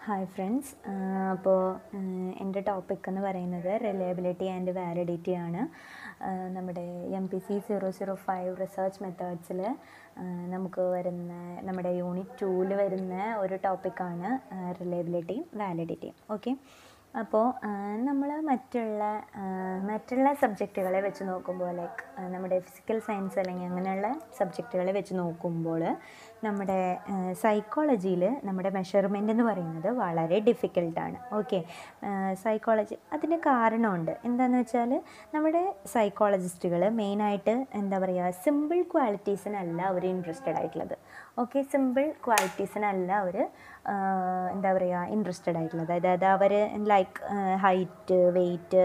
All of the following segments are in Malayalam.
ഹായ് ഫ്രണ്ട്സ് അപ്പോൾ എന്റെ ടോപ്പിക് എന്ന് പറയുന്നത് റിലയബിലിറ്റി ആൻഡ് വാലിഡിറ്റി ആണ്. നമ്മുടെ M P C zero zero five research മെത്തേഡ്സിൽ നമുക്ക് വരുന്ന നമ്മുടെ യൂണിറ്റ് ടൂവിൽ വരുന്ന ഒരു ടോപ്പിക്കാണ് റിലയബിലിറ്റിയും വാലിഡിറ്റിയും ഓക്കെ അപ്പോൾ നമ്മൾ മറ്റുള്ള മറ്റുള്ള സബ്ജക്റ്റുകളെ വെച്ച് നോക്കുമ്പോൾ ലൈക്ക് നമ്മുടെ ഫിസിക്കൽ സയൻസ് അല്ലെങ്കിൽ അങ്ങനെയുള്ള സബ്ജക്റ്റുകളെ വെച്ച് നോക്കുമ്പോൾ നമ്മുടെ സൈക്കോളജിയിൽ നമ്മുടെ മെഷർമെന്റ് എന്ന് പറയുന്നത് വളരെ ഡിഫിക്കൽട്ടാണ് ഓക്കെ സൈക്കോളജി അതിന് കാരണമുണ്ട്. എന്താണെന്ന് വെച്ചാൽ നമ്മുടെ സൈക്കോളജിസ്റ്റുകൾ മെയിനായിട്ട് എന്താ പറയുക സിമ്പിൾ ക്വാളിറ്റീസിനല്ല അവർ ഇൻട്രസ്റ്റഡ് ആയിട്ടുള്ളത്. ഓക്കെ സിമ്പിൾ ക്വാളിറ്റീസിനല്ല അവർ എന്താ പറയുക ഇൻട്രസ്റ്റഡ് ആയിട്ടുള്ളത്. അതായത് അവർ ലൈക്ക് ഹൈറ്റ് വെയ്റ്റ്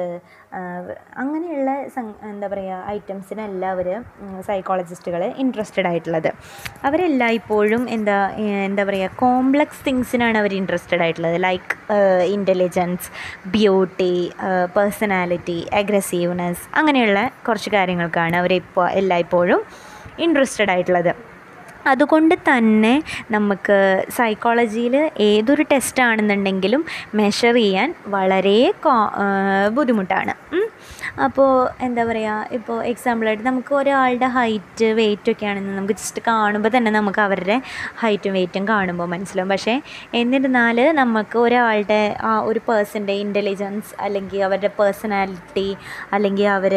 അങ്ങനെയുള്ള എന്താ പറയുക ഐറ്റംസിനല്ല അവർ സൈക്കോളജിസ്റ്റുകൾ ഇൻട്രസ്റ്റഡ് ആയിട്ടുള്ളത്. അവരെല്ലായ്പ്പോഴും എന്താ എന്താ പറയുക കോംപ്ലക്സ് തിങ്സിനാണ് അവർ ഇൻട്രസ്റ്റഡ് ആയിട്ടുള്ളത്. Like intelligence beauty personality aggressiveness അങ്ങനെയുള്ള കുറച്ച് കാര്യങ്ങൾക്കാണ് അവരിപ്പോൾ എല്ലായ്പ്പോഴും ഇൻട്രസ്റ്റഡ് ആയിട്ടുള്ളത്. അതുകൊണ്ട് തന്നെ നമുക്ക് സൈക്കോളജിയിൽ ഏതൊരു ടെസ്റ്റ് ആണെന്നുണ്ടെങ്കിലും മെഷർ ചെയ്യാൻ വളരെ ബുദ്ധിമുട്ടാണ്. അപ്പോൾ എന്താ പറയുക ഇപ്പോൾ എക്സാമ്പിളായിട്ട് നമുക്ക് ഒരാളുടെ ഹൈറ്റ് വെയിറ്റ് ഒക്കെ ആണെന്ന് നമുക്ക് ജസ്റ്റ് കാണുമ്പോൾ തന്നെ നമുക്ക് അവരുടെ ഹൈറ്റും വെയിറ്റും കാണുമ്പോൾ മനസ്സിലാവും പക്ഷേ എന്നിരുന്നാൽ നമുക്ക് ഒരാളുടെ ആ ഒരു പേഴ്സന്റെ ഇന്റലിജൻസ് അല്ലെങ്കിൽ അവരുടെ പേഴ്സണാലിറ്റി അല്ലെങ്കിൽ അവർ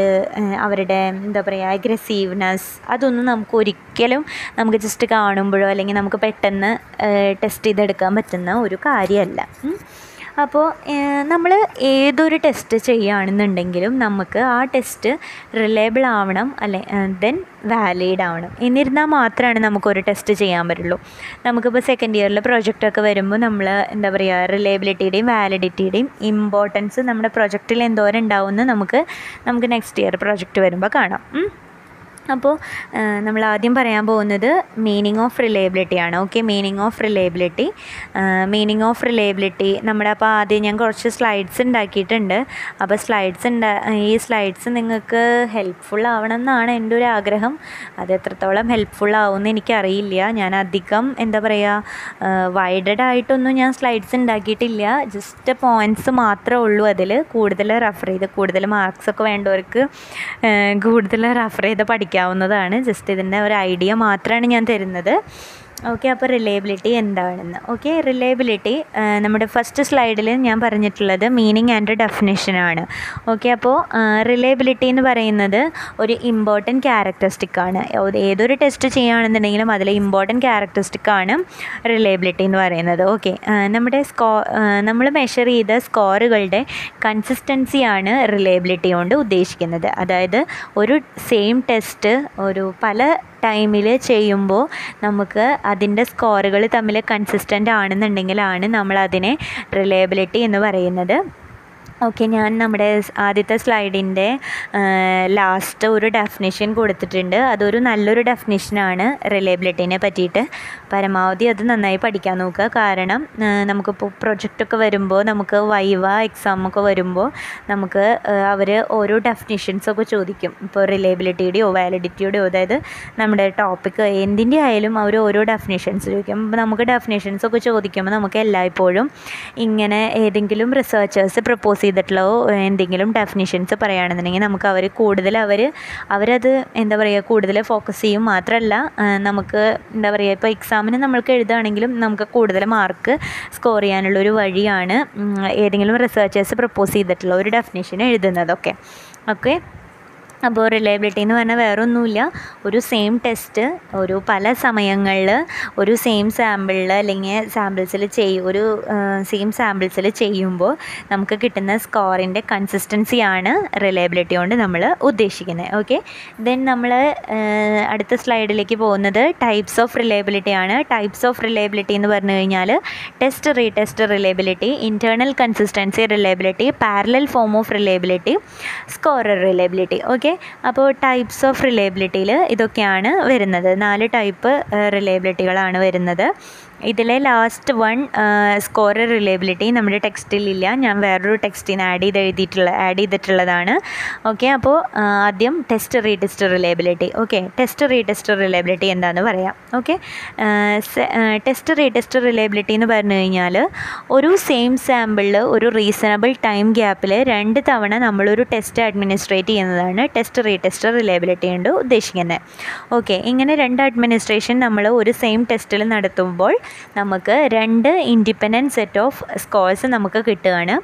അവരുടെ എന്താ പറയുക അഗ്രസീവ്നെസ് അതൊന്നും നമുക്ക് ഒരിക്കലും നമുക്ക് ജസ്റ്റ് കാണുമ്പോഴോ അല്ലെങ്കിൽ നമുക്ക് പെട്ടെന്ന് ടെസ്റ്റ് ചെയ്തെടുക്കാൻ പറ്റുന്ന ഒരു കാര്യമല്ല. അപ്പോൾ നമ്മൾ ഏതൊരു ടെസ്റ്റ് ചെയ്യുകയാണെന്നുണ്ടെങ്കിലും നമുക്ക് ആ ടെസ്റ്റ് റിലയബിൾ ആവണം അല്ലെ ദെൻ വാലിഡ് ആവണം. എന്നിരുന്നാൽ മാത്രമാണ് നമുക്കൊരു ടെസ്റ്റ് ചെയ്യാൻ പറ്റുള്ളൂ. നമുക്കിപ്പോൾ സെക്കൻഡ് ഇയറിൽ പ്രൊജക്റ്റൊക്കെ വരുമ്പോൾ നമ്മൾ എന്താ പറയുക റിലയബിലിറ്റിയുടെയും വാലിഡിറ്റിയുടെയും ഇമ്പോർട്ടൻസ് നമ്മുടെ പ്രൊജക്റ്റിൽ എന്തോരം ഉണ്ടാവുമെന്ന് നമുക്ക് നമുക്ക് നെക്സ്റ്റ് ഇയർ പ്രൊജക്റ്റ് വരുമ്പോൾ കാണാം. അപ്പോൾ നമ്മൾ ആദ്യം പറയാൻ പോകുന്നത് മീനിങ് ഓഫ് റിലയബിലിറ്റി ആണ്. Okay meaning of reliability meaning of reliability നമ്മുടെ അപ്പോൾ ആദ്യം ഞാൻ കുറച്ച് സ്ലൈഡ്സ് ഉണ്ടാക്കിയിട്ടുണ്ട്. അപ്പോൾ സ്ലൈഡ്സ് ഉണ്ടാ ഈ സ്ലൈഡ്സ് നിങ്ങൾക്ക് ഹെൽപ്ഫുൾ ആവണം എന്നാണ് എന്റെ ഒരു ആഗ്രഹം. അത് എത്രത്തോളം ഹെൽപ്ഫുൾ ആവുമെന്ന് എനിക്കറിയില്ല. ഞാൻ അധികം എന്താ പറയുക വൈഡഡ് ആയിട്ടൊന്നും ഞാൻ സ്ലൈഡ്സ് ഉണ്ടാക്കിയിട്ടില്ല. ജസ്റ്റ് പോയിന്റ്സ് മാത്രമേ ഉള്ളൂ അതിൽ. കൂടുതൽ റെഫർ ചെയ്ത് കൂടുതൽ മാർക്സ് ഒക്കെ വേണ്ടവർക്ക് കൂടുതൽ റെഫർ ചെയ്ത് പഠിക്കാവുന്നതാണ് ജസ്റ്റ് ഇതിന്റെ ഒരു ഐഡിയ മാത്രമാണ് ഞാൻ തരുന്നത്. ഓക്കെ അപ്പോൾ റിലയബിലിറ്റി എന്താണെന്ന്. ഓക്കെ റിലയബിലിറ്റി നമ്മുടെ ഫസ്റ്റ് സ്ലൈഡിൽ ഞാൻ പറഞ്ഞിട്ടുള്ളത് മീനിങ് ആൻഡ് ഡെഫിനേഷനാണ് ഓക്കെ അപ്പോൾ റിലയബിലിറ്റി എന്ന് പറയുന്നത് ഒരു ഇമ്പോർട്ടന്റ് ക്യാരക്ടറിസ്റ്റിക് ആണ്. ഏതൊരു ടെസ്റ്റ് ചെയ്യുകയാണെന്നുണ്ടെങ്കിലും അതിലെ ഇമ്പോർട്ടന്റ് ക്യാരക്ടറിസ്റ്റിക് ആണ് റിലയബിലിറ്റി എന്ന് പറയുന്നത്. ഓക്കെ നമ്മുടെ സ്കോ നമ്മൾ മെഷർ ചെയ്ത സ്കോറുകളുടെ കൺസിസ്റ്റൻസിയാണ് റിലയബിലിറ്റി കൊണ്ട് ഉദ്ദേശിക്കുന്നത്. അതായത് ഒരു സെയിം ടെസ്റ്റ് ഒരു പല ടൈമിൽ ചെയ്യുമ്പോൾ നമുക്ക് അതിന്റെ സ്കോറുകൾ തമ്മിൽ കൺസിസ്റ്റന്റ് ആണെന്നുണ്ടെങ്കിലാണ് നമ്മളതിനെ റിലയബിലിറ്റി എന്ന് പറയുന്നത്. ഓക്കെ ഞാൻ നമ്മുടെ ആദ്യത്തെ സ്ലൈഡിന്റെ ലാസ്റ്റ് ഒരു ഡെഫിനിഷൻ കൊടുത്തിട്ടുണ്ട്. അതൊരു നല്ലൊരു ഡെഫിനിഷനാണ് റിലയബിലിറ്റീനെ പറ്റിയിട്ട്. പരമാവധി അത് നന്നായി പഠിക്കാൻ നോക്കുക. കാരണം നമുക്കിപ്പോൾ പ്രൊജക്റ്റൊക്കെ വരുമ്പോൾ നമുക്ക് വൈവ എക്സാം ഒക്കെ വരുമ്പോൾ നമുക്ക് അവർ ഓരോ ഡെഫിനിഷൻസൊക്കെ ചോദിക്കും. ഇപ്പോൾ റിലയബിലിറ്റിയുടെയോ വാലിഡിറ്റിയുടെയോ അതായത് നമ്മുടെ ടോപ്പിക്ക് എന്തിന്റെ ആയാലും അവർ ഓരോ ഡെഫിനിഷൻസ് ചോദിക്കും. അപ്പോൾ നമുക്ക് ഡെഫിനിഷൻസ് ഒക്കെ ചോദിക്കുമ്പോൾ നമുക്ക് എല്ലായ്പ്പോഴും ഇങ്ങനെ ഏതെങ്കിലും റിസർച്ചേഴ്സ് പ്രപ്പോസ് ചെയ്തിട്ടുള്ള എന്തെങ്കിലും ഡെഫിനിഷൻസ് പറയുകയാണെന്നുണ്ടെങ്കിൽ നമുക്ക് അവർ കൂടുതൽ അവർ അവരത് എന്താ പറയുക കൂടുതൽ ഫോക്കസ് ചെയ്യും. മാത്രമല്ല നമുക്ക് എന്താ പറയുക ഇപ്പോൾ എക്സാമിന് നമ്മൾക്ക് എഴുതുകയാണെങ്കിലും നമുക്ക് കൂടുതൽ മാർക്ക് സ്കോർ ചെയ്യാനുള്ള ഒരു വഴിയാണ് ഏതെങ്കിലും റിസർച്ചേഴ്സ് പ്രപ്പോസ് ചെയ്തിട്ടുള്ള ഒരു ഡെഫിനിഷൻ എഴുതുന്നതൊക്കെ ഓക്കെ അപ്പോൾ റിലയബിലിറ്റി എന്ന് പറഞ്ഞാൽ വേറെ ഒന്നുമില്ല ഒരു സെയിം ടെസ്റ്റ് ഒരു പല സമയങ്ങളിൽ ഒരു സെയിം സാമ്പിളിൽ അല്ലെങ്കിൽ സാമ്പിൾസിൽ ചെയ്യും ഒരു സെയിം സാമ്പിൾസിൽ ചെയ്യുമ്പോൾ നമുക്ക് കിട്ടുന്ന സ്കോറിന്റെ കൺസിസ്റ്റൻസിയാണ് റിലയബിലിറ്റി കൊണ്ട് നമ്മൾ ഉദ്ദേശിക്കുന്നത്. ഓക്കെ ദെൻ നമ്മൾ അടുത്ത സ്ലൈഡിലേക്ക് പോകുന്നത് ടൈപ്സ് ഓഫ് റിലയബിലിറ്റി ആണ്. ടൈപ്സ് ഓഫ് റിലയബിലിറ്റി എന്ന് പറഞ്ഞു കഴിഞ്ഞാൽ test retest reliability internal consistency reliability parallel form of reliability scorer reliability okay അപ്പോൾ ടൈപ്സ് ഓഫ് റിലയബിലിറ്റിയിൽ ഇതൊക്കെയാണ് വരുന്നത്. നാല് ടൈപ്പ് റിലയബിലിറ്റികളാണ് വരുന്നത്. ഇതിലെ ലാസ്റ്റ് വൺ സ്കോറർ റിലയബിലിറ്റി നമ്മുടെ ടെക്സ്റ്റിലില്ല ഞാൻ വേറൊരു ടെക്സ്റ്റിന് ആഡ് ചെയ്ത് എഴുതിയിട്ടുള്ള ആഡ് ചെയ്തിട്ടുള്ളതാണ്. ഓക്കെ അപ്പോൾ ആദ്യം test retest reliability okay test retest reliability എന്താണെന്ന് പറയാം. ഓക്കെ ടെസ്റ്റ് റീടെസ്റ്റ് റിലയബിലിറ്റി എന്ന് പറഞ്ഞു കഴിഞ്ഞാൽ ഒരു സെയിം സാമ്പിളിൽ ഒരു റീസണബിൾ ടൈം ഗ്യാപ്പിൽ രണ്ട് തവണ നമ്മളൊരു ടെസ്റ്റ് അഡ്മിനിസ്ട്രേറ്റ് ചെയ്യുന്നതാണ് ടെസ്റ്റ് റീടെസ്റ്റ് റിലയബിലിറ്റി കൊണ്ട് ഉദ്ദേശിക്കുന്നത് ഓക്കെ ഇങ്ങനെ രണ്ട് അഡ്മിനിസ്ട്രേഷൻ നമ്മൾ ഒരു സെയിം ടെസ്റ്റിൽ നടത്തുമ്പോൾ നമുക്ക് രണ്ട് ഇൻഡിപെൻഡന്റ് സെറ്റ് ഓഫ് സ്കോഴ്സ് നമുക്ക് കിട്ടുകയാണ്.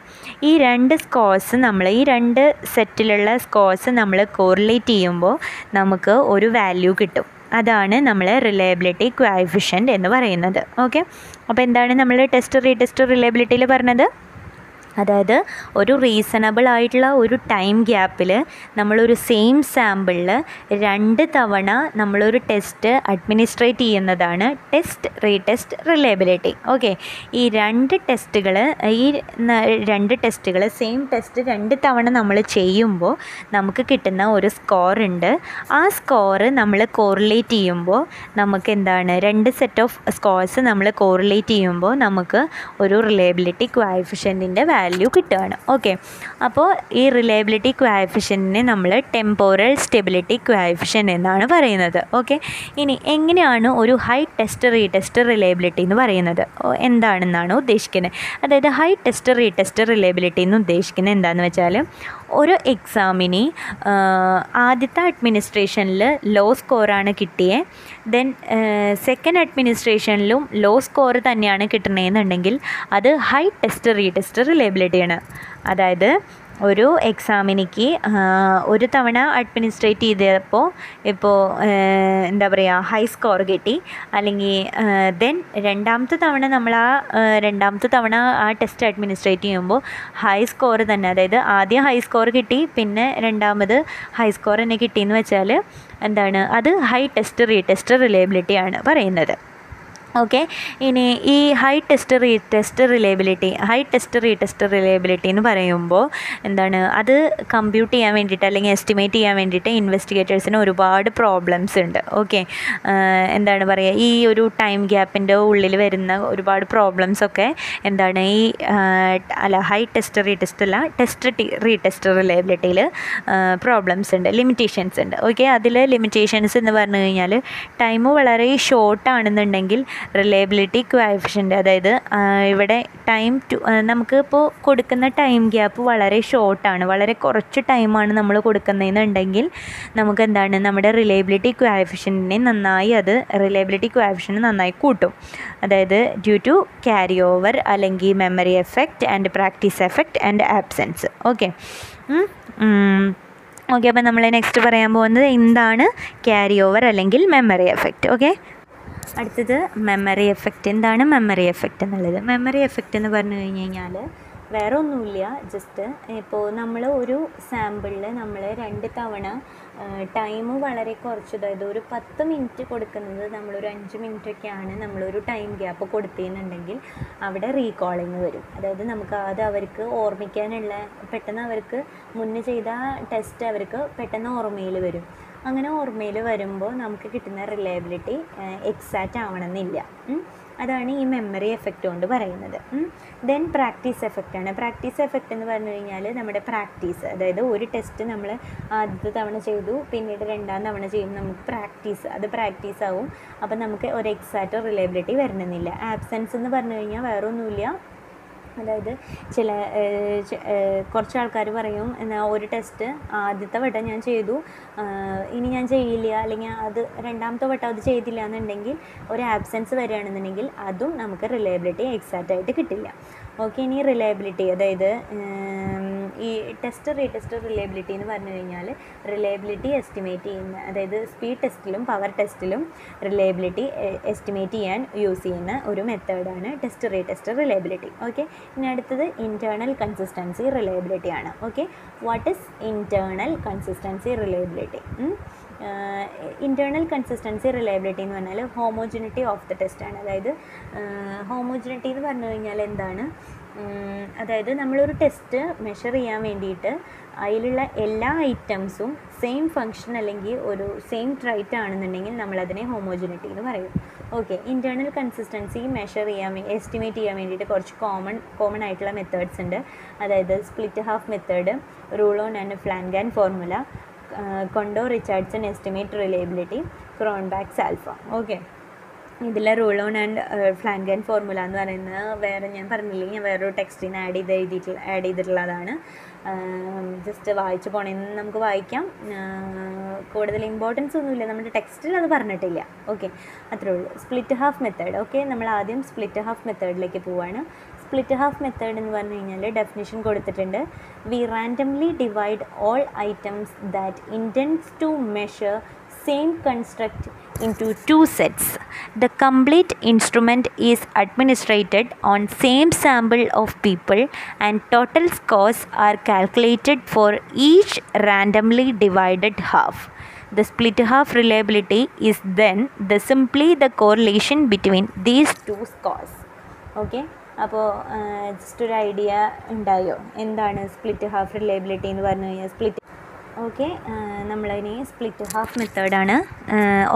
ഈ രണ്ട് സ്കോഴ്സ് നമ്മൾ ഈ രണ്ട് സെറ്റിലുള്ള സ്കോഴ്സ് നമ്മൾ കോറിലേറ്റ് ചെയ്യുമ്പോൾ നമുക്ക് ഒരു വാല്യൂ കിട്ടും. അതാണ് നമ്മൾ റിലയബിലിറ്റി ക്വാഫിഷ്യന്റ് എന്ന് പറയുന്നത്. ഓക്കെ അപ്പോൾ എന്താണ് നമ്മൾ ടെസ്റ്റ് റീടെസ്റ്റ് റിലയബിലിറ്റിയിൽ പറഞ്ഞത്? അതായത് ഒരു റീസണബിൾ ആയിട്ടുള്ള ഒരു ടൈം ഗ്യാപ്പിൽ നമ്മളൊരു സെയിം സാമ്പിളിൽ രണ്ട് തവണ നമ്മളൊരു ടെസ്റ്റ് അഡ്മിനിസ്ട്രേറ്റ് ചെയ്യുന്നതാണ് ടെസ്റ്റ് റീടെസ്റ്റ് റിലയബിലിറ്റി ഓക്കെ ഈ രണ്ട് ടെസ്റ്റുകൾ ഈ രണ്ട് ടെസ്റ്റുകൾ സെയിം ടെസ്റ്റ് രണ്ട് തവണ നമ്മൾ ചെയ്യുമ്പോൾ നമുക്ക് കിട്ടുന്ന ഒരു സ്കോർ ഉണ്ട്. ആ സ്കോർ നമ്മൾ കോറിലേറ്റ് ചെയ്യുമ്പോൾ നമുക്ക് എന്താണ്? രണ്ട് സെറ്റ് ഓഫ് സ്കോർസ് നമ്മൾ കോറിലേറ്റ് ചെയ്യുമ്പോൾ നമുക്ക് ഒരു റിലയബിലിറ്റി ക്വാഫിഷ്യന്റിന്റെ വാല്യൂ കിട്ടുകയാണ് ഓക്കെ അപ്പോൾ ഈ റിലയബിലിറ്റി ക്വാഫിഷനെ നമ്മൾ ടെമ്പോറൽ സ്റ്റെബിലിറ്റി ക്വാഫിഷ്യൻ എന്നാണ് പറയുന്നത്. ഓക്കെ ഇനി എങ്ങനെയാണ് ഒരു ഹൈ ടെസ്റ്റ് റീടെസ്റ്റ് റിലയബിലിറ്റി എന്ന് പറയുന്നത്? എന്താണെന്നാണ് ഉദ്ദേശിക്കുന്നത്? അതായത് ഹൈ ടെസ്റ്റ് റീടെസ്റ്റ് റിലയബിലിറ്റി എന്ന് ഉദ്ദേശിക്കുന്നത് എന്താണെന്ന് വെച്ചാൽ ഒരു എക്സാമിന് ആദ്യത്തെ അഡ്മിനിസ്ട്രേഷനിൽ ലോ സ്കോറാണ് കിട്ടിയത് ദെൻ സെക്കൻഡ് അഡ്മിനിസ്ട്രേഷനിലും ലോ സ്കോർ തന്നെയാണ് കിട്ടണമെന്നുണ്ടെങ്കിൽ അത് ഹൈ ടെസ്റ്റ് റീടെസ്റ്റ് റിലേബിലിറ്റിയാണ് അതായത് ഒരു എക്സാമിനിക്ക് ഒരു തവണ അഡ്മിനിസ്ട്രേറ്റ് ചെയ്തപ്പോൾ ഇപ്പോൾ എന്താ പറയുക ഹൈ സ്കോർ കിട്ടി. അല്ലെങ്കിൽ ദെൻ രണ്ടാമത്തെ തവണ നമ്മൾ ആ രണ്ടാമത്തെ തവണ ആ ടെസ്റ്റ് അഡ്മിനിസ്ട്രേറ്റ് ചെയ്യുമ്പോൾ ഹൈ സ്കോർ തന്നെ. അതായത് ആദ്യം ഹൈ സ്കോർ കിട്ടി പിന്നെ രണ്ടാമത് ഹൈ സ്കോർ തന്നെ കിട്ടിയെന്ന് വെച്ചാൽ എന്താണ് അത് ഹൈ ടെസ്റ്റ് റീ ടെസ്റ്റ് ആണ് പറയുന്നത്. ഓക്കെ ഇനി ഈ high test retest reliability high test retest reliability എന്ന് പറയുമ്പോൾ എന്താണ്? അത് കമ്പ്യൂട്ട് ചെയ്യാൻ വേണ്ടിയിട്ട് അല്ലെങ്കിൽ എസ്റ്റിമേറ്റ് ചെയ്യാൻ വേണ്ടിയിട്ട് ഇൻവെസ്റ്റിഗേറ്റേഴ്സിന് ഒരുപാട് പ്രോബ്ലംസ് ഉണ്ട്. ഓക്കെ എന്താണ് പറയുക ഈ ഒരു ടൈം ഗ്യാപ്പിന്റെ ഉള്ളിൽ വരുന്ന ഒരുപാട് പ്രോബ്ലംസ് ഒക്കെ എന്താണ്? ഈ അല്ല ഹൈ ടെസ്റ്റ് റീ ടെസ്റ്റ് അല്ല ടെസ്റ്റ് റീ ടെസ്റ്റ് റിലയബിലിറ്റിയിൽ പ്രോബ്ലംസ് ഉണ്ട് ലിമിറ്റേഷൻസ് ഉണ്ട്. ഓക്കെ അതിൽ ലിമിറ്റേഷൻസ് എന്ന് പറഞ്ഞു കഴിഞ്ഞാൽ ടൈം വളരെ ഷോർട്ടാണെന്നുണ്ടെങ്കിൽ റിലയബിലിറ്റി ക്വാഫിഷ്യന്റ് അതായത് ഇവിടെ ടൈം ടു നമുക്ക് ഇപ്പോൾ കൊടുക്കുന്ന ടൈം ഗ്യാപ്പ് വളരെ ഷോർട്ടാണ് വളരെ കുറച്ച് ടൈമാണ് നമ്മൾ കൊടുക്കുന്നതെന്നുണ്ടെങ്കിൽ നമുക്ക് എന്താണ് നമ്മുടെ റിലയബിലിറ്റി ക്വാഫിഷ്യന്റിനെ നന്നായി അത് റിലയബിലിറ്റി ക്വാഫിഷ്യൻ നന്നായി കൂട്ടും. അതായത് ഡ്യൂ ടു ക്യാരി ഓവർ അല്ലെങ്കിൽ memory effect and practice effect and absence okay okay അപ്പോൾ നമ്മൾ നെക്സ്റ്റ് പറയാൻ പോകുന്നത് എന്താണ്? ക്യാരി ഓവർ അല്ലെങ്കിൽ മെമ്മറി എഫക്റ്റ് ഓക്കെ അടുത്തത് മെമ്മറി എഫക്റ്റ് എന്താണ് മെമ്മറി എഫക്റ്റ് എന്നുള്ളത്? മെമ്മറി എഫക്റ്റ് എന്ന് പറഞ്ഞു കഴിഞ്ഞ് കഴിഞ്ഞാൽ വേറെ ഒന്നുമില്ല. ജസ്റ്റ് ഇപ്പോൾ നമ്മൾ ഒരു സാമ്പിളിൽ നമ്മൾ രണ്ട് തവണ ടൈം വളരെ കുറച്ച് അതായത് ഒരു പത്ത് മിനിറ്റ് കൊടുക്കുന്നത് നമ്മളൊരു അഞ്ച് മിനിറ്റൊക്കെയാണ് നമ്മളൊരു ടൈം ഗ്യാപ്പ് കൊടുത്തിരുന്നുണ്ടെങ്കിൽ അവിടെ റീകോളിങ് വരും. അതായത് നമുക്ക് അത് അവർക്ക് ഓർമ്മിക്കാനുള്ള പെട്ടെന്ന് അവർക്ക് മുന്നേ ചെയ്ത ടെസ്റ്റ് അവർക്ക് പെട്ടെന്ന് ഓർമ്മയിൽ വരും. അങ്ങനെ ഓർമ്മയിൽ വരുമ്പോൾ നമുക്ക് കിട്ടുന്ന റിലയബിലിറ്റി എക്സാക്റ്റ് ആവണമെന്നില്ല. അതാണ് ഈ മെമ്മറി എഫക്റ്റ് കൊണ്ട് പറയുന്നത്. ദെൻ പ്രാക്ടീസ് എഫക്റ്റ് ആണ്. പ്രാക്ടീസ് എഫക്റ്റ് എന്ന് പറഞ്ഞു കഴിഞ്ഞാൽ നമ്മുടെ പ്രാക്ടീസ് അതായത് ഒരു ടെസ്റ്റ് നമ്മൾ ആദ്യത്തെ തവണ ചെയ്തു പിന്നീട് രണ്ടാം തവണ ചെയ്യുമ്പോൾ നമുക്ക് പ്രാക്ടീസ് അത് പ്രാക്ടീസ് ആവും. അപ്പം നമുക്ക് ഒരു എക്സാക്റ്റ് റിലയബിലിറ്റി വരണമെന്നില്ല. ആബ്സെൻസ് എന്ന് പറഞ്ഞു കഴിഞ്ഞാൽ വേറെ ഒന്നുമില്ല അതായത് ചില കുറച്ച് ആൾക്കാർ പറയും എന്നാൽ ഒരു ടെസ്റ്റ് ആദ്യത്തെ വട്ടം ഞാൻ ചെയ്തു. ഇനി ഞാൻ ചെയ്യില്ല അല്ലെങ്കിൽ അത് രണ്ടാമത്തെ വട്ടം അത് ചെയ്തില്ല എന്നുണ്ടെങ്കിൽ ഒരു ആബ്സെൻസ് വരികയാണെന്നുണ്ടെങ്കിൽ അതും നമുക്ക് റിലയബിലിറ്റി എക്സാക്റ്റ് ആയിട്ട് കിട്ടില്ല. ഓക്കെ ഇനി റിലയബിലിറ്റി അതായത് ഈ ടെസ്റ്റ് റീടെസ്റ്റ് റിലയബിലിറ്റി എന്ന് പറഞ്ഞു കഴിഞ്ഞാൽ റിലയബിലിറ്റി എസ്റ്റിമേറ്റ് ചെയ്യുന്ന അതായത് സ്പീഡ് ടെസ്റ്റിലും പവർ ടെസ്റ്റിലും റിലയബിലിറ്റി എസ്റ്റിമേറ്റ് ചെയ്യാൻ യൂസ് ചെയ്യുന്ന ഒരു മെത്തേഡാണ് ടെസ്റ്റ് റീടെസ്റ്റ് റിലയബിലിറ്റി ഓക്കെ ഇനി അടുത്തത് ഇന്റേർണൽ കൺസിസ്റ്റൻസി റിലയബിലിറ്റി ആണ്. Okay what is internal consistency reliability internal consistency reliability എന്ന് പറഞ്ഞാൽ ഹോമോജിനിറ്റി ഓഫ് ദ ടെസ്റ്റ് ആണ്. അതായത് ഹോമോജിനിറ്റി എന്ന് പറഞ്ഞു കഴിഞ്ഞാൽ എന്താണ്? അതായത് നമ്മളൊരു ടെസ്റ്റ് മെഷർ ചെയ്യാൻ വേണ്ടിയിട്ട് അതിലുള്ള എല്ലാ ഐറ്റംസും സെയിം ഫങ്ഷൻ അല്ലെങ്കിൽ ഒരു സെയിം ട്രൈറ്റ് ആണെന്നുണ്ടെങ്കിൽ നമ്മളതിനെ ഹോമോജിനിറ്റി എന്ന് പറയും. ഓക്കെ ഇന്റേർണൽ കൺസിസ്റ്റൻസി മെഷർ ചെയ്യാൻ എസ്റ്റിമേറ്റ് ചെയ്യാൻ വേണ്ടിയിട്ട് കുറച്ച് കോമൺ കോമൺ ആയിട്ടുള്ള മെത്തേഡ്സ് ഉണ്ട്. അതായത് split half method Rulon and Flanagan formula കൊണ്ടോ Richardson estimate reliability Cronbach's alpha okay ഇതിലെ Rulon and Flanagan formula എന്ന് പറയുന്നത് വേറെ ഞാൻ പറഞ്ഞില്ലേ ഞാൻ വേറൊരു ടെക്സ്റ്റിന് ആഡ് ചെയ്ത് എഴുതിയിട്ടുള്ള ആഡ് ചെയ്തിട്ടുള്ളതാണ്. ജസ്റ്റ് വായിച്ചു പോണേന്ന് നമുക്ക് വായിക്കാം. കൂടുതൽ ഇമ്പോർട്ടൻസ് ഒന്നുമില്ല. നമ്മുടെ ടെക്സ്റ്റിൽ അത് പറഞ്ഞിട്ടില്ല. ഓക്കെ അത്രേ ഉള്ളൂ. സ്പ്ലിറ്റ് ഹാഫ് മെത്തേഡ് ഓക്കെ നമ്മൾ ആദ്യം സ്പ്ലിറ്റ് ഹാഫ് മെത്തേഡിലേക്ക് പോവാണ്. സ്പ്ലിറ്റ് ഹാഫ് മെത്തേഡ് എന്ന് പറഞ്ഞു കഴിഞ്ഞാൽ ഡെഫിനിഷൻ കൊടുത്തിട്ടുണ്ട് we randomly divide all items that intends to measure same construct into two sets. The complete instrument is administrated on same sample of people and total scores are calculated for each randomly divided half. The split half reliability is then the simply the correlation between these two scores. Okay. അപ്പോൾ ജസ്റ്റ് ഒരു ഐഡിയ ഉണ്ടായോ? എന്താണ് സ്പ്ലിറ്റ് ഹാഫ് റിലയബിലിറ്റി എന്ന് പറഞ്ഞു കഴിഞ്ഞാൽ സ്പ്ലിറ്റ് ഓക്കെ നമ്മളതിനെ സ്പ്ലിറ്റ് ഹാഫ് മെത്തേഡാണ്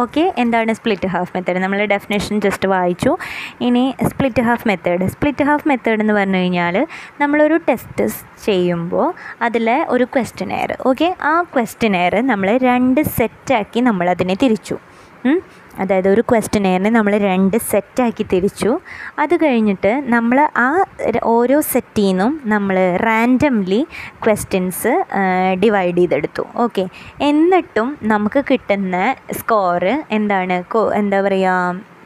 ഓക്കെ എന്താണ് സ്പ്ലിറ്റ് ഹാഫ് മെത്തേഡ് നമ്മൾ ഡെഫിനേഷൻ ജസ്റ്റ് വായിച്ചു. ഇനി split half method split half method എന്ന് പറഞ്ഞു കഴിഞ്ഞാൽ നമ്മളൊരു ടെസ്റ്റ് ചെയ്യുമ്പോൾ അതിൽ ഒരു ക്വസ്റ്റനെയർ ഓക്കെ ആ ക്വസ്റ്റനെയർ നമ്മൾ രണ്ട് സെറ്റാക്കി നമ്മളതിനെ തിരിച്ചു. അതായത് ഒരു ക്വസ്റ്റനെയറിനെ നമ്മൾ രണ്ട് സെറ്റാക്കി തിരിച്ചു. അത് കഴിഞ്ഞിട്ട് നമ്മൾ ആ ഓരോ സെറ്റിൽ നിന്നും നമ്മൾ റാൻഡംലി ക്വസ്റ്റ്യൻസ് ഡിവൈഡ് ചെയ്തെടുത്തു. ഓക്കെ എന്നിട്ടും നമുക്ക് കിട്ടുന്ന സ്കോറ് എന്താണ്? എന്താ പറയുക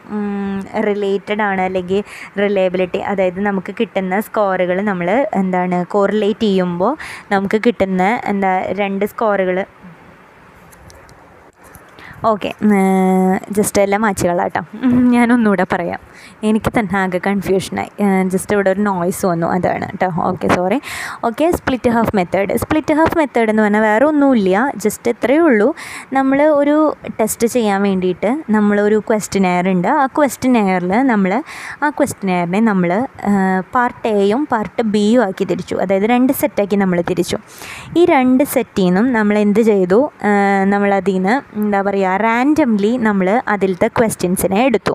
റിലേറ്റഡ് ആണ് അല്ലെങ്കിൽ റിലയബിലിറ്റി അതായത് നമുക്ക് കിട്ടുന്ന സ്കോറുകൾ നമ്മൾ എന്താണ് കോറിലേറ്റ് ചെയ്യുമ്പോൾ നമുക്ക് കിട്ടുന്ന എന്താ രണ്ട് സ്കോറുകൾ ഓക്കെ. ജസ്റ്റ് എല്ലാം മാച്ചുകളാട്ടോ. ഞാനൊന്നുകൂടെ പറയാം. എനിക്ക് തന്നെ ആകെ കൺഫ്യൂഷനായി ജസ്റ്റ് ഇവിടെ ഒരു നോയ്സ് വന്നു. അതാണ് കേട്ടോ okay sorry okay split half method split half method എന്ന് പറഞ്ഞാൽ വേറെ ഒന്നുമില്ല. ജസ്റ്റ് ഇത്രയേ ഉള്ളൂ. നമ്മൾ ഒരു ടെസ്റ്റ് ചെയ്യാൻ വേണ്ടിയിട്ട് നമ്മളൊരു ക്വസ്റ്റിനെയർ ഉണ്ട്. ആ ക്വസ്റ്റിനെയറിൽ നമ്മൾ ആ ക്വസ്റ്റിനെയറിനെ നമ്മൾ പാർട്ട് എയും പാർട്ട് ബിയും ആക്കി തിരിച്ചു. അതായത് രണ്ട് സെറ്റാക്കി നമ്മൾ തിരിച്ചു. ഈ രണ്ട് സെറ്റിൽ നിന്നും നമ്മൾ എന്ത് ചെയ്തു? നമ്മളതിൽ നിന്ന് എന്താ പറയുക റാൻഡംലി നമ്മൾ അതിലത്തെ ക്വസ്റ്റ്യൻസിനെ എടുത്തു.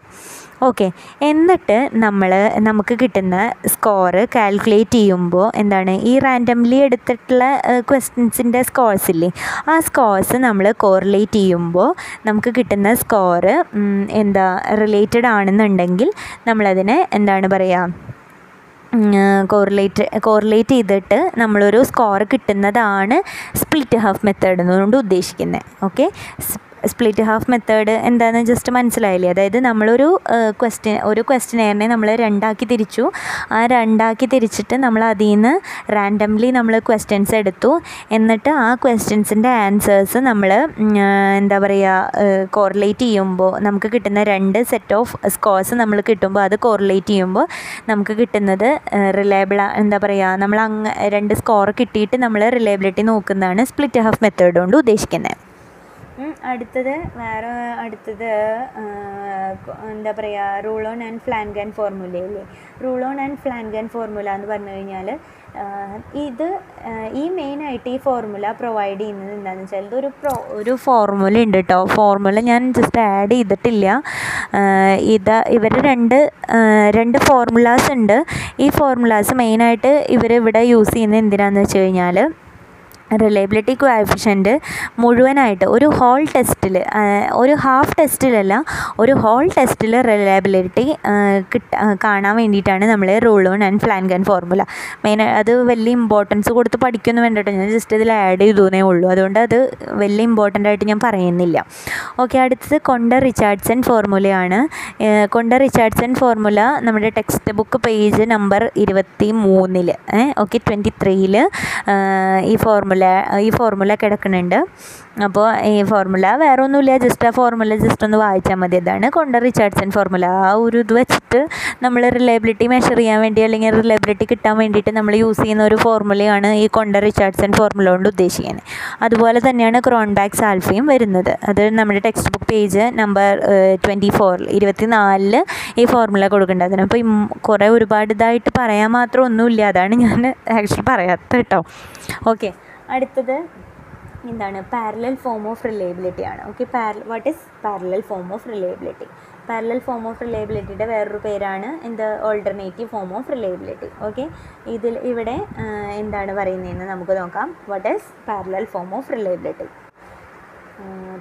ഓക്കെ. എന്നിട്ട് നമ്മൾ നമുക്ക് കിട്ടുന്ന സ്കോറ് കാൽക്കുലേറ്റ് ചെയ്യുമ്പോൾ എന്താണ്? ഈ റാൻഡംലി എടുത്തിട്ടുള്ള ക്വസ്റ്റ്യൻസിന്റെ സ്കോഴ്സ് ഇല്ലേ? ആ സ്കോഴ്സ് നമ്മൾ കോറിലേറ്റ് ചെയ്യുമ്പോൾ നമുക്ക് കിട്ടുന്ന സ്കോറ് എന്താ റിലേറ്റഡ് ആണെന്നുണ്ടെങ്കിൽ നമ്മളതിനെ എന്താണ് പറയുക കോറിലേറ്റ് കോറിലേറ്റ് ചെയ്തിട്ട് നമ്മളൊരു സ്കോർ കിട്ടുന്നതാണ് സ്പ്ലിറ്റ് ഹാഫ് മെത്തേഡ് എന്നുകൊണ്ട് ഉദ്ദേശിക്കുന്നത് ഓക്കെ? സ്പ്ലിറ്റ് ഹാഫ് മെത്തേഡ് എന്താണെന്ന് ജസ്റ്റ് മനസ്സിലായില്ലേ? അതായത് നമ്മളൊരു ക്വസ്റ്റ്യൻ ഒരു ക്വസ്റ്റ്യനെയറിനെ നമ്മൾ രണ്ടാക്കി തിരിച്ചു. ആ രണ്ടാക്കി തിരിച്ചിട്ട് നമ്മൾ അതിൽ നിന്ന് റാൻഡംലി നമ്മൾ ക്വസ്റ്റ്യൻസ് എടുത്തു. എന്നിട്ട് ആ ക്വസ്റ്റ്യൻസിന്റെ ആൻസേഴ്സ് നമ്മൾ എന്താ പറയുക കോറിലേറ്റ് ചെയ്യുമ്പോൾ നമുക്ക് കിട്ടുന്ന രണ്ട് സെറ്റ് ഓഫ് സ്കോർസ് നമ്മൾ കിട്ടുമ്പോൾ അത് കോറിലേറ്റ് ചെയ്യുമ്പോൾ നമുക്ക് കിട്ടുന്നത് റിലയബിൾ എന്താ പറയുക നമ്മൾ അങ്ങ് രണ്ട് സ്കോർ കിട്ടിയിട്ട് നമ്മൾ റിലയബിലിറ്റി നോക്കുന്നതാണ് സ്പ്ലിറ്റ് ഹാഫ് മെത്തേഡ് കൊണ്ട് ഉദ്ദേശിക്കുന്നത് അടുത്തത് വേറെ അടുത്തത് എന്താ പറയുക റൂൾ ഓൺ ആൻഡ് ഫ്ലാൻഗൻ ഫോർമുലയില്ലേ Rulon and Flanagan formula എന്ന് പറഞ്ഞു കഴിഞ്ഞാൽ ഇത് ഈ മെയിനായിട്ട് ഈ ഫോർമുല പ്രൊവൈഡ് ചെയ്യുന്നത് എന്താണെന്ന് വെച്ചാൽ ഇതൊരു പ്രോ ഒരു ഫോർമുല ഉണ്ട് കേട്ടോ ഫോർമുല ഞാൻ ജസ്റ്റ് ആഡ് ചെയ്തിട്ടില്ല. ഇത് ഇവർ രണ്ട് രണ്ട് ഫോർമുലാസ് ഉണ്ട്. ഈ ഫോർമുലാസ് മെയിനായിട്ട് ഇവർ ഇവിടെ യൂസ് ചെയ്യുന്നത് എന്തിനാണെന്ന് വെച്ച് കഴിഞ്ഞാൽ റിലയബിലിറ്റി കോഎഫിഷ്യന്റ് മുഴുവനായിട്ട് ഒരു ഹോൾ ടെസ്റ്റിൽ ഒരു ഹാഫ് ടെസ്റ്റിലല്ല ഒരു ഹോൾ ടെസ്റ്റിൽ റിലയബിലിറ്റി കിട്ട കാണാൻ വേണ്ടിയിട്ടാണ് നമ്മൾ Rulon and Flanagan formula main അത് വലിയ ഇമ്പോർട്ടൻസ് കൊടുത്ത് പഠിക്കുന്നു വേണ്ടിയിട്ട് ഞാൻ ജസ്റ്റ് ഇതിൽ ആഡ് ചെയ്തേ ഉള്ളൂ. അതുകൊണ്ട് അത് വലിയ ഇമ്പോർട്ടന്റ് ആയിട്ട് ഞാൻ പറയുന്നില്ല. ഓക്കെ അടുത്തത് കൊണ്ട റിച്ചാർഡ്സൺ ഫോർമുലയാണ്. കൊണ്ട റിച്ചാർഡ്സൺ ഫോർമുല നമ്മുടെ ടെക്സ്റ്റ് ബുക്ക് പേജ് നമ്പർ ഇരുപത്തി മൂന്നിൽ ഓക്കെ ട്വന്റി ത്രീയിൽ ഈ ഫോർമുല ഈ ഫോർമുല കിടക്കുന്നുണ്ട് അപ്പോൾ ഈ ഫോർമുല വേറെ ഒന്നുമില്ല ജസ്റ്റ് ആ ഫോർമുല ജസ്റ്റ് ഒന്ന് വായിച്ചാൽ മതി. അതാണ് കൊണ്ട റിച്ചാർഡ്സൺ ഫോർമുല ആ ഒരു ഇത് വെച്ചിട്ട് നമ്മൾ റിലയബിലിറ്റി മെഷർ ചെയ്യാൻ വേണ്ടി അല്ലെങ്കിൽ റിലയബിലിറ്റി കിട്ടാൻ വേണ്ടിയിട്ട് നമ്മൾ യൂസ് ചെയ്യുന്ന ഒരു ഫോർമുലയാണ് ഈ കൊണ്ട റിച്ചാർഡ്സൺ ഫോർമുല കൊണ്ട് ഉദ്ദേശിക്കുന്നത്. അതുപോലെ തന്നെയാണ് ക്രോൺബാക്സ് ആൽഫയും വരുന്നത്. അത് നമ്മുടെ text book page number twenty ഫോറിൽ ഇരുപത്തി നാലിൽ ഈ ഫോർമുല കൊടുക്കേണ്ടത് അതിനപ്പോൾ കുറേ ഒരുപാട് ഇതായിട്ട് പറയാൻ മാത്രം ഒന്നുമില്ല. അതാണ് ഞാൻ ആക്ച്വലി പറയാത്ത കേട്ടോ. ഓക്കെ അടുത്തത് എന്താണ്? പാരലൽ ഫോം ഓഫ് റിലയബിലിറ്റി ആണ്. ഓക്കെ പാര what is parallel form of reliability parallel form of റിലയബിലിറ്റിയുടെ വേറൊരു പേരാണ് എന്ത്? Alternative form of reliability okay ഇതിൽ ഇവിടെ എന്താണ് പറയുന്നതെന്ന് നമുക്ക് നോക്കാം. What is parallel form of reliability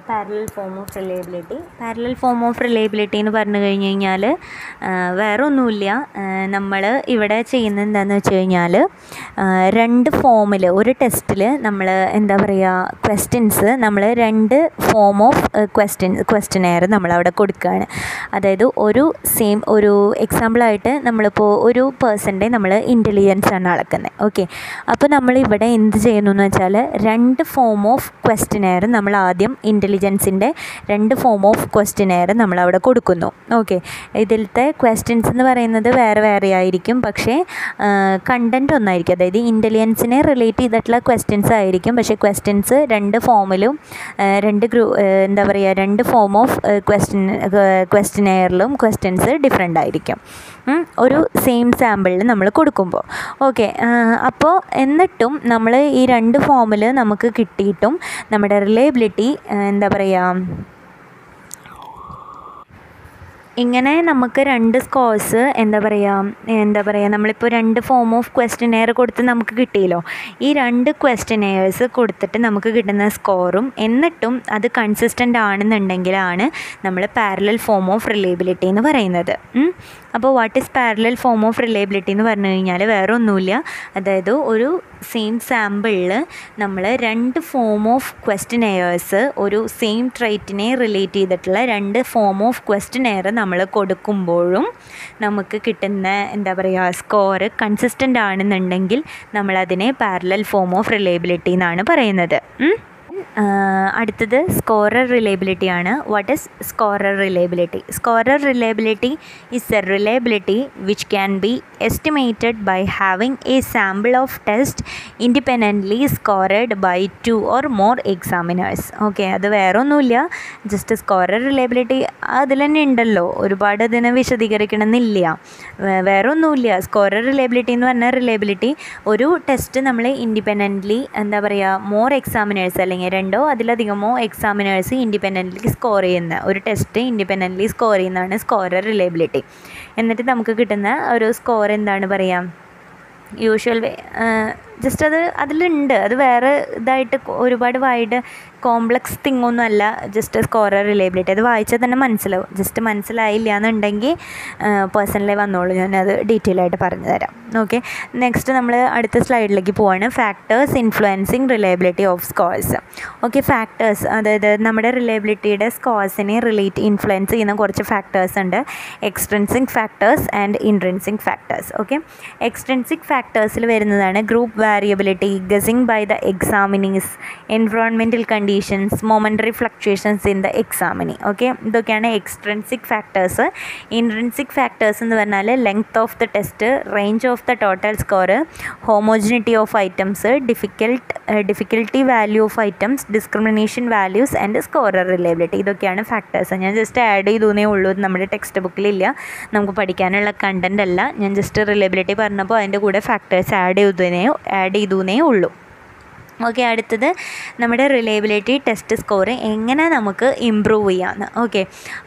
parallel form of reliability parallel form of reliability എന്ന് പറഞ്ഞു കഴിഞ്ഞ് കഴിഞ്ഞാൽ വേറെ ഒന്നുമില്ല നമ്മൾ ഇവിടെ ചെയ്യുന്ന എന്താണെന്ന് വെച്ച് കഴിഞ്ഞാൽ രണ്ട് ഫോമിൽ ഒരു ടെസ്റ്റിൽ നമ്മൾ എന്താ പറയുക ക്വസ്റ്റ്യൻസ് നമ്മൾ രണ്ട് ഫോം ഓഫ് ക്വസ്റ്റ്യൻ ക്വസ്റ്റ്യനെയർ നമ്മളവിടെ കൊടുക്കുകയാണ് അതായത് ഒരു സെയിം ഒരു എക്സാമ്പിളായിട്ട് നമ്മളിപ്പോൾ ഒരു പേഴ്സന്റെ നമ്മൾ ഇന്റലിജൻസ് ആണ് അളക്കുന്നത് ഓക്കെ അപ്പോൾ നമ്മളിവിടെ എന്ത് ചെയ്യുന്നു എന്ന് വെച്ചാൽ രണ്ട് ഫോം ഓഫ് ക്വസ്റ്റ്യനെയർ നമ്മൾ ആദ്യം ഇന്റലിജൻസിന്റെ രണ്ട് ഫോം ഓഫ് ക്വസ്റ്റിനെയർ നമ്മളവിടെ കൊടുക്കുന്നു. ഓക്കെ ഇതിലത്തെ ക്വസ്റ്റ്യൻസ് എന്ന് പറയുന്നത് വേറെ വേറെ ആയിരിക്കും. പക്ഷേ കണ്ടന്റ് ഒന്നായിരിക്കും. അതായത് ഇന്റലിജൻസിനെ റിലേറ്റ് ചെയ്തിട്ടുള്ള ക്വസ്റ്റ്യൻസ് ആയിരിക്കും. പക്ഷേ ക്വസ്റ്റ്യൻസ് രണ്ട് ഫോമിലും രണ്ട് ഗ്രൂ എന്താ പറയുക രണ്ട് ഫോം ഓഫ് ക്വസ്റ്റ്യൻ ക്വസ്റ്റിനെയറിലും ക്വസ്റ്റ്യൻസ് ഡിഫറെന്റ് ആയിരിക്കും. ഒരു സെയിം സാമ്പിളിൽ നമ്മൾ കൊടുക്കുമ്പോൾ ഓക്കെ അപ്പോൾ എന്നിട്ടും നമ്മൾ ഈ രണ്ട് ഫോമിൽ നമുക്ക് കിട്ടിയിട്ടും നമ്മുടെ റിലയബിലിറ്റി എന്താ പറയുക ഇങ്ങനെ നമുക്ക് രണ്ട് സ്കോഴ്സ് എന്താ പറയുക എന്താ പറയുക നമ്മളിപ്പോൾ രണ്ട് ഫോം ഓഫ് ക്വസ്റ്റിനെയർ കൊടുത്ത് നമുക്ക് കിട്ടിയല്ലോ ഈ രണ്ട് ക്വസ്റ്റിനെയേഴ്സ് കൊടുത്തിട്ട് നമുക്ക് കിട്ടുന്ന സ്കോറും എന്നിട്ടും അത് കൺസിസ്റ്റന്റ് ആണെന്നുണ്ടെങ്കിലാണ് നമ്മൾ പാരലൽ ഫോം ഓഫ് റിലേബിലിറ്റി എന്ന് പറയുന്നത്. അപ്പോൾ what is parallel form of reliability എന്ന് പറഞ്ഞു കഴിഞ്ഞാൽ വേറെ ഒന്നുമില്ല അതായത് ഒരു സെയിം സാമ്പിളിൽ നമ്മൾ രണ്ട് ഫോം ഓഫ് ക്വസ്റ്റ്യനെയേഴ്സ് ഒരു സെയിം ട്രൈറ്റിനെ റിലേറ്റ് ചെയ്തിട്ടുള്ള രണ്ട് ഫോം ഓഫ് ക്വസ്റ്റ്യനെയർ നമ്മൾ കൊടുക്കുമ്പോഴും നമുക്ക് കിട്ടുന്ന എന്താ പറയുക സ്കോർ കൺസിസ്റ്റന്റ് ആണെന്നുണ്ടെങ്കിൽ നമ്മളതിനെ പാരലൽ ഫോം ഓഫ് റിലയബിലിറ്റി എന്നാണ് പറയുന്നത്. അടുത്തത് സ്കോറർ റിലയബിലിറ്റി ആണ്. What is scorer reliability scorer reliability is a reliability which can be estimated by having a sample of test independently scored by two or more examiners okay അത് വേറെ ഒന്നുമില്ല ജസ്റ്റ് സ്കോറർ റിലയബിലിറ്റി അതിൽ തന്നെ ഉണ്ടല്ലോ. ഒരുപാട് അതിനെ വിശദീകരിക്കണമെന്നില്ല. വേറെ ഒന്നുമില്ല സ്കോറർ റിലയബിലിറ്റി എന്ന് പറഞ്ഞാൽ റിലയബിലിറ്റി ഒരു ടെസ്റ്റ് നമ്മൾ ഇൻഡിപെൻഡന്റ്ലി എന്താ പറയുക മോർ എക്സാമിനേഴ്സ് അല്ലെങ്കിൽ രണ്ടോ അതിലധികമോ എക്സാമിനേഴ്സ് ഇൻഡിപെൻഡന്റ്ലി സ്കോർ ചെയ്യുന്ന ഒരു ടെസ്റ്റ് ഇൻഡിപെൻഡന്റ്ലി സ്കോർ ചെയ്യുന്നതാണ് സ്കോറർ റിലേബിലിറ്റി എന്നിട്ട് നമുക്ക് കിട്ടുന്ന ഒരു സ്കോർ എന്താണ് പറയുക യൂഷ്വൽ വേ ജസ്റ്റ് അത് അതിലുണ്ട്. അത് വേറെ ഇതായിട്ട് ഒരുപാട് വൈഡ് കോംപ്ലക്സ് തിങ് ഒന്നും അല്ല. ജസ്റ്റ് സ്കോറർ റിലേബിലിറ്റി അത് വായിച്ചാൽ തന്നെ മനസ്സിലാവും. ജസ്റ്റ് മനസ്സിലായില്ല എന്നുണ്ടെങ്കിൽ പേഴ്സണലി വന്നോളൂ. ഞാനത് ഡീറ്റെയിൽ ആയിട്ട് പറഞ്ഞു തരാം. ഓക്കെ നെക്സ്റ്റ് നമ്മൾ അടുത്ത സ്ലൈഡിലേക്ക് പോവാണ്. Factors influencing reliability of scores okay factors അതായത് നമ്മുടെ റിലയബിലിറ്റിയുടെ സ്കോഴ്സിനെ റിലേറ്റ് ഇൻഫ്ലുവൻസ് ചെയ്യുന്ന കുറച്ച് ഫാക്ടേഴ്സ് ഉണ്ട്. Extrinsic factors and intrinsic factors okay extrinsic ഫാക്ടേഴ്സിൽ വരുന്നതാണ് group variability guessing by the examinees environmental conditions momentary fluctuations in the examinee okay ഇതൊക്കെയാണ് എക്സ്ട്രൻസിക് ഫാക്ടേഴ്സ് ഇൻട്രൻസിക് ഫാക്ടേഴ്സ് എന്ന് പറഞ്ഞാൽ length of the test range of the total score homogeneity of items difficult difficulty value of items discrimination values and scorer reliability ഇതൊക്കെയാണ് ഫാക്ടേഴ്സ് ഞാൻ ജസ്റ്റ് ആഡ് ചെയ്തേ ഉള്ളൂ. നമ്മുടെ ടെക്സ്റ്റ് ബുക്കിലില്ല നമുക്ക് പഠിക്കാനുള്ള കണ്ടന്റ് അല്ല. ഞാൻ ജസ്റ്റ് റിലേബിലിറ്റി പറഞ്ഞപ്പോൾ അതിന്റെ കൂടെ ഫാക്ടേഴ്സ് ആഡ് ചെയ്തേ ആഡ് ചെയ്തുവെന്നേ ഉള്ളൂ. ഓക്കെ അടുത്തത് നമ്മുടെ റിലയബിലിറ്റി ടെസ്റ്റ് സ്കോർ എങ്ങനെ നമുക്ക് ഇമ്പ്രൂവ് ചെയ്യാമെന്ന് ഓക്കെ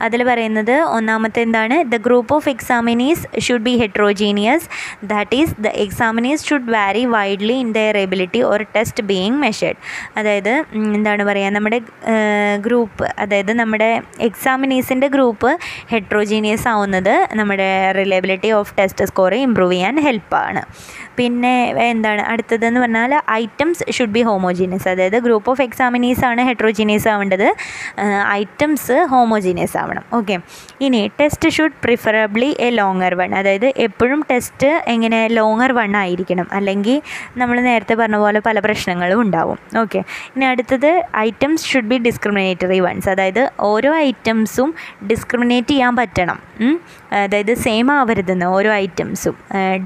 അതിൽ പറയുന്നത് ഒന്നാമത്തെ എന്താണ്? The group of examinees should be heterogeneous that is the examinees should vary widely in their ability or test being measured അതായത് എന്താണ് പറയുക നമ്മുടെ ഗ്രൂപ്പ് അതായത് നമ്മുടെ എക്സാമിനീസിന്റെ ഗ്രൂപ്പ് ഹെട്രോജീനിയസ് ആവുന്നത് നമ്മുടെ reliability of test score improve ചെയ്യാൻ ഹെൽപ്പാണ് പിന്നെ എന്താണ് അടുത്തതെന്ന് പറഞ്ഞാൽ ഐറ്റംസ് ഷുഡ് ബി ഹോമോജീനിയസ് അതായത് ഗ്രൂപ്പ് ഓഫ് എക്സാമിനീസ് ആണ് ഹെട്രോജീനിയസ് ആവേണ്ടത്. ഐറ്റംസ് ഹോമോജീനിയസ് ആവണം. ഓക്കെ ഇനി test should preferably a longer one അതായത് എപ്പോഴും ടെസ്റ്റ് എങ്ങനെ ലോങ്ങർ വൺ ആയിരിക്കണം. അല്ലെങ്കിൽ നമ്മൾ നേരത്തെ പറഞ്ഞ പോലെ പല പ്രശ്നങ്ങളും ഉണ്ടാവും. ഓക്കെ ഇനി അടുത്തത് items should be discriminatory ones അതായത് ഓരോ ഐറ്റംസും ഡിസ്ക്രിമിനേറ്റ് ചെയ്യാൻ പറ്റണം. അതായത് സെയിം ആവരുതെന്ന് ഓരോ ഐറ്റംസും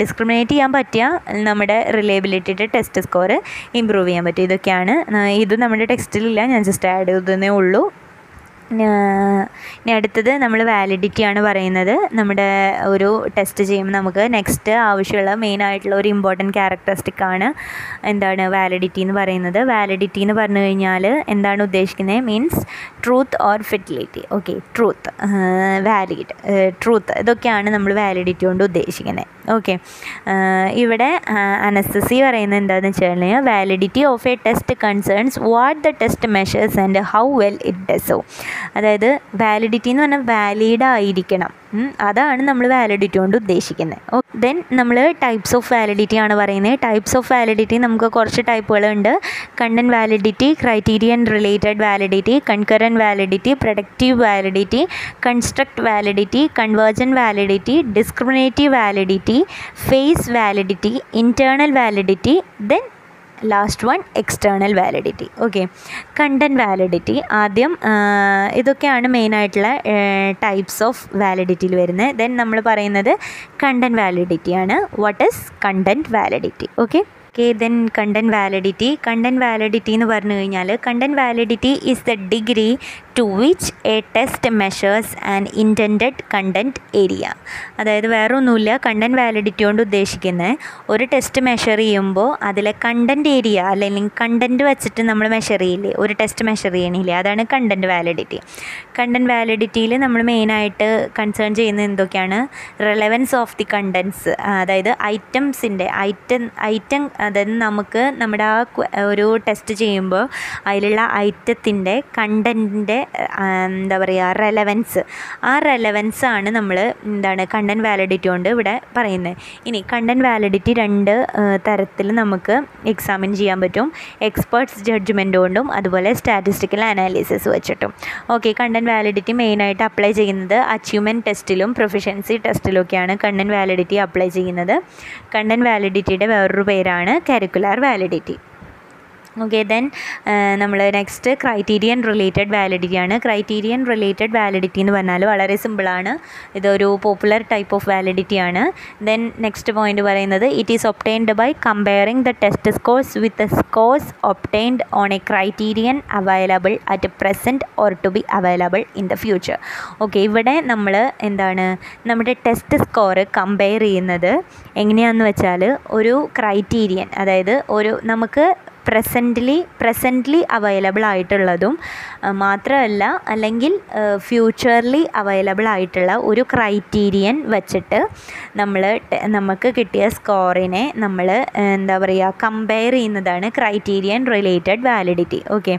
ഡിസ്ക്രിമിനേറ്റ് ചെയ്യാൻ പറ്റിയ നമ്മുടെ റിലയബിലിറ്റിയുടെ ടെസ്റ്റ് സ്കോർ ഇമ്പ്രൂവ് ചെയ്യാൻ പറ്റും. ഇതൊക്കെയാണ്. ഇത് നമ്മുടെ ടെക്സ്റ്റിലില്ല ഞാൻ ജസ്റ്റ് ആഡ് ചെയ്തതേ ഉള്ളൂ. ഇനി അടുത്തത് നമ്മൾ വാലിഡിറ്റി ആണ് പറയുന്നത്. നമ്മുടെ ഒരു ടെസ്റ്റ് ചെയ്യുമ്പോൾ നമുക്ക് നെക്സ്റ്റ് ആവശ്യമുള്ള മെയിൻ ആയിട്ടുള്ള ഒരു ഇമ്പോർട്ടന്റ് ക്യാരക്ടറിസ്റ്റിക് ആണ് എന്താണ് വാലിഡിറ്റി എന്ന് പറയുന്നത്. വാലിഡിറ്റി എന്ന് പറഞ്ഞു കഴിഞ്ഞാൽ എന്താണ് ഉദ്ദേശിക്കുന്നത്? Means truth or fidelity okay truth valid truth ഇതൊക്കെയാണ് നമ്മൾ വാലിഡിറ്റി കൊണ്ട് ഉദ്ദേശിക്കുന്നത്. ഓക്കെ ഇവിടെ അനസ്തസി പറയുന്നത് എന്താണെന്ന് വെച്ച് കഴിഞ്ഞാൽ validity of a test concerns what the test measures and how well it ഡസോ അതായത് വാലിഡിറ്റി എന്ന് പറഞ്ഞാൽ വാലിഡ് ആയിരിക്കണം. അതാണ് നമ്മൾ വാലിഡിറ്റി കൊണ്ട് ഉദ്ദേശിക്കുന്നത്. ദെൻ നമ്മൾ ടൈപ്സ് ഓഫ് വാലിഡിറ്റി ആണ് പറയുന്നത്. ടൈപ്സ് ഓഫ് വാലിഡിറ്റി നമുക്ക് കുറച്ച് ടൈപ്പുകളുണ്ട് content validity criterion related validity concurrent validity productive validity construct validity convergent validity discriminative validity face validity internal validity then last one external validity okay content validity ആദ്യം ഇതൊക്കെയാണ് മെയിനായിട്ടുള്ള ടൈപ്സ് ഓഫ് വാലിഡിറ്റിയിൽ വരുന്നത്. ദെൻ നമ്മൾ പറയുന്നത് content വാലിഡിറ്റിയാണ് what is content validity okay okay then content validity content validity എന്ന് പറഞ്ഞു കഴിഞ്ഞാൽ content validity is the degree to which a test measures and intend content area അതായത് വേറെ ഒന്നുമില്ല കണ്ടന്റ് വാലിഡിറ്റി കൊണ്ട് ഉദ്ദേശിക്കുന്നത് ഒരു ടെസ്റ്റ് മെഷർ ചെയ്യുമ്പോൾ അതിലെ കണ്ടന്റ് ഏരിയ അല്ലെങ്കിൽ കണ്ടന്റ് വെച്ചിട്ട് നമ്മൾ മെഷർ ചെയ്യില്ലേ? ഒരു ടെസ്റ്റ് മെഷർ ചെയ്യണില്ലേ? അതാണ് കണ്ടന്റ് വാലിഡിറ്റി കണ്ടന്റ് വാലിഡിറ്റിയിൽ നമ്മൾ മെയിനായിട്ട് കൺസേൺ ചെയ്യുന്നത് എന്തൊക്കെയാണ്? റെലവൻസ് ഓഫ് ദി കണ്ടൻസ് അതായത് ഐറ്റംസിന്റെ ഐറ്റം ഐറ്റം അതായത് നമുക്ക് നമ്മുടെ ആ ഒരു ടെസ്റ്റ് ചെയ്യുമ്പോൾ അതിലുള്ള ഐറ്റത്തിന്റെ കണ്ടന്റിന്റെ എന്താ പറയുക റെലവൻസ് ആ റെലവൻസ് ആണ് നമ്മൾ എന്താണ് കണ്ടന്റ് വാലിഡിറ്റി കൊണ്ട് ഇവിടെ പറയുന്നത്. ഇനി കണ്ടന്റ് വാലിഡിറ്റി രണ്ട് തരത്തിൽ നമുക്ക് എക്സാമിൻ ചെയ്യാൻ പറ്റും. എക്സ്പേർട്സ് ജഡ്ജ്മെന്റ് കൊണ്ടും അതുപോലെ സ്റ്റാറ്റിസ്റ്റിക്കൽ അനാലിസിസ് വെച്ചിട്ടും. ഓക്കെ കണ്ടന്റ് വാലിഡിറ്റി മെയിനായിട്ട് അപ്ലൈ ചെയ്യുന്നത് achievement ടെസ്റ്റിലും proficiency ടെസ്റ്റിലൊക്കെയാണ് content validity apply ചെയ്യുന്നത്. കണ്ടന്റ് വാലിഡിറ്റിയുടെ വേറൊരു പേരാണ് കരിക്കുലർ വാലിഡിറ്റി. ഓക്കെ ദെൻ നമ്മൾ നെക്സ്റ്റ് ക്രൈറ്റീരിയൻ റിലേറ്റഡ് വാലിഡിറ്റി ആണ്. ക്രൈറ്റീരിയൻ റിലേറ്റഡ് വാലിഡിറ്റി എന്ന് പറഞ്ഞാൽ വളരെ സിമ്പിളാണ് ഇതൊരു പോപ്പുലർ ടൈപ്പ് ഓഫ് വാലിഡിറ്റി ആണ്. ദെൻ നെക്സ്റ്റ് പോയിന്റ് പറയുന്നത് it is obtained by comparing the test scores with scores obtained on a criterion available at present or to be available in the future okay ഇവിടെ നമ്മൾ എന്താണ് നമ്മുടെ ടെസ്റ്റ് സ്കോർ കമ്പയർ ചെയ്യുന്നത് എങ്ങനെയാണെന്ന് വെച്ചാൽ ഒരു ക്രൈറ്റീരിയൻ അതായത് ഒരു നമുക്ക് പ്രസന്റ്ലി പ്രസന്റ്ലി അവൈലബിൾ ആയിട്ടുള്ളതും മാത്രമല്ല അല്ലെങ്കിൽ ഫ്യൂച്ചർലി അവൈലബിൾ ആയിട്ടുള്ള ഒരു ക്രൈറ്റീരിയൻ വച്ചിട്ട് നമ്മൾ നമുക്ക് കിട്ടിയ സ്കോറിനെ നമ്മൾ എന്താ പറയുക കമ്പയർ ചെയ്യുന്നതാണ് criterion related validity okay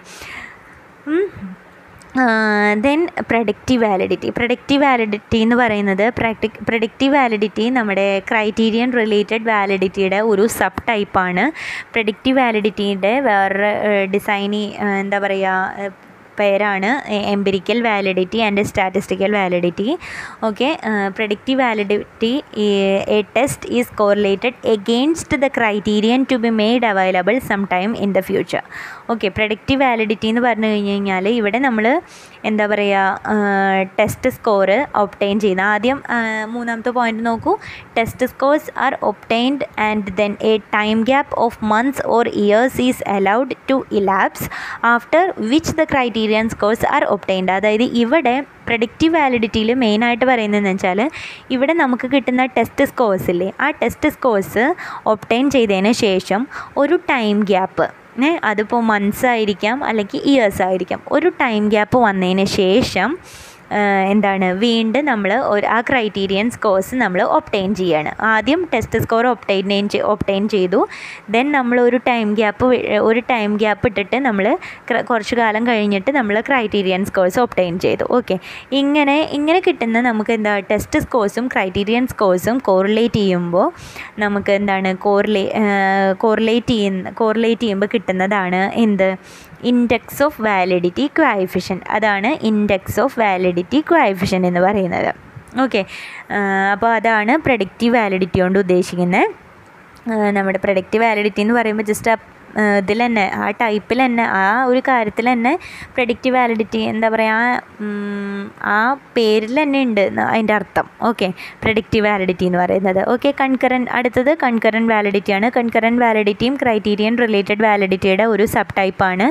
then productive validity productive validity എന്ന് പറയുന്നത് പ്രൊഡക്റ്റീവ് വാലിഡിറ്റി നമ്മുടെ ക്രൈറ്റീരിയൻ റിലേറ്റഡ് വാലിഡിറ്റിയുടെ ഒരു സബ് ടൈപ്പാണ് പ്രൊഡക്റ്റീവ് വാലിഡിറ്റിയുടെ വേറൊരു ഡിസൈനി എന്താ പറയുക പേരാണ് empirical validity and statistical validity okay predictive validity a test is correlated against the criterion to be made available some time in the future okay predictive validity എന്ന് പറഞ്ഞു കഴിഞ്ഞ് കഴിഞ്ഞാൽ ഇവിടെ നമ്മൾ എന്താ പറയുക ടെസ്റ്റ് സ്കോറ് ഒപ്റ്റൈൻ ചെയ്യുന്ന. ആദ്യം മൂന്നാമത്തെ പോയിന്റ് നോക്കൂ. Test scores are obtained and then a time gap of months or years is allowed to elapse after which the criterion scores are obtained അതായത് ഇവിടെ പ്രഡിക്റ്റീവ് വാലിഡിറ്റിയിൽ മെയിനായിട്ട് പറയുന്നതെന്ന് വെച്ചാൽ ഇവിടെ നമുക്ക് കിട്ടുന്ന ടെസ്റ്റ് സ്കോഴ്സ് ഇല്ലേ? ആ ടെസ്റ്റ് സ്കോഴ്സ് ഒപ്റ്റൈൻ ചെയ്തതിന് ശേഷം ഒരു ടൈം ഗ്യാപ്പ് അതിപ്പോൾ മന്ത്സ് ആയിരിക്കാം അല്ലെങ്കിൽ ഇയേഴ്സ് ആയിരിക്കാം. ഒരു ടൈം ഗ്യാപ്പ് വന്നതിന് ശേഷം എന്താണ് വീണ്ടും നമ്മൾ ഒരു ആ ക്രൈറ്റീരിയൻ സ്കോഴ്സ് നമ്മൾ ഒപ്റ്റൈൻ ചെയ്യാണ്. ആദ്യം ടെസ്റ്റ് സ്കോർ ഒപ്റ്റൈൻ ഒപ്റ്റൈൻ ചെയ്തു. ദെൻ നമ്മൾ ഒരു ടൈം ഗ്യാപ്പ് ഒരു ടൈം ഗ്യാപ്പ് ഇട്ടിട്ട് നമ്മൾ കുറച്ച് കാലം കഴിഞ്ഞിട്ട് നമ്മൾ ക്രൈറ്റീരിയൻ സ്കോഴ്സ് ഒപ്റ്റൈൻ ചെയ്തു. ഓക്കെ ഇങ്ങനെ ഇങ്ങനെ കിട്ടുന്ന നമുക്ക് എന്താ ടെസ്റ്റ് സ്കോഴ്സും ക്രൈറ്റീരിയൻ സ്കോഴ്സും കോറിലേറ്റ് ചെയ്യുമ്പോൾ നമുക്ക് എന്താണ് കോറിലേ കോറിലേറ്റ് ചെയ്യുന്ന കോറിലേറ്റ് ചെയ്യുമ്പോൾ കിട്ടുന്നതാണ് എന്ത്? ഇൻഡെക്സ് ഓഫ് വാലിഡിറ്റി ക്വൈഫിഷ്യൻ അതാണ് ഇൻഡെക്സ് ഓഫ് വാലിഡിറ്റി ക്വൈഫിഷ്യൻ എന്ന് പറയുന്നത്. ഓക്കെ അപ്പോൾ അതാണ് പ്രഡിക്റ്റീവ് വാലിഡിറ്റി കൊണ്ട് ഉദ്ദേശിക്കുന്നത് നമ്മുടെ പ്രൊഡക്റ്റീവ് വാലിഡിറ്റി എന്ന് പറയുമ്പോൾ ജസ്റ്റ് ഇതിൽ തന്നെ ആ ടൈപ്പിൽ തന്നെ ആ ഒരു കാര്യത്തിൽ തന്നെ പ്രഡിക്റ്റ് വാലിഡിറ്റി എന്താ പറയുക ആ പേരിൽ തന്നെ ഉണ്ട് അതിന്റെ അർത്ഥം. ഓക്കെ പ്രഡിക്റ്റ് വാലിഡിറ്റി എന്ന് പറയുന്നത്. ഓക്കെ കൺകറൻ അടുത്തത് കൺകറൻ വാലിഡിറ്റിയാണ് കൺകറൻ വാലിഡിറ്റിയും ക്രൈറ്റീരിയൻ റിലേറ്റഡ് വാലിഡിറ്റിയുടെ ഒരു സബ് ടൈപ്പാണ്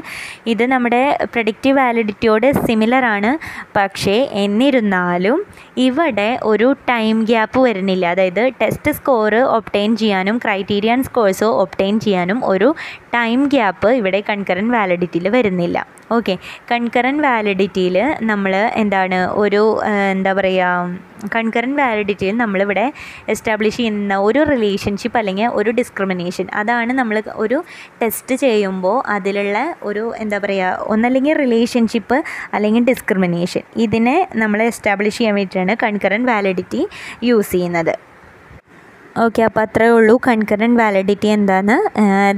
ഇത് നമ്മുടെ പ്രെഡിക്റ്റീവ് വാലിഡിറ്റിയോട് സിമിലർ ആണ്. പക്ഷേ എന്നിരുന്നാലും ഇവിടെ ഒരു ടൈം ഗ്യാപ്പ് വരുന്നില്ല. അതായത് ടെസ്റ്റ് സ്കോർ ഒപ്റ്റെയിൻ ചെയ്യാനും ക്രൈറ്റീരിയൻ സ്കോഴ്സ് ഒപ്റ്റെയിൻ ചെയ്യാനും ഒരു ടൈം ഗ്യാപ്പ് ഇവിടെ കൺകറൻ വാലിഡിറ്റിയിൽ വരുന്നില്ല. ഓക്കെ കൺകറൻ വാലിഡിറ്റിയിൽ നമ്മൾ എന്താണ് ഒരു എന്താ പറയുക കൺകറൻ വാലിഡിറ്റിയിൽ നമ്മളിവിടെ എസ്റ്റാബ്ലിഷ് ചെയ്യുന്ന ഒരു റിലേഷൻഷിപ്പ് അല്ലെങ്കിൽ ഒരു ഡിസ്ക്രിമിനേഷൻ അതാണ് നമ്മൾ ഒരു ടെസ്റ്റ് ചെയ്യുമ്പോൾ അതിലുള്ള ഒരു എന്താ പറയുക ഒന്നല്ലെങ്കിൽ റിലേഷൻഷിപ്പ് അല്ലെങ്കിൽ ഡിസ്ക്രിമിനേഷൻ ഇതിനെ നമ്മൾ എസ്റ്റാബ്ലിഷ് ചെയ്യാൻ വേണ്ടിയിട്ടാണ് കൺകറൻ വാലിഡിറ്റി യൂസ് ചെയ്യുന്നത്. ഓക്കെ അപ്പോൾ അത്രയേ ഉള്ളൂ. കൺകറന്റ് വാലിഡിറ്റി എന്താണ്?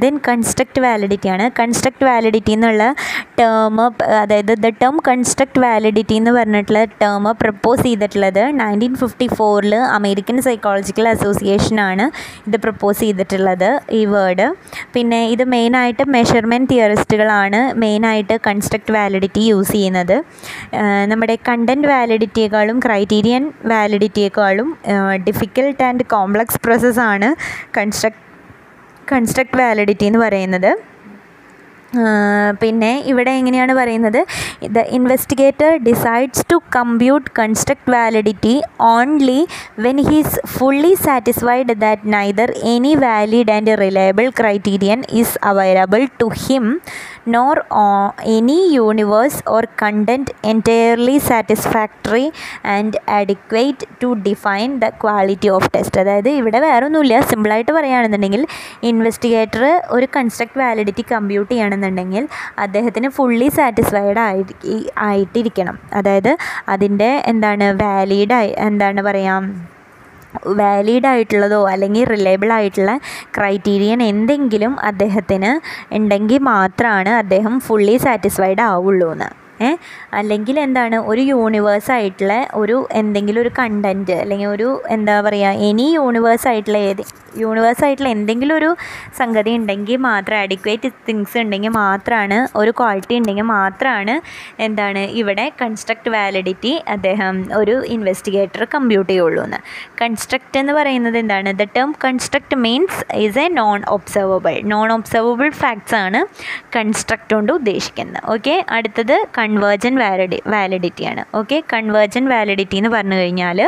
ദെൻ കൺസ്ട്രക്റ്റ് വാലിഡിറ്റി ആണ്. കൺസ്ട്രക്റ്റ് വാലിഡിറ്റി എന്നുള്ള ടേം അതായത് ദ ടേം കൺസ്ട്രക്റ്റ് വാലിഡിറ്റി എന്ന് പറഞ്ഞിട്ടുള്ള ടേം പ്രപ്പോസ് ചെയ്തിട്ടുള്ളത് നയന്റീൻ ഫിഫ്റ്റി ഫോറിൽ അമേരിക്കൻ സൈക്കോളജിക്കൽ അസോസിയേഷനാണ് ഇത് പ്രപ്പോസ് ചെയ്തിട്ടുള്ളത് ഈ വേർഡ് പിന്നെ ഇത് മെയിനായിട്ട് മെഷർമെന്റ് തിയറിസ്റ്റുകളാണ് മെയിനായിട്ട് കൺസ്ട്രക്റ്റ് വാലിഡിറ്റി യൂസ് ചെയ്യുന്നത്. നമ്മുടെ കണ്ടന്റ് വാലിഡിറ്റിയേക്കാളും ക്രൈറ്റീരിയൻ വാലിഡിറ്റിയേക്കാളും ഡിഫിക്കൽട്ട് ആൻഡ് കോംപ്ലക്സ് പ്രോസസ്സാണ് കൺസ്ട്രക്ട് കൺസ്ട്രക്ട് വാലിഡിറ്റി എന്ന് പറയുന്നത്. പിന്നെ ഇവിടെ എങ്ങനെയാണ് പറയുന്നത്? The investigator decides to compute construct validity only when he's fully satisfied that neither any valid and reliable criterion is available to him nor any universe or content entirely satisfactory and adequate to define the quality of test അതായത് ഇവിടെ വേറെ ഒന്നുമില്ല സിമ്പിളായിട്ട് പറയുകയാണെന്നുണ്ടെങ്കിൽ ഇൻവെസ്റ്റിഗേറ്റർ ഒരു കൺസ്ട്രക്ട് വാലിഡിറ്റി കമ്പ്യൂട്ട് ചെയ്യണമെന്നുണ്ടെങ്കിൽ അദ്ദേഹത്തിന് ഫുള്ളി സാറ്റിസ്ഫൈഡ് ആയി ആയിട്ടിരിക്കണം. അതായത് അതിന്റെ എന്താണ് വാലിഡായി എന്താണ് പറയുക വാലിഡ് ആയിട്ടുള്ളതോ അല്ലെങ്കിൽ റിലയബിൾ ആയിട്ടുള്ള ക്രൈറ്റീരിയൻ എന്തെങ്കിലും അദ്ദേഹത്തിന് ഉണ്ടെങ്കിൽ മാത്രമാണ് അദ്ദേഹം ഫുള്ളി സാറ്റിസ്ഫൈഡ് ആവുള്ളൂ എന്ന് ഏ? അല്ലെങ്കിൽ എന്താണ്? ഒരു യൂണിവേഴ്സ് ആയിട്ടുള്ള ഒരു എന്തെങ്കിലും ഒരു കണ്ടന്റ് അല്ലെങ്കിൽ ഒരു എന്താ പറയുക എനി യൂണിവേഴ്സ് ആയിട്ടുള്ള ഏത് യൂണിവേഴ്സ് ആയിട്ടുള്ള എന്തെങ്കിലും ഒരു സംഗതി ഉണ്ടെങ്കിൽ മാത്രം അഡിക്വേറ്റ് തിങ്സ് ഉണ്ടെങ്കിൽ മാത്രമാണ് ഒരു ക്വാളിറ്റി ഉണ്ടെങ്കിൽ മാത്രമാണ് എന്താണ് ഇവിടെ കൺസ്ട്രക്റ്റ് വാലിഡിറ്റി അദ്ദേഹം ഒരു ഇൻവെസ്റ്റിഗേറ്റർ കമ്പ്യൂട്ട് ചെയ്യുള്ളൂ എന്ന്. കൺസ്ട്രക്റ്റ് എന്ന് പറയുന്നത് എന്താണ്? The term construct means is a non observable non observable facts ആണ് കൺസ്ട്രക്റ്റ് കൊണ്ട് ഉദ്ദേശിക്കുന്നത്. ഓക്കെ അടുത്തത് കൺവേർജൻ വാലിഡി വാലിഡിറ്റിയാണ് ഓക്കെ കൺവേർജൻ വാലിഡിറ്റി എന്ന് പറഞ്ഞു കഴിഞ്ഞാൽ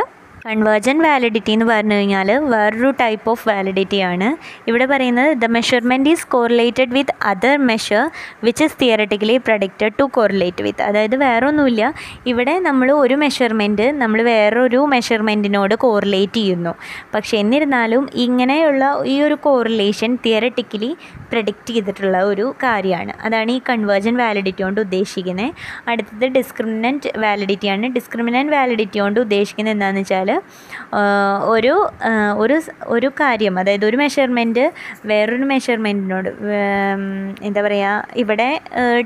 കൺവേർജൻ വാലിഡിറ്റി എന്ന് പറഞ്ഞു കഴിഞ്ഞാൽ വേറൊരു ടൈപ്പ് ഓഫ് വാലിഡിറ്റി ആണ്. ഇവിടെ പറയുന്നത് the measurement is correlated with other measure which is theoretically predicted to correlate with അതായത് വേറെ ഒന്നുമില്ല ഇവിടെ നമ്മൾ ഒരു മെഷർമെന്റ് നമ്മൾ വേറൊരു മെഷർമെന്റിനോട് കോറിലേറ്റ് ചെയ്യുന്നു. പക്ഷേ എന്നിരുന്നാലും ഇങ്ങനെയുള്ള ഈ ഒരു കോറിലേഷൻ തിയററ്റിക്കലി പ്രഡിക്റ്റ് ചെയ്തിട്ടുള്ള ഒരു കാര്യമാണ്. അതാണ് ഈ കൺവേർജൻ വാലിഡിറ്റി കൊണ്ട് ഉദ്ദേശിക്കുന്നത് അടുത്തത് ഡിസ്ക്രിമിനന്റ് വാലിഡിറ്റിയാണ് ഡിസ്ക്രിമിനന്റ് വാലിഡിറ്റി കൊണ്ട് ഉദ്ദേശിക്കുന്നത് എന്താണെന്ന് വെച്ചാൽ ഒരു ഒരു ഒരു കാര്യം അതായത് ഒരു മെഷർമെന്റ് വേറൊരു മെഷർമെന്റിനോട് എന്താ പറയുക ഇവിടെ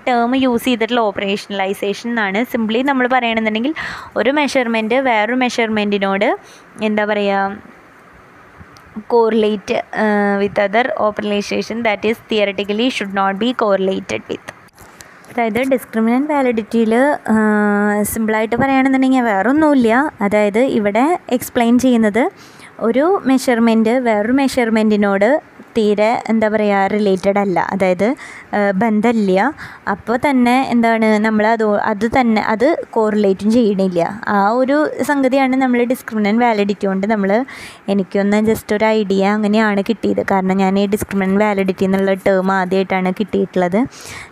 ടേം യൂസ് ചെയ്തിട്ടുള്ള ഓപ്പറേഷണലൈസേഷൻ എന്നാണ്. സിംപ്ലി നമ്മൾ പറയണമെന്നുണ്ടെങ്കിൽ ഒരു മെഷർമെന്റ് വേറൊരു മെഷർമെന്റിനോട് എന്താ പറയുക correlate with other operation that is theoretically should not be correlated with അതായത് ഡിസ്ക്രിമിനന്റ് വാലിഡിറ്റിയിൽ സിമ്പിളായിട്ട് പറയുകയാണെന്നുണ്ടെങ്കിൽ വേറൊന്നുമില്ല. അതായത് ഇവിടെ എക്സ്പ്ലെയിൻ ചെയ്യുന്നത് ഒരു മെഷർമെന്റ് വേറൊരു മെഷർമെന്റിനോട് തീരെ എന്താ പറയുക റിലേറ്റഡ് അല്ല. അതായത് ബന്ധമില്ല. അപ്പോൾ തന്നെ എന്താണ് നമ്മൾ അത് അത് തന്നെ അത് കോറിലേറ്റും ചെയ്യണില്ല. ആ ഒരു സംഗതിയാണ് നമ്മൾ ഡിസ്ക്രിമിനന്റ് വാലിഡിറ്റി കൊണ്ട് നമ്മൾ എനിക്കൊന്ന് ജസ്റ്റ് ഒരു ഐഡിയ അങ്ങനെയാണ് കിട്ടിയത്. കാരണം ഞാൻ ഈ ഡിസ്ക്രിമിനന്റ് വാലിഡിറ്റി എന്നുള്ള ടേം ആദ്യമായിട്ടാണ് കിട്ടിയിട്ടുള്ളത്.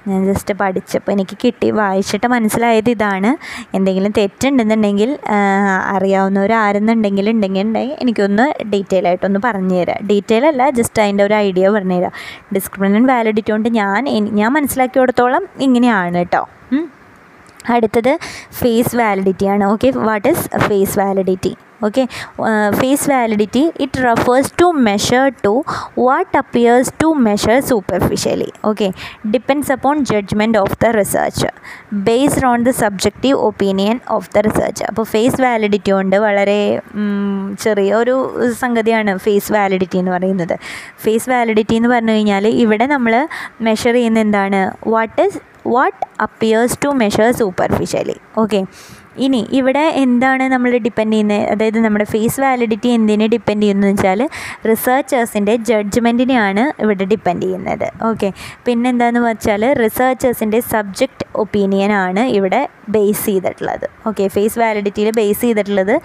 ഞാൻ ജസ്റ്റ് പഠിച്ചപ്പോൾ എനിക്ക് കിട്ടി. വായിച്ചിട്ട് മനസ്സിലായത് ഇതാണ്. എന്തെങ്കിലും തെറ്റുണ്ടെന്നുണ്ടെങ്കിൽ അറിയാവുന്നവരാരെന്നുണ്ടെങ്കിൽ ഉണ്ടെങ്കിൽ ഉണ്ടെങ്കിൽ എനിക്കൊന്ന് ഡീറ്റെയിൽ ആയിട്ടൊന്ന് പറഞ്ഞു തരാം ഡീറ്റെയിൽ അല്ല ജസ്റ്റ് അതിന്റെ ഒരു ഐഡിയ പറഞ്ഞുതരാം. ഡിസ്ക്രിമിനൻ വാലിഡിറ്റി കൊണ്ട് ഞാൻ ഞാൻ മനസ്സിലാക്കിയിടത്തോളം ഇങ്ങനെയാണ് കേട്ടോ. അടുത്തത് face വാലിഡിറ്റിയാണ് okay what is face validity okay face validity it refers to measure to what appears to measure superficially okay depends upon judgement of the research based on the subjective opinion of the research അപ്പോൾ ഫേസ് വാലിഡിറ്റി കൊണ്ട് വളരെ ചെറിയ ഒരു സംഗതിയാണ് ഫേസ് വാലിഡിറ്റി എന്ന് പറയുന്നത്. ഫേസ് വാലിഡിറ്റി എന്ന് പറഞ്ഞു കഴിഞ്ഞാൽ ഇവിടെ നമ്മൾ മെഷർ ചെയ്യുന്ന എന്താണ്? What is what appears to measure superficially okay ഇനി ഇവിടെ എന്താണ് നമ്മൾ ഡിപ്പെൻഡ് ചെയ്യുന്നത് അതായത് നമ്മുടെ ഫേസ് വാലിഡിറ്റി എന്തിനെ ഡിപ്പെൻഡ് ചെയ്യുന്നത് വെച്ചാൽ റിസർച്ചേഴ്സിന്റെ ജഡ്ജ്മെന്റിനെയാണ് ഇവിടെ ഡിപ്പെൻഡ് ചെയ്യുന്നത്. ഓക്കെ പിന്നെന്താണെന്ന് വെച്ചാൽ റിസർച്ചേഴ്സിന്റെ സബ്ജക്റ്റ് ഒപ്പീനിയനാണ് ഇവിടെ ബേസ് ചെയ്തിട്ടുള്ളത്. ഓക്കെ ഫേസ് വാലിഡിറ്റിയിൽ ബേസ് ചെയ്തിട്ടുള്ളത്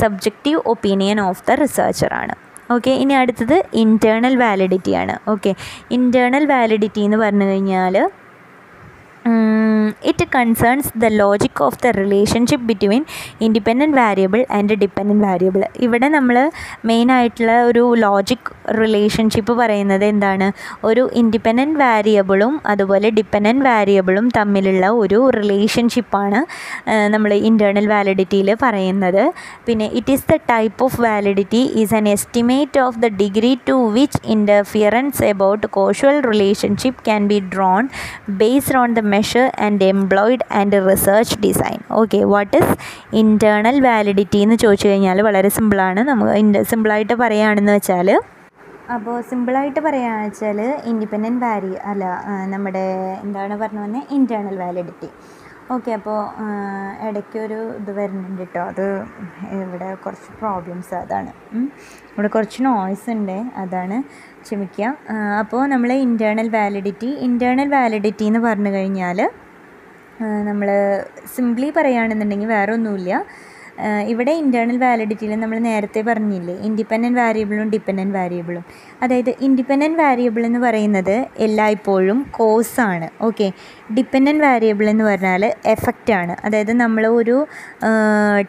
സബ്ജക്റ്റീവ് ഒപ്പീനിയൻ ഓഫ് ദ റിസർച്ചറാണ് ഓക്കെ ഇനി അടുത്തത് ഇന്റേർണൽ വാലിഡിറ്റിയാണ് ഓക്കെ ഇന്റേർണൽ വാലിഡിറ്റി എന്ന് പറഞ്ഞു കഴിഞ്ഞാൽ it concerns the logic of the relationship between independent variable and dependent variable ഇവിടെ നമ്മൾ മെയിനായിട്ടുള്ള ഒരു ലോജിക് റിലേഷൻഷിപ്പ് പറയുന്നത് എന്താണ്? ഒരു ഇൻഡിപെൻഡന്റ് വാരിയബിളും അതുപോലെ ഡിപ്പെൻഡന്റ് വാരിയബിളും തമ്മിലുള്ള ഒരു റിലേഷൻഷിപ്പാണ് നമ്മൾ ഇന്റേർണൽ വാലിഡിറ്റിയിൽ പറയുന്നത്. പിന്നെ it is the type of validity is an estimate of the degree to which interference about causal relationship can be drawn based on the measure and employed and research design okay what is internal validity എന്ന് ചോദിച്ചു കഴിഞ്ഞാൽ വളരെ സിമ്പിളാണ് നമുക്ക് സിമ്പിളായിട്ട് പറയുകയാണെന്ന് വെച്ചാൽ അപ്പോൾ സിമ്പിളായിട്ട് പറയുകയാണെന്ന് വെച്ചാൽ ഇൻഡിപെൻഡന്റ് വാരി അല്ല നമ്മുടെ എന്താണ് പറഞ്ഞു വന്നത് ഇന്റേർണൽ വാലിഡിറ്റി ഓക്കെ അപ്പോൾ ഇടയ്ക്കൊരു ഇത് വരുന്നുണ്ട് കേട്ടോ അത് ഇവിടെ കുറച്ച് പ്രോബ്ലംസ് അതാണ്. ഇവിടെ കുറച്ച് നോയ്സ് ഉണ്ട് അതാണ്. ക്ഷമിക്കുക അപ്പോൾ നമ്മൾ ഇന്റേർണൽ വാലിഡിറ്റി ഇന്റേർണൽ വാലിഡിറ്റി എന്ന് പറഞ്ഞു കഴിഞ്ഞാൽ നമ്മൾ സിംപ്ലി പറയുകയാണെന്നുണ്ടെങ്കിൽ വേറെ ഒന്നുമില്ല ഇവിടെ ഇന്റേർണൽ വാലിഡിറ്റിയിൽ നമ്മൾ നേരത്തെ പറഞ്ഞില്ലേ ഇൻഡിപെൻഡന്റ് വാരിയബിളും ഡിപ്പെൻഡന്റ് വാരിയബിളും അതായത് ഇൻഡിപെൻഡന്റ് വാരിയബിൾ എന്ന് പറയുന്നത് എല്ലായ്പ്പോഴും കോസാണ് ഓക്കെ ഡിപ്പെൻഡന്റ് വാരിയബിൾ എന്ന് പറഞ്ഞാൽ എഫക്റ്റാണ് അതായത് നമ്മൾ ഒരു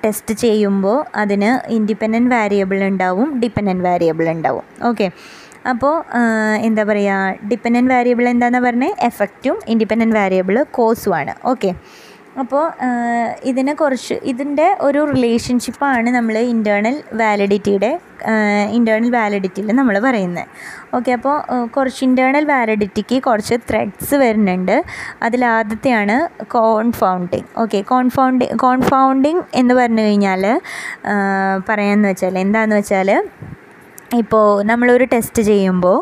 ടെസ്റ്റ് ചെയ്യുമ്പോൾ അതിന് ഇൻഡിപെൻഡന്റ് വാരിയബിൾ ഉണ്ടാവും ഡിപ്പെൻഡന്റ് വാരിയബിൾ ഉണ്ടാവും ഓക്കെ അപ്പോൾ എന്താ പറയുക ഡിപ്പെൻഡന്റ് വേരിയബിൾ എന്താണെന്ന് പറഞ്ഞാൽ എഫക്റ്റും ഇൻഡിപെൻഡന്റ് വാരിയബിൾ കോസുമാണ് ഓക്കെ അപ്പോൾ ഇതിനെ കുറച്ച് ഇതിന്റെ ഒരു റിലേഷൻഷിപ്പാണ് നമ്മൾ ഇന്റേർണൽ വാലിഡിറ്റിയുടെ ഇന്റേർണൽ വാലിഡിറ്റിയിൽ നമ്മൾ പറയുന്നത് ഓക്കെ അപ്പോൾ കുറച്ച് ഇന്റേർണൽ വാലിഡിറ്റിക്ക് കുറച്ച് ത്രെഡ്സ് വരുന്നുണ്ട്. അതിലാദ്യത്തെയാണ് കോൺഫൗണ്ടിങ് ഓക്കെ കോൺഫൗണ്ടി കോൺഫൗണ്ടിങ് എന്ന് പറഞ്ഞു കഴിഞ്ഞാൽ പറയാമെന്ന് വെച്ചാൽ എന്താണെന്ന് വെച്ചാൽ ഇപ്പോൾ നമ്മളൊരു ടെസ്റ്റ് ചെയ്യുമ്പോൾ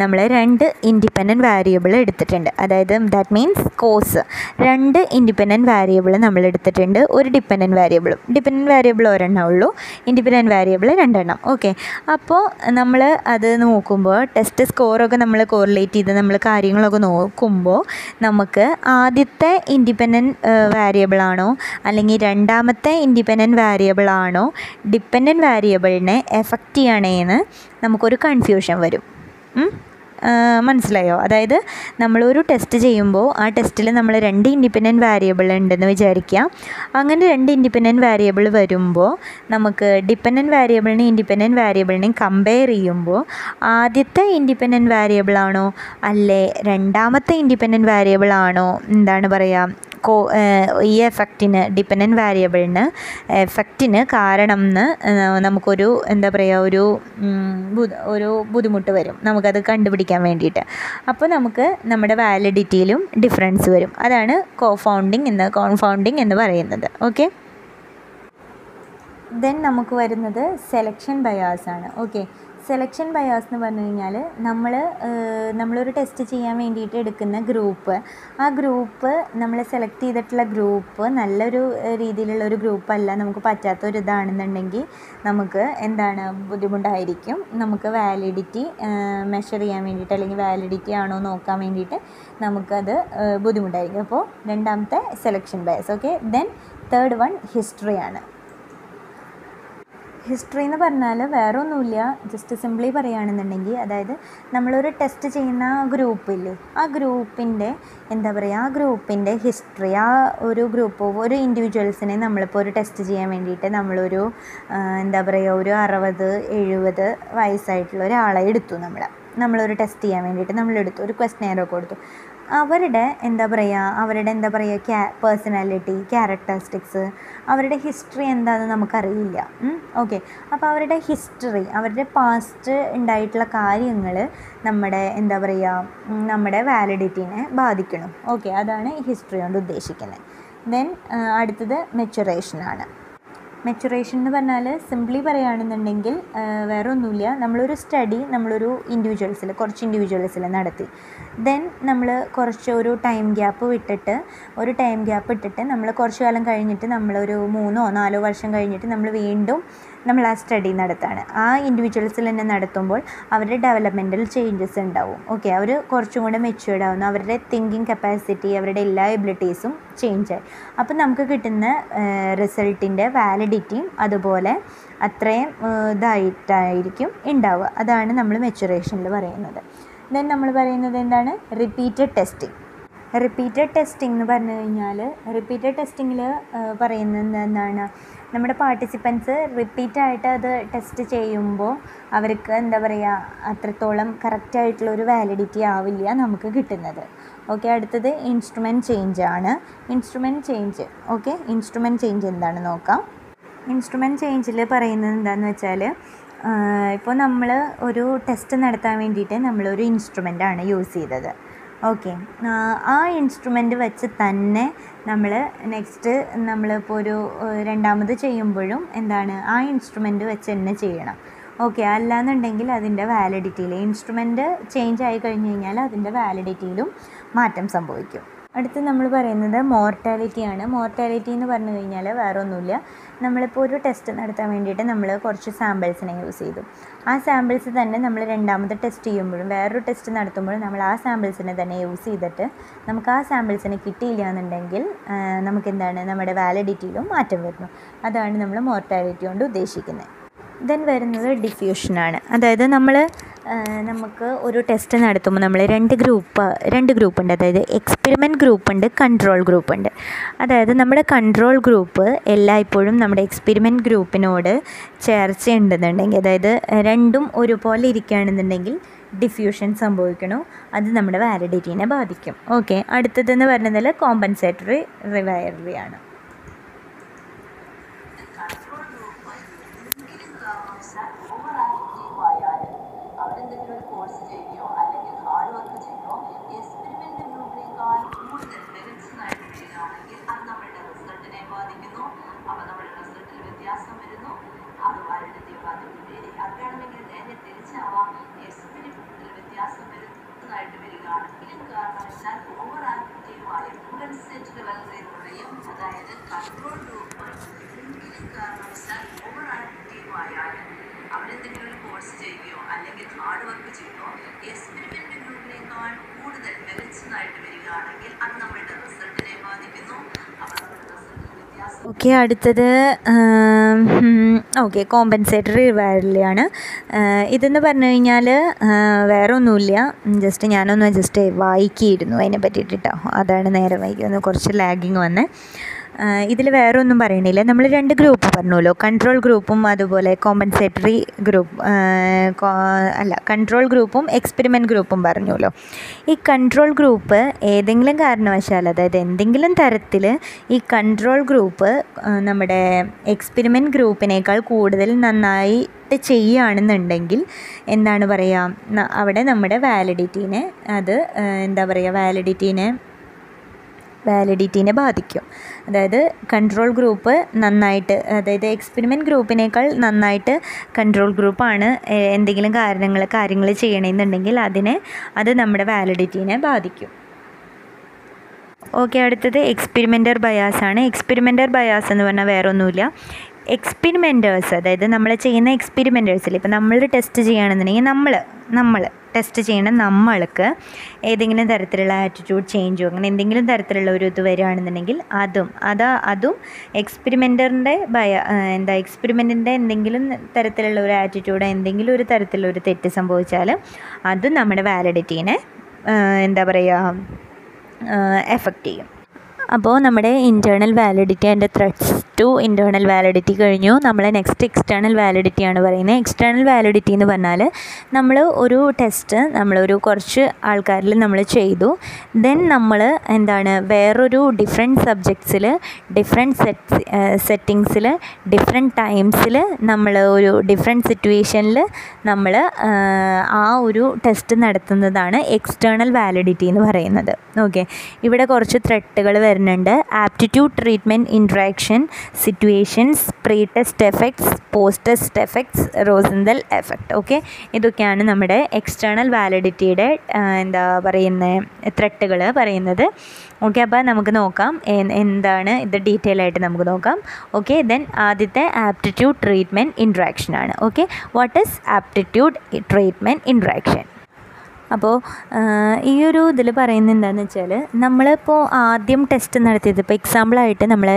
നമ്മൾ രണ്ട് ഇൻഡിപെൻഡന്റ് വാരിയബിൾ എടുത്തിട്ടുണ്ട്. അതായത് ദാറ്റ് മീൻസ് കോസ് രണ്ട് ഇൻഡിപെൻഡന്റ് വാരിയബിൾ നമ്മൾ എടുത്തിട്ടുണ്ട്. ഒരു ഡിപ്പെൻഡന്റ് വാരിയബിളും ഡിപ്പെൻഡന്റ് വാരിയബിൾ ഒരെണ്ണം ഉള്ളൂ. ഇൻഡിപെൻഡന്റ് വാരിയബിൾ രണ്ടെണ്ണം. ഓക്കെ അപ്പോൾ നമ്മൾ അത് നോക്കുമ്പോൾ ടെസ്റ്റ് സ്കോറൊക്കെ നമ്മൾ കോറിലേറ്റ് ചെയ്ത് നമ്മൾ കാര്യങ്ങളൊക്കെ നോക്കുമ്പോൾ നമുക്ക് ആദ്യത്തെ ഇൻഡിപെൻഡന്റ് വാരിയബിളാണോ അല്ലെങ്കിൽ രണ്ടാമത്തെ ഇൻഡിപെൻഡന്റ് വാരിയബിളാണോ ഡിപ്പെൻഡന്റ് വാരിയബിളിനെ എഫക്റ്റ് ചെയ്യണേ എന്ന് നമുക്കൊരു കൺഫ്യൂഷൻ വരും. മനസ്സിലായോ? അതായത് നമ്മളൊരു ടെസ്റ്റ് ചെയ്യുമ്പോൾ ആ ടെസ്റ്റിൽ നമ്മൾ രണ്ട് ഇൻഡിപെൻഡന്റ് വാരിയബിൾ ഉണ്ടെന്ന് വിചാരിക്കുക. അങ്ങനെ രണ്ട് ഇൻഡിപെൻഡന്റ് വാരിയബിൾ വരുമ്പോൾ നമുക്ക് ഡിപ്പെൻഡന്റ് വാരിയബിളിനെയും ഇൻഡിപെൻഡന്റ് വാരിയബിളിനെയും കമ്പയർ ചെയ്യുമ്പോൾ ആദ്യത്തെ ഇൻഡിപെൻഡന്റ് വാരിയബിളാണോ അല്ലേ രണ്ടാമത്തെ ഇൻഡിപെൻഡന്റ് വാരിയബിളാണോ എന്താണ് പറയുക? കോ ഈ എഫക്റ്റിന് ഡിപ്പെൻഡന്റ് വാരിയബിളിന് എഫക്റ്റിന് കാരണം എന്ന് നമുക്കൊരു എന്താ പറയുക ഒരു ഒരു ബുദ്ധിമുട്ട് വരും. നമുക്കത് കണ്ടുപിടിക്കാൻ വേണ്ടിയിട്ട്. അപ്പോൾ നമുക്ക് നമ്മുടെ വാലിഡിറ്റിയിലും ഡിഫറൻസ് വരും. അതാണ് കോഫൗണ്ടിങ് എന്ന് കോൺഫൗണ്ടിങ് എന്ന് പറയുന്നത്. ഓക്കെ ദെൻ നമുക്ക് വരുന്നത് സെലക്ഷൻ ബയാസ് ആണ്. ഓക്കെ സെലക്ഷൻ ബയാസ് എന്ന് പറഞ്ഞു കഴിഞ്ഞാൽ നമ്മൾ നമ്മളൊരു ടെസ്റ്റ് ചെയ്യാൻ വേണ്ടിയിട്ട് എടുക്കുന്ന ഗ്രൂപ്പ് ആ ഗ്രൂപ്പ് നമ്മൾ സെലക്ട് ചെയ്തിട്ടുള്ള ഗ്രൂപ്പ് നല്ലൊരു രീതിയിലുള്ള ഒരു ഗ്രൂപ്പല്ല നമുക്ക് പറ്റാത്ത ഒരു ഇതാണെന്നുണ്ടെങ്കിൽ നമുക്ക് എന്താണ് ബുദ്ധിമുട്ടായിരിക്കും. നമുക്ക് വാലിഡിറ്റി മെഷർ ചെയ്യാൻ വേണ്ടിയിട്ട് അല്ലെങ്കിൽ വാലിഡിറ്റി ആണോ നോക്കാൻ വേണ്ടിയിട്ട് നമുക്കത് ബുദ്ധിമുട്ടായിരിക്കും. അപ്പോൾ രണ്ടാമത്തെ selection bias okay then third one ഹിസ്റ്ററിയാണ് history എന്ന് പറഞ്ഞാൽ വേറെ ഒന്നുമില്ല ജസ്റ്റ് സിംപ്ലി പറയുകയാണെന്നുണ്ടെങ്കിൽ അതായത് നമ്മളൊരു ടെസ്റ്റ് ചെയ്യുന്ന ഗ്രൂപ്പില്ലേ ആ ഗ്രൂപ്പിന്റെ എന്താ പറയുക ആ ഗ്രൂപ്പിന്റെ ഹിസ്റ്ററി ആ ഒരു ഗ്രൂപ്പ് ഒരു ഇൻഡിവിജ്വൽസിനെ നമ്മളിപ്പോൾ ഒരു ടെസ്റ്റ് ചെയ്യാൻ വേണ്ടിയിട്ട് നമ്മളൊരു എന്താ പറയുക ഒരു അറുപത് എഴുപത് വയസ്സായിട്ടുള്ള ഒരാളെ എടുത്തു നമ്മൾ നമ്മളൊരു ടെസ്റ്റ് ചെയ്യാൻ വേണ്ടിയിട്ട് നമ്മളെടുത്തു. ഒരു ക്വസ്റ്റനെയർ കൊടുത്തു. അവരുടെ എന്താ പറയുക അവരുടെ എന്താ പറയുക ക്യാ പേഴ്സണാലിറ്റി ക്യാരക്ടറിസ്റ്റിക്സ് അവരുടെ ഹിസ്റ്ററി എന്താണെന്ന് നമുക്കറിയില്ല. ഓക്കെ അപ്പോൾ അവരുടെ ഹിസ്റ്ററി അവരുടെ പാസ്റ്റ് ഉണ്ടായിട്ടുള്ള കാര്യങ്ങൾ നമ്മുടെ എന്താ പറയുക നമ്മുടെ വാലിഡിറ്റിനെ ബാധിക്കണം. ഓക്കെ അതാണ് ഹിസ്റ്ററി കൊണ്ട് ഉദ്ദേശിക്കുന്നത് ദെൻ അടുത്തത് മെച്ചുറേഷനാണ് മെച്ചുറേഷൻ എന്ന് പറഞ്ഞാൽ സിംപ്ലി പറയുകയാണെന്നുണ്ടെങ്കിൽ വേറെ ഒന്നുമില്ല നമ്മളൊരു സ്റ്റഡി നമ്മളൊരു ഇൻഡിവിജ്വൽസിൽ കുറച്ച് ഇൻഡിവിജ്വൽസിൽ നടത്തി. ദെൻ നമ്മൾ കുറച്ച് ഒരു ടൈം ഗ്യാപ്പ് വിട്ടിട്ട് ഒരു ടൈം ഗ്യാപ്പ് ഇട്ടിട്ട് നമ്മൾ കുറച്ച് കാലം കഴിഞ്ഞിട്ട് നമ്മളൊരു മൂന്നോ നാലോ വർഷം കഴിഞ്ഞിട്ട് നമ്മൾ വീണ്ടും നമ്മൾ ആ സ്റ്റഡി നടത്താണ്. ആ ഇൻഡിവിജ്വൽസിൽ തന്നെ നടത്തുമ്പോൾ അവരുടെ ഡെവലപ്മെന്റൽ ചേഞ്ചസ് ഉണ്ടാവും. ഓക്കെ അവർ കുറച്ചും കൂടെ മെച്യൂർഡ് ആവുന്നു. അവരുടെ തിങ്കിങ് കപ്പാസിറ്റി അവരുടെ എല്ലാ എബിലിറ്റീസും ചേഞ്ച് ആയി. അപ്പോൾ നമുക്ക് കിട്ടുന്ന റിസൾട്ടിന്റെ വാലിഡിറ്റിയും അതുപോലെ അത്രയും ഇതായിട്ടായിരിക്കും ഉണ്ടാവുക. അതാണ് നമ്മൾ മെച്ചുറേഷനിൽ പറയുന്നത്. ദെൻ നമ്മൾ പറയുന്നത് എന്താണ്? റിപ്പീറ്റഡ് ടെസ്റ്റിംഗ് റിപ്പീറ്റഡ് ടെസ്റ്റിംഗ് എന്ന് പറഞ്ഞു കഴിഞ്ഞാൽ റിപ്പീറ്റഡ് ടെസ്റ്റിങ്ങിൽ പറയുന്നത് എന്താണ്? നമ്മുടെ പാർട്ടിസിപ്പൻസ് റിപ്പീറ്റായിട്ട് അത് ടെസ്റ്റ് ചെയ്യുമ്പോൾ അവർക്ക് എന്താ പറയുക അത്രത്തോളം കറക്റ്റായിട്ടുള്ളൊരു വാലിഡിറ്റി ആവില്ല നമുക്ക് കിട്ടുന്നത്. ഓക്കെ അടുത്തത് ഇൻസ്ട്രുമെന്റ് ചേഞ്ച് ആണ്. Instrument change okay instrument change എന്താണ് നോക്കാം. ഇൻസ്ട്രുമെന്റ് ചേഞ്ചിൽ പറയുന്നത് എന്താണെന്ന് വെച്ചാൽ ഇപ്പോൾ നമ്മൾ ഒരു ടെസ്റ്റ് നടത്താൻ വേണ്ടിയിട്ട് നമ്മളൊരു ആണ് യൂസ് ചെയ്തത്. ഓക്കെ ആ ഇൻസ്ട്രുമെന്റ് വെച്ച് തന്നെ നമ്മൾ നെക്സ്റ്റ് നമ്മളിപ്പോൾ ഒരു രണ്ടാമത് ചെയ്യുമ്പോഴും എന്താണ് ആ ഇൻസ്ട്രുമെന്റ് വെച്ച് തന്നെ ചെയ്യണം. ഓക്കെ അല്ലാന്നുണ്ടെങ്കിൽ അതിന്റെ വാലിഡിറ്റിയിൽ ഇൻസ്ട്രുമെന്റ് ചേഞ്ച് ആയി കഴിഞ്ഞ് കഴിഞ്ഞാൽ അതിന്റെ വാലിഡിറ്റിയിലും മാറ്റം സംഭവിക്കും. അടുത്ത് നമ്മൾ പറയുന്നത് മോർട്ടാലിറ്റിയാണ് മോർട്ടാലിറ്റി എന്ന് പറഞ്ഞു കഴിഞ്ഞാൽ വേറെ ഒന്നുമില്ല നമ്മളിപ്പോൾ ഒരു ടെസ്റ്റ് നടത്താൻ വേണ്ടിയിട്ട് നമ്മൾ കുറച്ച് സാമ്പിൾസിനെ യൂസ് ചെയ്തു. ആ സാമ്പിൾസ് തന്നെ നമ്മൾ രണ്ടാമത് ടെസ്റ്റ് ചെയ്യുമ്പോഴും വേറൊരു ടെസ്റ്റ് നടത്തുമ്പോഴും നമ്മൾ ആ സാമ്പിൾസിനെ തന്നെ യൂസ് ചെയ്തിട്ട് നമുക്ക് ആ സാമ്പിൾസിനെ കിട്ടിയില്ല എന്നുണ്ടെങ്കിൽ നമുക്കെന്താണ് നമ്മുടെ വാലിഡിറ്റിയിലും മാറ്റം വരുന്നു. അതാണ് നമ്മൾ മോർട്ടാലിറ്റി കൊണ്ട് ഉദ്ദേശിക്കുന്നത് ദെൻ വരുന്നത് ഡിഫ്യൂഷനാണ് അതായത് നമ്മൾ നമുക്ക് ഒരു ടെസ്റ്റ് നടത്തുമ്പോൾ നമ്മൾ രണ്ട് ഗ്രൂപ്പ് രണ്ട് ഗ്രൂപ്പ് ഉണ്ട്. അതായത് എക്സ്പെരിമെന്റ് ഗ്രൂപ്പ് ഉണ്ട് കൺട്രോൾ ഗ്രൂപ്പ് ഉണ്ട്. അതായത് നമ്മുടെ കൺട്രോൾ ഗ്രൂപ്പ് എല്ലായ്പ്പോഴും നമ്മുടെ എക്സ്പെരിമെന്റ് ഗ്രൂപ്പിനോട് ചേർച്ച ഉണ്ടെന്നുണ്ടെങ്കിൽ അതായത് രണ്ടും ഒരുപോലെ ഇരിക്കുകയാണെന്നുണ്ടെങ്കിൽ ഡിഫ്യൂഷൻ സംഭവിക്കണോ. അത് നമ്മുടെ വാലിഡിറ്റീനെ ബാധിക്കും. ഓക്കെ അടുത്തതെന്ന് പറഞ്ഞതിൽ കോമ്പൻസേറ്ററി റിവൈററി ആണ് അവരെന്തെങ്കിലും ഒരു കോഴ്സ് ചെയ്യുകയോ അല്ലെങ്കിൽ ഹാർഡ് വർക്ക് ചെയ്യുകയോ എക്സ്പെരിമെന്റ് ഗ്രൂപ്പിനേക്കാൾ കൂടുതൽ മികച്ചതായിട്ട് വരികയാണെങ്കിൽ അത് നമ്മളുടെ റിസൾട്ടിനെ ബാധിക്കുന്നു അപ്പോൾ നമ്മുടെ റിസൾട്ടിൽ വ്യത്യാസം വരുന്നു അത് വാലിഡിറ്റി ബാധിക്കുകയും അങ്ങനെയാണെങ്കിൽ നേരെ തിരിച്ചാവാം എക്സ്പെരിമെന്റിൽ വ്യത്യാസം വരുന്നതായിട്ട് വരികയാണെങ്കിലും കാരണവശാൽ ഓവർ ആക്റ്റീവായ കോമ്പൻസേറ്ററി വളരെയും അതായത് കൺട്രോൾ ഗ്രൂപ്പ് എന്തെങ്കിലും കാരണവശാൽ ഓവർ ആക്റ്റീവായാലും അവരെന്തെങ്കിലും ഒരു കോഴ്സ് ചെയ്യുകയോ അല്ലെങ്കിൽ ഹാർഡ് വർക്ക് ചെയ്യുകയോ എക്സ്പെരിമെന്റ് ഗ്രൂപ്പിനേക്കാൾ കൂടുതൽ മികച്ചതായിട്ട് വരികയാണെങ്കിൽ അത് നമ്മളുടെ റിസൾട്ടിനെ ബാധിക്കുന്നു അപ്പോൾ നമ്മുടെ റിസൾട്ടിൽ വ്യത്യാസം ഓക്കെ അടുത്തത് ഓക്കെ കോമ്പൻസേറ്ററി വയറിലാണ് ഇതെന്ന് പറഞ്ഞു കഴിഞ്ഞാൽ വേറെ ഒന്നുമില്ല ജസ്റ്റ് ഞാനൊന്ന് ജസ്റ്റ് വായിക്കിയിരുന്നു. അതിനെ പറ്റിയിട്ട് കേട്ടോ അതാണ് നേരെ വൈകി. കുറച്ച് ലാഗിങ് വന്നേ. ഇതിൽ വേറെ ഒന്നും പറയണില്ല. നമ്മൾ രണ്ട് ഗ്രൂപ്പ് പറഞ്ഞല്ലോ കൺട്രോൾ ഗ്രൂപ്പും അതുപോലെ കോമ്പൻസേറ്ററി ഗ്രൂപ്പ് അല്ല കൺട്രോൾ ഗ്രൂപ്പും എക്സ്പെരിമെന്റ് ഗ്രൂപ്പും പറഞ്ഞല്ലോ ഈ കൺട്രോൾ ഗ്രൂപ്പ് ഏതെങ്കിലും കാരണവശാൽ അതായത് എന്തെങ്കിലും തരത്തിൽ ഈ കൺട്രോൾ ഗ്രൂപ്പ് നമ്മുടെ എക്സ്പെരിമെന്റ് ഗ്രൂപ്പിനേക്കാൾ കൂടുതൽ നന്നായി ചെയ്യുകയാണെന്നുണ്ടെങ്കിൽ എന്താണ് പറയുക? അവിടെ നമ്മുടെ വാലിഡിറ്റീനെ അത് എന്താ പറയുക? വാലിഡിറ്റീനെ വാലിഡിറ്റീനെ ബാധിക്കും. അതായത് കൺട്രോൾ ഗ്രൂപ്പ് നന്നായിട്ട് അതായത് എക്സ്പെരിമെന്റ് ഗ്രൂപ്പിനേക്കാൾ നന്നായിട്ട് കൺട്രോൾ ഗ്രൂപ്പാണ് എന്തെങ്കിലും കാരണങ്ങൾ കാര്യങ്ങൾ ചെയ്യണമെന്നുണ്ടെങ്കിൽ അതിനെ അത് നമ്മുടെ വാലിഡിറ്റീനെ ബാധിക്കും. ഓക്കെ അടുത്തത് എക്സ്പെരിമെന്റർ ബയാസാണ് ആണ്. എക്സ്പെരിമെന്റർ ബയാസ് എന്ന് പറഞ്ഞാൽ വേറെ ഒന്നുമില്ല എക്സ്പെരിമെന്റേഴ്സ് അതായത് നമ്മൾ ചെയ്യുന്ന എക്സ്പെരിമെന്റേഴ്സിൽ ഇപ്പോൾ നമ്മൾ ടെസ്റ്റ് ചെയ്യുകയാണെന്നുണ്ടെങ്കിൽ നമ്മൾ നമ്മൾ ടെസ്റ്റ് ചെയ്യണ നമ്മൾക്ക് ഏതെങ്കിലും തരത്തിലുള്ള ആറ്റിറ്റ്യൂഡ് ചേഞ്ചോ അങ്ങനെ എന്തെങ്കിലും തരത്തിലുള്ള ഒരു ഇത് വരികയാണെന്നുണ്ടെങ്കിൽ അതും അതാ അതും എക്സ്പെരിമെന്ററിന്റെ ഭയ എന്താ എക്സ്പെരിമെന്റിന്റെ എന്തെങ്കിലും തരത്തിലുള്ള ഒരു ആറ്റിറ്റ്യൂഡ് എന്തെങ്കിലും ഒരു തരത്തിലുള്ള ഒരു തെറ്റ് സംഭവിച്ചാൽ അതും നമ്മുടെ വാലിഡിറ്റീനെ എന്താ പറയുക എഫക്റ്റ് ചെയ്യും. അപ്പോൾ നമ്മുടെ internal validity and threats to internal validity കഴിഞ്ഞു. നമ്മൾ നെക്സ്റ്റ് എക്സ്റ്റേണൽ വാലിഡിറ്റി ആണ് പറയുന്നത്. എക്സ്റ്റേണൽ വാലിഡിറ്റി എന്ന് പറഞ്ഞാൽ നമ്മൾ ഒരു ടെസ്റ്റ് നമ്മളൊരു കുറച്ച് ആൾക്കാരിൽ നമ്മൾ ചെയ്തു. ദെൻ നമ്മൾ എന്താണ് വേറൊരു ഡിഫറെന്റ് സബ്ജക്ട്സിൽ ഡിഫറെന്റ് സെറ്റ് സെറ്റിങ്സിൽ ഡിഫറെന്റ് ടൈംസിൽ നമ്മൾ ഒരു ഡിഫറെന്റ് സിറ്റുവേഷനിൽ നമ്മൾ ആ ഒരു ടെസ്റ്റ് നടത്തുന്നതാണ് എക്സ്റ്റേണൽ വാലിഡിറ്റി എന്ന് പറയുന്നത്. ഓക്കെ ഇവിടെ കുറച്ച് ത്രെട്ടുകൾ വരുന്നുണ്ട്. Aptitude treatment interaction situations pre test effects post test effects Rosenthal effect okay? ഇതൊക്കെയാണ് നമ്മുടെ എക്സ്റ്റേണൽ വാലിഡിറ്റിയുടെ എന്താ പറയുന്ന ത്രെട്ടുകൾ പറയുന്നത്. ഓക്കെ അപ്പോൾ നമുക്ക് നോക്കാം. എന്താണ് ഇത് ഡീറ്റെയിൽ ആയിട്ട് നമുക്ക് നോക്കാം. ഓക്കെ ദെൻ ആദ്യത്തെ ആപ്റ്റിറ്റ്യൂഡ് ട്രീറ്റ്മെന്റ് ഇൻട്രാക്ഷൻ ആണ്. Okay? What is aptitude treatment interaction? അപ്പോൾ ഈ ഒരു ഇതിൽ പറയുന്നത് എന്താണെന്ന് വെച്ചാൽ നമ്മളിപ്പോൾ ആദ്യം ടെസ്റ്റ് നടത്തിയത് ഇപ്പോൾ എക്സാമ്പിളായിട്ട് നമ്മൾ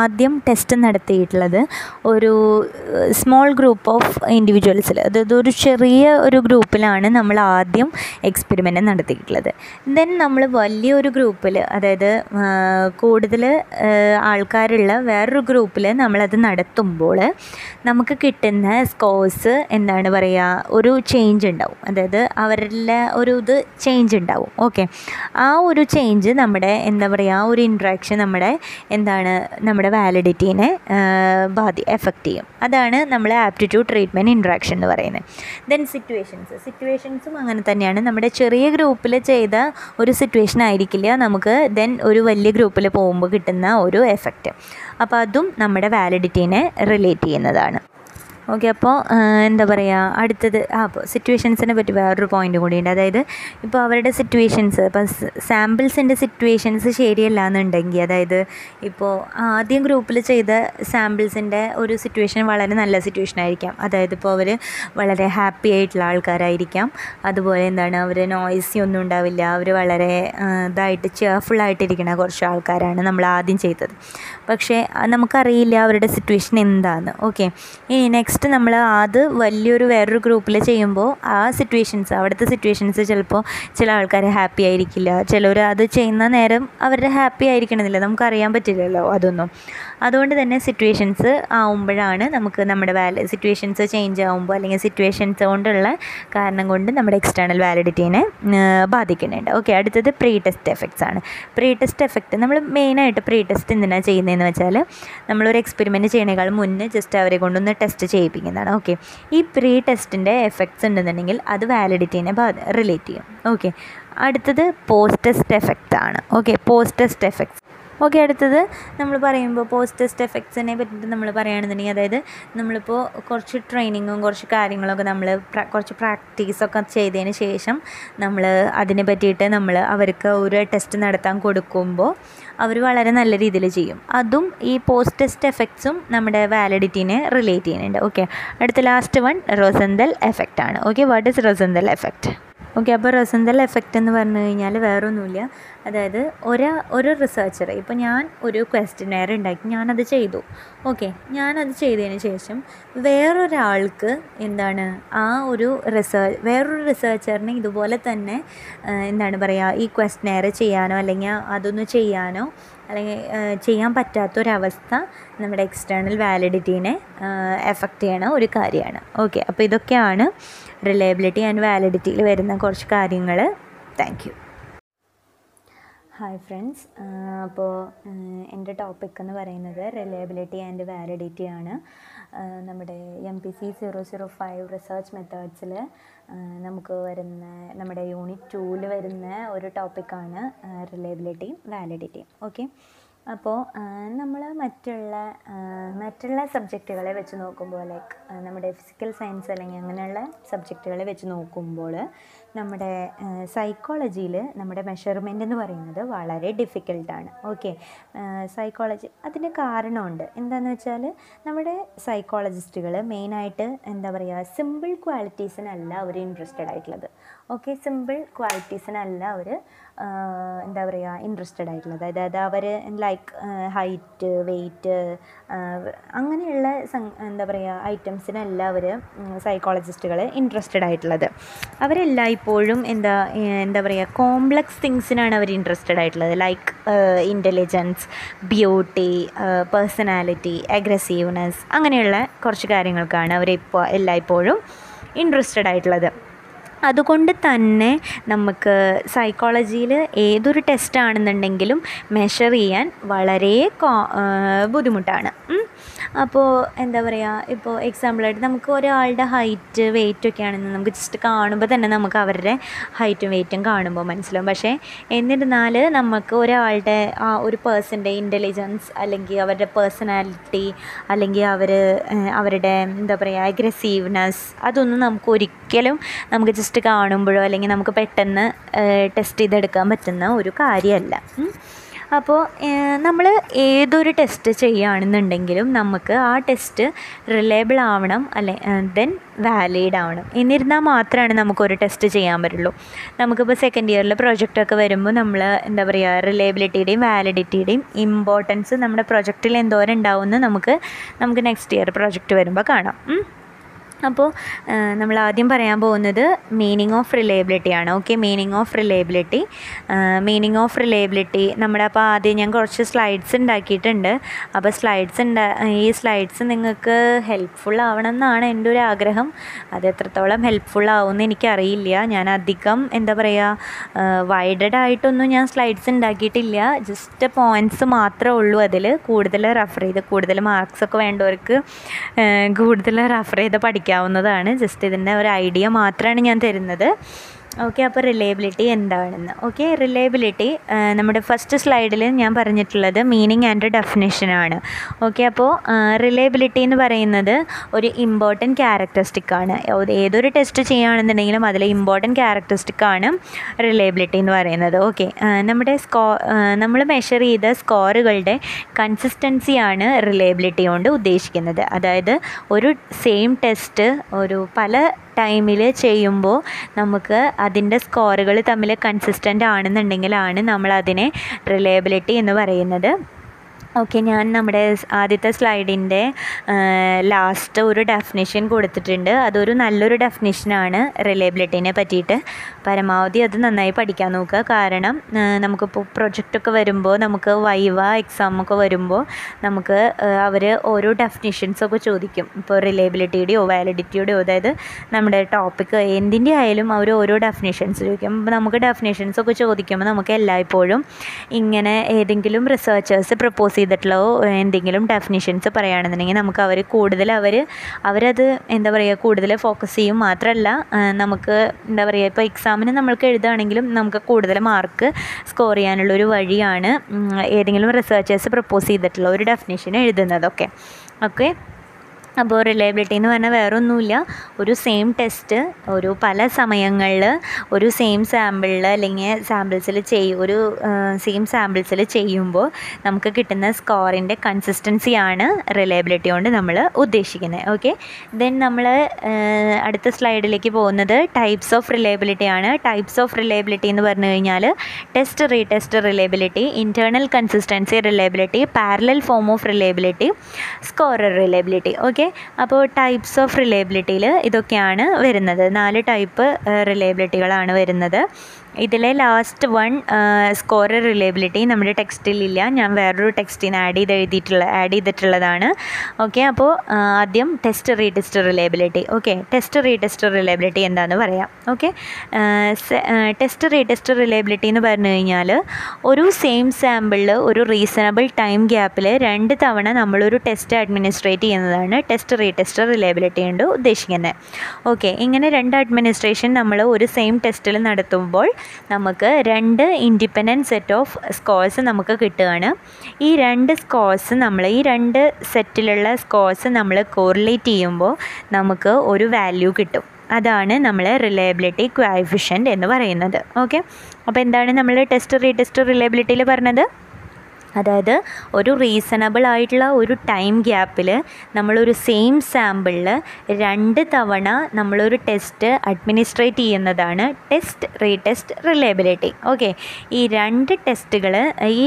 ആദ്യം ടെസ്റ്റ് നടത്തിയിട്ടുള്ളത് ഒരു സ്മോൾ ഗ്രൂപ്പ് ഓഫ് ഇൻഡിവിജ്വൽസിൽ അതായത് ഒരു ചെറിയ ഒരു ഗ്രൂപ്പിലാണ് നമ്മൾ ആദ്യം എക്സ്പെരിമെന്റ് നടത്തിയിട്ടുള്ളത്. ദെൻ നമ്മൾ വലിയൊരു ഗ്രൂപ്പിൽ അതായത് കൂടുതൽ ആൾക്കാരുള്ള വേറൊരു ഗ്രൂപ്പിൽ നമ്മളത് നടത്തുമ്പോൾ നമുക്ക് കിട്ടുന്ന സ്കോഴ്സ് എന്താണ് പറയുക ഒരു ചേഞ്ച് ഉണ്ടാവും. അതായത് അവരുടെ ഒരു ഇത് ചേഞ്ച് ഉണ്ടാവും. ഓക്കെ ആ ഒരു ചേഞ്ച് നമ്മുടെ എന്താ പറയുക ആ ഒരു ഇൻട്രാക്ഷൻ നമ്മുടെ എന്താണ് നമ്മുടെ വാലിഡിറ്റീനെ ബാധി എഫക്റ്റ് ചെയ്യും. അതാണ് നമ്മൾ ആപ്റ്റിറ്റ്യൂഡ് ട്രീറ്റ്മെന്റ് ഇൻട്രാക്ഷൻ എന്ന് പറയുന്നത്. ദെൻ സിറ്റുവേഷൻസ് സിറ്റുവേഷൻസും അങ്ങനെ തന്നെയാണ്. നമ്മുടെ ചെറിയ ഗ്രൂപ്പിൽ ചെയ്ത ഒരു സിറ്റുവേഷൻ ആയിരിക്കില്ല നമുക്ക് ദെൻ ഒരു വലിയ ഗ്രൂപ്പിൽ പോകുമ്പോൾ കിട്ടുന്ന ഒരു എഫക്റ്റ് അപ്പോൾ അതും നമ്മുടെ വാലിഡിറ്റീനെ റിലേറ്റ് ചെയ്യുന്നതാണ്. ഓക്കെ അപ്പോൾ എന്താ പറയുക അടുത്തത് ആ അപ്പോൾ സിറ്റുവേഷൻസിനെ പറ്റി വേറൊരു പോയിന്റ് കൂടിയുണ്ട് അതായത് ഇപ്പോൾ അവരുടെ സിറ്റുവേഷൻസ് ഇപ്പം സാമ്പിൾസിന്റെ സിറ്റുവേഷൻസ് ശരിയല്ല എന്നുണ്ടെങ്കിൽ അതായത് ഇപ്പോൾ ആദ്യം ഗ്രൂപ്പിൽ ചെയ്ത സാമ്പിൾസിന്റെ ഒരു സിറ്റുവേഷൻ വളരെ നല്ല സിറ്റുവേഷൻ ആയിരിക്കാം. അതായത് ഇപ്പോൾ അവർ വളരെ ഹാപ്പി ആയിട്ടുള്ള ആൾക്കാരായിരിക്കാം. അതുപോലെ എന്താണ് അവർ നോയ്സി ഒന്നും ഉണ്ടാവില്ല. അവർ വളരെ ഇതായിട്ട് ചെയർഫുള്ളായിട്ടിരിക്കുന്ന കുറച്ച് ആൾക്കാരാണ് നമ്മൾ ആദ്യം ചെയ്തത്. പക്ഷേ നമുക്കറിയില്ല അവരുടെ സിറ്റുവേഷൻ എന്താണെന്ന് ഓക്കെ ഇനി നെക്സ്റ്റ് നമ്മൾ അത് വലിയൊരു വേറൊരു ഗ്രൂപ്പിൽ ചെയ്യുമ്പോൾ ആ സിറ്റുവേഷൻസ് അവിടുത്തെ സിറ്റുവേഷൻസ് ചിലപ്പോൾ ചില ആൾക്കാർ ഹാപ്പി ആയിരിക്കില്ല. ചിലർ അത് ചെയ്യുന്ന നേരം അവരുടെ ഹാപ്പി ആയിരിക്കണമെന്നില്ല. നമുക്കറിയാൻ പറ്റില്ലല്ലോ അതൊന്നും. അതുകൊണ്ട് തന്നെ സിറ്റുവേഷൻസ് ആവുമ്പോഴാണ് നമുക്ക് നമ്മുടെ വാല സിറ്റുവേഷൻസ് ചേഞ്ച് ആവുമ്പോൾ അല്ലെങ്കിൽ സിറ്റുവേഷൻസ് കൊണ്ടുള്ള കാരണം കൊണ്ട് നമ്മുടെ എക്സ്റ്റേണൽ വാലിഡിറ്റീനെ ബാധിക്കുന്നുണ്ട്. ഓക്കെ അടുത്തത് പ്രീ ടെസ്റ്റ് എഫക്ട്സ് ആണ്. പ്രീ ടെസ്റ്റ് എഫക്റ്റ് നമ്മൾ മെയിനായിട്ട് പ്രീ ടെസ്റ്റ് എന്തിനാണ് ചെയ്യുന്നതെന്ന് വെച്ചാൽ നമ്മളൊരു എക്സ്പെരിമെന്റ് ചെയ്യണേക്കാൾ മുന്നേ ജസ്റ്റ് അവരെ കൊണ്ടൊന്ന് ടെസ്റ്റ് ചെയ്യിപ്പിക്കുന്നതാണ്. ഓക്കെ ഈ പ്രീ ടെസ്റ്റിന്റെ എഫക്ട്സ് ഉണ്ടെന്നുണ്ടെങ്കിൽ അത് വാലിഡിറ്റീനെ റിലേറ്റ് ചെയ്യും. ഓക്കെ അടുത്തത് പോസ്റ്റ് ടെസ്റ്റ് എഫക്റ്റ് ആണ്. Okay post test effects okay അടുത്തത് നമ്മൾ പറയുമ്പോൾ പോസ്റ്റ് ടെസ്റ്റ് എഫക്ട്സിനെ പറ്റിയിട്ട് നമ്മൾ പറയുകയാണെന്നുണ്ടെങ്കിൽ അതായത് നമ്മളിപ്പോൾ കുറച്ച് ട്രെയിനിങ്ങും കുറച്ച് കാര്യങ്ങളൊക്കെ നമ്മൾ കുറച്ച് പ്രാക്ടീസൊക്കെ ചെയ്തതിന് ശേഷം നമ്മൾ അതിനെ പറ്റിയിട്ട് നമ്മൾ അവർക്ക് ഒരു ടെസ്റ്റ് നടത്താൻ കൊടുക്കുമ്പോൾ അവർ വളരെ നല്ല രീതിയിൽ ചെയ്യും. അതും ഈ പോസ്റ്റ് ടെസ്റ്റ് എഫക്ട്സും നമ്മുടെ വാലിഡിറ്റീനെ റിലേറ്റ് ചെയ്യുന്നുണ്ട്. ഓക്കെ അടുത്ത ലാസ്റ്റ് വൺ റൊസന്തൽ എഫക്റ്റ് ആണ്. Okay what is Rosenthal effect okay അപ്പോൾ റസന്തൽ എഫക്റ്റ് എന്ന് പറഞ്ഞു കഴിഞ്ഞാൽ വേറെ ഒന്നുമില്ല അതായത് ഒരാ ഒരു റിസർച്ചർ ഇപ്പോൾ ഞാൻ ഒരു ക്വസ്റ്റ്യനെയർ ഉണ്ടാക്കി ഞാനത് ചെയ്തു. ഓക്കെ ഞാനത് ചെയ്തതിന് ശേഷം വേറൊരാൾക്ക് എന്താണ് ആ ഒരു റിസർച്ച് വേറൊരു റിസർച്ചറിന് ഇതുപോലെ തന്നെ എന്താണ് പറയുക ഈ ക്വസ്റ്റ്യനെയർ ചെയ്യാനോ അല്ലെങ്കിൽ അതൊന്ന് ചെയ്യാനോ അല്ലെങ്കിൽ ചെയ്യാൻ പറ്റാത്തൊരവസ്ഥ നമ്മുടെ എക്സ്റ്റേണൽ വാലിഡിറ്റീനെ എഫക്റ്റ് ചെയ്യണ ഒരു കാര്യമാണ്. ഓക്കെ അപ്പോൾ ഇതൊക്കെയാണ് റിലയബിലിറ്റി ആൻഡ് വാലിഡിറ്റിയിൽ വരുന്ന കുറച്ച് കാര്യങ്ങൾ താങ്ക് യു ഹായ് ഫ്രണ്ട്സ് അപ്പോൾ എന്റെ ടോപ്പിക് എന്ന് പറയുന്നത് റിലയബിലിറ്റി ആൻഡ് വാലിഡിറ്റി ആണ്. നമ്മുടെ M P C zero zero five research മെത്തേഡ്സിൽ നമുക്ക് വരുന്ന നമ്മുടെ യൂണിറ്റ് ടൂവിൽ വരുന്ന ഒരു ടോപ്പിക്കാണ് റിലയബിലിറ്റിയും വാലിഡിറ്റിയും ഓക്കെ അപ്പോൾ നമ്മൾ മറ്റുള്ള മറ്റുള്ള സബ്ജക്റ്റുകളെ വെച്ച് നോക്കുമ്പോൾ ലൈക്ക് നമ്മുടെ ഫിസിക്കൽ സയൻസ് അല്ലെങ്കിൽ അങ്ങനെയുള്ള സബ്ജക്റ്റുകളെ വെച്ച് നോക്കുമ്പോൾ നമ്മുടെ സൈക്കോളജിയിൽ നമ്മുടെ മെഷർമെന്റ് എന്ന് പറയുന്നത് വളരെ ഡിഫിക്കൽട്ടാണ് ഓക്കെ സൈക്കോളജി അതിന് കാരണമുണ്ട്. എന്താണെന്ന് വെച്ചാൽ നമ്മുടെ സൈക്കോളജിസ്റ്റുകൾ മെയിനായിട്ട് എന്താ പറയുക സിമ്പിൾ ക്വാളിറ്റീസിനല്ല അവർ ഇൻട്രസ്റ്റഡ് ആയിട്ടുള്ളത്. ഓക്കെ സിമ്പിൾ ക്വാളിറ്റീസിനല്ല അവർ എന്താ പറയുക ഇൻട്രസ്റ്റഡ് ആയിട്ടുള്ളത്. അതായത് അവർ ലൈക്ക് ഹൈറ്റ് വെയ്റ്റ് അങ്ങനെയുള്ള എന്താ പറയുക ഐറ്റംസിനല്ല അവർ സൈക്കോളജിസ്റ്റുകൾ ഇൻട്രസ്റ്റഡ് ആയിട്ടുള്ളത്. അവരെല്ലായ്പ്പോഴും എന്താ എന്താ പറയുക കോംപ്ലക്സ് തിങ്സിനാണ് അവർ ഇൻട്രസ്റ്റഡ് ആയിട്ടുള്ളത്. Like intelligence beauty personality aggressiveness അങ്ങനെയുള്ള കുറച്ച് കാര്യങ്ങൾക്കാണ് അവരിപ്പോൾ എല്ലായ്പ്പോഴും ഇൻട്രസ്റ്റഡ് ആയിട്ടുള്ളത്. അതുകൊണ്ട് തന്നെ നമുക്ക് സൈക്കോളജിയിൽ ഏതൊരു ടെസ്റ്റ് ആണെന്നുണ്ടെങ്കിലും മെഷർ ചെയ്യാൻ വളരെ ബുദ്ധിമുട്ടാണ്. അപ്പോൾ എന്താ പറയുക ഇപ്പോൾ എക്സാമ്പിളായിട്ട് നമുക്ക് ഒരാളുടെ ഹൈറ്റ് വെയിറ്റ് ഒക്കെ ആണെന്ന് നമുക്ക് ജസ്റ്റ് കാണുമ്പോൾ തന്നെ നമുക്ക് അവരുടെ ഹൈറ്റും വെയിറ്റും കാണുമ്പോൾ മനസ്സിലാവും പക്ഷേ എന്നിരുന്നാൽ നമുക്ക് ഒരാളുടെ ആ ഒരു പേഴ്സന്റെ ഇന്റലിജൻസ് അല്ലെങ്കിൽ അവരുടെ പേഴ്സണാലിറ്റി അല്ലെങ്കിൽ അവർ അവരുടെ എന്താ പറയുക അഗ്രസീവ്നെസ് അതൊന്നും നമുക്ക് ഒരിക്കലും നമുക്ക് ജസ്റ്റ് കാണുമ്പോഴോ അല്ലെങ്കിൽ നമുക്ക് പെട്ടെന്ന് ടെസ്റ്റ് ചെയ്തെടുക്കാൻ പറ്റുന്ന ഒരു കാര്യമല്ല. അപ്പോൾ നമ്മൾ ഏതൊരു ടെസ്റ്റ് ചെയ്യുകയാണെന്നുണ്ടെങ്കിലും നമുക്ക് ആ ടെസ്റ്റ് റിലയബിൾ ആവണം അല്ലെ ദെൻ വാലിഡ് ആവണം. എന്നിരുന്നാൽ മാത്രമാണ് നമുക്കൊരു ടെസ്റ്റ് ചെയ്യാൻ പറ്റുള്ളൂ. നമുക്കിപ്പോൾ സെക്കൻഡ് ഇയറിൽ പ്രൊജക്റ്റൊക്കെ വരുമ്പോൾ നമ്മൾ എന്താ പറയുക റിലയബിലിറ്റിയുടെയും വാലിഡിറ്റിയുടെയും ഇമ്പോർട്ടൻസ് നമ്മുടെ പ്രൊജക്റ്റിൽ എന്തോരം ഉണ്ടാവുമെന്ന് നമുക്ക് നമുക്ക് നെക്സ്റ്റ് ഇയർ പ്രൊജക്റ്റ് വരുമ്പോൾ കാണാം. അപ്പോൾ നമ്മൾ ആദ്യം പറയാൻ പോകുന്നത് മീനിങ് ഓഫ് റിലയബിലിറ്റി ആണ്. Okay meaning of reliability meaning of reliability നമ്മുടെ അപ്പോൾ ആദ്യം ഞാൻ കുറച്ച് സ്ലൈഡ്സ് ഉണ്ടാക്കിയിട്ടുണ്ട്. അപ്പോൾ സ്ലൈഡ്സ് ഉണ്ടാ ഈ സ്ലൈഡ്സ് നിങ്ങൾക്ക് ഹെൽപ്ഫുൾ ആവണം എന്നാണ് എന്റെ ഒരു ആഗ്രഹം. അത് എത്രത്തോളം ഹെൽപ്ഫുൾ ആവുമെന്ന് എനിക്കറിയില്ല. ഞാൻ അധികം എന്താ പറയുക വൈഡഡ് ആയിട്ടൊന്നും ഞാൻ സ്ലൈഡ്സ് ഉണ്ടാക്കിയിട്ടില്ല. ജസ്റ്റ് പോയിന്റ്സ് മാത്രമേ ഉള്ളൂ അതിൽ. കൂടുതൽ റെഫർ ചെയ്ത് കൂടുതൽ മാർക്സ് ഒക്കെ വേണ്ടവർക്ക് കൂടുതൽ റെഫർ ചെയ്ത് പഠിക്കാവുന്നതാണ് ജസ്റ്റ് ഇതിന്റെ ഒരു ഐഡിയ മാത്രമാണ് ഞാൻ തരുന്നത്. ഓക്കെ അപ്പോൾ റിലയബിലിറ്റി എന്താണെന്ന്. ഓക്കെ റിലയബിലിറ്റി നമ്മുടെ ഫസ്റ്റ് സ്ലൈഡിൽ ഞാൻ പറഞ്ഞിട്ടുള്ളത് മീനിങ് ആൻഡ് ഡെഫിനേഷനാണ് ഓക്കെ അപ്പോൾ റിലയബിലിറ്റി എന്ന് പറയുന്നത് ഒരു ഇമ്പോർട്ടന്റ് ക്യാരക്ടറിസ്റ്റിക് ആണ്. ഏതൊരു ടെസ്റ്റ് ചെയ്യുകയാണെന്നുണ്ടെങ്കിലും അതിലെ ഇമ്പോർട്ടന്റ് ക്യാരക്ടറിസ്റ്റിക് ആണ് റിലയബിലിറ്റി എന്ന് പറയുന്നത്. ഓക്കെ നമ്മുടെ സ്കോ നമ്മൾ മെഷർ ചെയ്ത സ്കോറുകളുടെ കൺസിസ്റ്റൻസിയാണ് റിലയബിലിറ്റി കൊണ്ട് ഉദ്ദേശിക്കുന്നത്. അതായത് ഒരു സെയിം ടെസ്റ്റ് ഒരു പല ടൈമിൽ ചെയ്യുമ്പോൾ നമുക്ക് അതിന്റെ സ്കോറുകൾ തമ്മിൽ കൺസിസ്റ്റന്റ് ആണെന്നുണ്ടെങ്കിലാണ് നമ്മളതിനെ റിലയബിലിറ്റി എന്ന് പറയുന്നത്. ഓക്കെ ഞാൻ നമ്മുടെ ആദ്യത്തെ സ്ലൈഡിന്റെ ലാസ്റ്റ് ഒരു ഡെഫിനിഷൻ കൊടുത്തിട്ടുണ്ട്. അതൊരു നല്ലൊരു ഡെഫിനിഷനാണ് റിലയബിലിറ്റീനെ പറ്റിയിട്ട്. പരമാവധി അത് നന്നായി പഠിക്കാൻ നോക്കുക. കാരണം നമുക്കിപ്പോൾ പ്രൊജക്റ്റൊക്കെ വരുമ്പോൾ നമുക്ക് വൈവ എക്സാം ഒക്കെ വരുമ്പോൾ നമുക്ക് അവർ ഓരോ ഡെഫിനിഷൻസൊക്കെ ചോദിക്കും. ഇപ്പോൾ റിലയബിലിറ്റിയുടെയോ വാലിഡിറ്റിയുടെയോ അതായത് നമ്മുടെ ടോപ്പിക്ക് എന്തിന്റെ ആയാലും അവർ ഓരോ ഡെഫിനിഷൻസ് ചോദിക്കും. അപ്പോൾ നമുക്ക് ഡെഫിനിഷൻസ് ഒക്കെ ചോദിക്കുമ്പോൾ നമുക്ക് എല്ലായ്പ്പോഴും ഇങ്ങനെ ഏതെങ്കിലും റിസർച്ചേഴ്സ് പ്രപ്പോസ് ചെയ്തിട്ടുള്ള എന്തെങ്കിലും ഡെഫിനിഷൻസ് പറയുകയാണെന്നുണ്ടെങ്കിൽ നമുക്ക് അവർ കൂടുതൽ അവർ അവരത് എന്താ പറയുക കൂടുതൽ ഫോക്കസ് ചെയ്യും. മാത്രമല്ല നമുക്ക് എന്താ പറയുക ഇപ്പോൾ എക്സാമിന് നമ്മൾക്ക് എഴുതുകയാണെങ്കിലും നമുക്ക് കൂടുതൽ മാർക്ക് സ്കോർ ചെയ്യാനുള്ള ഒരു വഴിയാണ് ഏതെങ്കിലും റിസർച്ചേഴ്സ് പ്രപ്പോസ് ചെയ്തിട്ടുള്ള ഒരു ഡെഫിനിഷൻ എഴുതുന്നതൊക്കെ ഓക്കെ അപ്പോൾ റിലയബിലിറ്റി എന്ന് പറഞ്ഞാൽ വേറെ ഒന്നുമില്ല ഒരു സെയിം ടെസ്റ്റ് ഒരു പല സമയങ്ങളിൽ ഒരു സെയിം സാമ്പിളിൽ അല്ലെങ്കിൽ സാമ്പിൾസിൽ ചെയ്യും ഒരു സെയിം സാമ്പിൾസിൽ ചെയ്യുമ്പോൾ നമുക്ക് കിട്ടുന്ന സ്കോറിന്റെ കൺസിസ്റ്റൻസിയാണ് റിലയബിലിറ്റി കൊണ്ട് നമ്മൾ ഉദ്ദേശിക്കുന്നത്. ഓക്കെ ദെൻ നമ്മൾ അടുത്ത സ്ലൈഡിലേക്ക് പോകുന്നത് ടൈപ്സ് ഓഫ് റിലയബിലിറ്റി ആണ്. ടൈപ്സ് ഓഫ് റിലയബിലിറ്റി എന്ന് പറഞ്ഞു കഴിഞ്ഞാൽ test retest reliability internal consistency reliability parallel form of reliability scorer reliability okay അപ്പോൾ ടൈപ്സ് ഓഫ് റിലയബിലിറ്റിയിൽ ഇതൊക്കെയാണ് വരുന്നത്. നാല് ടൈപ്പ് റിലയബിലിറ്റികളാണ് വരുന്നത്. ഇതിലെ ലാസ്റ്റ് വൺ സ്കോറർ റിലയബിലിറ്റി നമ്മുടെ ടെക്സ്റ്റിലില്ല ഞാൻ വേറൊരു ടെക്സ്റ്റിന് ആഡ് ചെയ്ത് എഴുതിയിട്ടുള്ള ആഡ് ചെയ്തിട്ടുള്ളതാണ്. ഓക്കെ അപ്പോൾ ആദ്യം test retest reliability okay test retest reliability എന്താണെന്ന് പറയാം. ഓക്കെ ടെസ്റ്റ് റീടെസ്റ്റ് റിലയബിലിറ്റി എന്ന് പറഞ്ഞു കഴിഞ്ഞാൽ ഒരു സെയിം സാമ്പിളിൽ ഒരു റീസണബിൾ ടൈം ഗ്യാപ്പിൽ രണ്ട് തവണ നമ്മളൊരു ടെസ്റ്റ് അഡ്മിനിസ്ട്രേറ്റ് ചെയ്യുന്നതാണ് ടെസ്റ്റ് റീടെസ്റ്റ് റിലയബിലിറ്റി കൊണ്ട് ഉദ്ദേശിക്കുന്നത് ഓക്കെ ഇങ്ങനെ രണ്ട് അഡ്മിനിസ്ട്രേഷൻ നമ്മൾ ഒരു സെയിം ടെസ്റ്റിൽ നടത്തുമ്പോൾ നമുക്ക് രണ്ട് ഇൻഡിപെൻഡന്റ് സെറ്റ് ഓഫ് സ്കോഴ്സ് നമുക്ക് കിട്ടുകയാണ്. ഈ രണ്ട് സ്കോഴ്സ് നമ്മൾ ഈ രണ്ട് സെറ്റിലുള്ള സ്കോഴ്സ് നമ്മൾ കോറിലേറ്റ് ചെയ്യുമ്പോൾ നമുക്ക് ഒരു വാല്യൂ കിട്ടും. അതാണ് നമ്മൾ റിലയബിലിറ്റി ക്വാഫിഷ്യന്റ് എന്ന് പറയുന്നത്. ഓക്കെ അപ്പോൾ എന്താണ് നമ്മൾ ടെസ്റ്റ് റീടെസ്റ്റ് റിലയബിലിറ്റിയിൽ പറഞ്ഞത്? അതായത് ഒരു റീസണബിൾ ആയിട്ടുള്ള ഒരു ടൈം ഗ്യാപ്പിൽ നമ്മളൊരു സെയിം സാമ്പിളിൽ രണ്ട് തവണ നമ്മളൊരു ടെസ്റ്റ് അഡ്മിനിസ്ട്രേറ്റ് ചെയ്യുന്നതാണ് ടെസ്റ്റ് റീടെസ്റ്റ് റിലയബിലിറ്റി ഓക്കെ ഈ രണ്ട് ടെസ്റ്റുകൾ ഈ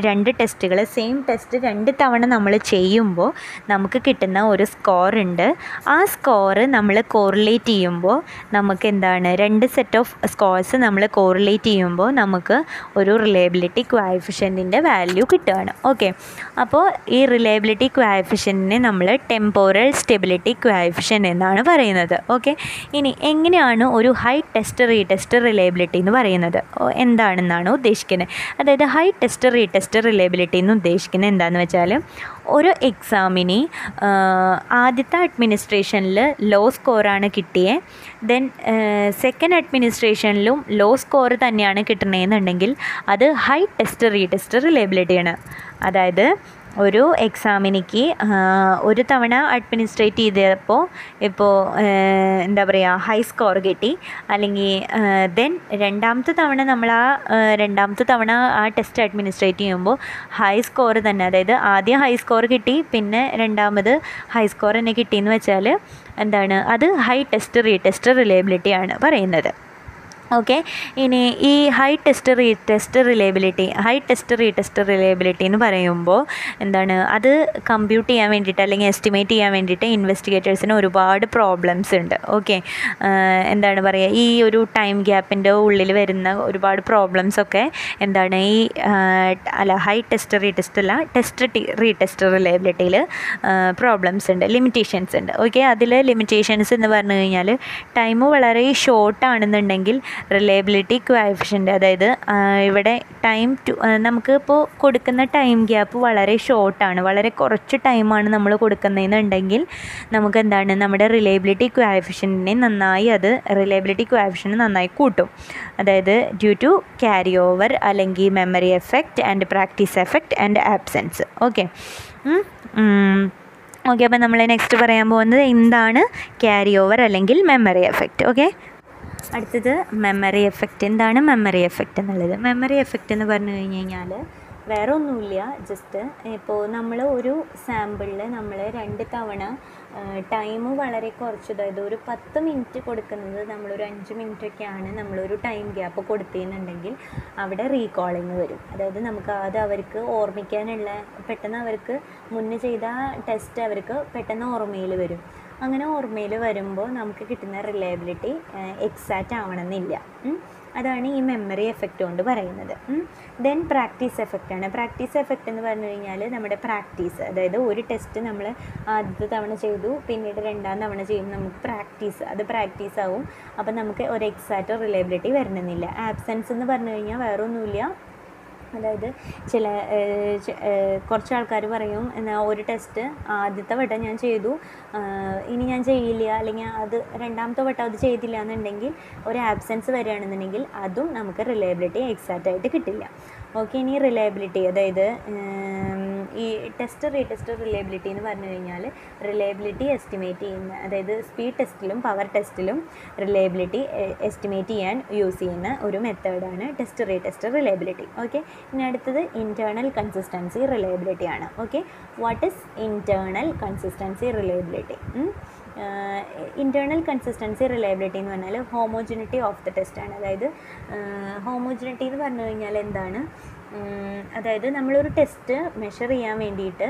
രണ്ട് ടെസ്റ്റുകൾ സെയിം ടെസ്റ്റ് രണ്ട് തവണ നമ്മൾ ചെയ്യുമ്പോൾ നമുക്ക് കിട്ടുന്ന ഒരു സ്കോർ ഉണ്ട്. ആ സ്കോർ നമ്മൾ കോറിലേറ്റ് ചെയ്യുമ്പോൾ നമുക്ക് എന്താണ്? രണ്ട് സെറ്റ് ഓഫ് സ്കോർസ് നമ്മൾ കോറിലേറ്റ് ചെയ്യുമ്പോൾ നമുക്ക് ഒരു റിലയബിലിറ്റി ക്വാഫിഷ്യന്റിന്റെ വാല്യൂ കിട്ടുകയാണ് ഓക്കെ അപ്പോൾ ഈ റിലയബിലിറ്റി ക്വാഫിഷനെ നമ്മൾ ടെമ്പോറൽ സ്റ്റെബിലിറ്റി ക്വാഫിഷൻ എന്നാണ് പറയുന്നത്. ഓക്കെ ഇനി എങ്ങനെയാണ് ഒരു ഹൈ ടെസ്റ്റ് റീടെസ്റ്റ് റിലയബിലിറ്റി എന്ന് പറയുന്നത്? എന്താണെന്നാണ് ഉദ്ദേശിക്കുന്നത്? അതായത് ഹൈ ടെസ്റ്റ് റീടെസ്റ്റ് റിലയബിലിറ്റി എന്ന് ഉദ്ദേശിക്കുന്നത് എന്താണെന്ന് വെച്ചാൽ ഒരു എക്സാമിന് ആദ്യത്തെ അഡ്മിനിസ്ട്രേഷനിൽ ലോ സ്കോറാണ് കിട്ടിയത് ദെൻ സെക്കൻഡ് അഡ്മിനിസ്ട്രേഷനിലും ലോ സ്കോർ തന്നെയാണ് കിട്ടണമെന്നുണ്ടെങ്കിൽ അത് ഹൈ ടെസ്റ്റ് റീടെസ്റ്റ് റിലേബിലിറ്റിയാണ് അതായത് ഒരു എക്സാമിനിക്ക് ഒരു തവണ അഡ്മിനിസ്ട്രേറ്റ് ചെയ്തപ്പോൾ ഇപ്പോൾ എന്താ പറയുക ഹൈ സ്കോർ കിട്ടി. അല്ലെങ്കിൽ ദെൻ രണ്ടാമത്തെ തവണ നമ്മൾ ആ രണ്ടാമത്തെ തവണ ആ ടെസ്റ്റ് അഡ്മിനിസ്ട്രേറ്റ് ചെയ്യുമ്പോൾ ഹൈ സ്കോർ തന്നെ. അതായത് ആദ്യം ഹൈ സ്കോർ കിട്ടി പിന്നെ രണ്ടാമത് ഹൈ സ്കോർ തന്നെ കിട്ടിയെന്ന് വെച്ചാൽ എന്താണ് അത് ഹൈ ടെസ്റ്റ് റീ ടെസ്റ്റ് ആണ് പറയുന്നത്. ഓക്കെ ഇനി ഈ high test re test reliability high test re test reliability എന്ന് പറയുമ്പോൾ എന്താണ്? അത് കമ്പ്യൂട്ട് ചെയ്യാൻ വേണ്ടിയിട്ട് അല്ലെങ്കിൽ എസ്റ്റിമേറ്റ് ചെയ്യാൻ വേണ്ടിയിട്ട് ഇൻവെസ്റ്റിഗേറ്റേഴ്സിന് ഒരുപാട് പ്രോബ്ലംസ് ഉണ്ട്. ഓക്കെ എന്താണ് പറയുക ഈ ഒരു ടൈം ഗ്യാപ്പിന്റെ ഉള്ളിൽ വരുന്ന ഒരുപാട് പ്രോബ്ലംസ് ഒക്കെ എന്താണ്? ഈ അല്ല ഹൈ ടെസ്റ്റ് റീ ടെസ്റ്റ് അല്ല ടെസ്റ്റ് റീ ടെസ്റ്റ് റിലയബിലിറ്റിയിൽ പ്രോബ്ലംസ് ഉണ്ട് ലിമിറ്റേഷൻസ് ഉണ്ട്. ഓക്കെ അതിൽ ലിമിറ്റേഷൻസ് എന്ന് പറഞ്ഞു കഴിഞ്ഞാൽ ടൈം വളരെ ഷോർട്ട് ആണെന്നുണ്ടെങ്കിൽ റിലയബിലിറ്റി ക്വാഫിഷ്യന്റ് അതായത് ഇവിടെ ടൈം ടു നമുക്കിപ്പോൾ കൊടുക്കുന്ന ടൈം ഗ്യാപ്പ് വളരെ ഷോർട്ടാണ് വളരെ കുറച്ച് ടൈമാണ് നമ്മൾ കൊടുക്കുന്നതെന്നുണ്ടെങ്കിൽ നമുക്ക് എന്താണ് നമ്മുടെ റിലയബിലിറ്റി ക്വാഫിഷ്യന്റിനെ നന്നായി അത് റിലയബിലിറ്റി ക്വാഫിഷ്യൻ നന്നായി കൂട്ടും. അതായത് ഡ്യൂ ടു ക്യാരി ഓവർ അല്ലെങ്കിൽ memory effect and practice effect and absence okay okay അപ്പോൾ നമ്മൾ നെക്സ്റ്റ് പറയാൻ പോകുന്നത് എന്താണ്? ക്യാരി ഓവർ അല്ലെങ്കിൽ മെമ്മറി എഫക്റ്റ് ഓക്കെ അടുത്തത് മെമ്മറി എഫക്റ്റ് എന്താണ് മെമ്മറി എഫക്റ്റ് എന്നുള്ളത്? മെമ്മറി എഫക്റ്റ് എന്ന് പറഞ്ഞു കഴിഞ്ഞ് കഴിഞ്ഞാൽ വേറെ ഒന്നുമില്ല. ജസ്റ്റ് ഇപ്പോൾ നമ്മൾ ഒരു സാമ്പിളിൽ നമ്മൾ രണ്ട് തവണ ടൈം വളരെ കുറച്ച് അതായത് ഒരു പത്ത് മിനിറ്റ് കൊടുക്കുന്നത് നമ്മളൊരു അഞ്ച് മിനിറ്റൊക്കെയാണ് നമ്മളൊരു ടൈം ഗ്യാപ്പ് കൊടുത്തിരുന്നുണ്ടെങ്കിൽ അവിടെ റീകോളിങ് വരും. അതായത് നമുക്ക് അത് അവർക്ക് ഓർമ്മിക്കാനുള്ള പെട്ടെന്ന് അവർക്ക് മുന്നേ ചെയ്ത ടെസ്റ്റ് അവർക്ക് പെട്ടെന്ന് ഓർമ്മയിൽ വരും. അങ്ങനെ ഓർമ്മയിൽ വരുമ്പോൾ നമുക്ക് കിട്ടുന്ന റിലയബിലിറ്റി എക്സാക്റ്റ് ആവണമെന്നില്ല. അതാണ് ഈ മെമ്മറി എഫക്റ്റ് കൊണ്ട് പറയുന്നത്. ദെൻ പ്രാക്ടീസ് എഫക്റ്റ് ആണ്. പ്രാക്ടീസ് എഫക്റ്റ് എന്ന് പറഞ്ഞു കഴിഞ്ഞാൽ നമ്മുടെ പ്രാക്ടീസ് അതായത് ഒരു ടെസ്റ്റ് നമ്മൾ ആദ്യത്തെ തവണ ചെയ്തു പിന്നീട് രണ്ടാം തവണ ചെയ്യുമ്പോൾ നമുക്ക് പ്രാക്ടീസ് അത് പ്രാക്ടീസ് ആവും. അപ്പം നമുക്ക് ഒരു എക്സാക്റ്റ് റിലയബിലിറ്റി വരണമെന്നില്ല. ആബ്സെൻസ് എന്ന് പറഞ്ഞു കഴിഞ്ഞാൽ വേറെ ഒന്നുമില്ല അതായത് ചില കുറച്ച് ആൾക്കാർ പറയും എന്നാൽ ഒരു ടെസ്റ്റ് ആദ്യത്തെ വട്ടം ഞാൻ ചെയ്തു ഇനി ഞാൻ ചെയ്യില്ല അല്ലെങ്കിൽ അത് രണ്ടാമത്തെ വട്ടം അത് ചെയ്തില്ല എന്നുണ്ടെങ്കിൽ ഒരു ആബ്സെൻസ് വരികയാണെന്നുണ്ടെങ്കിൽ അതും നമുക്ക് റിലയബിലിറ്റി എക്സാക്റ്റ് ആയിട്ട് കിട്ടില്ല. ഓക്കെ ഇനി റിലയബിലിറ്റി അതായത് ഈ ടെസ്റ്റ് റീടെസ്റ്റ് റിലയബിലിറ്റി എന്ന് പറഞ്ഞു കഴിഞ്ഞാൽ റിലയബിലിറ്റി എസ്റ്റിമേറ്റ് ചെയ്യുന്ന അതായത് സ്പീഡ് ടെസ്റ്റിലും പവർ ടെസ്റ്റിലും റിലയബിലിറ്റി എസ്റ്റിമേറ്റ് ചെയ്യാൻ യൂസ് ചെയ്യുന്ന ഒരു മെത്തേഡാണ് ടെസ്റ്റ് റീടെസ്റ്റ് റിലയബിലിറ്റി ഓക്കെ ഇനി അടുത്തത് ഇന്റേർണൽ കൺസിസ്റ്റൻസി റിലയബിലിറ്റി ആണ്. Okay what is internal consistency reliability internal consistency reliability എന്ന് പറഞ്ഞാൽ ഹോമോജിനിറ്റി ഓഫ് ദ ടെസ്റ്റ് ആണ്. അതായത് ഹോമോജിനിറ്റി എന്ന് പറഞ്ഞു കഴിഞ്ഞാൽ എന്താണ്? അതായത് നമ്മളൊരു ടെസ്റ്റ് മെഷർ ചെയ്യാൻ വേണ്ടിയിട്ട്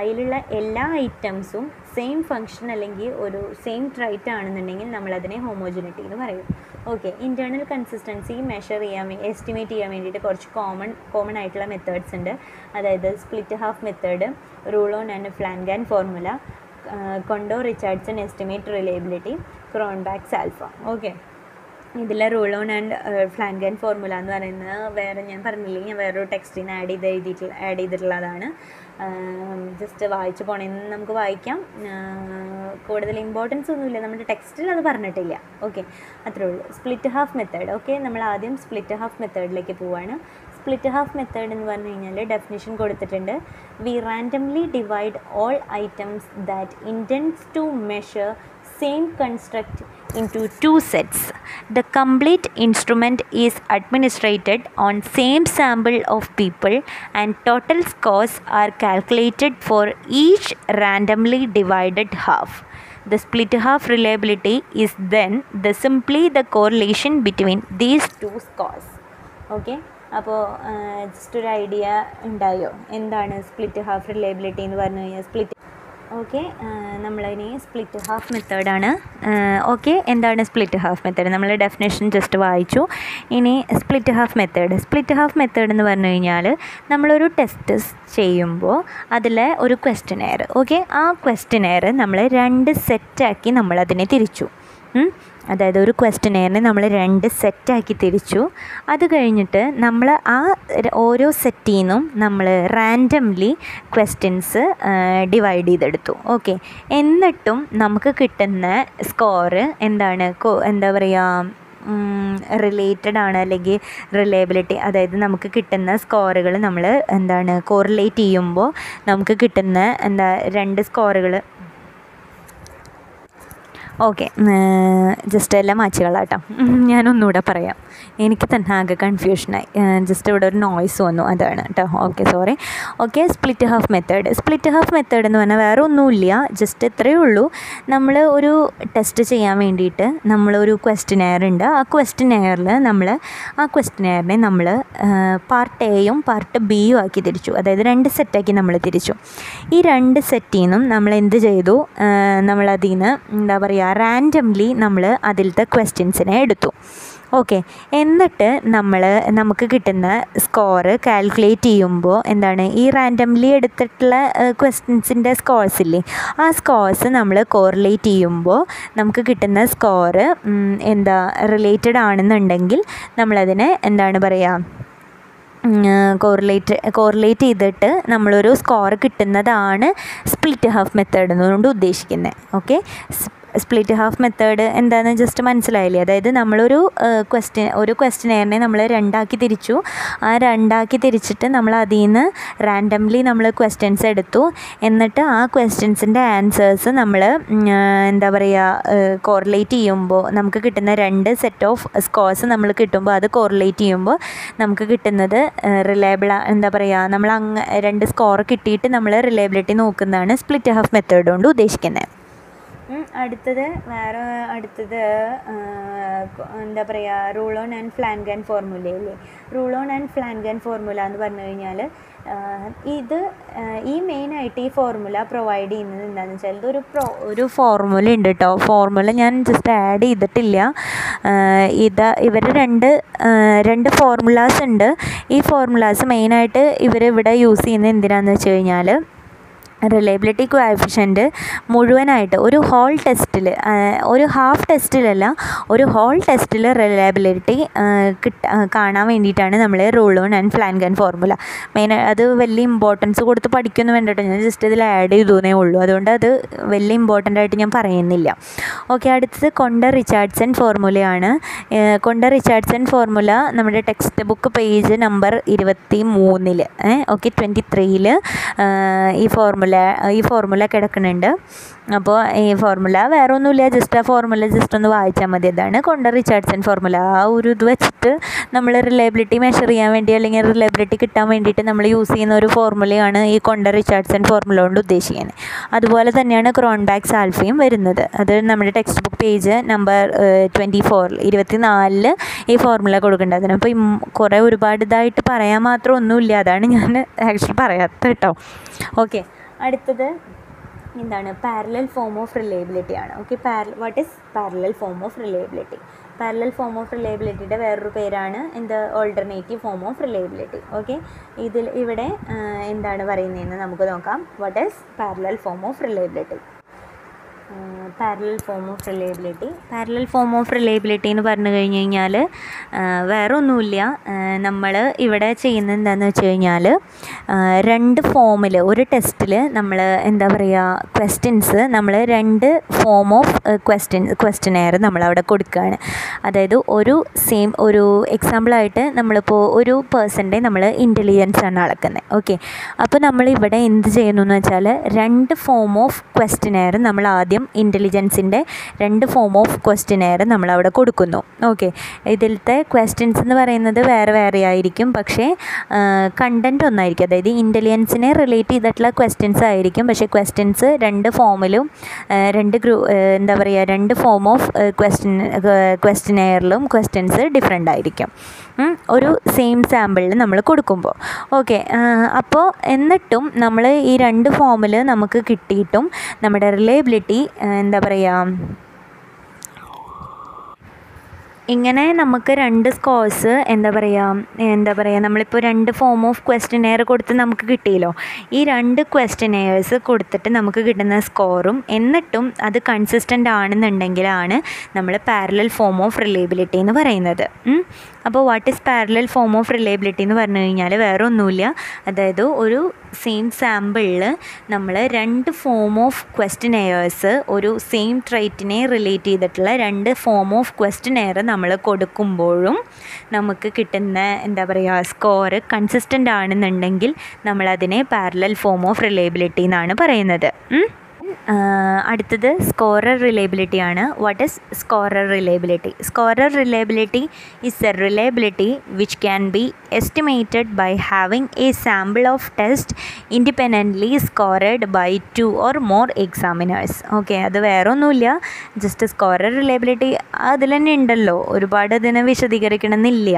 അതിലുള്ള എല്ലാ ഐറ്റംസും സെയിം ഫങ്ഷൻ അല്ലെങ്കിൽ ഒരു സെയിം ട്രൈറ്റ് ആണെന്നുണ്ടെങ്കിൽ നമ്മളതിനെ ഹോമോജിനിറ്റി എന്ന് പറയും. ഓക്കെ ഇന്റേർണൽ കൺസിസ്റ്റൻസി മെഷർ ചെയ്യാൻ എസ്റ്റിമേറ്റ് ചെയ്യാൻ വേണ്ടിയിട്ട് കുറച്ച് കോമൺ കോമൺ ആയിട്ടുള്ള മെത്തേഡ്സ് ഉണ്ട്. അതായത് split half method Rulon and Flanagan formula കൊണ്ടോ Richardson estimate reliability Cronbach's alpha okay ഇതിലെ Rulon and Flanagan formula എന്ന് പറയുന്നത് വേറെ ഞാൻ പറഞ്ഞില്ലേ ഞാൻ വേറൊരു ടെക്സ്റ്റിൽ നിന്ന് ആഡ് ചെയ്ത് എഴുതിയിട്ടുള്ള ആഡ് ചെയ്തിട്ടുള്ളതാണ്. ജസ്റ്റ് വായിച്ചു പോണേന്ന് നമുക്ക് വായിക്കാം. കൂടുതൽ ഇമ്പോർട്ടൻസ് ഒന്നുമില്ല. നമ്മുടെ ടെക്സ്റ്റിൽ അത് പറഞ്ഞിട്ടില്ല. ഓക്കെ അത്രേ ഉള്ളൂ. സ്പ്ലിറ്റ് ഹാഫ് മെത്തേഡ് ഓക്കെ നമ്മൾ ആദ്യം സ്പ്ലിറ്റ് ഹാഫ് മെത്തേഡിലേക്ക് പോവാണ്. സ്പ്ലിറ്റ് ഹാഫ് മെത്തേഡ് എന്ന് പറഞ്ഞു കഴിഞ്ഞാൽ ഡെഫിനിഷൻ കൊടുത്തിട്ടുണ്ട് we randomly divide all items that intends to measure same construct into two sets. The complete instrument is administrated on same sample of people and total scores are calculated for each randomly divided half. The split half reliability is then the simply the correlation between these two scores. Okay അപ്പോൾ ജസ്റ്റ് ഒരു ഐഡിയ ഉണ്ടായോ? എന്താണ് സ്പ്ലിറ്റ് ഹാഫ് റിലയബിലിറ്റി എന്ന് പറഞ്ഞു കഴിഞ്ഞാൽ സ്പ്ലിറ്റ് ഓക്കെ നമ്മളതിനെ സ്പ്ലിറ്റ് ഹാഫ് മെത്തേഡാണ് ഓക്കെ എന്താണ് സ്പ്ലിറ്റ് ഹാഫ് മെത്തേഡ് നമ്മൾ ഡെഫിനേഷൻ ജസ്റ്റ് വായിച്ചു. ഇനി split half method split half method എന്ന് പറഞ്ഞു കഴിഞ്ഞാൽ നമ്മളൊരു ടെസ്റ്റ് ചെയ്യുമ്പോൾ അതിൽ ഒരു ക്വസ്റ്റനെയർ ഓക്കെ ആ ക്വസ്റ്റനെയർ നമ്മൾ രണ്ട് സെറ്റാക്കി നമ്മളതിനെ തിരിച്ചു. അതായത് ഒരു ക്വസ്റ്റനെയറിനെ നമ്മൾ രണ്ട് സെറ്റാക്കി തിരിച്ചു. അത് കഴിഞ്ഞിട്ട് നമ്മൾ ആ ഓരോ സെറ്റിൽ നിന്നും നമ്മൾ റാൻഡംലി ക്വസ്റ്റ്യൻസ് ഡിവൈഡ് ചെയ്തെടുത്തു. ഓക്കെ എന്നിട്ടും നമുക്ക് കിട്ടുന്ന സ്കോറ് എന്താണ്? എന്താ പറയുക റിലേറ്റഡ് ആണ് അല്ലെങ്കിൽ റിലയബിലിറ്റി അതായത് നമുക്ക് കിട്ടുന്ന സ്കോറുകൾ നമ്മൾ എന്താണ് കോറിലേറ്റ് ചെയ്യുമ്പോൾ നമുക്ക് കിട്ടുന്ന എന്താ രണ്ട് സ്കോറുകൾ ഓക്കെ. ജസ്റ്റ് എല്ലാം മാച്ചുകളാട്ടോ. ഞാനൊന്നുകൂടെ പറയാം. എനിക്ക് തന്നെ ആകെ കൺഫ്യൂഷനായി ജസ്റ്റ് ഇവിടെ ഒരു നോയ്സ് വന്നു. അതാണ് കേട്ടോ okay sorry okay split half method split half method എന്ന് പറഞ്ഞാൽ വേറെ ഒന്നുമില്ല. ജസ്റ്റ് ഇത്രയേ ഉള്ളൂ. നമ്മൾ ഒരു ടെസ്റ്റ് ചെയ്യാൻ വേണ്ടിയിട്ട് നമ്മളൊരു ക്വസ്റ്റിനെയർ ഉണ്ട്. ആ ക്വസ്റ്റിനെയറിൽ നമ്മൾ ആ ക്വസ്റ്റിനെയറിനെ നമ്മൾ പാർട്ട് എയും പാർട്ട് ബിയും ആക്കി തിരിച്ചു. അതായത് രണ്ട് സെറ്റാക്കി നമ്മൾ തിരിച്ചു. ഈ രണ്ട് സെറ്റിൽ നിന്നും നമ്മൾ എന്ത് ചെയ്തു? നമ്മളതിൽ നിന്ന് എന്താ പറയുക റാൻഡംലി നമ്മൾ അതിലത്തെ ക്വസ്റ്റ്യൻസിനെ എടുത്തു. ഓക്കെ. എന്നിട്ട് നമ്മൾ നമുക്ക് കിട്ടുന്ന സ്കോറ് കാൽക്കുലേറ്റ് ചെയ്യുമ്പോൾ എന്താണ്? ഈ റാൻഡംലി എടുത്തിട്ടുള്ള ക്വസ്റ്റ്യൻസിന്റെ സ്കോർസ് ഇല്ലേ? ആ സ്കോർസ് നമ്മൾ കോറിലേറ്റ് ചെയ്യുമ്പോൾ നമുക്ക് കിട്ടുന്ന സ്കോറ് എന്താ റിലേറ്റഡ് ആണെന്നുണ്ടെങ്കിൽ നമ്മളതിനെ എന്താണ് പറയുക കോറിലേറ്റ് കോറിലേറ്റ് ചെയ്തിട്ട് നമ്മളൊരു സ്കോർ കിട്ടുന്നതാണ് സ്പ്ലിറ്റ് ഹാഫ് മെത്തേഡ് എന്നുകൊണ്ട് ഉദ്ദേശിക്കുന്നത് ഓക്കെ? സ്പ്ലിറ്റ് ഹാഫ് മെത്തേഡ് എന്താണെന്ന് ജസ്റ്റ് മനസ്സിലായില്ലേ? അതായത് നമ്മളൊരു ക്വസ്റ്റ്യൻ ഒരു ക്വസ്റ്റ്യനെയറിനെ നമ്മൾ രണ്ടാക്കി തിരിച്ചു. ആ രണ്ടാക്കി തിരിച്ചിട്ട് നമ്മൾ അതിൽ നിന്ന് റാൻഡംലി നമ്മൾ ക്വസ്റ്റ്യൻസ് എടുത്തു. എന്നിട്ട് ആ ക്വസ്റ്റ്യൻസിന്റെ ആൻസേഴ്സ് നമ്മൾ എന്താ പറയുക കോറിലേറ്റ് ചെയ്യുമ്പോൾ നമുക്ക് കിട്ടുന്ന രണ്ട് സെറ്റ് ഓഫ് സ്കോർസ് നമ്മൾ കിട്ടുമ്പോൾ അത് കോറിലേറ്റ് ചെയ്യുമ്പോൾ നമുക്ക് കിട്ടുന്നത് റിലയബിൾ എന്താ പറയുക നമ്മൾ അങ്ങ് രണ്ട് സ്കോർ കിട്ടിയിട്ട് നമ്മൾ റിലയബിലിറ്റി നോക്കുന്നതാണ് സ്പ്ലിറ്റ് ഹാഫ് മെത്തേഡ് കൊണ്ട് ഉദ്ദേശിക്കുന്നത് അടുത്തത് വേറെ അടുത്തത് എന്താ പറയുക റൂൾ ഓൺ ആൻഡ് ഫ്ലാൻഗൻ ഫോർമുലയില്ലേ Rulon and Flanagan formula എന്ന് പറഞ്ഞു കഴിഞ്ഞാൽ ഇത് ഈ മെയിനായിട്ട് ഈ ഫോർമുല പ്രൊവൈഡ് ചെയ്യുന്നത് എന്താണെന്ന് വെച്ചാൽ ഇതൊരു പ്രോ ഒരു ഫോർമുല ഉണ്ട് കേട്ടോ ഫോർമുല ഞാൻ ജസ്റ്റ് ആഡ് ചെയ്തിട്ടില്ല. ഇത് ഇവർ രണ്ട് രണ്ട് ഫോർമുലാസ് ഉണ്ട്. ഈ ഫോർമുലാസ് മെയിനായിട്ട് ഇവർ ഇവിടെ യൂസ് ചെയ്യുന്നത് എന്തിനാണെന്ന് വെച്ച് കഴിഞ്ഞാൽ റിലയബിലിറ്റി കോഎഫിഷ്യന്റ് മുഴുവനായിട്ട് ഒരു ഹോൾ ടെസ്റ്റിൽ ഒരു ഹാഫ് ടെസ്റ്റിലല്ല ഒരു ഹോൾ ടെസ്റ്റിൽ റിലയബിലിറ്റി കിട്ട കാണാൻ വേണ്ടിയിട്ടാണ് നമ്മൾ Rulon and Flanagan formula main അത് വലിയ ഇമ്പോർട്ടൻസ് കൊടുത്ത് പഠിക്കുന്നു വേണ്ട ഞാൻ ജസ്റ്റ് ഇതിൽ ആഡ് ചെയ്തേ ഉള്ളൂ. അതുകൊണ്ട് അത് വലിയ ഇമ്പോർട്ടന്റ് ആയിട്ട് ഞാൻ പറയുന്നില്ല. ഓക്കെ അടുത്തത് കൊണ്ട റിച്ചാർഡ്സൺ ഫോർമുലയാണ് കൊണ്ട റിച്ചാർഡ്സൺ ഫോർമുല നമ്മുടെ ടെക്സ്റ്റ് ബുക്ക് പേജ് നമ്പർ ഇരുപത്തി മൂന്നിൽ ഓക്കെ ട്വന്റി ത്രീയിൽ ഈ ഫോർമുല ഈ ഫോർമുല കിടക്കുന്നുണ്ട് അപ്പോൾ ഈ ഫോർമുല വേറെ ഒന്നുമില്ല ജസ്റ്റ് ആ ഫോർമുല ജസ്റ്റ് ഒന്ന് വായിച്ചാൽ മതി. അതാണ് കൊണ്ട റിച്ചാർഡ്സൺ ഫോർമുല ആ ഒരു ഇത് വെച്ചിട്ട് നമ്മൾ റിലയബിലിറ്റി മെഷർ ചെയ്യാൻ വേണ്ടി അല്ലെങ്കിൽ റിലയബിലിറ്റി കിട്ടാൻ വേണ്ടിയിട്ട് നമ്മൾ യൂസ് ചെയ്യുന്ന ഒരു ഫോർമുലയാണ് ഈ കൊണ്ട റിച്ചാർഡ്സൺ ഫോർമുല കൊണ്ട് ഉദ്ദേശിക്കുന്നത്. അതുപോലെ തന്നെയാണ് ക്രോൺബാക്സ് ആൽഫയും വരുന്നത്. അത് നമ്മുടെ text book page number twenty ഫോറിൽ ഇരുപത്തി നാലിൽ ഈ ഫോർമുല കൊടുക്കേണ്ടത് അതിനപ്പോൾ കുറേ ഒരുപാട് ഇതായിട്ട് പറയാൻ മാത്രം ഒന്നുമില്ല. അതാണ് ഞാൻ ആക്ച്വലി പറയാത്ത കേട്ടോ. ഓക്കെ അടുത്തത് എന്താണ്? പാരലൽ ഫോം ഓഫ് റിലയബിലിറ്റി ആണ്. ഓക്കെ പാര what is parallel form of reliability parallel form of റിലയബിലിറ്റിയുടെ വേറൊരു പേരാണ് എന്ത്? Alternative form of reliability okay ഇതിൽ ഇവിടെ എന്താണ് പറയുന്നതെന്ന് നമുക്ക് നോക്കാം. What is parallel form of reliability parallel form of reliability parallel form of reliability എന്ന് പറഞ്ഞു കഴിഞ്ഞ് കഴിഞ്ഞാൽ വേറെ ഒന്നുമില്ല നമ്മൾ ഇവിടെ ചെയ്യുന്നത് എന്താണെന്ന് വെച്ച് കഴിഞ്ഞാൽ രണ്ട് ഫോമിൽ ഒരു ടെസ്റ്റിൽ നമ്മൾ എന്താ പറയുക ക്വസ്റ്റ്യൻസ് നമ്മൾ രണ്ട് ഫോം ഓഫ് ക്വസ്റ്റ്യൻ ക്വസ്റ്റ്യനെയർ നമ്മളവിടെ കൊടുക്കുകയാണ് അതായത് ഒരു സെയിം ഒരു എക്സാമ്പിളായിട്ട് നമ്മളിപ്പോൾ ഒരു പേഴ്സന്റെ നമ്മൾ ഇന്റലിജൻസ് ആണ് അളക്കുന്നത് ഓക്കെ അപ്പോൾ നമ്മളിവിടെ എന്ത് ചെയ്യുന്നു എന്ന് വെച്ചാൽ രണ്ട് ഫോം ഓഫ് ക്വസ്റ്റ്യനെയർ നമ്മൾ ആദ്യം ഇന്റലി ഇന്റലിജൻസിന്റെ രണ്ട് ഫോം ഓഫ് ക്വസ്റ്റിനെയർ നമ്മളവിടെ കൊടുക്കുന്നു. ഓക്കെ ഇതിലത്തെ ക്വസ്റ്റ്യൻസ് എന്ന് പറയുന്നത് വേറെ വേറെ ആയിരിക്കും. പക്ഷേ കണ്ടന്റ് ഒന്നായിരിക്കും. അതായത് ഇന്റലിജൻസിനെ റിലേറ്റ് ചെയ്തിട്ടുള്ള ക്വസ്റ്റ്യൻസ് ആയിരിക്കും. പക്ഷേ ക്വസ്റ്റ്യൻസ് രണ്ട് ഫോമിലും രണ്ട് ഗ്രൂ എന്താ പറയുക രണ്ട് ഫോം ഓഫ് ക്വസ്റ്റ്യൻ ക്വസ്റ്റിനെയറിലും ക്വസ്റ്റ്യൻസ് ഡിഫറെന്റ് ആയിരിക്കും. ഒരു സെയിം സാമ്പിളിൽ നമ്മൾ കൊടുക്കുമ്പോൾ ഓക്കെ അപ്പോൾ എന്നിട്ടും നമ്മൾ ഈ രണ്ട് ഫോമിൽ നമുക്ക് കിട്ടിയിട്ടും നമ്മുടെ റിലയബിലിറ്റി എന്താ പറയുക ഇങ്ങനെ നമുക്ക് രണ്ട് സ്കോഴ്സ് എന്താ പറയുക എന്താ പറയുക നമ്മളിപ്പോൾ രണ്ട് ഫോം ഓഫ് ക്വസ്റ്റിനെയർ കൊടുത്ത് നമുക്ക് കിട്ടിയല്ലോ. ഈ രണ്ട് ക്വസ്റ്റ്യനെയേഴ്സ് കൊടുത്തിട്ട് നമുക്ക് കിട്ടുന്ന സ്കോറും എന്നിട്ടും അത് കൺസിസ്റ്റന്റ് ആണെന്നുണ്ടെങ്കിലാണ് നമ്മൾ പാരലൽ ഫോം ഓഫ് റിലേബിലിറ്റി എന്ന് പറയുന്നത്. അപ്പോൾ what is parallel form of reliability എന്ന് പറഞ്ഞു കഴിഞ്ഞാൽ വേറെ ഒന്നുമില്ല അതായത് ഒരു സെയിം സാമ്പിളിൽ നമ്മൾ രണ്ട് ഫോം ഓഫ് ക്വസ്റ്റ്യനെയേഴ്സ് ഒരു സെയിം ട്രൈറ്റിനെ റിലേറ്റ് ചെയ്തിട്ടുള്ള രണ്ട് ഫോം ഓഫ് ക്വസ്റ്റ്യനെയർ നമ്മൾ കൊടുക്കുമ്പോഴും നമുക്ക് കിട്ടുന്ന എന്താ പറയുക സ്കോർ കൺസിസ്റ്റന്റ് ആണെന്നുണ്ടെങ്കിൽ നമ്മളതിനെ പാരലൽ ഫോം ഓഫ് റിലയബിലിറ്റി എന്നാണ് പറയുന്നത്. അടുത്തത് സ്കോറർ റിലയബിലിറ്റി ആണ്. What is scorer reliability scorer reliability is a reliability which can be estimated by having a sample of test independently scored by two or more examiners okay അത് വേറെ ഒന്നുമില്ല ജസ്റ്റ് സ്കോറർ റിലയബിലിറ്റി അതിൽ തന്നെ ഉണ്ടല്ലോ. ഒരുപാട് അതിനെ വിശദീകരിക്കണമെന്നില്ല.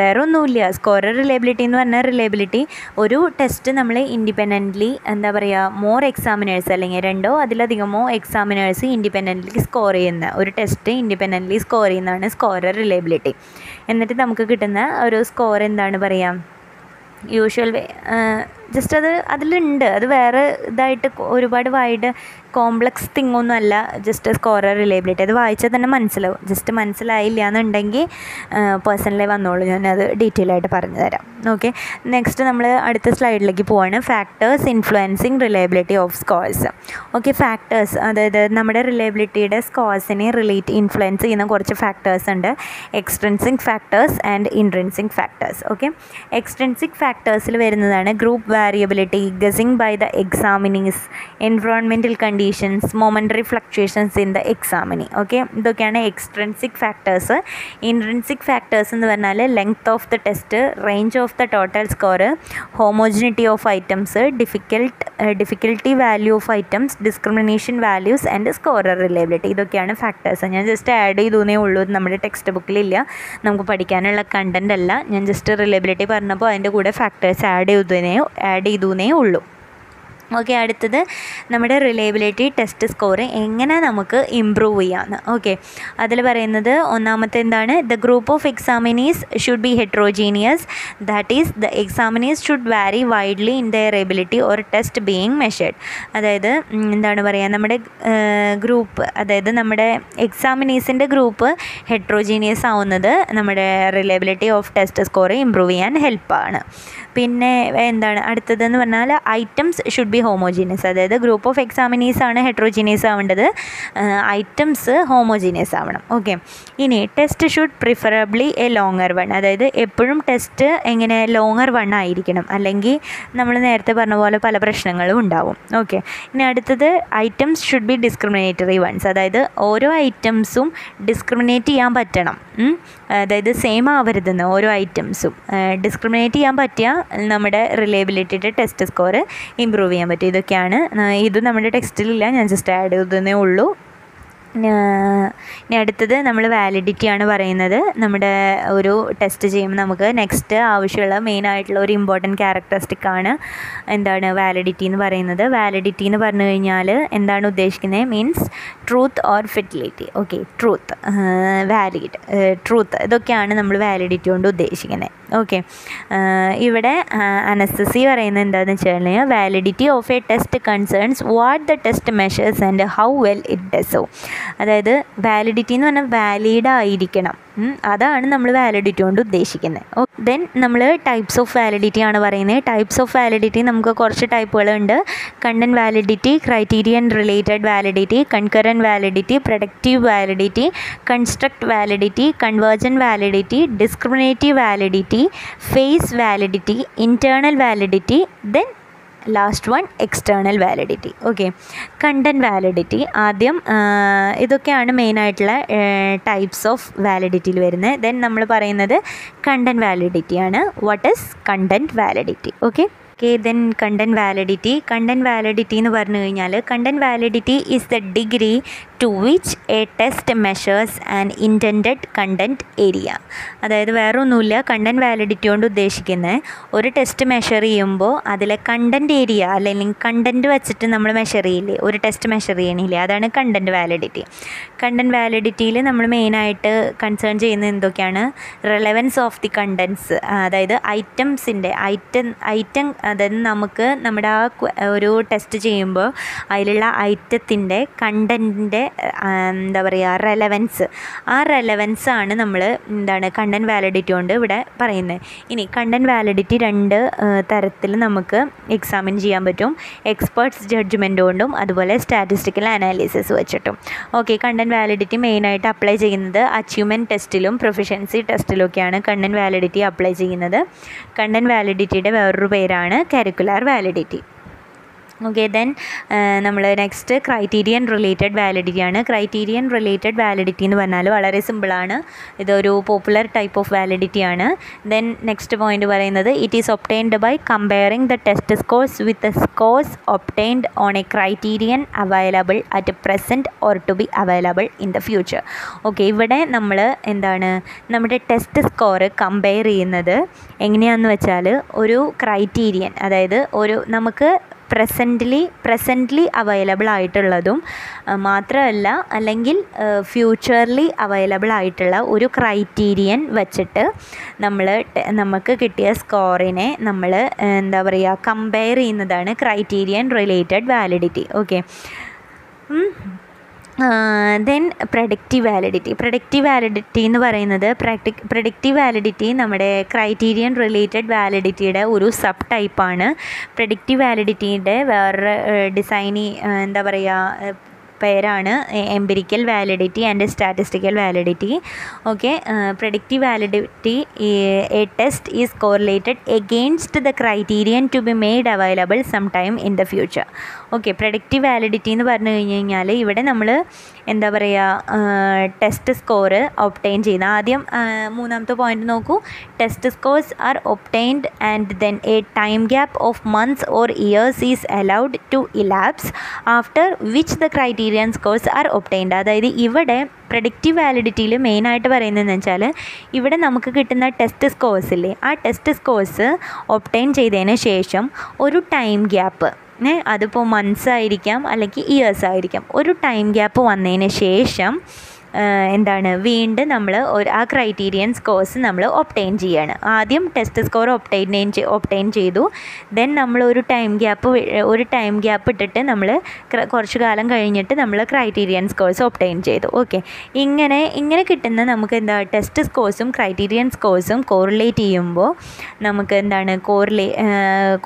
വേറെ ഒന്നുമില്ല സ്കോറർ റിലയബിലിറ്റി എന്ന് പറഞ്ഞാൽ റിലയബിലിറ്റി ഒരു ടെസ്റ്റ് നമ്മൾ ഇൻഡിപെൻഡന്റ്ലി എന്താ പറയുക മോർ എക്സാമിനേഴ്സ് അല്ലെങ്കിൽ രണ്ടോ അതിലധികമോ എക്സാമിനേഴ്സ് ഇൻഡിപെൻഡന്റ്ലി സ്കോർ ചെയ്യുന്ന ഒരു ടെസ്റ്റ് ഇൻഡിപെൻഡന്റ്ലി സ്കോർ ചെയ്യുന്നതാണ് സ്കോറർ റിലയബിലിറ്റി എന്നിട്ട് നമുക്ക് കിട്ടുന്ന ഒരു സ്കോർ എന്താണ് പറയുക യൂഷ്വൽ വേ ജസ്റ്റ് അത് അതിലുണ്ട്. അത് വേറെ ഇതായിട്ട് ഒരുപാട് വൈഡ് കോംപ്ലക്സ് തിങ് ഒന്നും അല്ല. ജസ്റ്റ് സ്കോറർ റിലേബിലിറ്റി അത് വായിച്ചാൽ തന്നെ മനസ്സിലാവും. ജസ്റ്റ് മനസ്സിലായില്ല എന്നുണ്ടെങ്കിൽ പേഴ്സണലി വന്നോളൂ. ഞാനത് ഡീറ്റെയിൽ ആയിട്ട് പറഞ്ഞു തരാം. ഓക്കെ നെക്സ്റ്റ് നമ്മൾ അടുത്ത സ്ലൈഡിലേക്ക് പോവാണ്. Factors influencing reliability of scores okay factors അതായത് നമ്മുടെ റിലയബിലിറ്റിയുടെ സ്കോഴ്സിനെ റിലേറ്റ് ഇൻഫ്ലുവൻസ് ചെയ്യുന്ന കുറച്ച് ഫാക്ടേഴ്സ് ഉണ്ട്. Extrinsic factors and intrinsic factors okay extrinsic ഫാക്ടേഴ്സിൽ വരുന്നതാണ് group variability, guessing by the examinees, environmental conditions, momentary fluctuations in the examinee. Okay ഇതൊക്കെയാണ് എക്സ്ട്രൻസിക് ഫാക്ടേഴ്സ് ഇൻട്രൻസിക് ഫാക്ടേഴ്സ് എന്ന് പറഞ്ഞാൽ length of the test range of the total score homogeneity of items difficult difficulty value of items discrimination values and scorer reliability ഇതൊക്കെയാണ് ഫാക്ടേഴ്സ് ഞാൻ ജസ്റ്റ് ആഡ് ചെയ്തേ ഉള്ളൂ. നമ്മുടെ ടെക്സ്റ്റ് ബുക്കിലില്ല നമുക്ക് പഠിക്കാനുള്ള കണ്ടന്റ് അല്ല. ഞാൻ ജസ്റ്റ് റിലേബിലിറ്റി പറഞ്ഞപ്പോൾ അതിന്റെ കൂടെ ഫാക്ടേഴ്സ് ആഡ് ചെയ്തതിനേ ആഡ് ചെയ്തേ ഉള്ളൂ. ഓക്കെ അടുത്തത് നമ്മുടെ റിലയബിലിറ്റി ടെസ്റ്റ് സ്കോർ എങ്ങനെ നമുക്ക് ഇമ്പ്രൂവ് ചെയ്യാമെന്ന് ഓക്കെ അതിൽ പറയുന്നത് ഒന്നാമത്തെ എന്താണ്? The group of examinees should be heterogeneous that is the examinees should vary widely in their ability or test being measured അതായത് എന്താണ് പറയുക നമ്മുടെ ഗ്രൂപ്പ് അതായത് നമ്മുടെ എക്സാമിനീസിന്റെ ഗ്രൂപ്പ് ഹെട്രോജീനിയസ് ആവുന്നത് നമ്മുടെ reliability of test score improve ചെയ്യാൻ ഹെൽപ്പാണ് പിന്നെ എന്താണ്? അടുത്തതെന്ന് പറഞ്ഞാൽ ഐറ്റംസ് ഷുഡ് ബി ഹോമോജീനിയസ് അതായത് ഗ്രൂപ്പ് ഓഫ് എക്സാമിനീസ് ആണ് ഹെട്രോജീനിയസ് ആവേണ്ടത്. ഐറ്റംസ് ഹോമോജീനിയസ് ആവണം. ഓക്കെ ഇനി test should preferably a longer one അതായത് എപ്പോഴും ടെസ്റ്റ് എങ്ങനെ ലോങ്ങർ വൺ ആയിരിക്കണം. അല്ലെങ്കിൽ നമ്മൾ നേരത്തെ പറഞ്ഞ പോലെ പല പ്രശ്നങ്ങളും ഉണ്ടാവും. ഓക്കെ ഇനി അടുത്തത് items should be discriminatory ones അതായത് ഓരോ ഐറ്റംസും ഡിസ്ക്രിമിനേറ്റ് ചെയ്യാൻ പറ്റണം. അതായത് സെയിം ആവരുതെന്ന് ഓരോ ഐറ്റംസും ഡിസ്ക്രിമിനേറ്റ് ചെയ്യാൻ പറ്റിയ നമ്മുടെ റിലയബിലിറ്റിയുടെ ടെസ്റ്റ് സ്കോർ ഇമ്പ്രൂവ് ചെയ്യാൻ പറ്റും ഇതൊക്കെയാണ്. ഇത് നമ്മുടെ ടെക്സ്റ്റിലില്ല. ഞാൻ ജസ്റ്റ് ആഡ് ചെയ്തതേ ഉള്ളൂ. ഇനി അടുത്തത് നമ്മൾ വാലിഡിറ്റി ആണ് പറയുന്നത്. നമ്മുടെ ഒരു ടെസ്റ്റ് ചെയ്യുമ്പോൾ നമുക്ക് നെക്സ്റ്റ് ആവശ്യമുള്ള മെയിൻ ആയിട്ടുള്ള ഒരു ഇമ്പോർട്ടന്റ് ക്യാരക്ടറിസ്റ്റിക് ആണ് എന്താണ് വാലിഡിറ്റി എന്ന് പറയുന്നത്. വാലിഡിറ്റി എന്ന് പറഞ്ഞു കഴിഞ്ഞാൽ എന്താണ് ഉദ്ദേശിക്കുന്നത്? Means truth or fidelity okay truth valid truth ഇതൊക്കെയാണ് നമ്മൾ വാലിഡിറ്റി കൊണ്ട് ഉദ്ദേശിക്കുന്നത്. ഓക്കെ ഇവിടെ അനസ്തസി പറയുന്നത് എന്താണെന്ന് വെച്ച് കഴിഞ്ഞാൽ validity of a test concerns what the test measures and how well it ഡസോ അതായത് വാലിഡിറ്റി എന്ന് പറഞ്ഞാൽ വാലിഡ് ആയിരിക്കണം. അതാണ് നമ്മൾ വാലിഡിറ്റി കൊണ്ട് ഉദ്ദേശിക്കുന്നത് ദെൻ നമ്മൾ ടൈപ്സ് ഓഫ് വാലിഡിറ്റി ആണ് പറയുന്നത് ടൈപ്സ് ഓഫ് വാലിഡിറ്റി നമുക്ക് കുറച്ച് ടൈപ്പുകളുണ്ട് content validity criterion related validity concurrent validity productive validity construct validity convergent validity discriminative validity face validity internal validity then last one external validity okay content validity ആദ്യം ഇതൊക്കെയാണ് മെയിനായിട്ടുള്ള ടൈപ്സ് ഓഫ് വാലിഡിറ്റിയിൽ വരുന്നത്. ദെൻ നമ്മൾ പറയുന്നത് content വാലിഡിറ്റിയാണ് what is content validity okay okay then content validity content validity എന്ന് പറഞ്ഞു കഴിഞ്ഞാൽ content validity is the degree to which a test measures and intend content area അതായത് വേറെ ഒന്നുമില്ല കണ്ടന്റ് വാലിഡിറ്റി കൊണ്ട് ഉദ്ദേശിക്കുന്നത് ഒരു ടെസ്റ്റ് മെഷർ ചെയ്യുമ്പോൾ അതിലെ കണ്ടന്റ് ഏരിയ അല്ലെങ്കിൽ കണ്ടന്റ് വെച്ചിട്ട് നമ്മൾ മെഷർ ചെയ്യില്ലേ? ഒരു ടെസ്റ്റ് മെഷർ ചെയ്യണില്ലേ? അതാണ് കണ്ടന്റ് വാലിഡിറ്റി കണ്ടന്റ് വാലിഡിറ്റിയിൽ നമ്മൾ മെയിനായിട്ട് കൺസേൺ ചെയ്യുന്നത് എന്തൊക്കെയാണ്? റെലവൻസ് ഓഫ് ദി കണ്ടൻസ് അതായത് ഐറ്റംസിന്റെ ഐറ്റം ഐറ്റം അതായത് നമുക്ക് നമ്മുടെ ആ ഒരു ടെസ്റ്റ് ചെയ്യുമ്പോൾ അതിലുള്ള ഐറ്റത്തിന്റെ കണ്ടന്റിന്റെ എന്താ പറയുക റെലവൻസ് ആ റെലവൻസ് ആണ് നമ്മൾ എന്താണ് കണ്ടന്റ് വാലിഡിറ്റി കൊണ്ട് ഇവിടെ പറയുന്നത് ഇനി കണ്ടന്റ് വാലിഡിറ്റി രണ്ട് തരത്തിൽ നമുക്ക് എക്സാമിൻ ചെയ്യാൻ പറ്റും. എക്സ്പേർട്സ് ജഡ്ജ്മെന്റ് കൊണ്ടും അതുപോലെ സ്റ്റാറ്റിസ്റ്റിക്കൽ അനാലിസിസ് വെച്ചിട്ടും. ഓക്കെ കണ്ടന്റ് വാലിഡിറ്റി മെയിനായിട്ട് അപ്ലൈ ചെയ്യുന്നത് achievement ടെസ്റ്റിലും proficiency ടെസ്റ്റിലൊക്കെയാണ് content validity apply ചെയ്യുന്നത്. കണ്ടന്റ് വാലിഡിറ്റിയുടെ വേറൊരു പേരാണ് കരിക്കുലർ വാലിഡിറ്റി ഓക്കെ ദെൻ നമ്മൾ നെക്സ്റ്റ് ക്രൈറ്റീരിയൻ റിലേറ്റഡ് വാലിഡിറ്റി ആണ്. ക്രൈറ്റീരിയൻ റിലേറ്റഡ് വാലിഡിറ്റി എന്ന് പറഞ്ഞാൽ വളരെ സിമ്പിളാണ് ഇതൊരു പോപ്പുലർ ടൈപ്പ് ഓഫ് വാലിഡിറ്റി ആണ്. ദെൻ നെക്സ്റ്റ് പോയിന്റ് പറയുന്നത് it is obtained by comparing the test scores with scores obtained on a criterion available at present or to be available in the future okay ഇവിടെ നമ്മൾ എന്താണ് നമ്മുടെ ടെസ്റ്റ് സ്കോർ കമ്പയർ ചെയ്യുന്നത് എങ്ങനെയാണെന്ന് വെച്ചാൽ ഒരു ക്രൈറ്റീരിയൻ അതായത് ഒരു നമുക്ക് പ്രസന്റ്ലി പ്രസന്റ്ലി അവൈലബിൾ ആയിട്ടുള്ളതും മാത്രമല്ല അല്ലെങ്കിൽ ഫ്യൂച്ചർലി അവൈലബിൾ ആയിട്ടുള്ള ഒരു ക്രൈറ്റീരിയൻ വച്ചിട്ട് നമ്മൾ നമുക്ക് കിട്ടിയ സ്കോറിനെ നമ്മൾ എന്താ പറയുക കമ്പയർ ചെയ്യുന്നതാണ് criterion related validity okay then productive validity productive validity എന്ന് പറയുന്നത് പ്രൊഡക്റ്റീവ് വാലിഡിറ്റി നമ്മുടെ ക്രൈറ്റീരിയൻ റിലേറ്റഡ് വാലിഡിറ്റിയുടെ ഒരു സബ് ടൈപ്പാണ് പ്രൊഡക്റ്റീവ് വാലിഡിറ്റിയുടെ വേറെ ഡിസൈനി എന്താ പറയുക പേരാണ് empirical validity and statistical validity okay productive validity a test is correlated against the criterion to be made available some time in the future okay productive validity എന്ന് പറഞ്ഞു കഴിഞ്ഞ് കഴിഞ്ഞാൽ ഇവിടെ നമ്മൾ എന്താ പറയുക ടെസ്റ്റ് സ്കോറ് ഒപ്റ്റൈൻ ചെയ്യുന്ന. ആദ്യം മൂന്നാമത്തെ പോയിന്റ് നോക്കൂ. Test scores are obtained and then a time gap of months or years is allowed to elapse after which the criterion scores are obtained അതായത് ഇവിടെ പ്രൊഡക്റ്റീവ് വാലിഡിറ്റിയിൽ മെയിനായിട്ട് പറയുന്നതെന്ന് വെച്ചാൽ ഇവിടെ നമുക്ക് കിട്ടുന്ന ടെസ്റ്റ് സ്കോഴ്സ് ഇല്ലേ? ആ ടെസ്റ്റ് സ്കോഴ്സ് ഒപ്റ്റൈൻ ചെയ്തതിന് ശേഷം ഒരു ടൈം ഗ്യാപ്പ് അതിപ്പോൾ മന്ത്സ് ആയിരിക്കാം അല്ലെങ്കിൽ ഇയേഴ്സ് ആയിരിക്കാം. ഒരു ടൈം ഗ്യാപ്പ് വന്നതിന് ശേഷം എന്താണ് വീണ്ടും നമ്മൾ ഒരു ആ ക്രൈറ്റീരിയൻ സ്കോഴ്സ് നമ്മൾ ഒപ്റ്റൈൻ ചെയ്യാണ്. ആദ്യം ടെസ്റ്റ് സ്കോർ ഒപ്റ്റൈൻ ഒപ്റ്റൈൻ ചെയ്തു. ദെൻ നമ്മൾ ഒരു ടൈം ഗ്യാപ്പ് ഒരു ടൈം ഗ്യാപ്പ് ഇട്ടിട്ട് നമ്മൾ കുറച്ച് കാലം കഴിഞ്ഞിട്ട് നമ്മൾ ക്രൈറ്റീരിയൻ സ്കോഴ്സ് ഒപ്റ്റൈൻ ചെയ്തു. ഓക്കെ ഇങ്ങനെ ഇങ്ങനെ കിട്ടുന്ന നമുക്ക് എന്താ ടെസ്റ്റ് സ്കോഴ്സും ക്രൈറ്റീരിയൻ സ്കോഴ്സും കോറിലേറ്റ് ചെയ്യുമ്പോൾ നമുക്ക് എന്താണ് കോറിലേ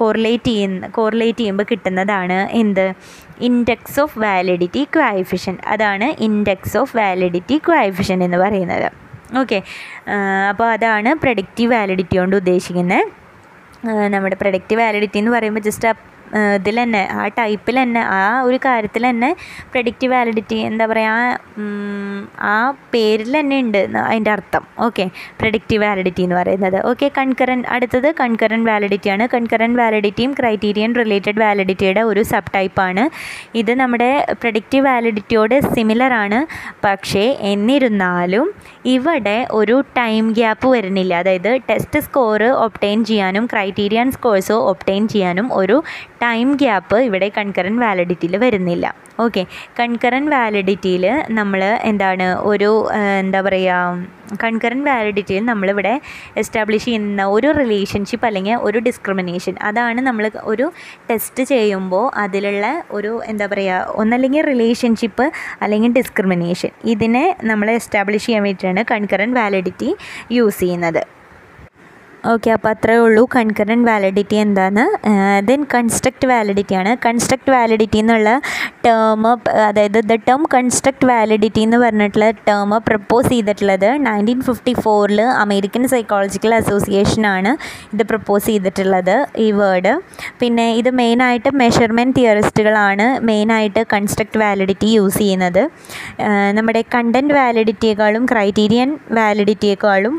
കോറിലേറ്റ് ചെയ്യുന്ന കോറിലേറ്റ് ചെയ്യുമ്പോൾ കിട്ടുന്നതാണ് എന്ത്? ഇൻഡെക്സ് ഓഫ് വാലിഡിറ്റി ക്വൈഫിഷ്യൻ അതാണ് ഇൻഡെക്സ് ഓഫ് വാലിഡിറ്റി ക്വൈഫിഷ്യൻ എന്ന് പറയുന്നത്. ഓക്കെ അപ്പോൾ അതാണ് പ്രഡിക്റ്റീവ് വാലിഡിറ്റി കൊണ്ട് ഉദ്ദേശിക്കുന്നത് നമ്മുടെ പ്രൊഡക്റ്റീവ് വാലിഡിറ്റി എന്ന് പറയുമ്പോൾ ജസ്റ്റ് ഇതിൽ തന്നെ ആ ടൈപ്പിൽ തന്നെ ആ ഒരു കാര്യത്തിൽ തന്നെ പ്രഡിക്റ്റ് വാലിഡിറ്റി എന്താ പറയുക ആ പേരിൽ തന്നെ ഉണ്ട് അതിന്റെ അർത്ഥം. ഓക്കെ പ്രഡിക്റ്റ് വാലിഡിറ്റി എന്ന് പറയുന്നത്. ഓക്കെ കൺകറൻ അടുത്തത് കൺകറൻ വാലിഡിറ്റിയാണ് കൺകറൻ വാലിഡിറ്റിയും ക്രൈറ്റീരിയൻ റിലേറ്റഡ് വാലിഡിറ്റിയുടെ ഒരു സബ് ടൈപ്പാണ് ഇത് നമ്മുടെ പ്രെഡിക്റ്റീവ് വാലിഡിറ്റിയോട് സിമിലർ ആണ്. പക്ഷേ എന്നിരുന്നാലും ഇവിടെ ഒരു ടൈം ഗ്യാപ്പ് വരുന്നില്ല. അതായത് ടെസ്റ്റ് സ്കോർ ഒപ്റ്റെയിൻ ചെയ്യാനും ക്രൈറ്റീരിയൻ സ്കോഴ്സ് ഒപ്റ്റെയിൻ ചെയ്യാനും ഒരു ടൈം ഗ്യാപ്പ് ഇവിടെ കൺകറൻ വാലിഡിറ്റിയിൽ വരുന്നില്ല. ഓക്കെ കൺകറൻ വാലിഡിറ്റിയിൽ നമ്മൾ എന്താണ് ഒരു എന്താ പറയുക കൺകറൻ വാലിഡിറ്റിയിൽ നമ്മളിവിടെ എസ്റ്റാബ്ലിഷ് ചെയ്യുന്ന ഒരു റിലേഷൻഷിപ്പ് അല്ലെങ്കിൽ ഒരു ഡിസ്ക്രിമിനേഷൻ അതാണ് നമ്മൾ ഒരു ടെസ്റ്റ് ചെയ്യുമ്പോൾ അതിലുള്ള ഒരു എന്താ പറയുക ഒന്നല്ലെങ്കിൽ റിലേഷൻഷിപ്പ് അല്ലെങ്കിൽ ഡിസ്ക്രിമിനേഷൻ ഇതിനെ നമ്മൾ എസ്റ്റാബ്ലിഷ് ചെയ്യാൻ വേണ്ടിയിട്ടാണ് കൺകറൻ വാലിഡിറ്റി യൂസ് ചെയ്യുന്നത്. ഓക്കെ അപ്പോൾ അത്രയേ ഉള്ളൂ. കൺകറന്റ് വാലിഡിറ്റി എന്താണ്? ദെൻ കൺസ്ട്രക്റ്റ് വാലിഡിറ്റി ആണ്. കൺസ്ട്രക്റ്റ് വാലിഡിറ്റി എന്നുള്ള ടേം അതായത് ദ ടേം കൺസ്ട്രക്റ്റ് വാലിഡിറ്റി എന്ന് പറഞ്ഞിട്ടുള്ള ടേം പ്രപ്പോസ് ചെയ്തിട്ടുള്ളത് നയന്റീൻ ഫിഫ്റ്റി ഫോറിൽ അമേരിക്കൻ സൈക്കോളജിക്കൽ അസോസിയേഷനാണ് ഇത് പ്രപ്പോസ് ചെയ്തിട്ടുള്ളത് ഈ വേർഡ് പിന്നെ ഇത് മെയിനായിട്ട് മെഷർമെന്റ് തിയറിസ്റ്റുകളാണ് മെയിനായിട്ട് കൺസ്ട്രക്റ്റ് വാലിഡിറ്റി യൂസ് ചെയ്യുന്നത്. നമ്മുടെ കണ്ടന്റ് വാലിഡിറ്റിയേക്കാളും ക്രൈറ്റീരിയൻ വാലിഡിറ്റിയേക്കാളും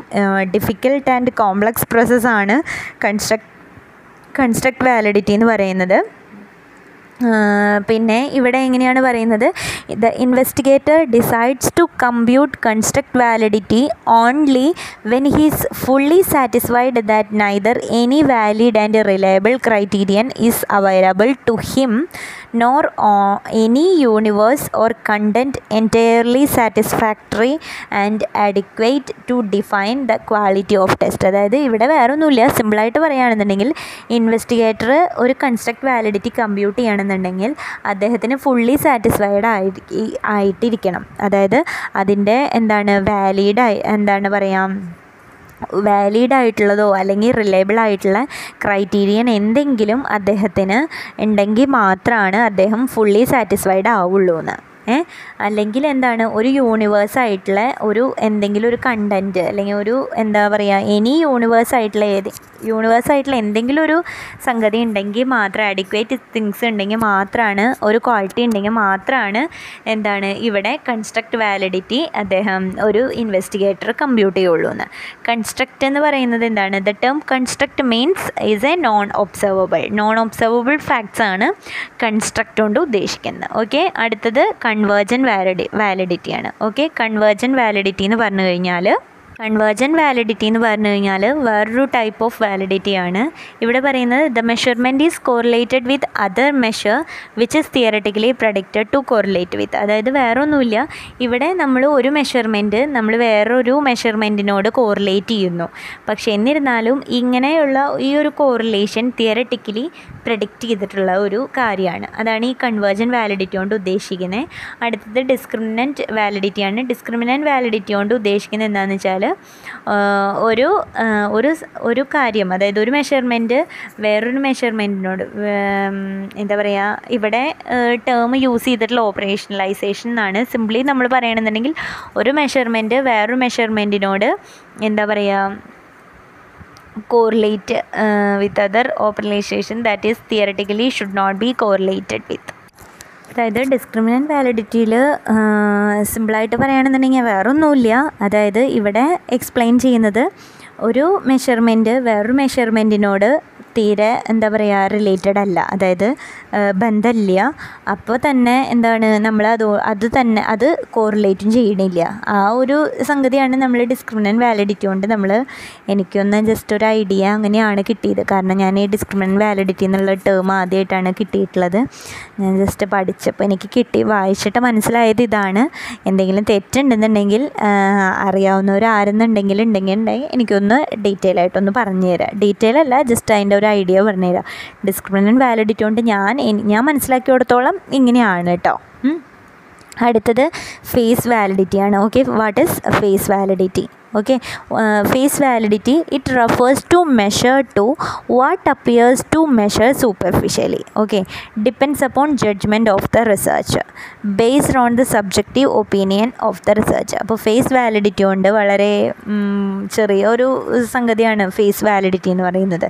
ഡിഫിക്കൽട്ട് ആൻഡ് കോംപ്ലക്സ് പ്രോസസ്സാണ് കൺസ്ട്രക്ട് കൺസ്ട്രക്ട് വാലിഡിറ്റി എന്ന് പറയുന്നത്. പിന്നെ ഇവിടെ എങ്ങനെയാണ് പറയുന്നത്? The investigator decides to compute construct validity only when he's fully satisfied that neither any valid and reliable criterion is available to him nor any universe or content entirely satisfactory and adequate to define the quality of test അതായത് ഇവിടെ വേറെ ഒന്നുമില്ല സിമ്പിളായിട്ട് പറയുകയാണെന്നുണ്ടെങ്കിൽ ഇൻവെസ്റ്റിഗേറ്റർ ഒരു കൺസ്ട്രക്ട് വാലിഡിറ്റി കമ്പ്യൂട്ട് ചെയ്യണമെന്നുണ്ടെങ്കിൽ അദ്ദേഹത്തിന് ഫുള്ളി സാറ്റിസ്ഫൈഡ് ആയി ആയിട്ടിരിക്കണം. അതായത് അതിന്റെ എന്താണ് വാലിഡായി എന്താണ് പറയുക വാലിഡ് ആയിട്ടുള്ളതോ അല്ലെങ്കിൽ റിലയബിൾ ആയിട്ടുള്ള ക്രൈറ്റീരിയൻ എന്തെങ്കിലും അദ്ദേഹത്തിന് ഉണ്ടെങ്കിൽ മാത്രമാണ് അദ്ദേഹം ഫുള്ളി സാറ്റിസ്ഫൈഡ് ആവുള്ളൂ എന്ന് അല്ലെങ്കിൽ എന്താണ് ഒരു യൂണിവേഴ്സ് ആയിട്ടുള്ള ഒരു എന്തെങ്കിലും ഒരു കണ്ടന്റ് അല്ലെങ്കിൽ ഒരു എന്താ പറയുക എനി യൂണിവേഴ്സ് ആയിട്ടുള്ള ഏത് യൂണിവേഴ്സ് ആയിട്ടുള്ള എന്തെങ്കിലും ഒരു സംഗതി ഉണ്ടെങ്കിൽ മാത്രം അഡിക്വേറ്റ് തിങ്സ് ഉണ്ടെങ്കിൽ മാത്രമാണ് ഒരു ക്വാളിറ്റി ഉണ്ടെങ്കിൽ മാത്രമാണ് എന്താണ് ഇവിടെ കൺസ്ട്രക്റ്റ് വാലിഡിറ്റി അദ്ദേഹം ഒരു ഇൻവെസ്റ്റിഗേറ്റർ കമ്പ്യൂട്ട് ചെയ്യുള്ളൂ എന്ന്. കൺസ്ട്രക്റ്റ് എന്ന് പറയുന്നത് എന്താണ് the term construct means is a non observable non observable facts ആണ് കൺസ്ട്രക്റ്റ് കൊണ്ട് ഉദ്ദേശിക്കുന്നത്. ഓക്കെ അടുത്തത് കൺവേർജൻ വാലിഡി വാലിഡിറ്റിയാണ് ഓക്കെ കൺവേർജൻ വാലിഡിറ്റി എന്ന് പറഞ്ഞു കഴിഞ്ഞാൽ കൺവേർജൻ വാലിഡിറ്റി എന്ന് പറഞ്ഞു കഴിഞ്ഞാൽ വേറൊരു ടൈപ്പ് ഓഫ് വാലിഡിറ്റി ആണ്. ഇവിടെ പറയുന്നത് the measurement is correlated with other measure which is theoretically predicted to correlate with അതായത് വേറെ ഒന്നുമില്ല ഇവിടെ നമ്മൾ ഒരു മെഷർമെന്റ് നമ്മൾ വേറൊരു മെഷർമെന്റിനോട് കോറിലേറ്റ് ചെയ്യുന്നു. പക്ഷേ എന്നിരുന്നാലും ഇങ്ങനെയുള്ള ഈ ഒരു കോറിലേഷൻ തിയററ്റിക്കലി പ്രഡിക്റ്റ് ചെയ്തിട്ടുള്ള ഒരു കാര്യമാണ്. അതാണ് ഈ കൺവേർജൻ വാലിഡിറ്റി കൊണ്ട് ഉദ്ദേശിക്കുന്നത് അടുത്തത് ഡിസ്ക്രിമിനന്റ് വാലിഡിറ്റിയാണ് ഡിസ്ക്രിമിനന്റ് വാലിഡിറ്റി കൊണ്ട് ഉദ്ദേശിക്കുന്നത് എന്താണെന്ന് വെച്ചാൽ ഒരു ഒരു ഒരു കാര്യം അതായത് ഒരു മെഷർമെന്റ് വേറൊരു മെഷർമെന്റിനോട് എന്താ പറയുക ഇവിടെ ടേം യൂസ് ചെയ്തിട്ടുള്ള ഓപ്പറേഷണലൈസേഷൻ എന്നാണ്. സിംപ്ലി നമ്മൾ പറയണമെന്നുണ്ടെങ്കിൽ ഒരു മെഷർമെന്റ് വേറൊരു മെഷർമെന്റിനോട് എന്താ പറയുക correlate with with other that is is should not be correlated with. അതായത് ഡിസ്ക്രിമിനന്റ് വാലിഡിറ്റിയിൽ സിമ്പിളായിട്ട് പറയുകയാണെന്നുണ്ടെങ്കിൽ വേറൊന്നുമില്ല. അതായത് ഇവിടെ എക്സ്പ്ലെയിൻ ചെയ്യുന്നത് ഒരു മെഷർമെന്റ് വേറൊരു മെഷർമെന്റിനോട് തീരെ എന്താ പറയുക റിലേറ്റഡ് അല്ല. അതായത് ബന്ധമില്ല. അപ്പോൾ തന്നെ എന്താണ് നമ്മൾ അത് അത് തന്നെ അത് കോറിലേറ്റും ചെയ്യണില്ല. ആ ഒരു സംഗതിയാണ് നമ്മൾ ഡിസ്ക്രിമിനന്റ് വാലിഡിറ്റി കൊണ്ട് നമ്മൾ എനിക്കൊന്ന് ജസ്റ്റ് ഒരു ഐഡിയ അങ്ങനെയാണ് കിട്ടിയത്. കാരണം ഞാൻ ഈ ഡിസ്ക്രിമിനന്റ് വാലിഡിറ്റി എന്നുള്ള ടേം ആദ്യമായിട്ടാണ് കിട്ടിയിട്ടുള്ളത്. ഞാൻ ജസ്റ്റ് പഠിച്ചപ്പോൾ എനിക്ക് കിട്ടി. വായിച്ചിട്ട് മനസ്സിലായത് ഇതാണ്. എന്തെങ്കിലും തെറ്റുണ്ടെന്നുണ്ടെങ്കിൽ അറിയാവുന്നവരാരെന്നുണ്ടെങ്കിൽ ഉണ്ടെങ്കിൽ ഉണ്ടെങ്കിൽ എനിക്കൊന്ന് ഡീറ്റെയിൽ ആയിട്ടൊന്ന് പറഞ്ഞു ഡീറ്റെയിൽ അല്ല ജസ്റ്റ് അതിന്റെ ഒരു ഐഡിയ പറഞ്ഞുതരാം. ഡിസ്ക്രിമിനൻ വാലിഡിറ്റി കൊണ്ട് ഞാൻ ഞാൻ മനസ്സിലാക്കിയിടത്തോളം ഇങ്ങനെയാണ് കേട്ടോ. അടുത്തത് face വാലിഡിറ്റിയാണ് okay what is face validity okay uh, face validity it refers to measure to what appears to measure superficially okay depends upon judgment of the researcher based on the subjective opinion of the researcher അപ്പോൾ ഫേസ് വാലിഡിറ്റി കൊണ്ട് വളരെ ചെറിയ ഒരു സംഗതിയാണ് ഫേസ് വാലിഡിറ്റി എന്ന് പറയുന്നത്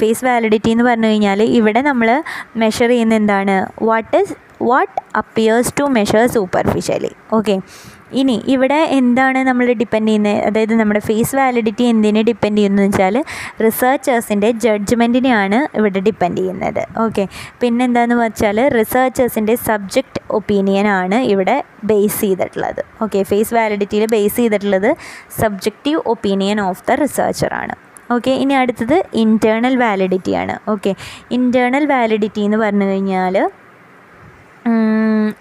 ഫേസ് വാലിഡിറ്റി എന്ന് പറഞ്ഞു കഴിഞ്ഞാൽ ഇവിടെ നമ്മൾ മെഷർ ചെയ്യുന്ന എന്താണ് what is what appears to measure superficially okay ഇനി ഇവിടെ എന്താണ് നമ്മൾ ഡിപ്പെൻഡ് ചെയ്യുന്നത് അതായത് നമ്മുടെ ഫേസ് വാലിഡിറ്റി എന്തിനെ ഡിപ്പെൻഡ് ചെയ്യുന്നത് വെച്ചാൽ റിസർച്ചേഴ്സിന്റെ ജഡ്ജ്മെന്റിനെയാണ് ഇവിടെ ഡിപ്പെൻഡ് ചെയ്യുന്നത്. ഓക്കെ പിന്നെന്താണെന്ന് വെച്ചാൽ റിസർച്ചേഴ്സിന്റെ സബ്ജക്റ്റ് ഒപ്പീനിയനാണ് ഇവിടെ ബേസ് ചെയ്തിട്ടുള്ളത്. ഓക്കെ ഫേസ് വാലിഡിറ്റിയിൽ ബേസ് ചെയ്തിട്ടുള്ളത് സബ്ജക്റ്റീവ് ഒപ്പീനിയൻ ഓഫ് ദ റിസർച്ചറാണ് ഓക്കെ ഇനി അടുത്തത് ഇന്റേർണൽ വാലിഡിറ്റിയാണ് ഓക്കെ ഇന്റേർണൽ വാലിഡിറ്റി എന്ന് പറഞ്ഞു കഴിഞ്ഞാൽ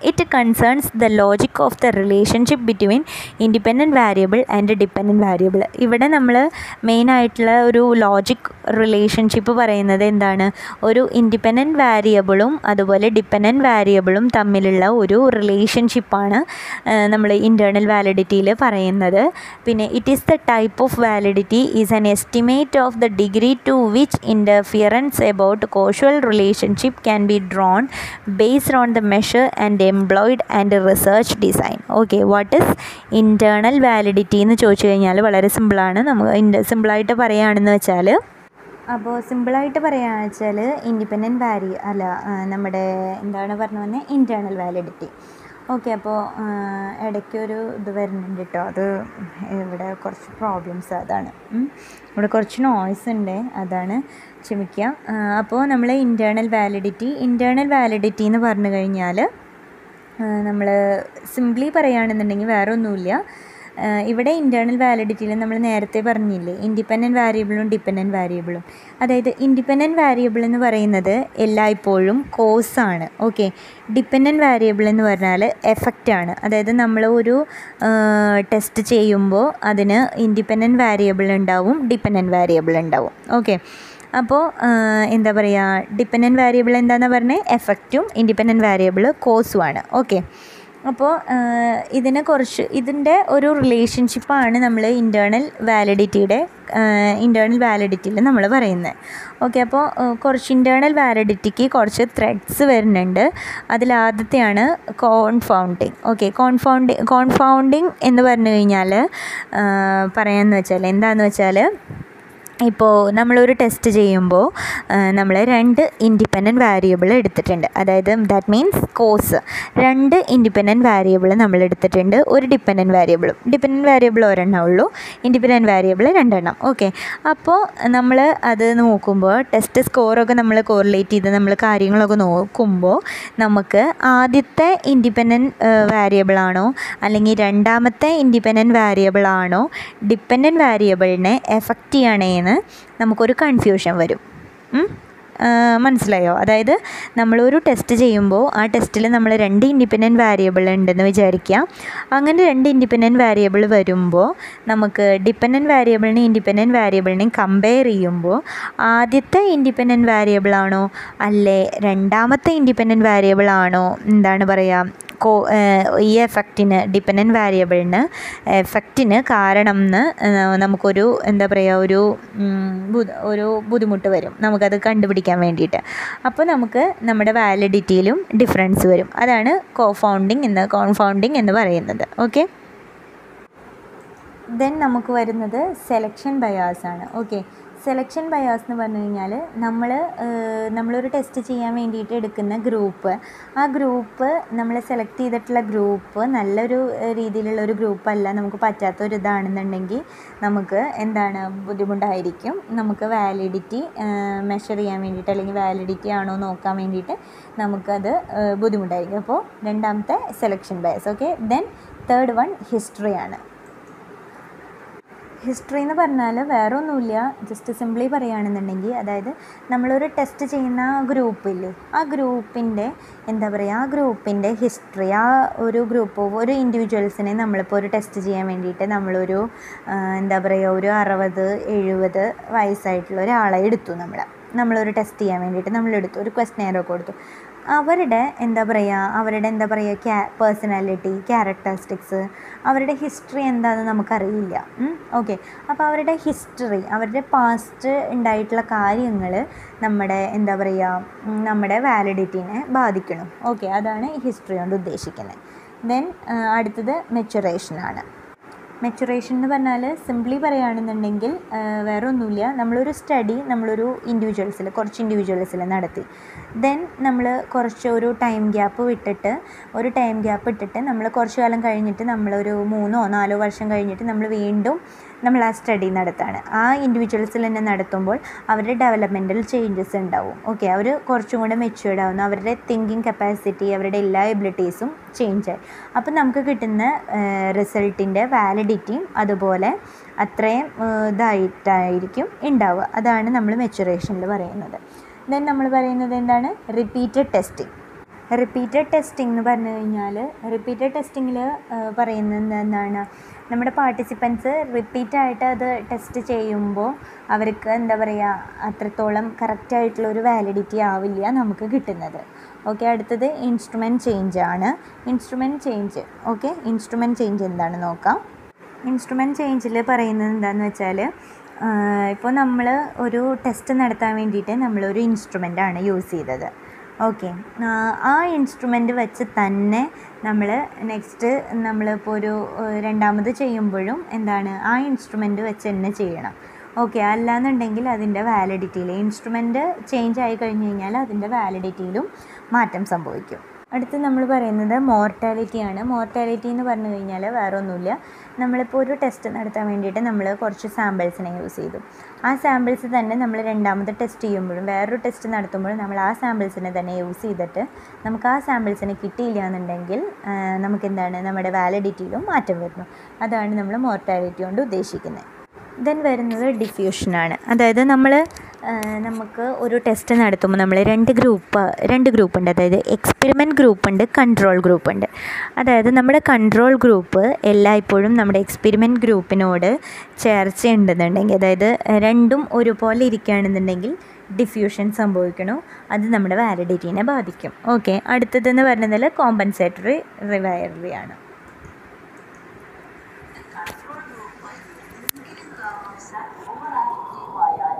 it concerns the logic of the relationship between independent variable and dependent variable ഇവിടെ നമ്മൾ മെയിനായിട്ടുള്ള ഒരു ലോജിക് റിലേഷൻഷിപ്പ് പറയുന്നത് എന്താണ്? ഒരു ഇൻഡിപെൻഡന്റ് വാരിയബിളും അതുപോലെ ഡിപ്പെൻഡന്റ് വാരിയബിളും തമ്മിലുള്ള ഒരു റിലേഷൻഷിപ്പാണ് നമ്മൾ ഇന്റേർണൽ വാലിഡിറ്റിയിൽ പറയുന്നത്. പിന്നെ it is the type of validity is an estimate of the degree to which interference about causal relationship can be drawn based on the measure and employed and research design okay what is internal validity എന്ന് ചോദിച്ചു കഴിഞ്ഞാൽ വളരെ സിമ്പിളാണ് നമുക്ക് സിമ്പിളായിട്ട് പറയുകയാണെന്ന് വെച്ചാൽ അപ്പോൾ സിമ്പിളായിട്ട് പറയുകയാണെന്ന് വെച്ചാൽ ഇൻഡിപെൻഡന്റ് വാരി അല്ല നമ്മുടെ എന്താണ് പറഞ്ഞു വന്നത് ഇന്റേർണൽ വാലിഡിറ്റി ഓക്കെ അപ്പോൾ ഇടയ്ക്കൊരു ഇത് വരുന്നുണ്ട് കേട്ടോ അത് ഇവിടെ കുറച്ച് പ്രോബ്ലംസ് അതാണ്. ഇവിടെ കുറച്ച് നോയ്സ് ഉണ്ട് അതാണ്. ക്ഷമിക്കുക അപ്പോൾ നമ്മൾ ഇന്റേർണൽ വാലിഡിറ്റി ഇന്റേർണൽ വാലിഡിറ്റി എന്ന് പറഞ്ഞു കഴിഞ്ഞാൽ നമ്മൾ സിംപ്ലി പറയുകയാണെന്നുണ്ടെങ്കിൽ വേറെ ഒന്നുമില്ല ഇവിടെ ഇന്റേർണൽ വാലിഡിറ്റിയിൽ നമ്മൾ നേരത്തെ പറഞ്ഞില്ലേ ഇൻഡിപെൻഡന്റ് വാരിയബിളും ഡിപ്പെൻഡന്റ് വാരിയബിളും അതായത് ഇൻഡിപെൻഡന്റ് വാരിയബിൾ എന്ന് പറയുന്നത് എല്ലായ്പ്പോഴും കോസാണ് ഓക്കെ ഡിപ്പെൻഡന്റ് വാരിയബിൾ എന്ന് പറഞ്ഞാൽ എഫക്റ്റാണ് അതായത് നമ്മൾ ഒരു ടെസ്റ്റ് ചെയ്യുമ്പോൾ അതിന് ഇൻഡിപെൻഡന്റ് വാരിയബിൾ ഉണ്ടാവും ഡിപ്പെൻഡന്റ് വാരിയബിൾ ഉണ്ടാവും ഓക്കെ അപ്പോൾ എന്താ പറയുക ഡിപ്പെൻഡന്റ് വേരിയബിൾ എന്താണെന്ന് പറഞ്ഞാൽ എഫക്റ്റും ഇൻഡിപെൻഡന്റ് വാരിയബിൾ കോസുമാണ് ഓക്കെ അപ്പോൾ ഇതിനെ കുറച്ച് ഇതിന്റെ ഒരു റിലേഷൻഷിപ്പാണ് നമ്മൾ ഇന്റേർണൽ വാലിഡിറ്റിയുടെ ഇന്റേർണൽ വാലിഡിറ്റിയിൽ നമ്മൾ പറയുന്നത് ഓക്കെ അപ്പോൾ കുറച്ച് ഇന്റേർണൽ വാലിഡിറ്റിക്ക് കുറച്ച് ത്രെഡ്സ് വരുന്നുണ്ട്. അതിലാദ്യത്തെയാണ് കോൺഫൗണ്ടിങ് ഓക്കെ കോൺഫൗണ്ടി കോൺഫൗണ്ടിങ് എന്ന് പറഞ്ഞു കഴിഞ്ഞാൽ പറയാമെന്ന് വെച്ചാൽ എന്താണെന്ന് വെച്ചാൽ ഇപ്പോൾ നമ്മളൊരു ടെസ്റ്റ് ചെയ്യുമ്പോൾ നമ്മൾ രണ്ട് ഇൻഡിപെൻഡന്റ് വാരിയബിൾ എടുത്തിട്ടുണ്ട്. അതായത് ദാറ്റ് മീൻസ് കോസ് രണ്ട് ഇൻഡിപെൻഡന്റ് വാരിയബിൾ നമ്മൾ എടുത്തിട്ടുണ്ട്. ഒരു ഡിപ്പെൻഡന്റ് വാരിയബിളും ഡിപ്പെൻഡന്റ് വാരിയബിൾ ഒരെണ്ണം ഉള്ളൂ. ഇൻഡിപെൻഡന്റ് വാരിയബിൾ രണ്ടെണ്ണം. ഓക്കെ അപ്പോൾ നമ്മൾ അത് നോക്കുമ്പോൾ ടെസ്റ്റ് സ്കോറൊക്കെ നമ്മൾ കോറിലേറ്റ് ചെയ്ത് നമ്മൾ കാര്യങ്ങളൊക്കെ നോക്കുമ്പോൾ നമുക്ക് ആദ്യത്തെ ഇൻഡിപെൻഡന്റ് വാരിയബിളാണോ അല്ലെങ്കിൽ രണ്ടാമത്തെ ഇൻഡിപെൻഡന്റ് വാരിയബിളാണോ ഡിപ്പെൻഡന്റ് വാരിയബിളിനെ എഫക്റ്റ് ചെയ്യണേന്ന് നമുക്കൊരു കൺഫ്യൂഷൻ വരും. മനസ്സിലായോ? അതായത് നമ്മളൊരു ടെസ്റ്റ് ചെയ്യുമ്പോൾ ആ ടെസ്റ്റിൽ നമ്മൾ രണ്ട് ഇൻഡിപെൻഡന്റ് വാരിയബിൾ ഉണ്ടെന്ന് വിചാരിക്കുക. അങ്ങനെ രണ്ട് ഇൻഡിപെൻഡന്റ് വേരിയബിൾ വരുമ്പോൾ നമുക്ക് ഡിപ്പെൻഡന്റ് വാരിയബിളിനെയും ഇൻഡിപെൻഡന്റ് വാരിയബിളിനെയും കമ്പയർ ചെയ്യുമ്പോൾ ആദ്യത്തെ ഇൻഡിപെൻഡന്റ് വേരിയബിളാണോ അല്ലേ രണ്ടാമത്തെ ഇൻഡിപെൻഡന്റ് വേരിയബിളാണോ എന്താണ് പറയുക? ഈ എഫക്റ്റിന് ഡിപ്പെൻഡന്റ് വാരിയബിളിന് എഫക്റ്റിന് കാരണം എന്ന് നമുക്കൊരു എന്താ പറയുക ഒരു ഒരു ബുദ്ധിമുട്ട് വരും. നമുക്കത് കണ്ടുപിടിക്കാൻ വേണ്ടിയിട്ട്. അപ്പോൾ നമുക്ക് നമ്മുടെ വാലിഡിറ്റിയിലും ഡിഫറൻസ് വരും. അതാണ് കോഫൗണ്ടിങ് എന്ന് കോൺഫൗണ്ടിങ് എന്ന് പറയുന്നത്. ഓക്കെ ദെൻ നമുക്ക് വരുന്നത് സെലക്ഷൻ ബയാസ് ആണ്. ഓക്കെ സെലക്ഷൻ ബയാസ് എന്ന് പറഞ്ഞു കഴിഞ്ഞാൽ നമ്മൾ നമ്മളൊരു ടെസ്റ്റ് ചെയ്യാൻ വേണ്ടിയിട്ട് എടുക്കുന്ന ഗ്രൂപ്പ് ആ ഗ്രൂപ്പ് നമ്മൾ സെലക്ട് ചെയ്തിട്ടുള്ള ഗ്രൂപ്പ് നല്ലൊരു രീതിയിലുള്ള ഒരു ഗ്രൂപ്പ് അല്ല നമുക്ക് പറ്റാത്ത ഒരു ഇതാണെന്നുണ്ടെങ്കിൽ നമുക്ക് എന്താണ് ബുദ്ധിമുട്ടായിരിക്കും. നമുക്ക് വാലിഡിറ്റി മെഷർ ചെയ്യാൻ വേണ്ടിയിട്ട് അല്ലെങ്കിൽ വാലിഡിറ്റി ആണോ നോക്കാൻ വേണ്ടിയിട്ട് നമുക്കത് ബുദ്ധിമുട്ടായിരിക്കും. അപ്പോൾ രണ്ടാമത്തെ selection bias okay then third one ഹിസ്റ്ററിയാണ് history എന്ന് പറഞ്ഞാൽ വേറെ ഒന്നുമില്ല ജസ്റ്റ് സിംപ്ലി പറയുകയാണെന്നുണ്ടെങ്കിൽ അതായത് നമ്മളൊരു ടെസ്റ്റ് ചെയ്യുന്ന ആ ഗ്രൂപ്പില്ലേ ആ ഗ്രൂപ്പിന്റെ എന്താ പറയുക ആ ഗ്രൂപ്പിന്റെ ഹിസ്റ്ററി ആ ഒരു ഗ്രൂപ്പ് ഒരു ഇൻഡിവിജ്വൽസിനെ നമ്മളിപ്പോൾ ഒരു ടെസ്റ്റ് ചെയ്യാൻ വേണ്ടിയിട്ട് നമ്മളൊരു എന്താ പറയുക ഒരു അറുപത് എഴുപത് വയസ്സായിട്ടുള്ള ഒരാളെ എടുത്തു നമ്മൾ നമ്മളൊരു ടെസ്റ്റ് ചെയ്യാൻ വേണ്ടിയിട്ട് നമ്മളെടുത്തു. ഒരു ക്വസ്റ്റനെയറൊക്കെ കൊടുത്തു. അവരുടെ എന്താ പറയുക അവരുടെ എന്താ പറയുക ക്യാ പേഴ്സണാലിറ്റി ക്യാരക്ടറിസ്റ്റിക്സ് അവരുടെ ഹിസ്റ്ററി എന്താണെന്ന് നമുക്കറിയില്ല. ഓക്കെ അപ്പോൾ അവരുടെ ഹിസ്റ്ററി അവരുടെ പാസ്റ്റ് ഉണ്ടായിട്ടുള്ള കാര്യങ്ങൾ നമ്മുടെ എന്താ പറയുക നമ്മുടെ വാലിഡിറ്റിനെ ബാധിക്കണം. ഓക്കെ അതാണ് ഹിസ്റ്ററി കൊണ്ട് ഉദ്ദേശിക്കുന്നത് ദെൻ അടുത്തത് മെച്ചുറേഷനാണ് മെച്ചുറേഷൻ എന്ന് പറഞ്ഞാൽ സിംപ്ലി പറയുകയാണെന്നുണ്ടെങ്കിൽ വേറെ ഒന്നുമില്ല നമ്മളൊരു സ്റ്റഡി നമ്മളൊരു ഇൻഡിവിജ്വൽസിൽ കുറച്ച് ഇൻഡിവിജ്വൽസിൽ നടത്തി. ദെൻ നമ്മൾ കുറച്ച് ഒരു ടൈം ഗ്യാപ്പ് വിട്ടിട്ട് ഒരു ടൈം ഗ്യാപ്പ് ഇട്ടിട്ട് നമ്മൾ കുറച്ച് കാലം കഴിഞ്ഞിട്ട് നമ്മളൊരു മൂന്നോ നാലോ വർഷം കഴിഞ്ഞിട്ട് നമ്മൾ വീണ്ടും നമ്മൾ ആ സ്റ്റഡി നടത്താണ്. ആ ഇൻഡിവിജ്വൽസിൽ തന്നെ നടത്തുമ്പോൾ അവരുടെ ഡെവലപ്മെന്റൽ ചേഞ്ചസ് ഉണ്ടാവും. ഓക്കെ അവർ കുറച്ചും കൂടെ മെച്യൂർഡ് ആവുന്നു. അവരുടെ തിങ്കിങ് കപ്പാസിറ്റി അവരുടെ എല്ലാ എബിലിറ്റീസും ചേഞ്ച് ആയി. അപ്പം നമുക്ക് കിട്ടുന്ന റിസൾട്ടിന്റെ വാലിഡിറ്റിയും അതുപോലെ അത്രയും ഇതായിട്ടായിരിക്കും ഉണ്ടാവുക. അതാണ് നമ്മൾ മെച്ചുറേഷനിൽ പറയുന്നത്. ദെൻ നമ്മൾ പറയുന്നത് എന്താണ്? റിപ്പീറ്റഡ് ടെസ്റ്റിംഗ് റിപ്പീറ്റഡ് ടെസ്റ്റിംഗ് എന്ന് പറഞ്ഞു കഴിഞ്ഞാൽ റിപ്പീറ്റഡ് ടെസ്റ്റിങ്ങിൽ പറയുന്നത് എന്താണ്? നമ്മുടെ പാർട്ടിസിപ്പൻസ് റിപ്പീറ്റായിട്ട് അത് ടെസ്റ്റ് ചെയ്യുമ്പോൾ അവർക്ക് എന്താ പറയുക അത്രത്തോളം കറക്റ്റായിട്ടുള്ളൊരു വാലിഡിറ്റി ആവില്ല നമുക്ക് കിട്ടുന്നത്. ഓക്കെ അടുത്തത് ഇൻസ്ട്രുമെന്റ് ചേഞ്ച് ആണ്. Instrument change okay instrument change എന്താണ് നോക്കാം. ഇൻസ്ട്രുമെന്റ് ചേഞ്ചിൽ പറയുന്നത് എന്താണെന്ന് വെച്ചാൽ ഇപ്പോൾ നമ്മൾ ഒരു ടെസ്റ്റ് നടത്താൻ വേണ്ടിയിട്ട് നമ്മളൊരു ഇൻസ്ട്രുമെന്റാണ് യൂസ് ചെയ്തത്. ഓക്കെ ആ ഇൻസ്ട്രുമെന്റ് വെച്ച് തന്നെ നമ്മൾ നെക്സ്റ്റ് നമ്മളിപ്പോൾ ഒരു രണ്ടാമത് ചെയ്യുമ്പോഴും എന്താണ് ആ ഇൻസ്ട്രുമെന്റ് വെച്ച് തന്നെ ചെയ്യണം. ഓക്കെ അല്ലാന്നുണ്ടെങ്കിൽ അതിന്റെ വാലിഡിറ്റിയിൽ ഇൻസ്ട്രുമെന്റ് ചേഞ്ച് ആയി കഴിഞ്ഞ് കഴിഞ്ഞാൽ അതിന്റെ വാലിഡിറ്റിയിലും മാറ്റം സംഭവിക്കും. അടുത്ത് നമ്മൾ പറയുന്നത് മോർട്ടാലിറ്റിയാണ് മോർട്ടാലിറ്റി എന്ന് പറഞ്ഞു കഴിഞ്ഞാൽ വേറെ ഒന്നുമില്ല നമ്മളിപ്പോൾ ഒരു ടെസ്റ്റ് നടത്താൻ വേണ്ടിയിട്ട് നമ്മൾ കുറച്ച് സാമ്പിൾസിനെ യൂസ് ചെയ്തു. ആ സാമ്പിൾസ് തന്നെ നമ്മൾ രണ്ടാമത് ടെസ്റ്റ് ചെയ്യുമ്പോഴും വേറൊരു ടെസ്റ്റ് നടത്തുമ്പോഴും നമ്മൾ ആ സാമ്പിൾസിനെ തന്നെ യൂസ് ചെയ്തിട്ട് നമുക്ക് ആ സാമ്പിൾസിനെ കിട്ടിയില്ല എന്നുണ്ടെങ്കിൽ നമുക്കെന്താണ് നമ്മുടെ വാലിഡിറ്റിയിലും മാറ്റം വരുന്നു. അതാണ് നമ്മൾ മോർട്ടാലിറ്റി കൊണ്ട് ഉദ്ദേശിക്കുന്നത്. ദെൻ വരുന്നത് ഡിഫ്യൂഷനാണ് അതായത് നമ്മൾ നമുക്ക് ഒരു ടെസ്റ്റ് നടത്തുമ്പോൾ നമ്മൾ രണ്ട് ഗ്രൂപ്പ് രണ്ട് ഗ്രൂപ്പ് ഉണ്ട്. അതായത് എക്സ്പെരിമെന്റ് ഗ്രൂപ്പ് ഉണ്ട് കൺട്രോൾ ഗ്രൂപ്പ് ഉണ്ട്. അതായത് നമ്മുടെ കൺട്രോൾ ഗ്രൂപ്പ് എല്ലായ്പ്പോഴും നമ്മുടെ എക്സ്പെരിമെന്റ് ഗ്രൂപ്പിനോട് ചേർച്ചയുണ്ടെന്നുണ്ടെങ്കിൽ അതായത് രണ്ടും ഒരുപോലെ ഇരിക്കുകയാണെന്നുണ്ടെങ്കിൽ ഡിഫ്യൂഷൻ സംഭവിക്കണോ? അത് നമ്മുടെ വാലിഡിറ്റീനെ ബാധിക്കും. ഓക്കെ അടുത്തതെന്ന് പറഞ്ഞതിൽ കോമ്പൻസേറ്ററി റിവൈററി ആണ് കൺട്രോൾ ഗ്രൂപ്പ് എന്തെങ്കിലും കാരണവശാൽ ഓവർ ആക്റ്റീവ് ആയാൽ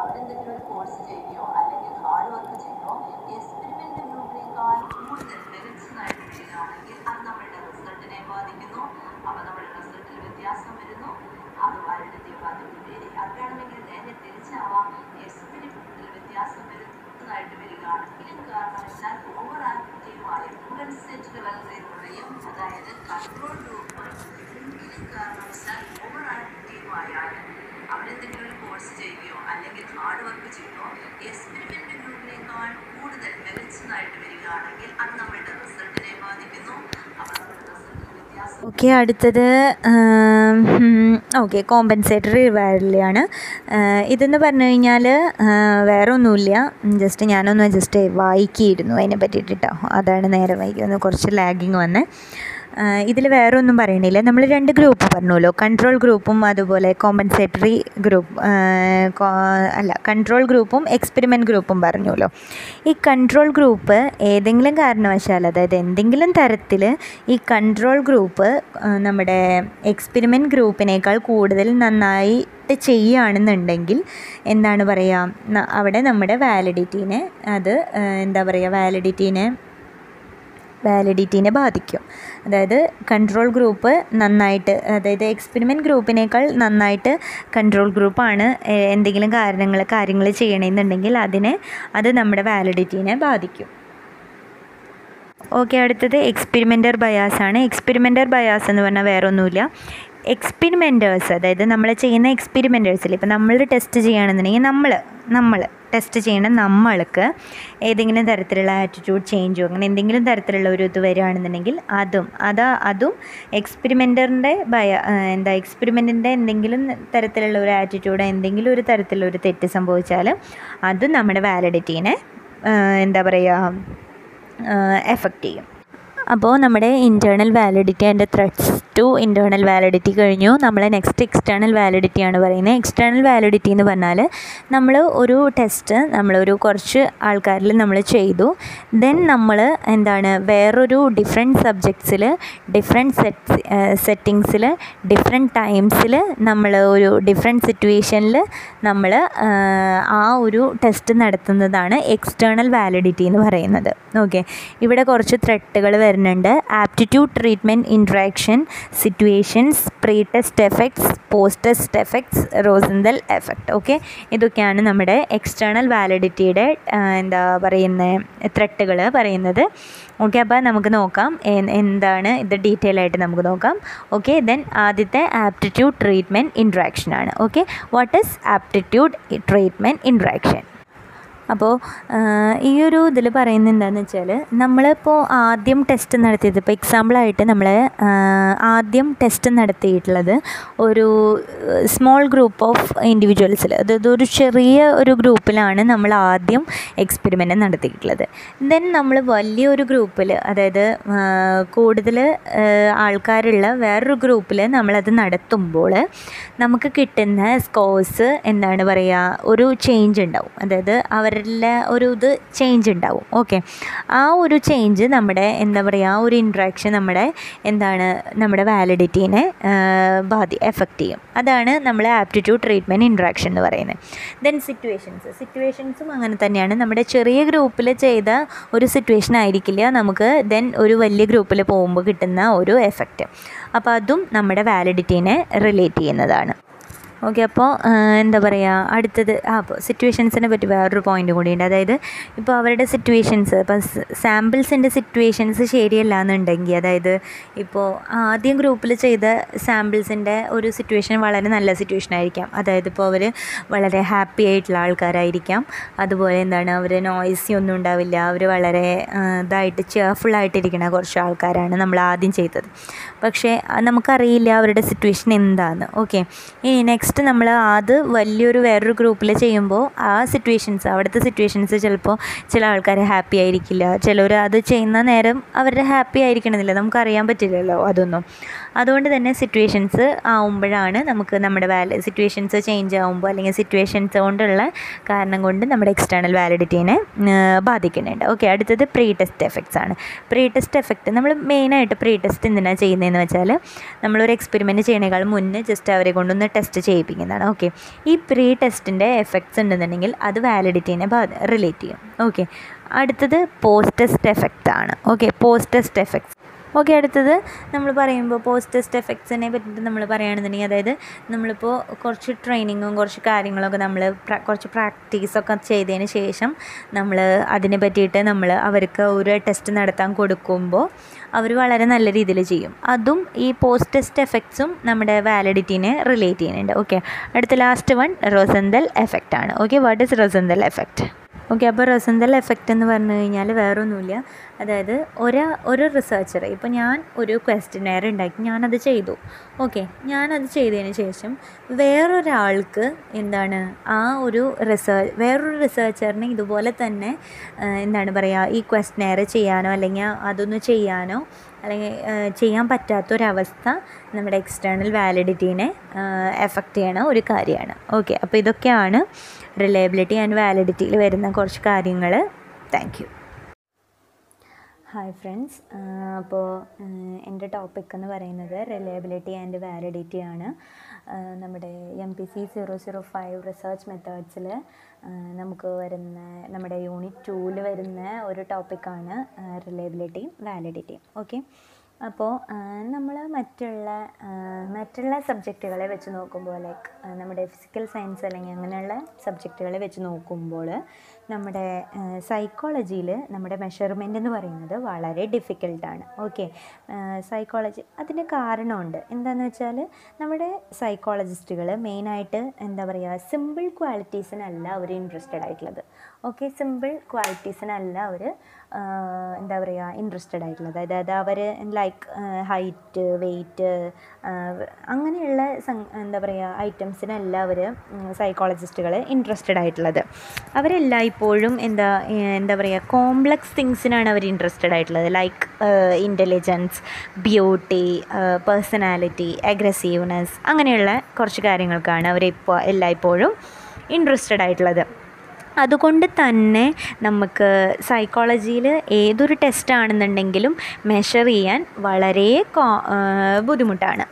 അവരെന്തെങ്കിലും ഒരു കോഴ്സ് ചെയ്യുകയോ അല്ലെങ്കിൽ ഹാർഡ് വർക്ക് ചെയ്യുകയോ എക്സ്പെരിമെന്റ് ഗ്രൂപ്പിനേക്കാൾ കൂടുതൽ മികച്ചതായിട്ട് വരികയാണെങ്കിൽ അത് നമ്മളുടെ റിസൾട്ടിനെ ബാധിക്കുന്നു അപ്പോൾ നമ്മുടെ റിസൾട്ടിൽ വ്യത്യാസം വരുന്നു അത് വാലിഡിറ്റി ബാധിക്കുകയും അത് വേണമെങ്കിൽ നേരെ തിരിച്ചാവാം എക്സ്പെരിമെന്റിൽ വ്യത്യാസം വരുന്നതായിട്ട് വരികയാണെങ്കിലും കാരണവശാൽ ഓവർ ആക്റ്റീവ് ആയ കോമ്പൻസേറ്ററി വളരെയും അതായത് കൺട്രോൾ ഗ്രൂപ്പ് എന്തെങ്കിലും കാരണവശാൽ ഓവർ ആക്റ്റീവ് ആയാൽ അവരെന്തെങ്കിലും ഒരു കോഴ്സ് ചെയ്യുകയോ അല്ലെങ്കിൽ ഹാർഡ് വർക്ക് ചെയ്യുകയോ എക്സ്പെരിമെന്റ് ഗ്രൂപ്പിനേക്കാൾ കൂടുതൽ മികച്ചതായിട്ട് വരികയാണെങ്കിൽ അത് നമ്മളുടെ റിസൾട്ടിനെ ബാധിക്കുന്നു അപ്പോൾ നമ്മുടെ റിസൾട്ടിൽ വ്യത്യാസം ഓക്കെ അടുത്തത് ഓക്കെ കോമ്പൻസേറ്ററി വയറിലാണ് ഇതെന്ന് പറഞ്ഞു കഴിഞ്ഞാൽ വേറെ ഒന്നുമില്ല ജസ്റ്റ് ഞാനൊന്ന് ജസ്റ്റ് വായിക്കിയിരുന്നു. അതിനെ പറ്റിയിട്ട് കേട്ടോ അതാണ് നേരെ വായിക്കുന്നത് കുറച്ച് ലാഗിങ് വന്നേ. ഇതിൽ വേറെ ഒന്നും പറയണില്ല. നമ്മൾ രണ്ട് ഗ്രൂപ്പ് പറഞ്ഞല്ലോ കൺട്രോൾ ഗ്രൂപ്പും അതുപോലെ കോമ്പൻസേറ്ററി ഗ്രൂപ്പ് അല്ല കൺട്രോൾ ഗ്രൂപ്പും എക്സ്പെരിമെന്റ് ഗ്രൂപ്പും പറഞ്ഞല്ലോ ഈ കൺട്രോൾ ഗ്രൂപ്പ് ഏതെങ്കിലും കാരണവശാൽ അതായത് എന്തെങ്കിലും തരത്തിൽ ഈ കൺട്രോൾ ഗ്രൂപ്പ് നമ്മുടെ എക്സ്പെരിമെന്റ് ഗ്രൂപ്പിനേക്കാൾ കൂടുതൽ നന്നായിട്ട് ചെയ്യുകയാണെന്നുണ്ടെങ്കിൽ എന്താണ് പറയുക? അവിടെ നമ്മുടെ വാലിഡിറ്റീനെ അത് എന്താ പറയുക? വാലിഡിറ്റീനെ വാലിഡിറ്റീനെ ബാധിക്കും. അതായത് കൺട്രോൾ ഗ്രൂപ്പ് നന്നായിട്ട് അതായത് എക്സ്പെരിമെന്റ് ഗ്രൂപ്പിനേക്കാൾ നന്നായിട്ട് കൺട്രോൾ ഗ്രൂപ്പാണ് എന്തെങ്കിലും കാരണങ്ങൾ കാര്യങ്ങൾ ചെയ്യണമെന്നുണ്ടെങ്കിൽ അതിനെ അത് നമ്മുടെ വാലിഡിറ്റീനെ ബാധിക്കും. ഓക്കെ അടുത്തത് എക്സ്പെരിമെന്റർ ബയാസാണ് എക്സ്പെരിമെന്റർ ബയാസ് എന്ന് പറഞ്ഞാൽ വേറെ ഒന്നുമില്ല എക്സ്പെരിമെന്റേഴ്സ് അതായത് നമ്മൾ ചെയ്യുന്ന എക്സ്പെരിമെന്റേഴ്സിൽ ഇപ്പോൾ നമ്മൾ ടെസ്റ്റ് ചെയ്യുകയാണെന്നുണ്ടെങ്കിൽ നമ്മൾ നമ്മൾ ടെസ്റ്റ് ചെയ്യണം നമ്മൾക്ക് ഏതെങ്കിലും തരത്തിലുള്ള ആറ്റിറ്റ്യൂഡ് ചേഞ്ചോ അങ്ങനെ എന്തെങ്കിലും തരത്തിലുള്ള ഒരു ഇത് വരികയാണെന്നുണ്ടെങ്കിൽ അതും അതാ അതും എക്സ്പെരിമെന്ററിന്റെ ഭയ എന്താ എക്സ്പെരിമെന്റിന്റെ എന്തെങ്കിലും തരത്തിലുള്ള ഒരു ആറ്റിറ്റ്യൂഡ് എന്തെങ്കിലും ഒരു തരത്തിലുള്ള ഒരു തെറ്റ് സംഭവിച്ചാൽ അതും നമ്മുടെ വാലിഡിറ്റീനെ എന്താ പറയുക എഫക്റ്റ് ചെയ്യും. അപ്പോൾ നമ്മുടെ internal validity and threats to internal validity കഴിഞ്ഞു. നമ്മൾ നെക്സ്റ്റ് എക്സ്റ്റേണൽ വാലിഡിറ്റി ആണ് പറയുന്നത്. എക്സ്റ്റേണൽ വാലിഡിറ്റി എന്ന് പറഞ്ഞാൽ നമ്മൾ ഒരു ടെസ്റ്റ് നമ്മളൊരു കുറച്ച് ആൾക്കാരിൽ നമ്മൾ ചെയ്തു. ദെൻ നമ്മൾ എന്താണ് വേറൊരു ഡിഫറെന്റ് സബ്ജക്ട്സിൽ ഡിഫറെന്റ് സെറ്റ് സെറ്റിങ്സിൽ ഡിഫറെന്റ് ടൈംസിൽ നമ്മൾ ഒരു ഡിഫറെന്റ് സിറ്റുവേഷനിൽ നമ്മൾ ആ ഒരു ടെസ്റ്റ് നടത്തുന്നതാണ് എക്സ്റ്റേണൽ വാലിഡിറ്റി എന്ന് പറയുന്നത്. ഓക്കെ ഇവിടെ കുറച്ച് ത്രെട്ടുകൾ വരുന്നുണ്ട്. Aptitude treatment interaction situations pre test effects post test effects Rosenthal effect okay? ഇതൊക്കെയാണ് നമ്മുടെ എക്സ്റ്റേണൽ വാലിഡിറ്റിയുടെ എന്താ പറയുന്ന ത്രെട്ടുകൾ പറയുന്നത്. ഓക്കെ അപ്പോൾ നമുക്ക് നോക്കാം. എന്താണ് ഇത് ഡീറ്റെയിൽ ആയിട്ട് നമുക്ക് നോക്കാം. ഓക്കെ ദെൻ ആദ്യത്തെ ആപ്റ്റിറ്റ്യൂഡ് ട്രീറ്റ്മെന്റ് ഇൻട്രാക്ഷൻ ആണ്. Okay? What is aptitude treatment interaction? അപ്പോൾ ഈ ഒരു ഇതിൽ പറയുന്നത് എന്താണെന്ന് വെച്ചാൽ നമ്മളിപ്പോൾ ആദ്യം ടെസ്റ്റ് നടത്തിയത് ഇപ്പോൾ എക്സാമ്പിളായിട്ട് നമ്മൾ ആദ്യം ടെസ്റ്റ് നടത്തിയിട്ടുള്ളത് ഒരു സ്മോൾ ഗ്രൂപ്പ് ഓഫ് ഇൻഡിവിജ്വൽസിൽ അതായത് ഒരു ചെറിയ ഒരു ഗ്രൂപ്പിലാണ് നമ്മൾ ആദ്യം എക്സ്പെരിമെന്റ് നടത്തിയിട്ടുള്ളത്. ദെൻ നമ്മൾ വലിയൊരു ഗ്രൂപ്പിൽ അതായത് കൂടുതൽ ആൾക്കാരുള്ള വേറൊരു ഗ്രൂപ്പിൽ നമ്മളത് നടത്തുമ്പോൾ നമുക്ക് കിട്ടുന്ന സ്കോഴ്സ് എന്താണ് പറയുക ഒരു ചേഞ്ച് ഉണ്ടാവും. അതായത് അവരുടെ ഒരു ഇത് ചേഞ്ച് ഉണ്ടാവും. ഓക്കെ ആ ഒരു ചേഞ്ച് നമ്മുടെ എന്താ പറയുക ആ ഒരു ഇൻട്രാക്ഷൻ നമ്മുടെ എന്താണ് നമ്മുടെ വാലിഡിറ്റീനെ ബാധി എഫക്റ്റ് ചെയ്യും. അതാണ് നമ്മളെ ആപ്റ്റിറ്റ്യൂഡ് ട്രീറ്റ്മെന്റ് ഇൻട്രാക്ഷൻ എന്ന് പറയുന്നത്. ദെൻ സിറ്റുവേഷൻസ് സിറ്റുവേഷൻസും അങ്ങനെ തന്നെയാണ്. നമ്മുടെ ചെറിയ ഗ്രൂപ്പിൽ ചെയ്ത ഒരു സിറ്റുവേഷൻ ആയിരിക്കില്ല നമുക്ക് ദെൻ ഒരു വലിയ ഗ്രൂപ്പിൽ പോകുമ്പോൾ കിട്ടുന്ന ഒരു എഫക്റ്റ് അപ്പോൾ അതും നമ്മുടെ വാലിഡിറ്റീനെ റിലേറ്റ് ചെയ്യുന്നതാണ്. ഓക്കെ അപ്പോൾ എന്താ പറയുക അടുത്തത് ആ അപ്പോൾ സിറ്റുവേഷൻസിനെ പറ്റി വേറൊരു പോയിന്റ് കൂടിയുണ്ട് അതായത് ഇപ്പോൾ അവരുടെ സിറ്റുവേഷൻസ് ഇപ്പം സാമ്പിൾസിന്റെ സിറ്റുവേഷൻസ് ശരിയല്ല എന്നുണ്ടെങ്കിൽ അതായത് ഇപ്പോൾ ആദ്യം ഗ്രൂപ്പിൽ ചെയ്ത സാമ്പിൾസിന്റെ ഒരു സിറ്റുവേഷൻ വളരെ നല്ല സിറ്റുവേഷൻ ആയിരിക്കാം. അതായത് ഇപ്പോൾ അവർ വളരെ ഹാപ്പി ആയിട്ടുള്ള ആൾക്കാരായിരിക്കാം. അതുപോലെ എന്താണ് അവർ നോയ്സി ഒന്നും ഉണ്ടാവില്ല. അവർ വളരെ ഇതായിട്ട് ചെയർഫുള്ളായിട്ടിരിക്കുന്ന കുറച്ച് ആൾക്കാരാണ് നമ്മൾ ആദ്യം ചെയ്തത്. പക്ഷേ നമുക്കറിയില്ല അവരുടെ സിറ്റുവേഷൻ എന്താണെന്ന് ഓക്കെ ഇനി നെക്സ്റ്റ് നമ്മൾ അത് വലിയൊരു വേറൊരു ഗ്രൂപ്പിൽ ചെയ്യുമ്പോൾ ആ സിറ്റുവേഷൻസ് അവിടുത്തെ സിറ്റുവേഷൻസ് ചിലപ്പോൾ ചില ആൾക്കാർ ഹാപ്പി ആയിരിക്കില്ല. ചിലർ അത് ചെയ്യുന്ന നേരം അവരുടെ ഹാപ്പി ആയിരിക്കണമെന്നില്ല. നമുക്കറിയാൻ പറ്റില്ലല്ലോ അതൊന്നും. അതുകൊണ്ട് തന്നെ സിറ്റുവേഷൻസ് ആവുമ്പോഴാണ് നമുക്ക് നമ്മുടെ വാല സിറ്റുവേഷൻസ് ചേഞ്ച് ആവുമ്പോൾ അല്ലെങ്കിൽ സിറ്റുവേഷൻസ് കൊണ്ടുള്ള കാരണം കൊണ്ട് നമ്മുടെ എക്സ്റ്റേണൽ വാലിഡിറ്റീനെ ബാധിക്കുന്നുണ്ട്. ഓക്കെ അടുത്തത് പ്രീ ടെസ്റ്റ് എഫക്ട്സ് ആണ്. പ്രീ ടെസ്റ്റ് എഫക്റ്റ് നമ്മൾ മെയിനായിട്ട് പ്രീ ടെസ്റ്റ് എന്തിനാണ് ചെയ്യുന്നതെന്ന് വെച്ചാൽ നമ്മളൊരു എക്സ്പെരിമെന്റ് ചെയ്യണേക്കാൾ മുന്നേ ജസ്റ്റ് അവരെ കൊണ്ടൊന്ന് ടെസ്റ്റ് ചെയ്യിപ്പിക്കുന്നതാണ്. ഓക്കെ ഈ പ്രീ ടെസ്റ്റിന്റെ എഫക്ട്സ് ഉണ്ടെന്നുണ്ടെങ്കിൽ അത് വാലിഡിറ്റീനെ റിലേറ്റ് ചെയ്യും. ഓക്കെ അടുത്തത് പോസ്റ്റ് ടെസ്റ്റ് എഫക്റ്റ് ആണ്. Okay post test effects okay അടുത്തത് നമ്മൾ പറയുമ്പോൾ പോസ്റ്റ് ടെസ്റ്റ് എഫക്ട്സിനെ പറ്റിയിട്ട് നമ്മൾ പറയുകയാണെന്നുണ്ടെങ്കിൽ അതായത് നമ്മളിപ്പോൾ കുറച്ച് ട്രെയിനിങ്ങും കുറച്ച് കാര്യങ്ങളൊക്കെ നമ്മൾ കുറച്ച് പ്രാക്ടീസൊക്കെ ചെയ്തതിന് ശേഷം നമ്മൾ അതിനെ പറ്റിയിട്ട് നമ്മൾ അവർക്ക് ഒരു ടെസ്റ്റ് നടത്താൻ കൊടുക്കുമ്പോൾ അവർ വളരെ നല്ല രീതിയിൽ ചെയ്യും. അതും ഈ പോസ്റ്റ് ടെസ്റ്റ് എഫക്ട്സും നമ്മുടെ വാലിഡിറ്റീനെ റിലേറ്റ് ചെയ്യുന്നുണ്ട്. ഓക്കെ അടുത്ത ലാസ്റ്റ് വൺ റൊസന്തൽ എഫക്റ്റ് ആണ്. Okay what is Rosenthal effect okay അപ്പോൾ റസന്തൽ എഫക്റ്റ് എന്ന് പറഞ്ഞു കഴിഞ്ഞാൽ വേറൊന്നുമില്ല. അതായത് ഒരാ ഒരു റിസർച്ചർ ഇപ്പോൾ ഞാൻ ഒരു ക്വസ്റ്റ്യനെയർ ഉണ്ടാക്കി ഞാനത് ചെയ്തു. ഓക്കെ ഞാനത് ചെയ്തതിന് ശേഷം വേറൊരാൾക്ക് എന്താണ് ആ ഒരു റിസർച്ച് വേറൊരു റിസർച്ചറിന് ഇതുപോലെ തന്നെ എന്താണ് പറയുക ഈ ക്വസ്റ്റ്യനെയർ ചെയ്യാനോ അല്ലെങ്കിൽ അതൊന്ന് ചെയ്യാനോ അല്ലെങ്കിൽ ചെയ്യാൻ പറ്റാത്തൊരവസ്ഥ നമ്മുടെ എക്സ്റ്റേണൽ വാലിഡിറ്റീനെ എഫക്റ്റ് ചെയ്യണ ഒരു കാര്യമാണ്. ഓക്കെ അപ്പോൾ ഇതൊക്കെയാണ് റിലയബിലിറ്റി ആൻഡ് വാലിഡിറ്റിയിൽ വരുന്ന കുറച്ച് കാര്യങ്ങൾ താങ്ക് യു ഹായ് ഫ്രണ്ട്സ് അപ്പോൾ എന്റെ ടോപ്പിക് എന്ന് പറയുന്നത് റിലയബിലിറ്റി ആൻഡ് വാലിഡിറ്റി ആണ്. നമ്മുടെ M P C zero zero five research മെത്തേഡ്സിൽ നമുക്ക് വരുന്ന നമ്മുടെ യൂണിറ്റ് ടൂവിൽ വരുന്ന ഒരു ടോപ്പിക്കാണ് റിലയബിലിറ്റിയും വാലിഡിറ്റിയും ഓക്കെ അപ്പോൾ നമ്മൾ മറ്റുള്ള മറ്റുള്ള സബ്ജക്റ്റുകളെ വെച്ച് നോക്കുമ്പോൾ ലൈക്ക് നമ്മുടെ ഫിസിക്കൽ സയൻസ് അല്ലെങ്കിൽ അങ്ങനെയുള്ള സബ്ജക്റ്റുകളെ വെച്ച് നോക്കുമ്പോൾ നമ്മുടെ സൈക്കോളജിയിൽ നമ്മുടെ മെഷർമെന്റ് എന്ന് പറയുന്നത് വളരെ ഡിഫിക്കൽട്ടാണ് ഓക്കെ സൈക്കോളജി അതിന് കാരണമുണ്ട്. എന്താണെന്ന് വെച്ചാൽ നമ്മുടെ സൈക്കോളജിസ്റ്റുകൾ മെയിനായിട്ട് എന്താ പറയുക സിമ്പിൾ ക്വാളിറ്റീസിനല്ല അവർ ഇൻട്രസ്റ്റഡ് ആയിട്ടുള്ളത്. ഓക്കെ സിമ്പിൾ ക്വാളിറ്റീസിനല്ല അവർ എന്താ പറയുക ഇൻട്രസ്റ്റഡ് ആയിട്ടുള്ളത്. അതായത് അവർ ലൈക്ക് ഹൈറ്റ് വെയ്റ്റ് അങ്ങനെയുള്ള എന്താ പറയുക ഐറ്റംസിനല്ല അവർ സൈക്കോളജിസ്റ്റുകൾ ഇൻട്രസ്റ്റഡ് ആയിട്ടുള്ളത്. അവരെല്ലായ്പ്പോഴും എന്താ എന്താ പറയുക കോംപ്ലക്സ് തിങ്സിനാണ് അവർ ഇൻട്രസ്റ്റഡ് ആയിട്ടുള്ളത്. Like intelligence beauty personality aggressiveness അങ്ങനെയുള്ള കുറച്ച് കാര്യങ്ങൾക്കാണ് അവരിപ്പോൾ എല്ലായ്പ്പോഴും ഇൻട്രസ്റ്റഡ് ആയിട്ടുള്ളത്. അതുകൊണ്ട് തന്നെ നമുക്ക് സൈക്കോളജിയിൽ ഏതൊരു ടെസ്റ്റ് ആണെന്നുണ്ടെങ്കിലും മെഷർ ചെയ്യാൻ വളരെ ബുദ്ധിമുട്ടാണ്.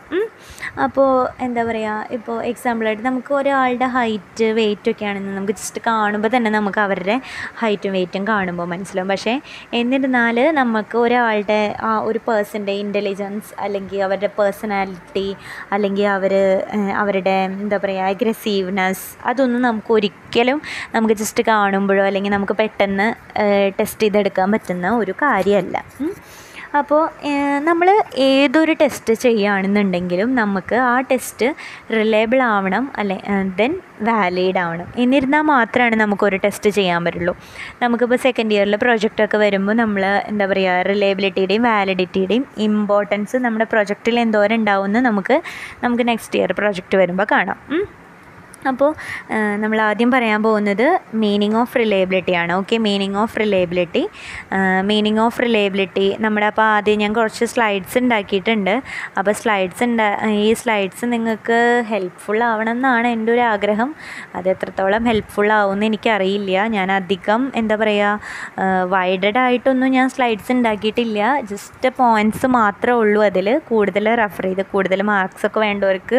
അപ്പോൾ എന്താ പറയുക ഇപ്പോൾ എക്സാമ്പിളായിട്ട് നമുക്ക് ഒരാളുടെ ഹൈറ്റ് വെയിറ്റ് ഒക്കെ ആണെന്ന് നമുക്ക് ജസ്റ്റ് കാണുമ്പോൾ തന്നെ നമുക്ക് അവരുടെ ഹൈറ്റും വെയിറ്റും കാണുമ്പോൾ മനസ്സിലാവും. പക്ഷേ എന്നിരുന്നാൽ നമുക്ക് ഒരാളുടെ ആ ഒരു പേഴ്സന്റെ ഇന്റലിജൻസ് അല്ലെങ്കിൽ അവരുടെ പേഴ്സണാലിറ്റി അല്ലെങ്കിൽ അവർ അവരുടെ എന്താ പറയുക അഗ്രസീവ്നെസ് അതൊന്നും നമുക്ക് ഒരിക്കലും നമുക്ക് ജസ്റ്റ് കാണുമ്പോഴോ അല്ലെങ്കിൽ നമുക്ക് പെട്ടെന്ന് ടെസ്റ്റ് ചെയ്തെടുക്കാൻ പറ്റുന്ന ഒരു കാര്യമല്ല. അപ്പോൾ നമ്മൾ ഏതൊരു ടെസ്റ്റ് ചെയ്യുകയാണെന്നുണ്ടെങ്കിലും നമുക്ക് ആ ടെസ്റ്റ് റിലയബിൾ ആവണം അല്ലെ ദെൻ വാലിഡ് ആവണം. എന്നിരുന്നാൽ മാത്രമാണ് നമുക്കൊരു ടെസ്റ്റ് ചെയ്യാൻ പറ്റുള്ളൂ. നമുക്കിപ്പോൾ സെക്കൻഡ് ഇയറിൽ പ്രൊജക്റ്റൊക്കെ വരുമ്പോൾ നമ്മൾ എന്താ പറയുക റിലയബിലിറ്റിയുടെയും വാലിഡിറ്റിയുടെയും ഇമ്പോർട്ടൻസ് നമ്മുടെ പ്രൊജക്റ്റിൽ എന്തോരം ഉണ്ടാവുമെന്ന് നമുക്ക് നമുക്ക് നെക്സ്റ്റ് ഇയർ പ്രൊജക്റ്റ് വരുമ്പോൾ കാണാം. അപ്പോൾ നമ്മൾ ആദ്യം പറയാൻ പോകുന്നത് മീനിങ് ഓഫ് റിലയബിലിറ്റി ആണ്. Okay meaning of reliability meaning of reliability നമ്മുടെ അപ്പോൾ ആദ്യം ഞാൻ കുറച്ച് സ്ലൈഡ്സ് ഉണ്ടാക്കിയിട്ടുണ്ട്. അപ്പോൾ സ്ലൈഡ്സ് ഉണ്ടാ ഈ സ്ലൈഡ്സ് നിങ്ങൾക്ക് ഹെൽപ്ഫുൾ ആവണം എന്നാണ് എന്റെ ഒരു ആഗ്രഹം. അത് എത്രത്തോളം ഹെൽപ്ഫുൾ ആവുമെന്ന് എനിക്കറിയില്ല. ഞാൻ അധികം എന്താ പറയുക വൈഡഡ് ആയിട്ടൊന്നും ഞാൻ സ്ലൈഡ്സ് ഉണ്ടാക്കിയിട്ടില്ല. ജസ്റ്റ് പോയിന്റ്സ് മാത്രമേ ഉള്ളൂ അതിൽ. കൂടുതൽ റെഫർ ചെയ്ത് കൂടുതൽ മാർക്സ് ഒക്കെ വേണ്ടവർക്ക്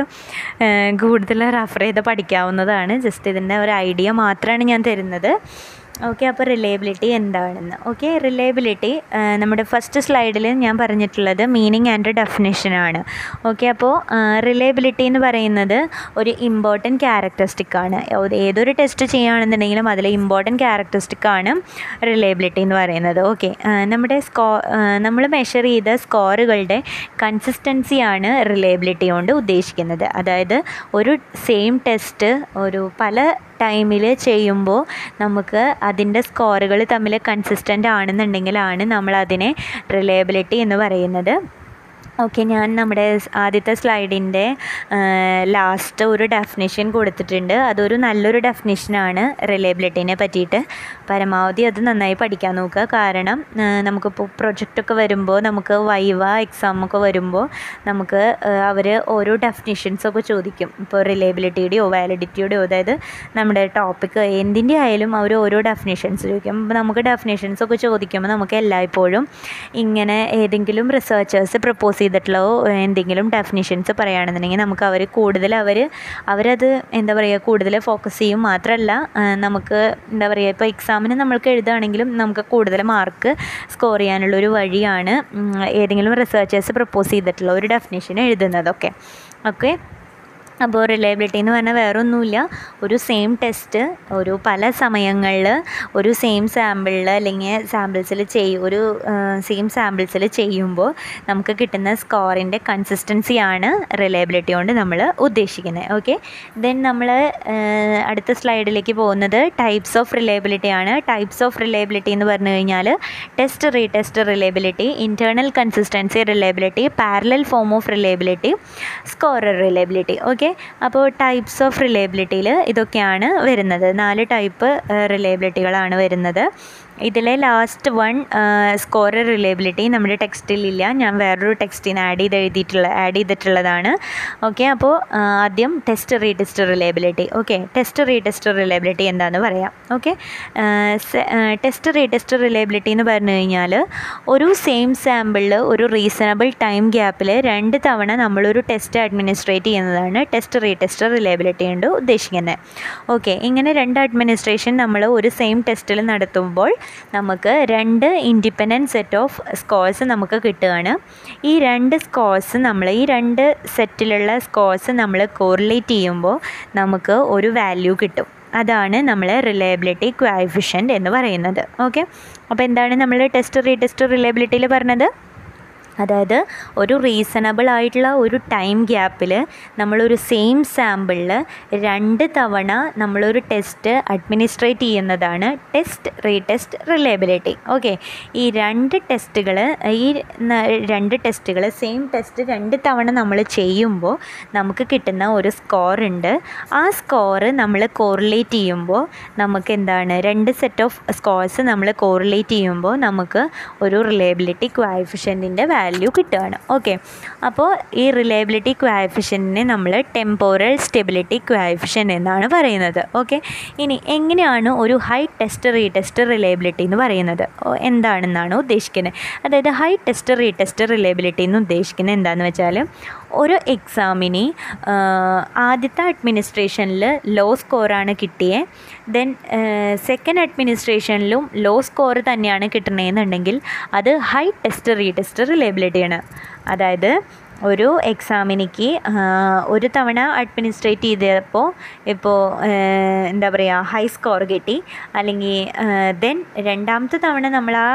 കൂടുതൽ റെഫർ ചെയ്ത് പഠിക്കാവുന്നതാണ്. ജസ്റ്റ് ഇതിന്റെ ഒരു ഐഡിയ മാത്രമാണ് ഞാൻ തരുന്നത്. ഓക്കെ അപ്പോൾ റിലയബിലിറ്റി എന്താണെന്ന്. ഓക്കെ റിലയബിലിറ്റി നമ്മുടെ ഫസ്റ്റ് സ്ലൈഡിൽ ഞാൻ പറഞ്ഞിട്ടുള്ളത് മീനിങ് ആൻഡ് ഡെഫിനേഷനാണ് ഓക്കെ അപ്പോൾ റിലയബിലിറ്റി എന്ന് പറയുന്നത് ഒരു ഇമ്പോർട്ടന്റ് ക്യാരക്ടറിസ്റ്റിക് ആണ്. ഏതൊരു ടെസ്റ്റ് ചെയ്യുകയാണെന്നുണ്ടെങ്കിലും അതിലെ ഇമ്പോർട്ടന്റ് ക്യാരക്ടറിസ്റ്റിക് ആണ് റിലയബിലിറ്റി എന്ന് പറയുന്നത്. ഓക്കെ നമ്മുടെ സ്കോ നമ്മൾ മെഷർ ചെയ്ത സ്കോറുകളുടെ കൺസിസ്റ്റൻസിയാണ് റിലയബിലിറ്റി കൊണ്ട് ഉദ്ദേശിക്കുന്നത്. അതായത് ഒരു സെയിം ടെസ്റ്റ് ഒരു പല ടൈമിൽ ചെയ്യുമ്പോൾ നമുക്ക് അതിന്റെ സ്കോറുകൾ തമ്മിൽ കൺസിസ്റ്റന്റ് ആണെന്നുണ്ടെങ്കിലാണ് നമ്മൾ അതിനെ റിലയബിലിറ്റി എന്ന് പറയുന്നത്. ഓക്കെ ഞാൻ നമ്മുടെ ആദ്യത്തെ സ്ലൈഡിന്റെ ലാസ്റ്റ് ഒരു ഡെഫിനിഷൻ കൊടുത്തിട്ടുണ്ട്. അതൊരു നല്ലൊരു ഡെഫിനിഷനാണ് റിലയബിലിറ്റീനെ പറ്റിയിട്ട്. പരമാവധി അത് നന്നായി പഠിക്കാൻ നോക്കുക. കാരണം നമുക്കിപ്പോൾ പ്രൊജക്റ്റൊക്കെ വരുമ്പോൾ നമുക്ക് വൈവ എക്സാം ഒക്കെ വരുമ്പോൾ നമുക്ക് അവർ ഓരോ ഡെഫിനിഷൻസൊക്കെ ചോദിക്കും. ഇപ്പോൾ റിലയബിലിറ്റിയുടെയോ വാലിഡിറ്റിയുടെയോ അതായത് നമ്മുടെ ടോപ്പിക്ക് എന്തിന്റെ ആയാലും അവർ ഓരോ ഡെഫിനിഷൻസ് ചോദിക്കും. അപ്പോൾ നമുക്ക് ഡെഫിനിഷൻസ് ഒക്കെ ചോദിക്കുമ്പോൾ നമുക്ക് എല്ലായ്പ്പോഴും ഇങ്ങനെ ഏതെങ്കിലും റിസർച്ചേഴ്സ് പ്രപ്പോസ് ചെയ്തിട്ടുള്ള എന്തെങ്കിലും ഡെഫിനിഷൻസ് പറയുകയാണെന്നുണ്ടെങ്കിൽ നമുക്ക് അവർ കൂടുതൽ അവർ അവരത് എന്താ പറയുക കൂടുതൽ ഫോക്കസ് ചെയ്യും. മാത്രമല്ല നമുക്ക് എന്താ പറയുക ഇപ്പോൾ എക്സാമിന് നമ്മൾക്ക് എഴുതുകയാണെങ്കിലും നമുക്ക് കൂടുതൽ മാർക്ക് സ്കോർ ചെയ്യാനുള്ള ഒരു വഴിയാണ് ഏതെങ്കിലും റിസർച്ചേഴ്സ് പ്രപ്പോസ് ചെയ്തിട്ടുള്ള ഒരു ഡെഫിനേഷൻ എഴുതുന്നതൊക്കെ ഓക്കെ അപ്പോൾ റിലയബിലിറ്റി എന്ന് പറഞ്ഞാൽ വേറെ ഒന്നുമില്ല ഒരു സെയിം ടെസ്റ്റ് ഒരു പല സമയങ്ങളിൽ ഒരു സെയിം സാമ്പിളിൽ അല്ലെങ്കിൽ സാമ്പിൾസിൽ ചെയ്യും ഒരു സെയിം സാമ്പിൾസിൽ ചെയ്യുമ്പോൾ നമുക്ക് കിട്ടുന്ന സ്കോറിന്റെ കൺസിസ്റ്റൻസിയാണ് റിലയബിലിറ്റി കൊണ്ട് നമ്മൾ ഉദ്ദേശിക്കുന്നത്. ഓക്കെ ദെൻ നമ്മൾ അടുത്ത സ്ലൈഡിലേക്ക് പോകുന്നത് ടൈപ്സ് ഓഫ് റിലയബിലിറ്റി ആണ്. ടൈപ്സ് ഓഫ് റിലയബിലിറ്റി എന്ന് പറഞ്ഞു കഴിഞ്ഞാൽ test retest reliability internal consistency reliability parallel form of reliability scorer reliability okay അപ്പോൾ ടൈപ്സ് ഓഫ് റിലയബിലിറ്റിയിൽ ഇതൊക്കെയാണ് വരുന്നത്. നാല് ടൈപ്പ് റിലയബിലിറ്റികളാണ് വരുന്നത്. ഇതിലെ ലാസ്റ്റ് വൺ സ്കോറർ റിലയബിലിറ്റി നമ്മുടെ ടെക്സ്റ്റിലില്ല ഞാൻ വേറൊരു ടെക്സ്റ്റിന് ആഡ് ചെയ്ത് എഴുതിയിട്ടുള്ള ആഡ് ചെയ്തിട്ടുള്ളതാണ്. ഓക്കെ അപ്പോൾ ആദ്യം test retest reliability okay test retest reliability എന്താണെന്ന് പറയാം. ഓക്കെ ടെസ്റ്റ് റീടെസ്റ്റ് റിലയബിലിറ്റി എന്ന് പറഞ്ഞു കഴിഞ്ഞാൽ ഒരു സെയിം സാമ്പിളിൽ ഒരു റീസണബിൾ ടൈം ഗ്യാപ്പിൽ രണ്ട് തവണ നമ്മളൊരു ടെസ്റ്റ് അഡ്മിനിസ്ട്രേറ്റ് ചെയ്യുന്നതാണ് ടെസ്റ്റ് റീടെസ്റ്റ് റിലയബിലിറ്റി കൊണ്ട് ഉദ്ദേശിക്കുന്നത് ഓക്കെ ഇങ്ങനെ രണ്ട് അഡ്മിനിസ്ട്രേഷൻ നമ്മൾ ഒരു സെയിം ടെസ്റ്റിൽ നടത്തുമ്പോൾ നമുക്ക് രണ്ട് ഇൻഡിപെൻഡന്റ് സെറ്റ് ഓഫ് സ്കോഴ്സ് നമുക്ക് കിട്ടുകയാണ്. ഈ രണ്ട് സ്കോഴ്സ് നമ്മൾ ഈ രണ്ട് സെറ്റിലുള്ള സ്കോഴ്സ് നമ്മൾ കോറിലേറ്റ് ചെയ്യുമ്പോൾ നമുക്ക് ഒരു വാല്യൂ കിട്ടും. അതാണ് നമ്മൾ റിലയബിലിറ്റി ക്വാഫിഷ്യന്റ് എന്ന് പറയുന്നത്. ഓക്കെ അപ്പോൾ എന്താണ് നമ്മൾ ടെസ്റ്റ് റീടെസ്റ്റ് റിലയബിലിറ്റിയിൽ പറഞ്ഞത്? അതായത് ഒരു റീസണബിൾ ആയിട്ടുള്ള ഒരു ടൈം ഗ്യാപ്പിൽ നമ്മളൊരു സെയിം സാമ്പിളിൽ രണ്ട് തവണ നമ്മളൊരു ടെസ്റ്റ് അഡ്മിനിസ്ട്രേറ്റ് ചെയ്യുന്നതാണ് ടെസ്റ്റ് റീടെസ്റ്റ് റിലയബിലിറ്റി ഓക്കെ ഈ രണ്ട് ടെസ്റ്റുകൾ ഈ രണ്ട് ടെസ്റ്റുകൾ സെയിം ടെസ്റ്റ് രണ്ട് തവണ നമ്മൾ ചെയ്യുമ്പോൾ നമുക്ക് കിട്ടുന്ന ഒരു സ്കോർ ഉണ്ട്. ആ സ്കോറ് നമ്മൾ കോറിലേറ്റ് ചെയ്യുമ്പോൾ നമുക്ക് എന്താണ്? രണ്ട് സെറ്റ് ഓഫ് സ്കോർസ് നമ്മൾ കോറിലേറ്റ് ചെയ്യുമ്പോൾ നമുക്ക് ഒരു റിലയബിലിറ്റി ക്വാഫിഷ്യന്റിന്റെ വാല്യൂ കിട്ടുകയാണ് ഓക്കെ അപ്പോൾ ഈ റിലയബിലിറ്റി ക്വാഫിഷനെ നമ്മൾ ടെമ്പോറൽ സ്റ്റെബിലിറ്റി ക്വാഫിഷൻ എന്നാണ് പറയുന്നത്. ഓക്കെ ഇനി എങ്ങനെയാണ് ഒരു ഹൈ ടെസ്റ്റ് റീടെസ്റ്റ് റിലയബിലിറ്റി എന്ന് പറയുന്നത്? എന്താണെന്നാണ് ഉദ്ദേശിക്കുന്നത്? അതായത് ഹൈ ടെസ്റ്റ് റീടെസ്റ്റ് റിലയബിലിറ്റി എന്ന് ഉദ്ദേശിക്കുന്നത് എന്താണെന്ന് വെച്ചാൽ ഒരു എക്സാമിന് ആദ്യത്തെ അഡ്മിനിസ്ട്രേഷനിൽ ലോ സ്കോറാണ് കിട്ടിയത് ദെൻ സെക്കൻഡ് അഡ്മിനിസ്ട്രേഷനിലും ലോ സ്കോർ തന്നെയാണ് കിട്ടണമെന്നുണ്ടെങ്കിൽ അത് ഹൈ ടെസ്റ്റ് റീടെസ്റ്റ് റിലയബിലിറ്റിയാണ് അതായത് ഒരു എക്സാമിനിക്ക് ഒരു തവണ അഡ്മിനിസ്ട്രേറ്റ് ചെയ്തപ്പോൾ ഇപ്പോൾ എന്താ പറയുക ഹൈ സ്കോർ കിട്ടി. അല്ലെങ്കിൽ ദെൻ രണ്ടാമത്തെ തവണ നമ്മൾ ആ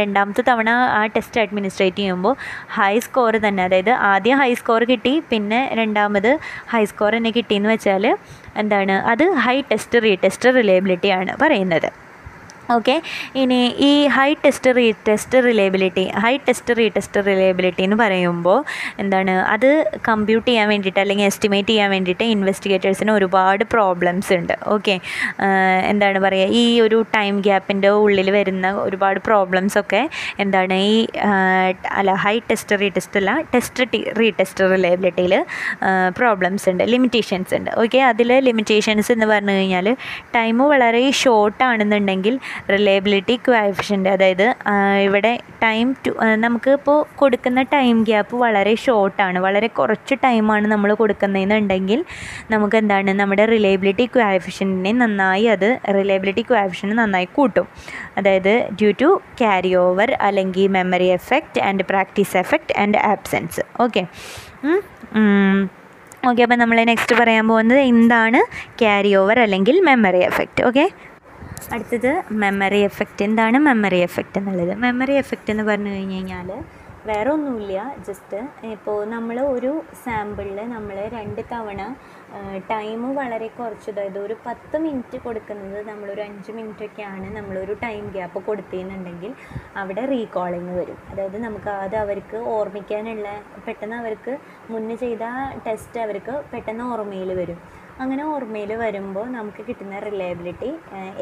രണ്ടാമത്തെ തവണ ആ ടെസ്റ്റ് അഡ്മിനിസ്ട്രേറ്റ് ചെയ്യുമ്പോൾ ഹൈ സ്കോർ തന്നെ. അതായത് ആദ്യം ഹൈ സ്കോർ കിട്ടി പിന്നെ രണ്ടാമത് ഹൈ സ്കോർ തന്നെ കിട്ടിയെന്ന് വെച്ചാൽ എന്താണ് അത് high test re test reliability ആണ് പറയുന്നത്. ഓക്കെ ഇനി ഈ high test re test reliability high test re test reliability എന്ന് പറയുമ്പോൾ എന്താണ്? അത് കമ്പ്യൂട്ട് ചെയ്യാൻ വേണ്ടിയിട്ട് അല്ലെങ്കിൽ എസ്റ്റിമേറ്റ് ചെയ്യാൻ വേണ്ടിയിട്ട് ഇൻവെസ്റ്റിഗേറ്റേഴ്സിന് ഒരുപാട് പ്രോബ്ലംസ് ഉണ്ട്. ഓക്കെ എന്താണ് പറയുക ഈ ഒരു ടൈം ഗ്യാപ്പിന്റെ ഉള്ളിൽ വരുന്ന ഒരുപാട് പ്രോബ്ലംസ് ഒക്കെ എന്താണ്? ഈ അല്ല ഹൈ ടെസ്റ്റ് റീ ടെസ്റ്റ് അല്ല ടെസ്റ്റ് റീ ടെസ്റ്റ് റിലയബിലിറ്റിയിൽ പ്രോബ്ലംസ് ഉണ്ട് ലിമിറ്റേഷൻസ് ഉണ്ട്. ഓക്കെ അതിൽ ലിമിറ്റേഷൻസ് എന്ന് പറഞ്ഞു കഴിഞ്ഞാൽ ടൈം വളരെ ഷോർട്ടാണെന്നുണ്ടെങ്കിൽ റിലയബിലിറ്റി ക്വാഫിഷ്യന്റ് അതായത് ഇവിടെ ടൈം ടു നമുക്കിപ്പോൾ കൊടുക്കുന്ന ടൈം ഗ്യാപ്പ് വളരെ ഷോർട്ടാണ് വളരെ കുറച്ച് ടൈമാണ് നമ്മൾ കൊടുക്കുന്നതെന്നുണ്ടെങ്കിൽ നമുക്ക് എന്താണ് നമ്മുടെ റിലയബിലിറ്റി ക്വാഫിഷ്യന്റിനെ നന്നായി അത് റിലയബിലിറ്റി ക്വാഫിഷ്യൻ നന്നായി കൂട്ടും. അതായത് ഡ്യൂ ടു ക്യാരി ഓവർ അല്ലെങ്കിൽ memory effect and practice effect and absence okay okay അപ്പോൾ നമ്മൾ നെക്സ്റ്റ് പറയാൻ പോകുന്നത് എന്താണ്? ക്യാരി ഓവർ അല്ലെങ്കിൽ മെമ്മറി എഫക്റ്റ് ഓക്കെ അടുത്തത് മെമ്മറി എഫക്റ്റ് എന്താണ് മെമ്മറി എഫക്റ്റ് എന്നുള്ളത്? മെമ്മറി എഫക്റ്റ് എന്ന് പറഞ്ഞു കഴിഞ്ഞ് കഴിഞ്ഞാൽ വേറെ ഒന്നുമില്ല. ജസ്റ്റ് ഇപ്പോൾ നമ്മൾ ഒരു സാമ്പിളിൽ നമ്മൾ രണ്ട് തവണ ടൈം വളരെ കുറച്ച് അതായത് ഒരു പത്ത് മിനിറ്റ് കൊടുക്കുന്നത് നമ്മളൊരു അഞ്ച് മിനിറ്റൊക്കെയാണ് നമ്മളൊരു ടൈം ഗ്യാപ്പ് കൊടുത്തിരുന്നുണ്ടെങ്കിൽ അവിടെ റീകോളിങ് വരും. അതായത് നമുക്ക് അത് അവർക്ക് ഓർമ്മിക്കാനുള്ള പെട്ടെന്ന് അവർക്ക് മുന്നേ ചെയ്ത ടെസ്റ്റ് അവർക്ക് പെട്ടെന്ന് ഓർമ്മയിൽ വരും. അങ്ങനെ ഓർമ്മയിൽ വരുമ്പോൾ നമുക്ക് കിട്ടുന്ന റിലയബിലിറ്റി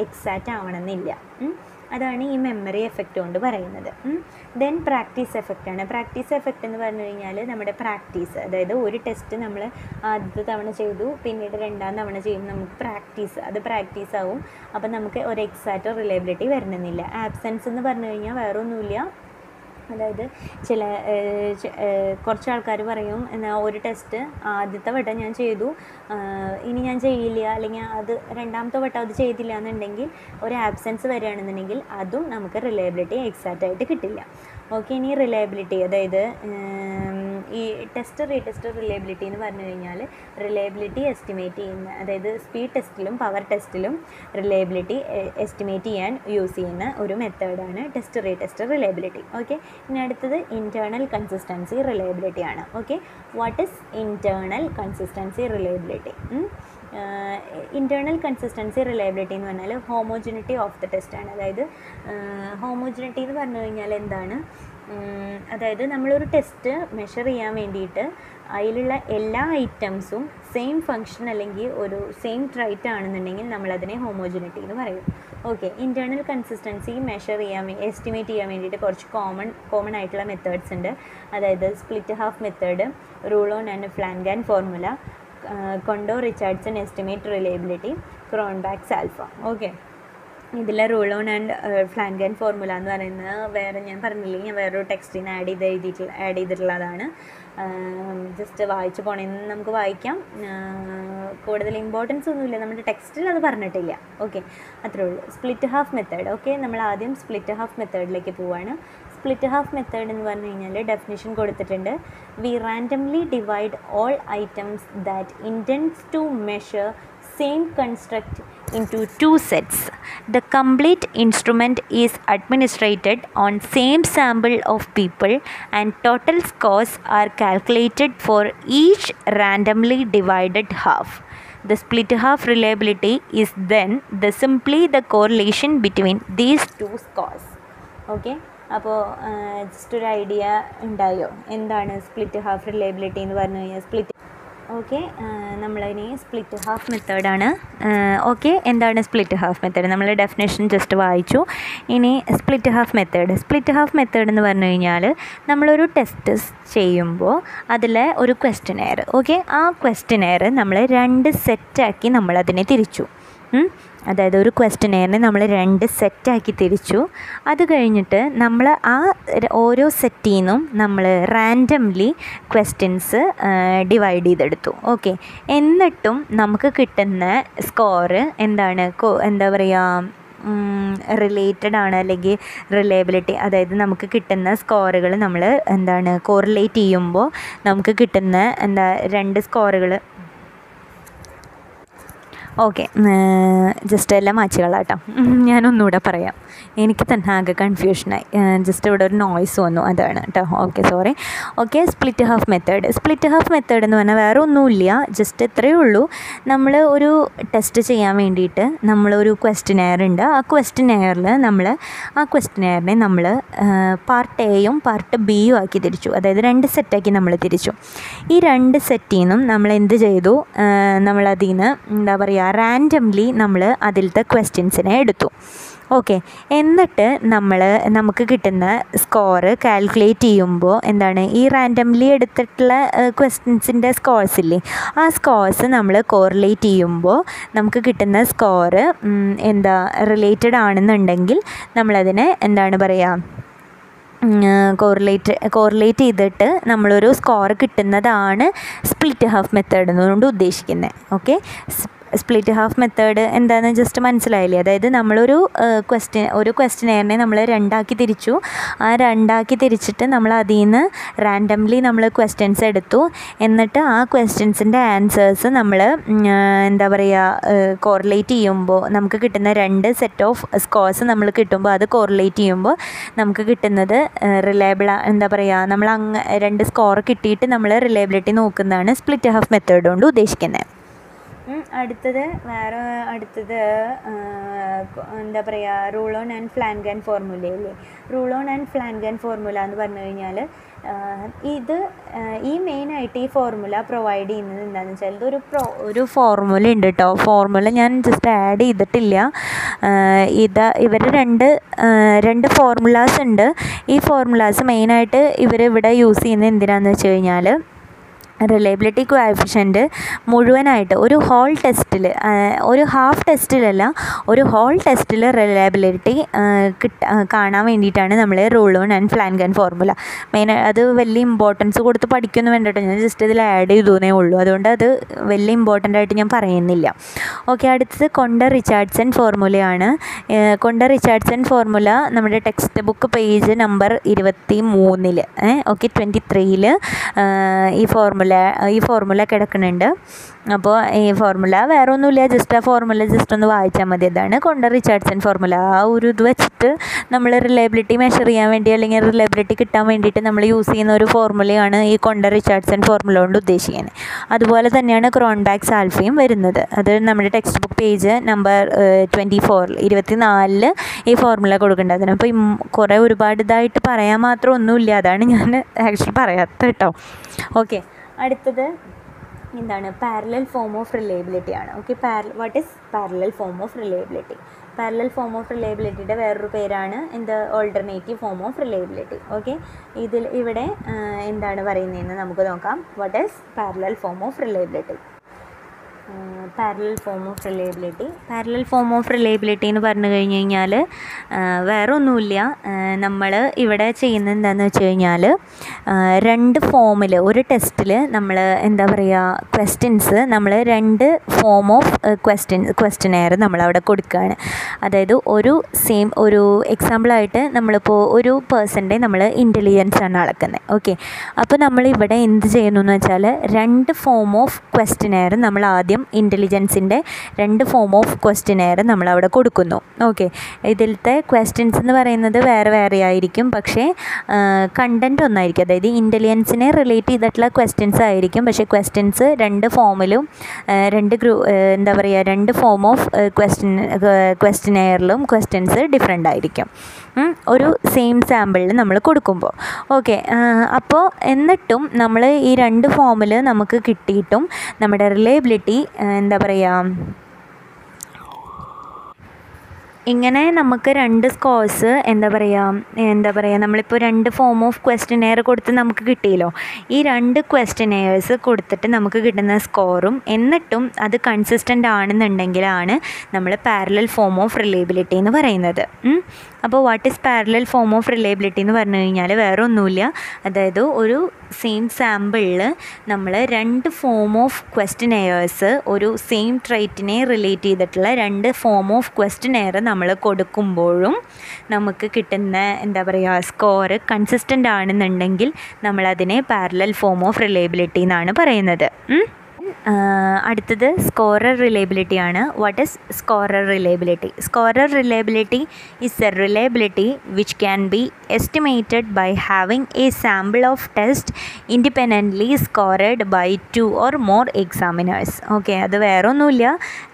എക്സാക്റ്റ് ആവണമെന്നില്ല. അതാണ് ഈ മെമ്മറി എഫക്റ്റ് കൊണ്ട് പറയുന്നത്. ദെൻ പ്രാക്ടീസ് എഫക്റ്റ് ആണ്. പ്രാക്ടീസ് എഫക്റ്റ് എന്ന് പറഞ്ഞു കഴിഞ്ഞാൽ നമ്മുടെ പ്രാക്ടീസ് അതായത് ഒരു ടെസ്റ്റ് നമ്മൾ ആദ്യത്തെ തവണ ചെയ്തു പിന്നീട് രണ്ടാം തവണ ചെയ്യുമ്പോൾ നമുക്ക് പ്രാക്ടീസ് അത് പ്രാക്ടീസ് ആവും. അപ്പം നമുക്ക് ഒരു എക്സാക്റ്റ് റിലയബിലിറ്റി വരണമെന്നില്ല. ആബ്സെൻസ് എന്ന് പറഞ്ഞു കഴിഞ്ഞാൽ വേറെ ഒന്നുമില്ല അതായത് ചില കുറച്ച് ആൾക്കാർ പറയും എന്നാൽ ഒരു ടെസ്റ്റ് ആദ്യത്തെ വട്ടം ഞാൻ ചെയ്തു. ഇനി ഞാൻ ചെയ്യില്ല അല്ലെങ്കിൽ അത് രണ്ടാമത്തെ വട്ടം അത് ചെയ്തില്ല എന്നുണ്ടെങ്കിൽ ഒരു ആബ്സെൻസ് വരികയാണെന്നുണ്ടെങ്കിൽ അതും നമുക്ക് റിലയബിലിറ്റി എക്സാക്റ്റ് ആയിട്ട് കിട്ടില്ല. ഓക്കെ ഇനി റിലയബിലിറ്റി അതായത് ഈ ടെസ്റ്റ് റീടെസ്റ്റ് റിലയബിലിറ്റി എന്ന് പറഞ്ഞു കഴിഞ്ഞാൽ റിലയബിലിറ്റി എസ്റ്റിമേറ്റ് ചെയ്യുന്ന അതായത് സ്പീഡ് ടെസ്റ്റിലും പവർ ടെസ്റ്റിലും റിലയബിലിറ്റി എസ്റ്റിമേറ്റ് ചെയ്യാൻ യൂസ് ചെയ്യുന്ന ഒരു മെത്തേഡാണ് ടെസ്റ്റ് റീടെസ്റ്റ് റിലയബിലിറ്റി ഓക്കെ ഇനി അടുത്തത് ഇന്റേർണൽ കൺസിസ്റ്റൻസി റിലയബിലിറ്റി ആണ്. Okay what is internal consistency reliability internal consistency reliability എന്ന് പറഞ്ഞാൽ ഹോമോജിനിറ്റി ഓഫ് ദ ടെസ്റ്റാണ് അതായത് ഹോമോജിനിറ്റി എന്ന് പറഞ്ഞു കഴിഞ്ഞാൽ എന്താണ്? അതായത് നമ്മളൊരു ടെസ്റ്റ് മെഷർ ചെയ്യാൻ വേണ്ടിയിട്ട് അതിലുള്ള എല്ലാ ഐറ്റംസും സെയിം ഫങ്ഷൻ അല്ലെങ്കിൽ ഒരു സെയിം ട്രൈറ്റ് ആണെന്നുണ്ടെങ്കിൽ നമ്മളതിനെ ഹോമോജിനിറ്റി എന്ന് പറയും. ഓക്കെ ഇന്റേർണൽ കൺസിസ്റ്റൻസി മെഷർ ചെയ്യാൻ എസ്റ്റിമേറ്റ് ചെയ്യാൻ വേണ്ടിയിട്ട് കുറച്ച് കോമൺ കോമൺ ആയിട്ടുള്ള മെത്തേഡ്സ് ഉണ്ട്. അതായത് split half method Rulon and Flanagan formula കൊണ്ടോ Richardson estimate reliability Cronbach's alpha. Okay. ഇതിലെ Rulon and Flanagan formula എന്ന് പറയുന്നത് വേറെ ഞാൻ പറഞ്ഞില്ലേ ഞാൻ വേറൊരു ടെക്സ്റ്റിന് ആഡ് ചെയ്ത് എഴുതിയിട്ടുള്ള ആഡ് ചെയ്തിട്ടുള്ളതാണ്. ജസ്റ്റ് വായിച്ചു പോണേന്ന് നമുക്ക് വായിക്കാം. കൂടുതൽ ഇമ്പോർട്ടൻസ് ഒന്നുമില്ല. നമ്മുടെ ടെക്സ്റ്റിൽ അത് പറഞ്ഞിട്ടില്ല. ഓക്കെ. അത്രേ ഉള്ളൂ. Split half method okay. നമ്മൾ ആദ്യം സ്പ്ലിറ്റ് ഹാഫ് മെത്തേഡിലേക്ക് പോവാണ്. സ്പ്ലിറ്റ് ഹാഫ് മെത്തേഡ് എന്ന് പറഞ്ഞു കഴിഞ്ഞാൽ ഡെഫിനിഷൻ കൊടുത്തിട്ടുണ്ട് we randomly divide all items that intends to measure same construct into two sets. The complete instrument is administrated on same sample of people and total scores are calculated for each randomly divided half. The split half reliability is then the simply the correlation between these two scores. Okay. അപ്പോൾ ജസ്റ്റ് ഒരു ഐഡിയ ഉണ്ടായോ? എന്താണ് സ്പ്ലിറ്റ് ഹാഫ് റിലയബിലിറ്റി എന്ന് പറഞ്ഞു കഴിഞ്ഞാൽ സ്പ്ലിറ്റ് ഓക്കെ നമ്മളതിനെ സ്പ്ലിറ്റ് ഹാഫ് മെത്തേഡാണ് ഓക്കെ എന്താണ് സ്പ്ലിറ്റ് ഹാഫ് മെത്തേഡ് നമ്മൾ ഡെഫിനേഷൻ ജസ്റ്റ് വായിച്ചു. ഇനി split half method split half method എന്ന് പറഞ്ഞു കഴിഞ്ഞാൽ നമ്മളൊരു ടെസ്റ്റ് ചെയ്യുമ്പോൾ അതിൽ ഒരു ക്വസ്റ്റനെയർ ഓക്കെ ആ ക്വസ്റ്റനെയർ നമ്മൾ രണ്ട് സെറ്റാക്കി നമ്മളതിനെ തിരിച്ചു. അതായത് ഒരു ക്വസ്റ്റനെയറിനെ നമ്മൾ രണ്ട് സെറ്റാക്കി തിരിച്ചു. അത് കഴിഞ്ഞിട്ട് നമ്മൾ ആ ഓരോ സെറ്റിൽ നിന്നും നമ്മൾ റാൻഡംലി ക്വസ്റ്റ്യൻസ് ഡിവൈഡ് ചെയ്തെടുത്തു. ഓക്കെ എന്നിട്ടും നമുക്ക് കിട്ടുന്ന സ്കോറ് എന്താണ്? എന്താ പറയുക റിലേറ്റഡ് ആണ് അല്ലെങ്കിൽ റിലയബിലിറ്റി അതായത് നമുക്ക് കിട്ടുന്ന സ്കോറുകൾ നമ്മൾ എന്താണ് കോറിലേറ്റ് ചെയ്യുമ്പോൾ നമുക്ക് കിട്ടുന്ന എന്താ രണ്ട് സ്കോറുകൾ ഓക്കെ. ജസ്റ്റ് എല്ലാം മാച്ചുകളാട്ടോ. ഞാനൊന്നുകൂടെ പറയാം. എനിക്ക് തന്നെ ആകെ കൺഫ്യൂഷനായി ജസ്റ്റ് ഇവിടെ ഒരു നോയ്സ് വന്നു. അതാണ് കേട്ടോ okay sorry okay split half method split half method എന്ന് പറഞ്ഞാൽ വേറെ ഒന്നുമില്ല. ജസ്റ്റ് ഇത്രയേ ഉള്ളൂ. നമ്മൾ ഒരു ടെസ്റ്റ് ചെയ്യാൻ വേണ്ടിയിട്ട് നമ്മളൊരു ക്വസ്റ്റിനെയർ ഉണ്ട്. ആ ക്വസ്റ്റിനെയറിൽ നമ്മൾ ആ ക്വസ്റ്റിനെയറിനെ നമ്മൾ പാർട്ട് എയും പാർട്ട് ബിയും ആക്കി തിരിച്ചു. അതായത് രണ്ട് സെറ്റാക്കി നമ്മൾ തിരിച്ചു. ഈ രണ്ട് സെറ്റിൽ നിന്നും നമ്മൾ എന്ത് ചെയ്തു? നമ്മളതിൽ നിന്ന് എന്താ പറയുക റാൻഡംലി നമ്മൾ അതിലത്തെ ക്വസ്റ്റ്യൻസിനെ എടുത്തു. ഓക്കെ എന്നിട്ട് നമ്മൾ നമുക്ക് കിട്ടുന്ന സ്കോറ് കാൽക്കുലേറ്റ് ചെയ്യുമ്പോൾ എന്താണ്? ഈ റാൻഡംലി എടുത്തിട്ടുള്ള ക്വസ്റ്റ്യൻസിന്റെ സ്കോർസ് ഇല്ലേ? ആ സ്കോർസ് നമ്മൾ കോറിലേറ്റ് ചെയ്യുമ്പോൾ നമുക്ക് കിട്ടുന്ന സ്കോറ് എന്താ റിലേറ്റഡ് ആണെന്നുണ്ടെങ്കിൽ നമ്മളതിനെ എന്താണ് പറയുക കോറിലേറ്റ് കോറിലേറ്റ് ചെയ്തിട്ട് നമ്മളൊരു സ്കോർ കിട്ടുന്നതാണ് സ്പ്ലിറ്റ് ഹാഫ് മെത്തേഡ് എന്നുകൊണ്ട് ഉദ്ദേശിക്കുന്നത് ഓക്കെ സ്പ്ലിറ്റ് ഹാഫ് മെത്തേഡ് എന്താണെന്ന് ജസ്റ്റ് മനസ്സിലായില്ലേ? അതായത് നമ്മളൊരു ക്വസ്റ്റ്യൻ ഒരു ക്വസ്റ്റ്യനെയറിനെ നമ്മൾ രണ്ടാക്കി തിരിച്ചു. ആ രണ്ടാക്കി തിരിച്ചിട്ട് നമ്മൾ അതിൽ നിന്ന് റാൻഡംലി നമ്മൾ ക്വസ്റ്റ്യൻസ് എടുത്തു. എന്നിട്ട് ആ ക്വസ്റ്റ്യൻസിന്റെ ആൻസേഴ്സ് നമ്മൾ എന്താ പറയുക കോറിലേറ്റ് ചെയ്യുമ്പോൾ നമുക്ക് കിട്ടുന്ന രണ്ട് സെറ്റ് ഓഫ് സ്കോർസ് നമ്മൾ കിട്ടുമ്പോൾ അത് കോറിലേറ്റ് ചെയ്യുമ്പോൾ നമുക്ക് കിട്ടുന്നത് റിലയബിൾ എന്താ പറയുക നമ്മൾ അങ്ങ് രണ്ട് സ്കോർ കിട്ടിയിട്ട് നമ്മൾ റിലയബിലിറ്റി നോക്കുന്നതാണ് സ്പ്ലിറ്റ് ഹാഫ് മെത്തേഡ് കൊണ്ട് ഉദ്ദേശിക്കുന്നത് അടുത്തത് വേറെ അടുത്തത് എന്താ പറയുക റൂൾ ഓൺ ആൻഡ് ഫ്ലാൻഗൻ ഫോർമുലയില്ലേ Rulon and Flanagan formula എന്ന് പറഞ്ഞു കഴിഞ്ഞാൽ ഇത് ഈ മെയിനായിട്ട് ഈ ഫോർമുല പ്രൊവൈഡ് ചെയ്യുന്നത് എന്താണെന്ന് വെച്ചാൽ ഇതൊരു പ്രോ ഒരു ഫോർമുല ഉണ്ട് കേട്ടോ ഫോർമുല ഞാൻ ജസ്റ്റ് ആഡ് ചെയ്തിട്ടില്ല. ഇത് ഇവർ രണ്ട് രണ്ട് ഫോർമുലാസ് ഉണ്ട്. ഈ ഫോർമുലാസ് മെയിനായിട്ട് ഇവർ ഇവിടെ യൂസ് ചെയ്യുന്നത് എന്തിനാണെന്ന് വെച്ച് കഴിഞ്ഞാൽ റിലയബിലിറ്റി കോഎഫിഷ്യന്റ് മുഴുവനായിട്ട് ഒരു ഹോൾ ടെസ്റ്റിൽ ഒരു ഹാഫ് ടെസ്റ്റിലല്ല ഒരു ഹോൾ ടെസ്റ്റിൽ റിലയബിലിറ്റി കിട്ട കാണാൻ വേണ്ടിയിട്ടാണ് നമ്മൾ Rulon and Flanagan formula main അത് വലിയ ഇമ്പോർട്ടൻസ് കൊടുത്ത് പഠിക്കുന്നു വേണ്ടിയിട്ട് ഞാൻ ജസ്റ്റ് ഇതിൽ ആഡ് ചെയ്തേ ഉള്ളൂ. അതുകൊണ്ട് അത് വലിയ ഇമ്പോർട്ടന്റ് ആയിട്ട് ഞാൻ പറയുന്നില്ല. ഓക്കെ അടുത്തത് കൊണ്ട റിച്ചാർഡ്സൺ ഫോർമുലയാണ്. കൊണ്ട റിച്ചാർഡ്സൺ ഫോർമുല നമ്മുടെ ടെക്സ്റ്റ് ബുക്ക് പേജ് നമ്പർ ഇരുപത്തി മൂന്നിൽ ഓക്കെ ട്വന്റി ത്രീയിൽ ഈ ഫോർമുല ഈ ഫോർമുല കിടക്കുന്നുണ്ട് അപ്പോൾ ഈ ഫോർമുല വേറെ ഒന്നുമില്ല ജസ്റ്റ് ആ ഫോർമുല ജസ്റ്റ് ഒന്ന് വായിച്ചാൽ മതി. അതാണ് കൊണ്ട റിച്ചാർഡ്സൺ ഫോർമുല ആ ഒരു ഇത് വെച്ചിട്ട് നമ്മൾ റിലയബിലിറ്റി മെഷർ ചെയ്യാൻ വേണ്ടി അല്ലെങ്കിൽ റിലയബിലിറ്റി കിട്ടാൻ വേണ്ടിയിട്ട് നമ്മൾ യൂസ് ചെയ്യുന്ന ഒരു ഫോർമുലയാണ് ഈ കൊണ്ട റിച്ചാർഡ്സൺ ഫോർമുല കൊണ്ട് ഉദ്ദേശിക്കുന്നത്. അതുപോലെ തന്നെയാണ് ക്രോൺബാക്സ് ആൽഫയും വരുന്നത്. അത് നമ്മുടെ text book page number twenty ഫോറിൽ ഇരുപത്തി നാലിൽ ഈ ഫോർമുല കൊടുക്കേണ്ടത് അതിനപ്പോൾ കുറേ ഒരുപാട് ഇതായിട്ട് പറയാൻ മാത്രം ഒന്നുമില്ല. അതാണ് ഞാൻ ആക്ച്വലി പറയാത്ത കേട്ടോ. ഓക്കെ അടുത്തത് എന്താണ്? പാരലൽ ഫോം ഓഫ് റിലയബിലിറ്റി ആണ്. ഓക്കെ പാര what is parallel form of reliability parallel form of റിലയബിലിറ്റിയുടെ വേറൊരു പേരാണ് എന്ത്? Alternative form of reliability okay ഇതിൽ ഇവിടെ എന്താണ് പറയുന്നതെന്ന് നമുക്ക് നോക്കാം. What is parallel form of reliability parallel form of reliability parallel form of reliability എന്ന് പറഞ്ഞു കഴിഞ്ഞ് കഴിഞ്ഞാൽ വേറെ ഒന്നുമില്ല നമ്മൾ ഇവിടെ ചെയ്യുന്ന എന്താണെന്ന് വെച്ച് കഴിഞ്ഞാൽ രണ്ട് ഫോമിൽ ഒരു ടെസ്റ്റിൽ നമ്മൾ എന്താ പറയുക ക്വസ്റ്റ്യൻസ് നമ്മൾ രണ്ട് ഫോം ഓഫ് ക്വസ്റ്റ്യൻ ക്വസ്റ്റ്യനെയർ നമ്മളവിടെ കൊടുക്കുകയാണ് അതായത് ഒരു സെയിം ഒരു എക്സാമ്പിളായിട്ട് നമ്മളിപ്പോൾ ഒരു പേഴ്സന്റെ നമ്മൾ ഇന്റലിജൻസ് ആണ് അളക്കുന്നത് ഓക്കെ അപ്പോൾ നമ്മളിവിടെ എന്ത് ചെയ്യുന്നു എന്ന് വെച്ചാൽ രണ്ട് ഫോം ഓഫ് ക്വസ്റ്റ്യനെയർ നമ്മൾ ആദ്യം ഇന്റലിജൻസിന്റെ രണ്ട് ഫോം ഓഫ് ക്വസ്റ്റിനെയർ നമ്മളവിടെ കൊടുക്കുന്നു. ഓക്കെ ഇതിലത്തെ ക്വസ്റ്റ്യൻസ് എന്ന് പറയുന്നത് വേറെ വേറെ ആയിരിക്കും. പക്ഷേ കണ്ടന്റ് ഒന്നായിരിക്കും. അതായത് ഇന്റലിജൻസിനെ റിലേറ്റ് ചെയ്തിട്ടുള്ള ക്വസ്റ്റ്യൻസ് ആയിരിക്കും. പക്ഷേ ക്വസ്റ്റ്യൻസ് രണ്ട് ഫോമിലും രണ്ട് ഗ്രൂ എന്താ പറയുക രണ്ട് ഫോം ഓഫ് ക്വസ്റ്റ്യൻ ക്വസ്റ്റിനെയറിലും ക്വസ്റ്റ്യൻസ് ഡിഫറെന്റ് ആയിരിക്കും. ഒരു സെയിം സാമ്പിളിൽ നമ്മൾ കൊടുക്കുമ്പോൾ ഓക്കെ അപ്പോൾ എന്നിട്ടും നമ്മൾ ഈ രണ്ട് ഫോമിൽ നമുക്ക് കിട്ടിയിട്ടും നമ്മുടെ റിലയബിലിറ്റി എന്താ പറയുക ഇങ്ങനെ നമുക്ക് രണ്ട് സ്കോഴ്സ് എന്താ പറയുക എന്താ പറയുക നമ്മളിപ്പോൾ രണ്ട് ഫോം ഓഫ് ക്വസ്റ്റിനെയർ കൊടുത്ത് നമുക്ക് കിട്ടിയല്ലോ. ഈ രണ്ട് ക്വസ്റ്റിനെയേഴ്സ് കൊടുത്തിട്ട് നമുക്ക് കിട്ടുന്ന സ്കോറും എന്നിട്ടും അത് കൺസിസ്റ്റന്റ് ആണെന്നുണ്ടെങ്കിലാണ് നമ്മൾ പാരലൽ ഫോം ഓഫ് റിലേബിലിറ്റി എന്ന് പറയുന്നത്. അപ്പോൾ what is parallel form of reliability എന്ന് പറഞ്ഞു കഴിഞ്ഞാൽ വേറെ ഒന്നുമില്ല അതായത് ഒരു സെയിം സാമ്പിളിൽ നമ്മൾ രണ്ട് ഫോം ഓഫ് ക്വസ്റ്റിനെയേഴ്സ് ഒരു സെയിം ട്രൈറ്റിനെ റിലേറ്റ് ചെയ്തിട്ടുള്ള രണ്ട് ഫോം ഓഫ് ക്വസ്റ്റിനെയർ നമ്മൾ കൊടുക്കുമ്പോഴും നമുക്ക് കിട്ടുന്ന എന്താ പറയുക സ്കോർ കൺസിസ്റ്റന്റ് ആണെന്നുണ്ടെങ്കിൽ നമ്മളതിനെ പാരലൽ ഫോം ഓഫ് റിലയബിലിറ്റി എന്നാണ് പറയുന്നത്. അടുത്തത് സ്കോറർ റിലയബിലിറ്റി ആണ്. What is scorer reliability scorer reliability is a reliability which can be estimated by having a sample of test independently scored by two or more examiners okay അത് വേറെ ഒന്നുമില്ല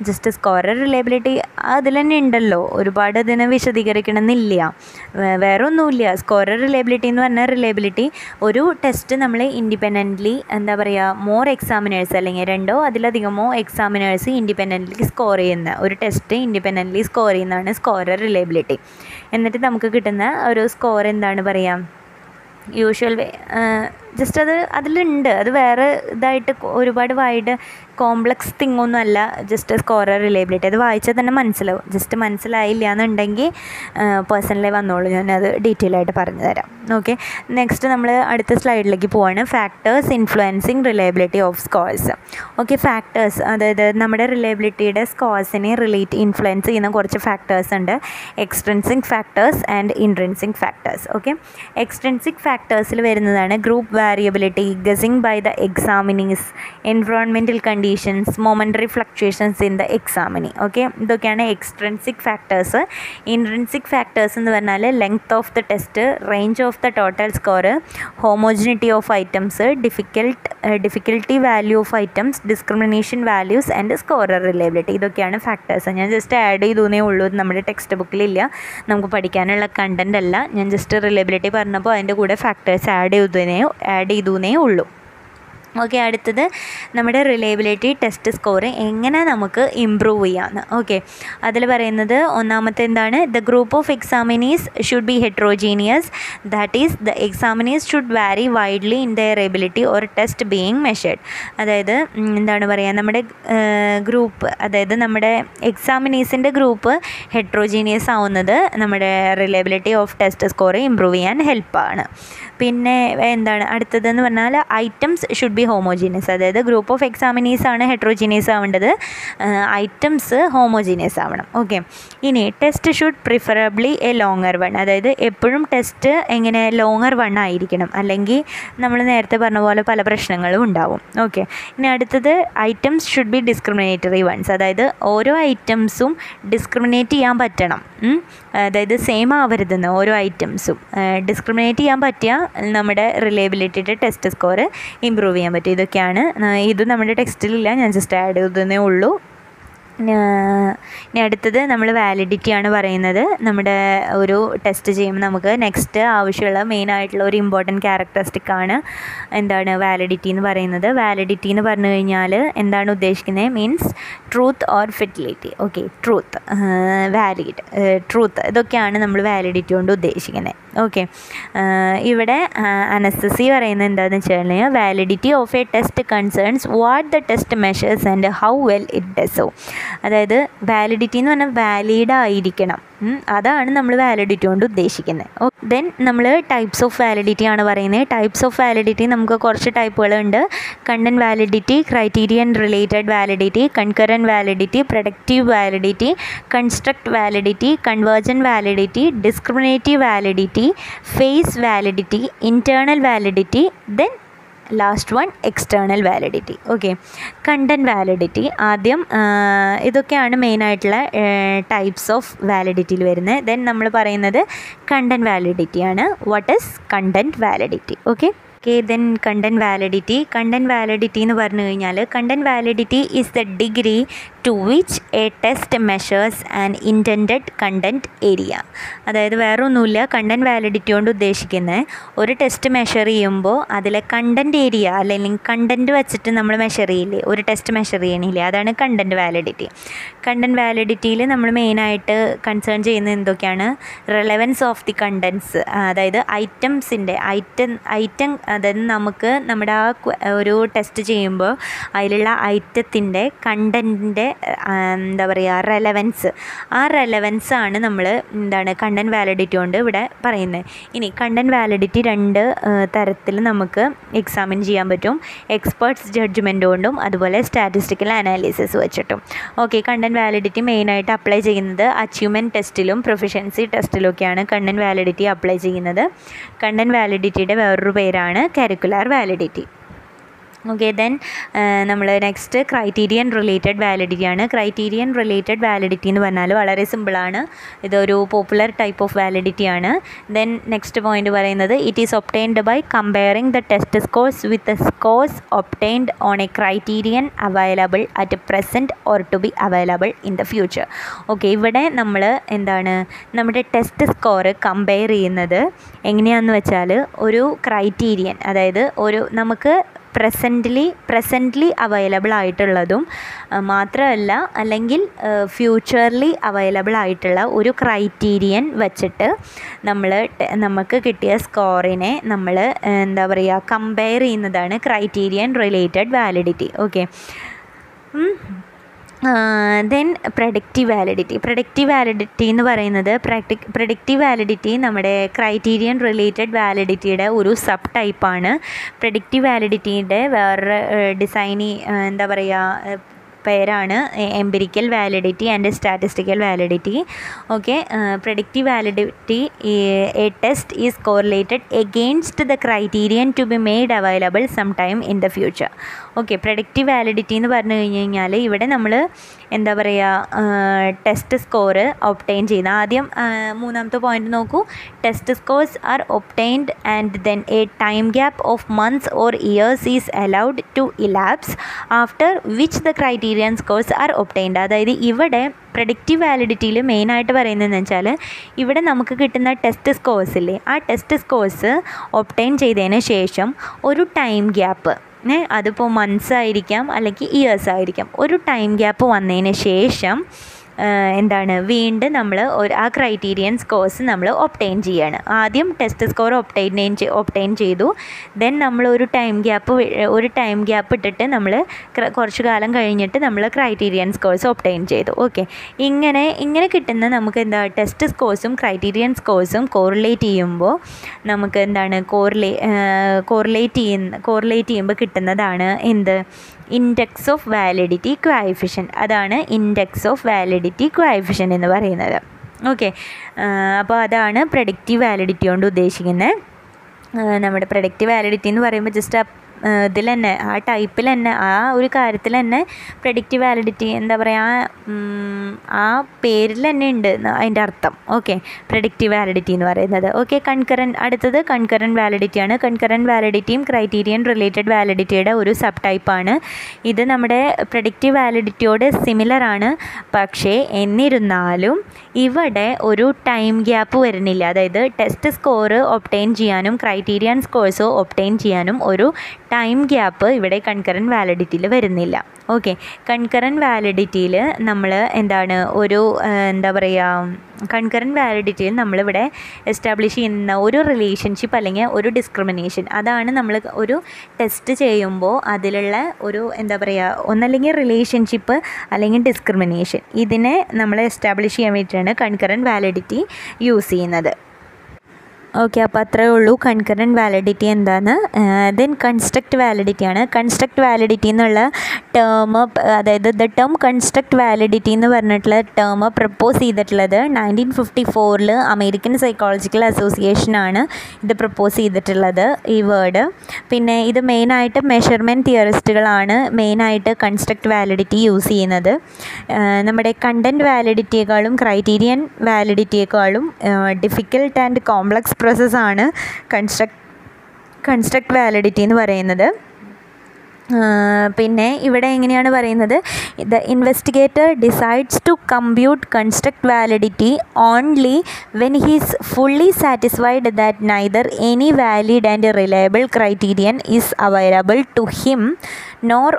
ജസ്റ്റ് സ്കോറർ റിലയബിലിറ്റി അതിൽ തന്നെ ഉണ്ടല്ലോ. ഒരുപാട് അതിനെ വിശദീകരിക്കണമെന്നില്ല. വേറെ ഒന്നുമില്ല സ്കോറർ റിലയബിലിറ്റി എന്ന് പറഞ്ഞാൽ റിലയബിലിറ്റി ഒരു ടെസ്റ്റ് നമ്മൾ ഇൻഡിപെൻഡന്റ്ലി എന്താ പറയുക മോർ എക്സാമിനേഴ്സ് അല്ലെങ്കിൽ രണ്ടോ അതിലധികമോ എക്സാമിനേഴ്സ് ഇൻഡിപെൻഡന്റ്ലി സ്കോർ ചെയ്യുന്ന ഒരു ടെസ്റ്റ് ഇൻഡിപെൻഡന്റ്ലി സ്കോർ ചെയ്യുന്നതാണ് സ്കോറർ റിലയബിലിറ്റി എന്നിട്ട് നമുക്ക് കിട്ടുന്ന ഒരു സ്കോർ എന്താണ് പറയുക യൂഷ്വൽ വേ ജസ്റ്റ് അത് അതിലുണ്ട്. അത് വേറെ ഇതായിട്ട് ഒരുപാട് വൈഡ് കോംപ്ലക്സ് തിങ് ഒന്നും അല്ല. ജസ്റ്റ് സ്കോറർ റിലേബിലിറ്റി അത് വായിച്ചാൽ തന്നെ മനസ്സിലാവും. ജസ്റ്റ് മനസ്സിലായില്ല എന്നുണ്ടെങ്കിൽ പേഴ്സണലി വന്നോളൂ. ഞാനത് ഡീറ്റെയിൽ ആയിട്ട് പറഞ്ഞു തരാം. ഓക്കെ നെക്സ്റ്റ് നമ്മൾ അടുത്ത സ്ലൈഡിലേക്ക് പോവാണ്. Factors influencing reliability of scores okay factors അതായത് നമ്മുടെ റിലയബിലിറ്റിയുടെ സ്കോഴ്സിനെ റിലേറ്റ് ഇൻഫ്ലുവൻസ് ചെയ്യുന്ന കുറച്ച് ഫാക്ടേഴ്സ് ഉണ്ട്. Extrinsic factors and intrinsic factors okay extrinsic ഫാക്ടേഴ്സിൽ വരുന്നതാണ് group variability guessing by the examinees environmental conditions momentary fluctuations in the examinee okay ഇതൊക്കെയാണ് എക്സ്ട്രൻസിക് ഫാക്ടേഴ്സ് ഇൻട്രൻസിക് ഫാക്ടേഴ്സ് എന്ന് പറഞ്ഞാൽ length of the test range of the total score homogeneity of items difficult difficulty value of items discrimination values and scorer reliability ഇതൊക്കെയാണ് ഫാക്ടേഴ്സ് ഞാൻ ജസ്റ്റ് ആഡ് ചെയ്തൂന്നേ ഉള്ളൂ. നമ്മുടെ ടെക്സ്റ്റ് ബുക്കിലില്ല നമുക്ക് പഠിക്കാനുള്ള കണ്ടന്റ് അല്ല. ഞാൻ ജസ്റ്റ് റിലേബിലിറ്റി പറഞ്ഞപ്പോൾ അതിന്റെ കൂടെ ഫാക്ടേഴ്സ് ആഡ് ചെയ്തേ ആഡ് ചെയ്തൂന്നേ ഉള്ളൂ. ഓക്കെ അടുത്തത് നമ്മുടെ റിലയബിലിറ്റി ടെസ്റ്റ് സ്കോർ എങ്ങനെ നമുക്ക് ഇമ്പ്രൂവ് ചെയ്യാമെന്ന് ഓക്കെ അതിൽ പറയുന്നത് ഒന്നാമത്തെ എന്താണ്? The group of examinees should be heterogeneous that is the examinees should vary widely in their ability or test being measured അതായത് എന്താണ് പറയുക നമ്മുടെ ഗ്രൂപ്പ് അതായത് നമ്മുടെ എക്സാമിനീസിന്റെ ഗ്രൂപ്പ് ഹെട്രോജീനിയസ് ആവുന്നത് നമ്മുടെ reliability of test score improve ചെയ്യാൻ ഹെൽപ്പാണ് പിന്നെ എന്താണ്? അടുത്തതെന്ന് പറഞ്ഞാൽ ഐറ്റംസ് ഷുഡ് ബി ഹോമോജീനിയസ് അതായത് ഗ്രൂപ്പ് ഓഫ് എക്സാമിനീസ് ആണ് ഹെട്രോജീനിയസ് ആവേണ്ടത്. ഐറ്റംസ് ഹോമോജീനിയസ് ആവണം. ഓക്കെ ഇനി test should preferably a longer one അതായത് എപ്പോഴും ടെസ്റ്റ് എങ്ങനെ ലോങ്ങർ വൺ ആയിരിക്കണം. അല്ലെങ്കിൽ നമ്മൾ നേരത്തെ പറഞ്ഞ പോലെ പല പ്രശ്നങ്ങളും ഉണ്ടാവും. ഓക്കെ ഇനി അടുത്തത് items should be discriminatory ones അതായത് ഓരോ ഐറ്റംസും ഡിസ്ക്രിമിനേറ്റ് ചെയ്യാൻ പറ്റണം. അതായത് സെയിം ആവരുതെന്ന് ഓരോ ഐറ്റംസും ഡിസ്ക്രിമിനേറ്റ് ചെയ്യാൻ പറ്റിയ നമ്മുടെ റിലയബിലിറ്റിയുടെ ടെസ്റ്റ് സ്കോർ ഇമ്പ്രൂവ് ചെയ്യാൻ പറ്റും. ഇതൊക്കെയാണ്. ഇത് നമ്മുടെ ടെക്സ്റ്റിലില്ല ഞാൻ ജസ്റ്റ് ആഡ് ചെയ്തതേ ഉള്ളൂ. ഇനി അടുത്തത് നമ്മൾ വാലിഡിറ്റി ആണ് പറയുന്നത്. നമ്മുടെ ഒരു ടെസ്റ്റ് ചെയ്യുമ്പോൾ നമുക്ക് നെക്സ്റ്റ് ആവശ്യമുള്ള മെയിൻ ആയിട്ടുള്ള ഒരു ഇമ്പോർട്ടന്റ് ക്യാരക്ടറിസ്റ്റിക് ആണ് എന്താണ് വാലിഡിറ്റി എന്ന് പറയുന്നത്. വാലിഡിറ്റി എന്ന് പറഞ്ഞു കഴിഞ്ഞാൽ എന്താണ് ഉദ്ദേശിക്കുന്നത്? Means truth or fidelity okay truth valid truth ഇതൊക്കെയാണ് നമ്മൾ വാലിഡിറ്റി കൊണ്ട് ഉദ്ദേശിക്കുന്നത്. ഓക്കെ ഇവിടെ അനസ്തസി പറയുന്നത് എന്താണെന്ന് വെച്ച് കഴിഞ്ഞാൽ validity of a test concerns what the test measures and how well it does so അതായത് വാലിഡിറ്റി എന്ന് പറഞ്ഞാൽ വാലിഡ് ആയിരിക്കണം. അതാണ് നമ്മൾ വാലിഡിറ്റി കൊണ്ട് ഉദ്ദേശിക്കുന്നത്. ദെൻ നമ്മൾ ടൈപ്സ് ഓഫ് വാലിഡിറ്റി ആണ് പറയുന്നത്. ടൈപ്സ് ഓഫ് വാലിഡിറ്റി നമുക്ക് കുറച്ച് ടൈപ്പുകളുണ്ട് content validity criterion related validity concurrent validity productive validity construct validity convergent validity discriminative validity face validity internal validity then last one external validity okay content validity ആദ്യം ഇതൊക്കെയാണ് മെയിനായിട്ടുള്ള ടൈപ്സ് ഓഫ് വാലിഡിറ്റിയിൽ വരുന്നത്. ദെൻ നമ്മൾ പറയുന്നത് content വാലിഡിറ്റിയാണ് what is content validity okay okay then content validity content validity എന്ന് പറഞ്ഞു കഴിഞ്ഞാൽ content validity is the degree to which a test measures and intend content area അതായത് വേറെ ഒന്നുമില്ല കണ്ടന്റ് വാലിഡിറ്റി കൊണ്ട് ഉദ്ദേശിക്കുന്നത് ഒരു ടെസ്റ്റ് മെഷർ ചെയ്യുമ്പോൾ അതിലെ കണ്ടന്റ് ഏരിയ അല്ലെങ്കിൽ കണ്ടന്റ് വെച്ചിട്ട് നമ്മൾ മെഷർ ചെയ്യില്ലേ? ഒരു ടെസ്റ്റ് മെഷർ ചെയ്യണില്ലേ? അതാണ് കണ്ടന്റ് വാലിഡിറ്റി കണ്ടന്റ് വാലിഡിറ്റിയിൽ നമ്മൾ മെയിനായിട്ട് കൺസേൺ ചെയ്യുന്നത് എന്തൊക്കെയാണ്? റെലവൻസ് ഓഫ് ദി കണ്ടൻസ് അതായത് ഐറ്റംസിന്റെ ഐറ്റം ഐറ്റം അതായത് നമുക്ക് നമ്മുടെ ആ ഒരു ടെസ്റ്റ് ചെയ്യുമ്പോൾ അതിലുള്ള ഐറ്റത്തിന്റെ കണ്ടന്റിന്റെ എന്താ പറയുക റെലവൻസ് ആ റെലവൻസ് ആണ് നമ്മൾ എന്താണ് കണ്ടന്റ് വാലിഡിറ്റി കൊണ്ട് ഇവിടെ പറയുന്നത് ഇനി കണ്ടന്റ് വാലിഡിറ്റി രണ്ട് തരത്തിൽ നമുക്ക് എക്സാമിൻ ചെയ്യാൻ പറ്റും. എക്സ്പേർട്സ് ജഡ്ജ്മെന്റ് കൊണ്ടും അതുപോലെ സ്റ്റാറ്റിസ്റ്റിക്കൽ അനാലിസിസ് വെച്ചിട്ടും. ഓക്കെ കണ്ടന്റ് വാലിഡിറ്റി മെയിനായിട്ട് അപ്ലൈ ചെയ്യുന്നത് achievement ടെസ്റ്റിലും proficiency ടെസ്റ്റിലൊക്കെയാണ് content validity apply ചെയ്യുന്നത്. കണ്ടന്റ് വാലിഡിറ്റിയുടെ വേറൊരു പേരാണ് കരിക്കുലർ വാലിഡിറ്റി. ഓക്കെ ദെൻ നമ്മൾ നെക്സ്റ്റ് ക്രൈറ്റീരിയൻ റിലേറ്റഡ് വാലിഡിറ്റി ആണ്. ക്രൈറ്റീരിയൻ റിലേറ്റഡ് വാലിഡിറ്റി എന്ന് പറഞ്ഞാൽ വളരെ സിമ്പിളാണ് ഇതൊരു പോപ്പുലർ ടൈപ്പ് ഓഫ് വാലിഡിറ്റി ആണ്. ദെൻ നെക്സ്റ്റ് പോയിന്റ് പറയുന്നത് it is obtained by comparing the test scores with the scores obtained on a criterion available at present or to be available in the future okay ഇവിടെ നമ്മൾ എന്താണ് നമ്മുടെ ടെസ്റ്റ് സ്കോർ കമ്പയർ ചെയ്യുന്നത് എങ്ങനെയാണെന്ന് വെച്ചാൽ ഒരു ക്രൈറ്റീരിയൻ അതായത് ഒരു നമുക്ക് പ്രസന്റ്ലി പ്രസന്റ്ലി അവൈലബിൾ ആയിട്ടുള്ളതും മാത്രമല്ല അല്ലെങ്കിൽ ഫ്യൂച്ചർലി അവൈലബിൾ ആയിട്ടുള്ള ഒരു ക്രൈറ്റീരിയൻ വച്ചിട്ട് നമ്മൾ നമുക്ക് കിട്ടിയ സ്കോറിനെ നമ്മൾ എന്താ പറയുക കമ്പയർ ചെയ്യുന്നതാണ് criterion related validity okay then productive validity productive validity എന്ന് പറയുന്നത് പ്രാക്ടിക് പ്രൊഡക്റ്റീവ് വാലിഡിറ്റി നമ്മുടെ ക്രൈറ്റീരിയൻ റിലേറ്റഡ് വാലിഡിറ്റിയുടെ ഒരു സബ് ടൈപ്പാണ് പ്രൊഡക്റ്റീവ് വാലിഡിറ്റിയുടെ വേറെ ഡിസൈനി എന്താ പറയുക പേരാണ് empirical validity and statistical validity okay productive validity a test is correlated against the criterion to be made available some time in the future okay productive validity എന്ന് പറഞ്ഞു കഴിഞ്ഞ് കഴിഞ്ഞാൽ ഇവിടെ നമ്മൾ എന്താ പറയുക ടെസ്റ്റ് സ്കോറ് ഒപ്റ്റൈൻ ചെയ്യുന്ന. ആദ്യം മൂന്നാമത്തെ പോയിന്റ് നോക്കൂ. Test scores are obtained and then a time gap of months or years is allowed to elapse after which the criterion scores are obtained അതായത് ഇവിടെ പ്രഡിക്റ്റീവ് വാലിഡിറ്റിയിൽ മെയിനായിട്ട് പറയുന്നതെന്ന് വെച്ചാൽ ഇവിടെ നമുക്ക് കിട്ടുന്ന ടെസ്റ്റ് സ്കോഴ്സ് ഇല്ലേ? ആ ടെസ്റ്റ് സ്കോഴ്സ് ഒപ്റ്റൈൻ ചെയ്തതിന് ശേഷം ഒരു ടൈം ഗ്യാപ്പ് അതിപ്പോൾ മന്ത്സ് ആയിരിക്കാം അല്ലെങ്കിൽ ഇയേഴ്സ് ആയിരിക്കാം. ഒരു ടൈം ഗ്യാപ്പ് വന്നതിന് ശേഷം എന്താണ് വീണ്ടും നമ്മൾ ഒരു ആ ക്രൈറ്റീരിയൻ സ്കോഴ്സ് നമ്മൾ ഒപ്റ്റൈൻ ചെയ്യാണ്. ആദ്യം ടെസ്റ്റ് സ്കോർ ഒപ്റ്റൈൻ ഒപ്റ്റൈൻ ചെയ്തു. ദെൻ നമ്മൾ ഒരു ടൈം ഗ്യാപ്പ് ഒരു ടൈം ഗ്യാപ്പ് ഇട്ടിട്ട് നമ്മൾ കുറച്ച് കാലം കഴിഞ്ഞിട്ട് നമ്മൾ ക്രൈറ്റീരിയൻ സ്കോഴ്സ് ഒപ്റ്റൈൻ ചെയ്തു. ഓക്കെ ഇങ്ങനെ ഇങ്ങനെ കിട്ടുന്ന നമുക്ക് എന്താ ടെസ്റ്റ് സ്കോഴ്സും ക്രൈറ്റീരിയൻ സ്കോഴ്സും കോറിലേറ്റ് ചെയ്യുമ്പോൾ നമുക്ക് എന്താണ് കോറിലേ കോറിലേറ്റ് ചെയ്യുന്ന കോറിലേറ്റ് ചെയ്യുമ്പോൾ കിട്ടുന്നതാണ് എന്ത്? ഇൻഡെക്സ് ഓഫ് വാലിഡിറ്റി ക്വൈഫിഷ്യൻ അതാണ് ഇൻഡെക്സ് ഓഫ് വാലിഡിറ്റി ക്വൈഫിഷ്യൻ എന്ന് പറയുന്നത്. ഓക്കെ അപ്പോൾ അതാണ് പ്രഡിക്റ്റീവ് വാലിഡിറ്റി കൊണ്ട് ഉദ്ദേശിക്കുന്നത് നമ്മുടെ പ്രൊഡക്റ്റീവ് വാലിഡിറ്റി എന്ന് പറയുമ്പോൾ ജസ്റ്റ് ഇതിൽ തന്നെ ആ ടൈപ്പിൽ തന്നെ ആ ഒരു കാര്യത്തിൽ തന്നെ പ്രഡിക്റ്റ് വാലിഡിറ്റി എന്താ പറയുക ആ പേരിൽ തന്നെ ഉണ്ട് അതിന്റെ അർത്ഥം. ഓക്കെ പ്രഡിക്റ്റ് വാലിഡിറ്റി എന്ന് പറയുന്നത്. ഓക്കെ കൺകറൻ അടുത്തത് കൺകറൻ വാലിഡിറ്റിയാണ് കൺകറൻ വാലിഡിറ്റിയും ക്രൈറ്റീരിയൻ റിലേറ്റഡ് വാലിഡിറ്റിയുടെ ഒരു സബ് ടൈപ്പാണ് ഇത് നമ്മുടെ പ്രെഡിക്റ്റീവ് വാലിഡിറ്റിയോട് സിമിലർ ആണ്. പക്ഷേ എന്നിരുന്നാലും ഇവിടെ ഒരു ടൈം ഗ്യാപ്പ് വരുന്നില്ല. അതായത് ടെസ്റ്റ് സ്കോർ ഒപ്റ്റെയിൻ ചെയ്യാനും ക്രൈറ്റീരിയൻ സ്കോഴ്സ് ഒപ്റ്റെയിൻ ചെയ്യാനും ഒരു ടൈം ഗ്യാപ്പ് ഇവിടെ കൺകറൻ വാലിഡിറ്റിയിൽ വരുന്നില്ല. ഓക്കെ കൺകറൻ വാലിഡിറ്റിയിൽ നമ്മൾ എന്താണ് ഒരു എന്താ പറയുക കൺകറൻ വാലിഡിറ്റിയിൽ നമ്മളിവിടെ എസ്റ്റാബ്ലിഷ് ചെയ്യുന്ന ഒരു റിലേഷൻഷിപ്പ് അല്ലെങ്കിൽ ഒരു ഡിസ്ക്രിമിനേഷൻ അതാണ് നമ്മൾ ഒരു ടെസ്റ്റ് ചെയ്യുമ്പോൾ അതിലുള്ള ഒരു എന്താ പറയുക ഒന്നല്ലെങ്കിൽ റിലേഷൻഷിപ്പ് അല്ലെങ്കിൽ ഡിസ്ക്രിമിനേഷൻ ഇതിനെ നമ്മൾ എസ്റ്റാബ്ലിഷ് ചെയ്യാൻ വേണ്ടിയിട്ടാണ് കൺകറൻ വാലിഡിറ്റി യൂസ് ചെയ്യുന്നത്. ഓക്കെ അപ്പോൾ അത്രയേ ഉള്ളൂ. കൺകറന്റ് വാലിഡിറ്റി എന്താണ്? ദെൻ കൺസ്ട്രക്റ്റ് വാലിഡിറ്റി ആണ്. കൺസ്ട്രക്റ്റ് വാലിഡിറ്റി എന്നുള്ള ടേം അതായത് ദ ടേം കൺസ്ട്രക്റ്റ് വാലിഡിറ്റി എന്ന് പറഞ്ഞിട്ടുള്ള ടേം പ്രപ്പോസ് ചെയ്തിട്ടുള്ളത് നയന്റീൻ ഫിഫ്റ്റി ഫോറിൽ അമേരിക്കൻ സൈക്കോളജിക്കൽ അസോസിയേഷനാണ് ഇത് പ്രപ്പോസ് ചെയ്തിട്ടുള്ളത് ഈ വേർഡ് പിന്നെ ഇത് മെയിനായിട്ട് മെഷർമെന്റ് തിയറിസ്റ്റുകളാണ് മെയിനായിട്ട് കൺസ്ട്രക്റ്റ് വാലിഡിറ്റി യൂസ് ചെയ്യുന്നത്. ആ, നമ്മുടെ കണ്ടന്റ് വാലിഡിറ്റിയേക്കാളും ക്രൈറ്റീരിയൻ വാലിഡിറ്റിയേക്കാളും ഡിഫിക്കൽട്ട് ആൻഡ് കോംപ്ലക്സ് പ്രോസസ്സാണ് കൺസ്ട്രക്ട് കൺസ്ട്രക്ട് വാലിഡിറ്റി എന്ന് പറയുന്നത്. പിന്നെ ഇവിടെ എങ്ങനെയാണ് പറയുന്നത്? The investigator decides to compute construct validity only when he's fully satisfied that neither any valid and reliable criterion is available to him nor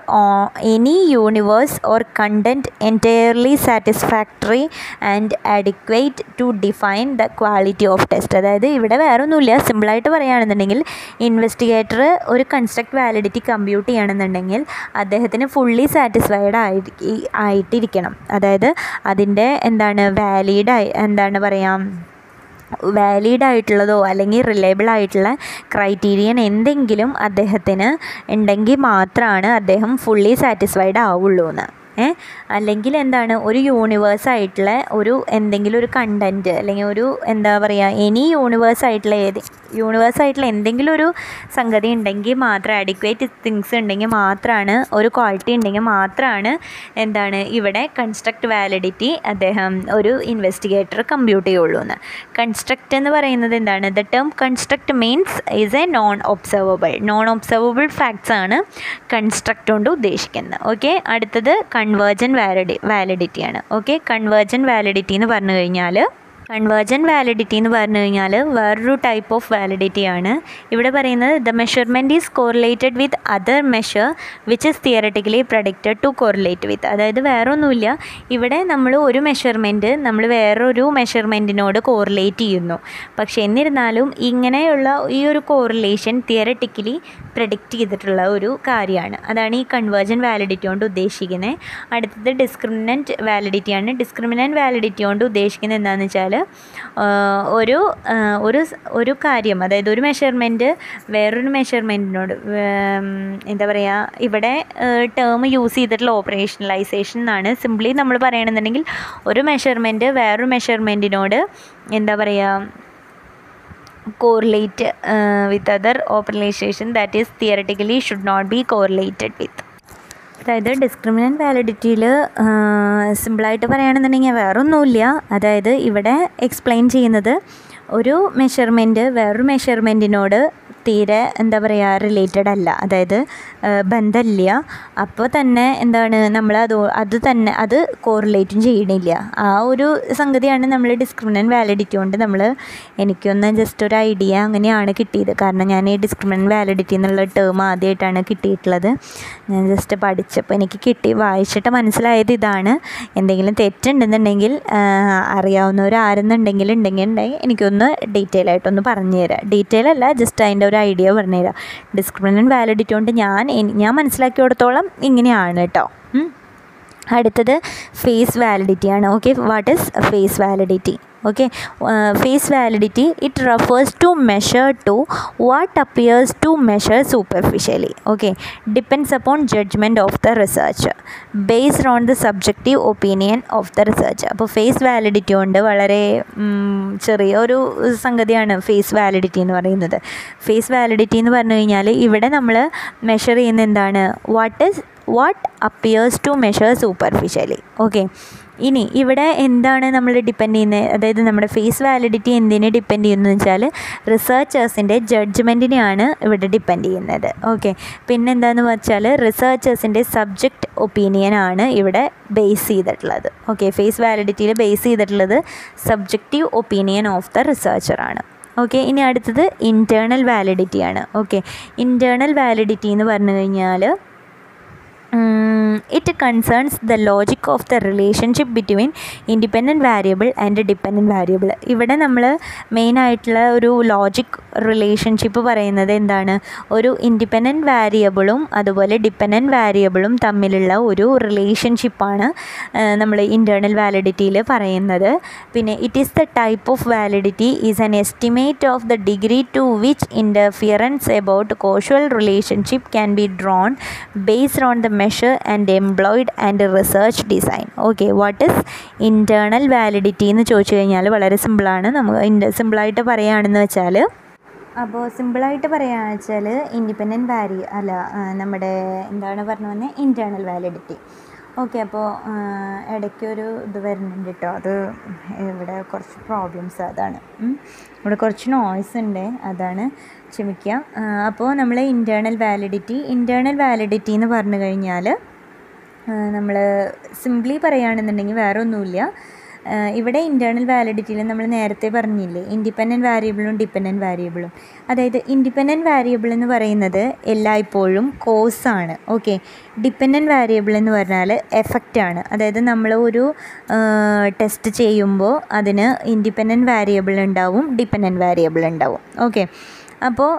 any universe or content entirely satisfactory and adequate to define the quality of test അതായത് ഇവിടെ വേറെ ഒന്നുമില്ല സിമ്പിളായിട്ട് പറയുകയാണെന്നുണ്ടെങ്കിൽ ഇൻവെസ്റ്റിഗേറ്റർ ഒരു കൺസ്ട്രക്ട് വാലിഡിറ്റി കമ്പ്യൂട്ട് ചെയ്യണമെന്നുണ്ടെങ്കിൽ അദ്ദേഹത്തിന് ഫുള്ളി സാറ്റിസ്ഫൈഡ് ആയി ആയിട്ടിരിക്കണം. അതായത് അതിന്റെ എന്താണ് വാലിഡായി എന്താണ് പറയുക വാലിഡ് ആയിട്ടുള്ളതോ അല്ലെങ്കിൽ റിലയബിൾ ആയിട്ടുള്ള ക്രൈറ്റീരിയൻ എന്തെങ്കിലും അദ്ദേഹത്തിന് ഉണ്ടെങ്കിൽ മാത്രമാണ് അദ്ദേഹം ഫുള്ളി സാറ്റിസ്ഫൈഡ് ആവുള്ളൂ എന്ന് ഏ? അല്ലെങ്കിൽ എന്താണ്? ഒരു യൂണിവേഴ്സ് ആയിട്ടുള്ള ഒരു എന്തെങ്കിലും ഒരു കണ്ടന്റ് അല്ലെങ്കിൽ ഒരു എന്താ പറയുക എനി യൂണിവേഴ്സ് ആയിട്ടുള്ള ഏത് യൂണിവേഴ്സ് ആയിട്ടുള്ള എന്തെങ്കിലും ഒരു സംഗതി ഉണ്ടെങ്കിൽ മാത്രം അഡിക്വേറ്റ് തിങ്സ് ഉണ്ടെങ്കിൽ മാത്രമാണ് ഒരു ക്വാളിറ്റി ഉണ്ടെങ്കിൽ മാത്രമാണ് എന്താണ് ഇവിടെ കൺസ്ട്രക്റ്റ് വാലിഡിറ്റി അദ്ദേഹം ഒരു ഇൻവെസ്റ്റിഗേറ്റർ കമ്പ്യൂട്ട് ചെയ്യുള്ളൂ എന്ന്. കൺസ്ട്രക്റ്റ് എന്ന് പറയുന്നത് എന്താണ്? The term construct means is a non observable non observable facts ആണ് കൺസ്ട്രക്റ്റ് കൊണ്ട് ഉദ്ദേശിക്കുന്നത്. ഓക്കെ അടുത്തത് കൺവേർജൻ വാലിഡി വാലിഡിറ്റിയാണ് ഓക്കെ കൺവേർജൻ വാലിഡിറ്റി എന്ന് പറഞ്ഞു കഴിഞ്ഞാൽ കൺവേർജൻ വാലിഡിറ്റി എന്ന് പറഞ്ഞു കഴിഞ്ഞാൽ വേറൊരു ടൈപ്പ് ഓഫ് വാലിഡിറ്റി ആണ്. ഇവിടെ പറയുന്നത് the measurement is correlated with other measure which is theoretically predicted to correlate with അതായത് വേറെ ഒന്നുമില്ല ഇവിടെ നമ്മൾ ഒരു മെഷർമെന്റ് നമ്മൾ വേറൊരു മെഷർമെന്റിനോട് കോറിലേറ്റ് ചെയ്യുന്നു. പക്ഷേ എന്നിരുന്നാലും ഇങ്ങനെയുള്ള ഈ ഒരു കോറിലേഷൻ തിയററ്റിക്കലി പ്രഡിക്റ്റ് ചെയ്തിട്ടുള്ള ഒരു കാര്യമാണ്. അതാണ് ഈ കൺവേർജൻ വാലിഡിറ്റി കൊണ്ട് ഉദ്ദേശിക്കുന്നത് അടുത്തത് ഡിസ്ക്രിമിനന്റ് വാലിഡിറ്റിയാണ് ഡിസ്ക്രിമിനന്റ് വാലിഡിറ്റി കൊണ്ട് ഉദ്ദേശിക്കുന്നത് എന്താണെന്ന് വെച്ചാൽ ഒരു ഒരു ഒരു കാര്യം അതായത് ഒരു മെഷർമെന്റ് വേറൊരു മെഷർമെന്റിനോട് എന്താ പറയുക ഇവിടെ ടേം യൂസ് ചെയ്തിട്ടുള്ള ഓപ്പറേഷണലൈസേഷൻ എന്നാണ്. സിംപ്ലി നമ്മൾ പറയണമെന്നുണ്ടെങ്കിൽ ഒരു മെഷർമെന്റ് വേറൊരു മെഷർമെന്റിനോട് എന്താ പറയുക correlate with other operation that is theoretically should not be correlated with അതായത് ഡിസ്ക്രിമിനന്റ് വാലിഡിറ്റിയിൽ സിമ്പിളായിട്ട് പറയുകയാണെന്നുണ്ടെങ്കിൽ വേറൊന്നുമില്ല. അതായത് ഇവിടെ എക്സ്പ്ലെയിൻ ചെയ്യുന്നത് ഒരു മെഷർമെന്റ് വേറൊരു മെഷർമെന്റിനോട് തീരെ എന്താ പറയുക റിലേറ്റഡ് അല്ല. അതായത് ബന്ധമില്ല. അപ്പോൾ തന്നെ എന്താണ് നമ്മൾ അത് അത് തന്നെ അത് കോറിലേറ്റും ചെയ്യണില്ല. ആ ഒരു സംഗതിയാണ് നമ്മൾ ഡിസ്ക്രിമിനന്റ് വാലിഡിറ്റി കൊണ്ട് നമ്മൾ എനിക്കൊന്ന് ജസ്റ്റ് ഒരു ഐഡിയ അങ്ങനെയാണ് കിട്ടിയത്. കാരണം ഞാൻ ഈ ഡിസ്ക്രിമിനന്റ് വാലിഡിറ്റി എന്നുള്ള ടേം ആദ്യമായിട്ടാണ് കിട്ടിയിട്ടുള്ളത്. ഞാൻ ജസ്റ്റ് പഠിച്ചപ്പോൾ എനിക്ക് കിട്ടി. വായിച്ചിട്ട് മനസ്സിലായത് ഇതാണ്. എന്തെങ്കിലും തെറ്റുണ്ടെന്നുണ്ടെങ്കിൽ അറിയാവുന്നവരാരെന്നുണ്ടെങ്കിൽ ഉണ്ടെങ്കിൽ ഉണ്ടെങ്കിൽ എനിക്കൊന്ന് ഡീറ്റെയിൽ ആയിട്ടൊന്ന് പറഞ്ഞു തരാം. ഡീറ്റെയിൽ അല്ല ജസ്റ്റ് അതിന്റെ ഒരു ഐഡിയ പറഞ്ഞുതരാം ഡിസ്ക്രിമിനൻ വാലിഡിറ്റി കൊണ്ട് ഞാൻ ഞാൻ മനസ്സിലാക്കിയിടത്തോളം ഇങ്ങനെയാണ് കേട്ടോ. അടുത്തത് ഫേസ് വാലിഡിറ്റി ആണ്. Okay what is face validity okay face validity it refers to measure to what appears to measure superficially okay depends upon judgment of the research based on the subjective opinion of the research അപ്പോൾ ഫേസ് വാലിഡിറ്റി ഉണ്ട് വളരെ ചെറിയ ഒരു സംഗതിയാണ് ഫേസ് വാലിഡിറ്റി എന്ന് പറയുന്നത്. ഫേസ് വാലിഡിറ്റി എന്ന് പറഞ്ഞു കഴിഞ്ഞാൽ ഇവിടെ നമ്മൾ മെഷർ ചെയ്യുന്ന എന്താണ്? What is what appears to measure superficially okay ഇനി ഇവിടെ എന്താണ് നമ്മൾ ഡിപ്പെൻഡ് ചെയ്യുന്നത് അതായത് നമ്മുടെ ഫേസ് വാലിഡിറ്റി എന്തിനെ ഡിപ്പെൻഡ് ചെയ്യുന്നത് വെച്ചാൽ റിസർച്ചേഴ്സിന്റെ ജഡ്ജ്മെന്റിനെയാണ് ഇവിടെ ഡിപ്പെൻഡ് ചെയ്യുന്നത്. ഓക്കെ പിന്നെന്താണെന്ന് വെച്ചാൽ റിസർച്ചേഴ്സിന്റെ സബ്ജക്റ്റ് ഒപ്പീനിയനാണ് ഇവിടെ ബേസ് ചെയ്തിട്ടുള്ളത്. ഓക്കെ ഫേസ് വാലിഡിറ്റിയിൽ ബേസ് ചെയ്തിട്ടുള്ളത് സബ്ജക്റ്റീവ് ഒപ്പീനിയൻ ഓഫ് ദ റിസർച്ചറാണ് ഓക്കെ ഇനി അടുത്തത് ഇന്റേർണൽ വാലിഡിറ്റിയാണ് ഓക്കെ ഇന്റേർണൽ വാലിഡിറ്റി എന്ന് പറഞ്ഞു കഴിഞ്ഞാൽ it concerns the logic of the relationship between independent variable and dependent variable ഇവിടെ നമ്മൾ മെയിനായിട്ടുള്ള ഒരു ലോജിക് റിലേഷൻഷിപ്പ് പറയുന്നത് എന്താണ്? ഒരു ഇൻഡിപെൻഡന്റ് വാരിയബിളും അതുപോലെ ഡിപ്പെൻഡന്റ് വാരിയബിളും തമ്മിലുള്ള ഒരു റിലേഷൻഷിപ്പാണ് നമ്മൾ ഇന്റേർണൽ വാലിഡിറ്റിയിൽ പറയുന്നത്. പിന്നെ it is the type of validity is an estimate of the degree to which interference about causal relationship can be drawn based on the measure and employed and research design okay what is internal validity എന്ന് ചോദിച്ചു കഴിഞ്ഞാൽ വളരെ സിമ്പിളാണ് നമുക്ക് സിമ്പിളായിട്ട് പറയുകയാണെന്ന് വെച്ചാൽ അപ്പോൾ സിമ്പിളായിട്ട് പറയുകയാണെന്ന് വെച്ചാൽ ഇൻഡിപെൻഡന്റ് വാരി അല്ല നമ്മുടെ എന്താണ് പറഞ്ഞു വന്നത് ഇന്റേർണൽ വാലിഡിറ്റി ഓക്കെ അപ്പോൾ ഇടയ്ക്കൊരു ഇത് വരുന്നുണ്ട് കേട്ടോ അത് ഇവിടെ കുറച്ച് പ്രോബ്ലംസ് അതാണ്. ഇവിടെ കുറച്ച് നോയ്സ് ഉണ്ട്. അതാണ് ക്ഷമിക്കുക അപ്പോൾ നമ്മൾ ഇന്റേർണൽ വാലിഡിറ്റി ഇന്റേർണൽ വാലിഡിറ്റി എന്ന് പറഞ്ഞു കഴിഞ്ഞാൽ നമ്മൾ സിംപ്ലി പറയുകയാണെന്നുണ്ടെങ്കിൽ വേറെ ഒന്നുമില്ല ഇവിടെ ഇന്റേർണൽ വാലിഡിറ്റിയിൽ നമ്മൾ നേരത്തെ പറഞ്ഞില്ലേ ഇൻഡിപെൻഡന്റ് വാരിയബിളും ഡിപ്പെൻഡന്റ് വാരിയബിളും അതായത് ഇൻഡിപെൻഡന്റ് വാരിയബിൾ എന്ന് പറയുന്നത് എല്ലായ്പ്പോഴും കോസാണ് ഓക്കെ ഡിപ്പെൻഡന്റ് വാരിയബിൾ എന്ന് പറഞ്ഞാൽ എഫക്റ്റാണ് അതായത് നമ്മൾ ഒരു ടെസ്റ്റ് ചെയ്യുമ്പോൾ അതിന് ഇൻഡിപെൻഡന്റ് വാരിയബിൾ ഉണ്ടാവും ഡിപ്പെൻഡന്റ് വാരിയബിൾ ഉണ്ടാവും ഓക്കെ അപ്പോൾ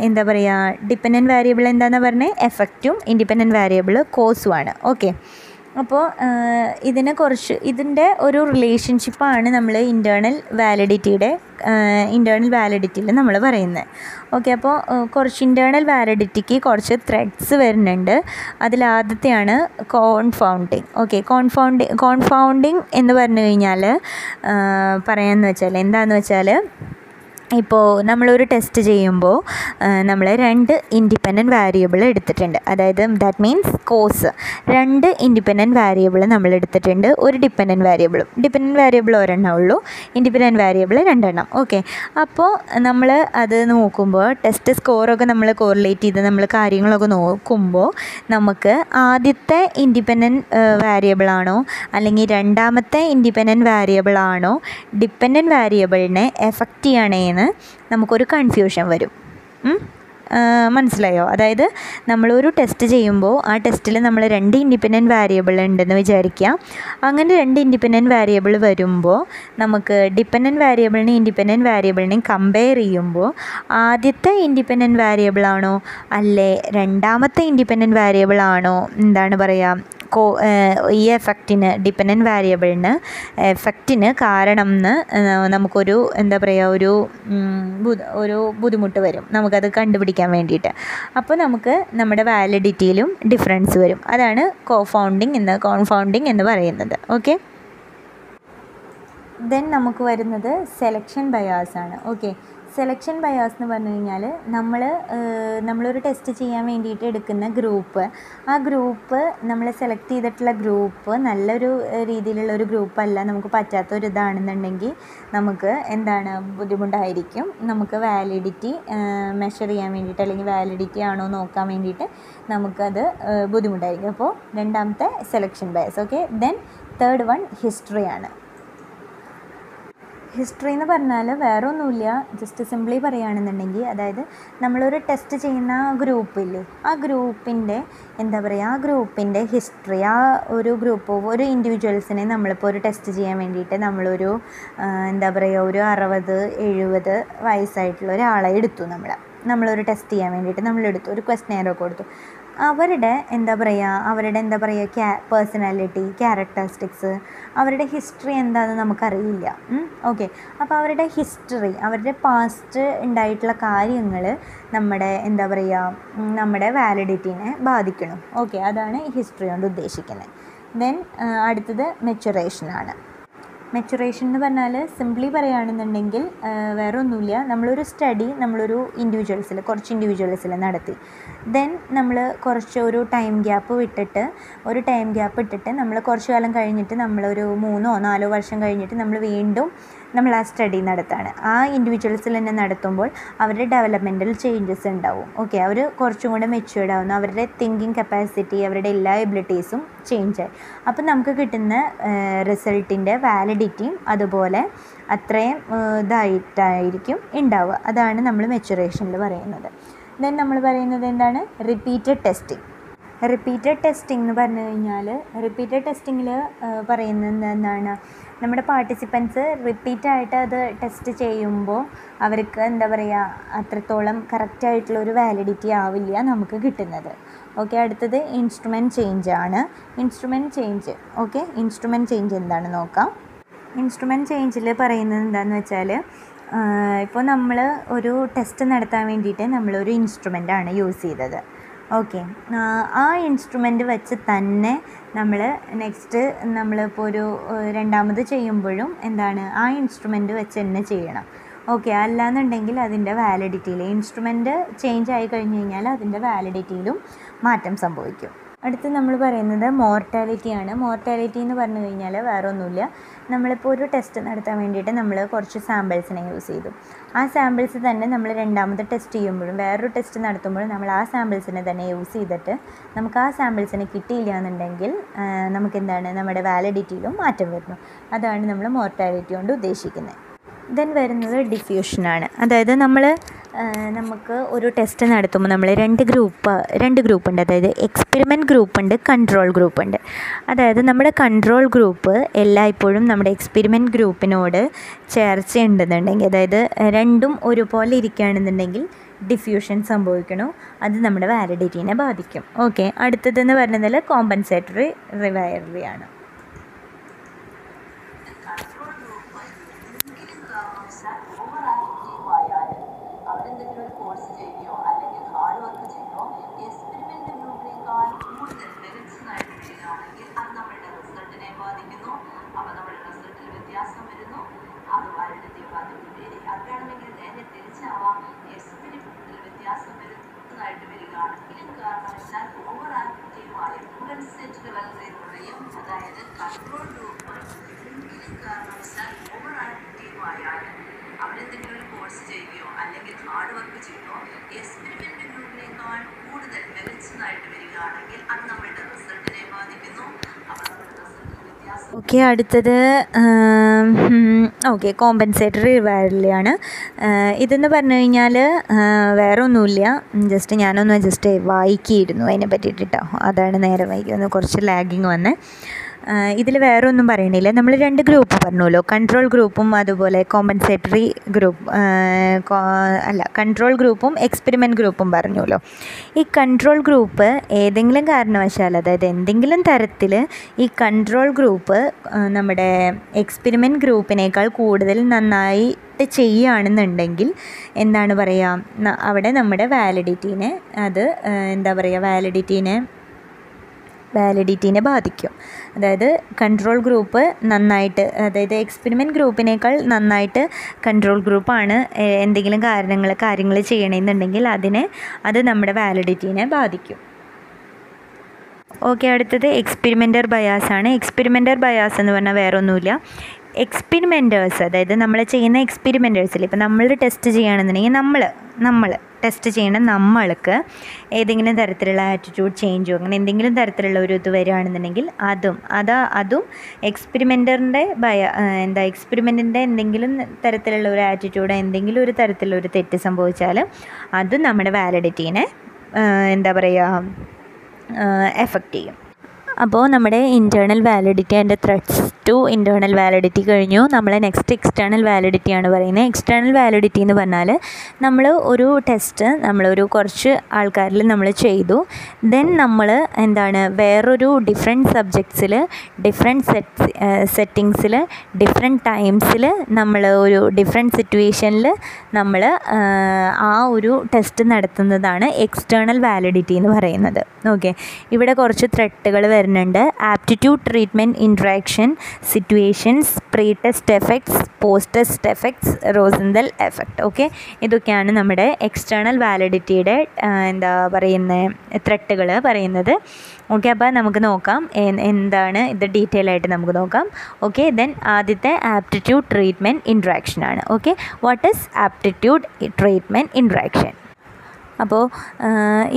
എന്താ പറയുക ഡിപ്പെൻഡന്റ് വേരിയബിൾ എന്താണെന്ന് പറഞ്ഞാൽ എഫക്റ്റും ഇൻഡിപെൻഡന്റ് വാരിയബിൾ കോസുമാണ് ഓക്കെ അപ്പോൾ ഇതിനെ കുറച്ച് ഇതിന്റെ ഒരു റിലേഷൻഷിപ്പാണ് നമ്മൾ ഇന്റേർണൽ വാലിഡിറ്റിയുടെ ഇന്റേർണൽ വാലിഡിറ്റിയിൽ നമ്മൾ പറയുന്നത് ഓക്കെ അപ്പോൾ കുറച്ച് ഇന്റേർണൽ വാലിഡിറ്റിക്ക് കുറച്ച് ത്രെഡ്സ് വരുന്നുണ്ട്. അതിലാദ്യത്തെയാണ് കോൺഫൗണ്ടിങ് ഓക്കെ കോൺഫൗണ്ടിങ് കോൺഫൗണ്ടിങ് എന്ന് പറഞ്ഞു കഴിഞ്ഞാൽ പറയാമെന്ന് വെച്ചാൽ എന്താണെന്ന് വെച്ചാൽ ഇപ്പോൾ നമ്മളൊരു ടെസ്റ്റ് ചെയ്യുമ്പോൾ നമ്മൾ രണ്ട് ഇൻഡിപെൻഡന്റ് വാരിയബിൾ എടുത്തിട്ടുണ്ട്. അതായത് ദാറ്റ് മീൻസ് കോസ് രണ്ട് ഇൻഡിപെൻഡന്റ് വാരിയബിൾ നമ്മൾ എടുത്തിട്ടുണ്ട്. ഒരു ഡിപ്പെൻഡന്റ് വാരിയബിളും ഡിപ്പെൻഡന്റ് വാരിയബിൾ ഒരെണ്ണം ഉള്ളൂ ഇൻഡിപെൻഡന്റ് വാരിയബിൾ രണ്ടെണ്ണം. ഓക്കെ അപ്പോൾ നമ്മൾ അത് നോക്കുമ്പോൾ ടെസ്റ്റ് സ്കോറൊക്കെ നമ്മൾ കോറിലേറ്റ് ചെയ്ത് നമ്മൾ കാര്യങ്ങളൊക്കെ നോക്കുമ്പോൾ നമുക്ക് ആദ്യത്തെ ഇൻഡിപെൻഡന്റ് വാരിയബിളാണോ അല്ലെങ്കിൽ രണ്ടാമത്തെ ഇൻഡിപെൻഡന്റ് വാരിയബിളാണോ ഡിപ്പെൻഡന്റ് വാരിയബിളിനെ എഫക്റ്റ് ചെയ്യണേ എന്ന് നമുക്കൊരു കൺഫ്യൂഷൻ വരും. മനസ്സിലായോ? അതായത് നമ്മളൊരു ടെസ്റ്റ് ചെയ്യുമ്പോൾ ആ ടെസ്റ്റിൽ നമ്മൾ രണ്ട് ഇൻഡിപെൻഡന്റ് വാരിയബിൾ ഉണ്ടെന്ന് വിചാരിക്കുക. അങ്ങനെ രണ്ട് ഇൻഡിപെൻഡന്റ് വേരിയബിൾ വരുമ്പോൾ നമുക്ക് ഡിപ്പെൻഡന്റ് വേരിയബിളിനെയും ഇൻഡിപെൻഡന്റ് വാരിയബിളിനെയും കമ്പയർ ചെയ്യുമ്പോൾ ആദ്യത്തെ ഇൻഡിപെൻഡന്റ് വേരിയബിളാണോ അല്ലേ രണ്ടാമത്തെ ഇൻഡിപെൻഡന്റ് വേരിയബിളാണോ എന്താണ് പറയുക? കോ ഈ എഫക്റ്റിന് ഡിപ്പെൻഡന്റ് വാരിയബിളിന് എഫക്റ്റിന് കാരണം എന്ന് നമുക്കൊരു എന്താ പറയുക ഒരു ഒരു ബുദ്ധിമുട്ട് വരും. നമുക്കത് കണ്ടുപിടിക്കാൻ വേണ്ടിയിട്ട്. അപ്പോൾ നമുക്ക് നമ്മുടെ വാലിഡിറ്റിയിലും ഡിഫറൻസ് വരും. അതാണ് കോഫൗണ്ടിങ് എന്ന് കോൺഫൗണ്ടിങ് എന്ന് പറയുന്നത്. ഓക്കെ ദെൻ നമുക്ക് വരുന്നത് സെലക്ഷൻ ബയാസ് ആണ്. ഓക്കെ സെലക്ഷൻ ബയാസ് എന്ന് പറഞ്ഞു കഴിഞ്ഞാൽ നമ്മൾ നമ്മളൊരു ടെസ്റ്റ് ചെയ്യാൻ വേണ്ടിയിട്ട് എടുക്കുന്ന ഗ്രൂപ്പ് ആ ഗ്രൂപ്പ് നമ്മൾ സെലക്ട് ചെയ്തിട്ടുള്ള ഗ്രൂപ്പ് നല്ലൊരു രീതിയിലുള്ള ഒരു ഗ്രൂപ്പല്ല നമുക്ക് പറ്റാത്ത ഒരു ഇതാണെന്നുണ്ടെങ്കിൽ നമുക്ക് എന്താണ് ബുദ്ധിമുട്ടായിരിക്കും. നമുക്ക് വാലിഡിറ്റി മെഷർ ചെയ്യാൻ വേണ്ടിയിട്ട് അല്ലെങ്കിൽ വാലിഡിറ്റി ആണോ നോക്കാൻ വേണ്ടിയിട്ട് നമുക്കത് ബുദ്ധിമുട്ടായിരിക്കും. അപ്പോൾ രണ്ടാമത്തെ selection bias okay then third one ഹിസ്റ്ററിയാണ് history എന്ന് പറഞ്ഞാൽ വേറെ ഒന്നുമില്ല ജസ്റ്റ് സിംപ്ലി പറയുകയാണെന്നുണ്ടെങ്കിൽ അതായത് നമ്മളൊരു ടെസ്റ്റ് ചെയ്യുന്ന ആ ഗ്രൂപ്പില്ലേ ആ ഗ്രൂപ്പിന്റെ എന്താ പറയുക ആ ഗ്രൂപ്പിന്റെ ഹിസ്റ്ററി ആ ഒരു ഗ്രൂപ്പ് ഒരു ഇൻഡിവിജ്വൽസിനെ നമ്മളിപ്പോൾ ഒരു ടെസ്റ്റ് ചെയ്യാൻ വേണ്ടിയിട്ട് നമ്മളൊരു എന്താ പറയുക ഒരു അറുപത് എഴുപത് വയസ്സായിട്ടുള്ള ഒരാളെ എടുത്തു നമ്മൾ നമ്മളൊരു ടെസ്റ്റ് ചെയ്യാൻ വേണ്ടിയിട്ട് നമ്മളെടുത്തു. ഒരു ക്വസ്റ്റനെയറൊക്കെ കൊടുത്തു. അവരുടെ എന്താ പറയുക അവരുടെ എന്താ പറയുക ക്യാ പേഴ്സണാലിറ്റി ക്യാരക്ടറിസ്റ്റിക്സ് അവരുടെ ഹിസ്റ്ററി എന്താണെന്ന് നമുക്കറിയില്ല. ഓക്കെ അപ്പോൾ അവരുടെ ഹിസ്റ്ററി അവരുടെ പാസ്റ്റ് ഉണ്ടായിട്ടുള്ള കാര്യങ്ങൾ നമ്മുടെ എന്താ പറയുക നമ്മുടെ വാലിഡിറ്റിനെ ബാധിക്കണം. ഓക്കെ അതാണ് ഹിസ്റ്ററി കൊണ്ട് ഉദ്ദേശിക്കുന്നത് ദെൻ അടുത്തത് മെച്ചുറേഷനാണ് മെച്ചുറേഷൻ എന്ന് പറഞ്ഞാൽ സിംപ്ലി പറയുകയാണെന്നുണ്ടെങ്കിൽ വേറെ ഒന്നുമില്ല നമ്മളൊരു സ്റ്റഡി നമ്മളൊരു ഇൻഡിവിജ്വൽസിൽ കുറച്ച് ഇൻഡിവിജ്വൽസിൽ നടത്തി. ദെൻ നമ്മൾ കുറച്ച് ഒരു ടൈം ഗ്യാപ്പ് വിട്ടിട്ട് ഒരു ടൈം ഗ്യാപ്പ് ഇട്ടിട്ട് നമ്മൾ കുറച്ച് കാലം കഴിഞ്ഞിട്ട് നമ്മളൊരു മൂന്നോ നാലോ വർഷം കഴിഞ്ഞിട്ട് നമ്മൾ വീണ്ടും നമ്മൾ ആ സ്റ്റഡി നടത്താണ്. ആ ഇൻഡിവിജ്വൽസിൽ തന്നെ നടത്തുമ്പോൾ അവരുടെ ഡെവലപ്മെന്റൽ ചേഞ്ചസ് ഉണ്ടാവും. ഓക്കെ അവർ കുറച്ചും കൂടെ മെച്യൂർഡ് ആവുന്നു. അവരുടെ തിങ്കിങ് കപ്പാസിറ്റി അവരുടെ എല്ലാ എബിലിറ്റീസും ചേഞ്ച് ആയി. അപ്പം നമുക്ക് കിട്ടുന്ന റിസൾട്ടിന്റെ വാലിഡിറ്റിയും അതുപോലെ അത്രയും ഇതായിട്ടായിരിക്കും ഉണ്ടാവുക. അതാണ് നമ്മൾ മെച്ചുറേഷനിൽ പറയുന്നത്. ദെൻ നമ്മൾ പറയുന്നത് എന്താണ്? റിപ്പീറ്റഡ് ടെസ്റ്റിംഗ് റിപ്പീറ്റഡ് ടെസ്റ്റിംഗ് എന്ന് പറഞ്ഞു കഴിഞ്ഞാൽ റിപ്പീറ്റഡ് ടെസ്റ്റിങ്ങിൽ പറയുന്നത് എന്താണ്? നമ്മുടെ പാർട്ടിസിപ്പൻസ് റിപ്പീറ്റായിട്ട് അത് ടെസ്റ്റ് ചെയ്യുമ്പോൾ അവർക്ക് എന്താ പറയുക അത്രത്തോളം കറക്റ്റായിട്ടുള്ളൊരു വാലിഡിറ്റി ആവില്ല നമുക്ക് കിട്ടുന്നത്. ഓക്കെ അടുത്തത് ഇൻസ്ട്രുമെന്റ് ചേഞ്ച് ആണ്. Instrument change okay instrument change എന്താണ് നോക്കാം. ഇൻസ്ട്രുമെന്റ് ചേഞ്ചിൽ പറയുന്നത് എന്താണെന്ന് വെച്ചാൽ ഇപ്പോൾ നമ്മൾ ഒരു ടെസ്റ്റ് നടത്താൻ വേണ്ടിയിട്ട് നമ്മളൊരു ആണ് യൂസ് ചെയ്തത്. ഓക്കെ ആ ഇൻസ്ട്രുമെന്റ് വെച്ച് തന്നെ നമ്മൾ നെക്സ്റ്റ് നമ്മളിപ്പോൾ ഒരു രണ്ടാമത് ചെയ്യുമ്പോഴും എന്താണ് ആ ഇൻസ്ട്രുമെന്റ് വെച്ച് തന്നെ ചെയ്യണം. ഓക്കെ അല്ലാന്നുണ്ടെങ്കിൽ അതിന്റെ വാലിഡിറ്റിയിൽ ഇൻസ്ട്രുമെന്റ് ചേഞ്ച് ആയി കഴിഞ്ഞ് കഴിഞ്ഞാൽ അതിന്റെ വാലിഡിറ്റിയിലും മാറ്റം സംഭവിക്കും. അടുത്ത് നമ്മൾ പറയുന്നത് മോർട്ടാലിറ്റിയാണ് മോർട്ടാലിറ്റി എന്ന് പറഞ്ഞു കഴിഞ്ഞാൽ വേറെ ഒന്നുമില്ല നമ്മളിപ്പോൾ ഒരു ടെസ്റ്റ് നടത്താൻ വേണ്ടിയിട്ട് നമ്മൾ കുറച്ച് സാമ്പിൾസിനെ യൂസ് ചെയ്തു. ആ സാമ്പിൾസ് തന്നെ നമ്മൾ രണ്ടാമത് ടെസ്റ്റ് ചെയ്യുമ്പോഴും വേറൊരു ടെസ്റ്റ് നടത്തുമ്പോഴും നമ്മൾ ആ സാമ്പിൾസിനെ തന്നെ യൂസ് ചെയ്തിട്ട് നമുക്ക് ആ സാമ്പിൾസിനെ കിട്ടിയില്ല എന്നുണ്ടെങ്കിൽ നമുക്കെന്താണ് നമ്മുടെ വാലിഡിറ്റിയിലും മാറ്റം വരുന്നു. അതാണ് നമ്മൾ മോർട്ടാലിറ്റി കൊണ്ട് ഉദ്ദേശിക്കുന്നത്. ദെൻ വരുന്നത് ഡിഫ്യൂഷനാണ് അതായത് നമ്മൾ നമുക്ക് ഒരു ടെസ്റ്റ് നടത്തുമ്പോൾ നമ്മൾ രണ്ട് ഗ്രൂപ്പ് രണ്ട് ഗ്രൂപ്പ് ഉണ്ട്. അതായത് എക്സ്പെരിമെന്റ് ഗ്രൂപ്പ് ഉണ്ട് കൺട്രോൾ ഗ്രൂപ്പ് ഉണ്ട്. അതായത് നമ്മുടെ കൺട്രോൾ ഗ്രൂപ്പ് എല്ലായ്പ്പോഴും നമ്മുടെ എക്സ്പെരിമെന്റ് ഗ്രൂപ്പിനോട് ചേർച്ചയുണ്ടെന്നുണ്ടെങ്കിൽ അതായത് രണ്ടും ഒരുപോലെ ഇരിക്കുകയാണെന്നുണ്ടെങ്കിൽ ഡിഫ്യൂഷൻ സംഭവിക്കണോ? അത് നമ്മുടെ വാലിഡിറ്റിനെ ബാധിക്കും. ഓക്കെ അടുത്തതെന്ന് പറഞ്ഞതിൽ കോമ്പൻസേറ്ററി റിവൈററി ആണ് കൺട്രോൾ ഗ്രൂപ്പ് എന്തെങ്കിലും കാരണവശാൽ ഓവർ ആക്റ്റീവ് ആയാൽ അവരെന്തെങ്കിലും ഒരു കോഴ്സ് ചെയ്യുകയോ അല്ലെങ്കിൽ ഹാർഡ് വർക്ക് ചെയ്യുകയോ എക്സ്പെരിമെന്റ് ഗ്രൂപ്പിനേക്കാൾ കൂടുതൽ മികച്ചതായിട്ട് വരികയാണെങ്കിൽ അത് നമ്മളുടെ റിസൾട്ടിനെ ബാധിക്കുന്നു അപ്പോൾ നമ്മുടെ റിസൾട്ടിൽ വ്യത്യാസം വരുന്നു അത് വാലിഡിറ്റി ബാധിക്കും ഇനി അത് വേണമെങ്കിൽ നേരെ തിരിച്ചാവാം എക്സ്പെരിമെന്റിൽ വ്യത്യാസം വരുന്നതായിട്ട് വരികയാണെങ്കിലും കാരണവശാൽ ഓവർ ആക്റ്റീവ് ആയ കോമ്പൻസേറ്ററുകളെയും അതായത് കൺട്രോൾ ഗ്രൂപ്പ് എന്തെങ്കിലും കാരണവശാൽ ഓവർ ആക്റ്റീവ് ആയാൽ അവരെന്തെങ്കിലും ഒരു കോഴ്സ് ചെയ്യുകയോ അല്ലെങ്കിൽ ഹാർഡ് വർക്ക് ചെയ്യുകയോ എക്സ്പെരിമെന്റ് ഗ്രൂപ്പിനേക്കാൾ കൂടുതൽ മികച്ചതായിട്ട് വരികയാണെങ്കിൽ അത് നമ്മളുടെ റിസൾട്ടിനെ ബാധിക്കുന്നു അപ്പോൾ നമ്മുടെ റിസൾട്ടിൽ വ്യത്യാസം ഓക്കെ അടുത്തത് ഓക്കെ കോമ്പൻസേറ്ററി വയറിലാണ് ഇതെന്ന് പറഞ്ഞു കഴിഞ്ഞാൽ വേറെ ഒന്നുമില്ല ജസ്റ്റ് ഞാനൊന്ന് ജസ്റ്റ് വായിക്കിയിരുന്നു. അതിനെ പറ്റിയിട്ട് കേട്ടോ അതാണ് നേരെ വായിക്കുന്നത് കുറച്ച് ലാഗിങ് വന്നേ. ഇതിൽ വേറെ ഒന്നും പറയണില്ല. നമ്മൾ രണ്ട് ഗ്രൂപ്പ് പറഞ്ഞല്ലോ കൺട്രോൾ ഗ്രൂപ്പും അതുപോലെ കോമ്പൻസേറ്ററി ഗ്രൂപ്പ് അല്ല കൺട്രോൾ ഗ്രൂപ്പും എക്സ്പെരിമെന്റ് ഗ്രൂപ്പും പറഞ്ഞല്ലോ ഈ കൺട്രോൾ ഗ്രൂപ്പ് ഏതെങ്കിലും കാരണവശാൽ അതായത് എന്തെങ്കിലും തരത്തിൽ ഈ കൺട്രോൾ ഗ്രൂപ്പ് നമ്മുടെ എക്സ്പെരിമെന്റ് ഗ്രൂപ്പിനേക്കാൾ കൂടുതൽ നന്നായി ചെയ്യുകയാണെന്നുണ്ടെങ്കിൽ എന്താണ് പറയുക? അവിടെ നമ്മുടെ വാലിഡിറ്റീനെ അത് എന്താ പറയുക? വാലിഡിറ്റീനെ വാലിഡിറ്റീനെ ബാധിക്കും. അതായത് കൺട്രോൾ ഗ്രൂപ്പ് നന്നായിട്ട് അതായത് എക്സ്പെരിമെന്റ് ഗ്രൂപ്പിനേക്കാൾ നന്നായിട്ട് കൺട്രോൾ ഗ്രൂപ്പാണ് എന്തെങ്കിലും കാരണങ്ങൾ കാര്യങ്ങൾ ചെയ്യണമെന്നുണ്ടെങ്കിൽ അതിനെ അത് നമ്മുടെ വാലിഡിറ്റീനെ ബാധിക്കും. ഓക്കെ അടുത്തത് എക്സ്പെരിമെന്റർ ബയാസ് ആണ്. എക്സ്പെരിമെന്റർ ബയാസ് എന്ന് പറഞ്ഞാൽ വേറെ ഒന്നുമില്ല എക്സ്പെരിമെന്റേഴ്സ് അതായത് നമ്മൾ ചെയ്യുന്ന എക്സ്പെരിമെന്റേഴ്സിൽ ഇപ്പോൾ നമ്മൾ ടെസ്റ്റ് ചെയ്യുകയാണെന്നുണ്ടെങ്കിൽ നമ്മൾ നമ്മൾ ടെസ്റ്റ് ചെയ്യണം നമ്മൾക്ക്. ഏതെങ്കിലും തരത്തിലുള്ള ആറ്റിറ്റ്യൂഡ് ചേഞ്ചോ അങ്ങനെ എന്തെങ്കിലും തരത്തിലുള്ള ഒരു ഇത് വരികയാണെന്നുണ്ടെങ്കിൽ അതും. അതാ അതും എക്സ്പെരിമെന്ററിന്റെ ഭയ എന്താ എക്സ്പെരിമെന്റിന്റെ എന്തെങ്കിലും തരത്തിലുള്ള ഒരു ആറ്റിറ്റ്യൂഡ് എന്തെങ്കിലും ഒരു തരത്തിലുള്ള ഒരു തെറ്റ് സംഭവിച്ചാൽ അതും നമ്മുടെ വാലിഡിറ്റീനെ എന്താ പറയുക എഫക്റ്റ് ചെയ്യും. അപ്പോൾ നമ്മുടെ internal validity and threats to internal validity കഴിഞ്ഞു. നമ്മൾ നെക്സ്റ്റ് എക്സ്റ്റേണൽ വാലിഡിറ്റി ആണ് പറയുന്നത്. എക്സ്റ്റേണൽ വാലിഡിറ്റി എന്ന് പറഞ്ഞാൽ നമ്മൾ ഒരു ടെസ്റ്റ് നമ്മളൊരു കുറച്ച് ആൾക്കാരിൽ നമ്മൾ ചെയ്തു. ദെൻ നമ്മൾ എന്താണ് വേറൊരു ഡിഫറെന്റ് സബ്ജക്ട്സിൽ ഡിഫറെന്റ് സെറ്റ് സെറ്റിങ്സിൽ ഡിഫറെന്റ് ടൈംസിൽ നമ്മൾ ഒരു ഡിഫറെന്റ് സിറ്റുവേഷനിൽ നമ്മൾ ആ ഒരു ടെസ്റ്റ് നടത്തുന്നതാണ് എക്സ്റ്റേണൽ വാലിഡിറ്റി എന്ന് പറയുന്നത്. ഓക്കെ ഇവിടെ കുറച്ച് ത്രെട്ടുകൾ വരുന്നുണ്ട്. Aptitude treatment interaction situations pre test effects post test effects Rosenthal effect okay? ഇതൊക്കെയാണ് നമ്മുടെ എക്സ്റ്റേണൽ വാലിഡിറ്റിയുടെ എന്താ പറയുന്ന ത്രെട്ടുകൾ പറയുന്നത്. ഓക്കെ അപ്പോൾ നമുക്ക് നോക്കാം. എന്താണ് ഇത് ഡീറ്റെയിൽ ആയിട്ട് നമുക്ക് നോക്കാം. ഓക്കെ ദെൻ ആദ്യത്തെ ആപ്റ്റിറ്റ്യൂഡ് ട്രീറ്റ്മെന്റ് ഇൻട്രാക്ഷൻ ആണ്. Okay? What is aptitude treatment interaction? അപ്പോൾ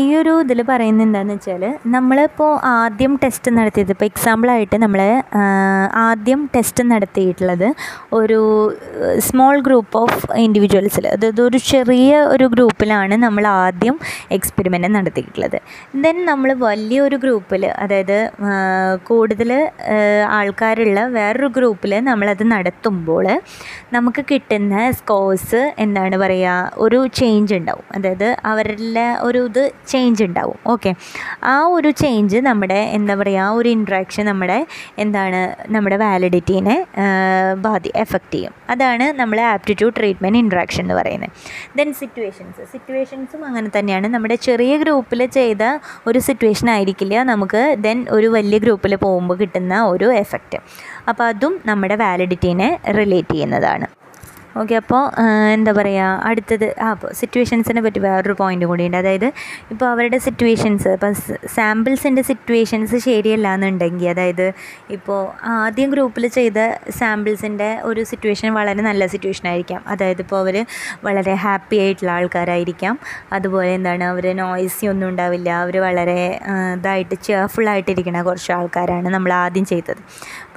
ഈ ഒരു ഇതിൽ പറയുന്നത് എന്താണെന്ന് വെച്ചാൽ നമ്മളിപ്പോൾ ആദ്യം ടെസ്റ്റ് നടത്തിയത് ഇപ്പോൾ എക്സാമ്പിളായിട്ട് നമ്മൾ ആദ്യം ടെസ്റ്റ് നടത്തിയിട്ടുള്ളത് ഒരു സ്മോൾ ഗ്രൂപ്പ് ഓഫ് ഇൻഡിവിജ്വൽസിൽ അതായത് ഒരു ചെറിയ ഒരു ഗ്രൂപ്പിലാണ് നമ്മൾ ആദ്യം എക്സ്പെരിമെന്റ് നടത്തിയിട്ടുള്ളത്. ദെൻ നമ്മൾ വലിയൊരു ഗ്രൂപ്പിൽ അതായത് കൂടുതൽ ആൾക്കാരുള്ള വേറൊരു ഗ്രൂപ്പിൽ നമ്മളത് നടത്തുമ്പോൾ നമുക്ക് കിട്ടുന്ന സ്കോഴ്സ് എന്താണ് പറയുക ഒരു ചേഞ്ച് ഉണ്ടാവും. അതായത് അവരുടെ ഒരു ഇത് ചേഞ്ച് ഉണ്ടാവും. ഓക്കെ ആ ഒരു ചേഞ്ച് നമ്മുടെ എന്താ പറയുക ആ ഒരു ഇൻട്രാക്ഷൻ നമ്മുടെ എന്താണ് നമ്മുടെ വാലിഡിറ്റീനെ ബാധി എഫക്റ്റ് ചെയ്യും. അതാണ് നമ്മളെ ആപ്റ്റിറ്റ്യൂഡ് ട്രീറ്റ്മെന്റ് ഇൻട്രാക്ഷൻ എന്ന് പറയുന്നത്. ദെൻ സിറ്റുവേഷൻസ് സിറ്റുവേഷൻസും അങ്ങനെ തന്നെയാണ്. നമ്മുടെ ചെറിയ ഗ്രൂപ്പിൽ ചെയ്ത ഒരു സിറ്റുവേഷൻ ആയിരിക്കില്ല. നമുക്ക് ദെൻ ഒരു വലിയ ഗ്രൂപ്പിൽ പോകുമ്പോൾ കിട്ടുന്ന ഒരു എഫക്റ്റ് അപ്പോൾ അതും നമ്മുടെ വാലിഡിറ്റീനെ റിലേറ്റ് ചെയ്യുന്നതാണ്. ഓക്കെ അപ്പോൾ എന്താ പറയുക അടുത്തത് ആ അപ്പോൾ സിറ്റുവേഷൻസിനെ പറ്റി വേറൊരു പോയിന്റ് കൂടിയുണ്ട് അതായത് ഇപ്പോൾ അവരുടെ സിറ്റുവേഷൻസ് ഇപ്പം സാമ്പിൾസിന്റെ സിറ്റുവേഷൻസ് ശരിയല്ല എന്നുണ്ടെങ്കിൽ അതായത് ഇപ്പോൾ ആദ്യം ഗ്രൂപ്പിൽ ചെയ്ത സാമ്പിൾസിന്റെ ഒരു സിറ്റുവേഷൻ വളരെ നല്ല സിറ്റുവേഷൻ ആയിരിക്കാം. അതായത് ഇപ്പോൾ അവർ വളരെ ഹാപ്പി ആയിട്ടുള്ള ആൾക്കാരായിരിക്കാം. അതുപോലെ എന്താണ് അവർ നോയ്സി ഒന്നും ഉണ്ടാവില്ല. അവർ വളരെ ഇതായിട്ട് ചെയർഫുള്ളായിട്ടിരിക്കുന്ന കുറച്ച് ആൾക്കാരാണ് നമ്മൾ ആദ്യം ചെയ്തത്.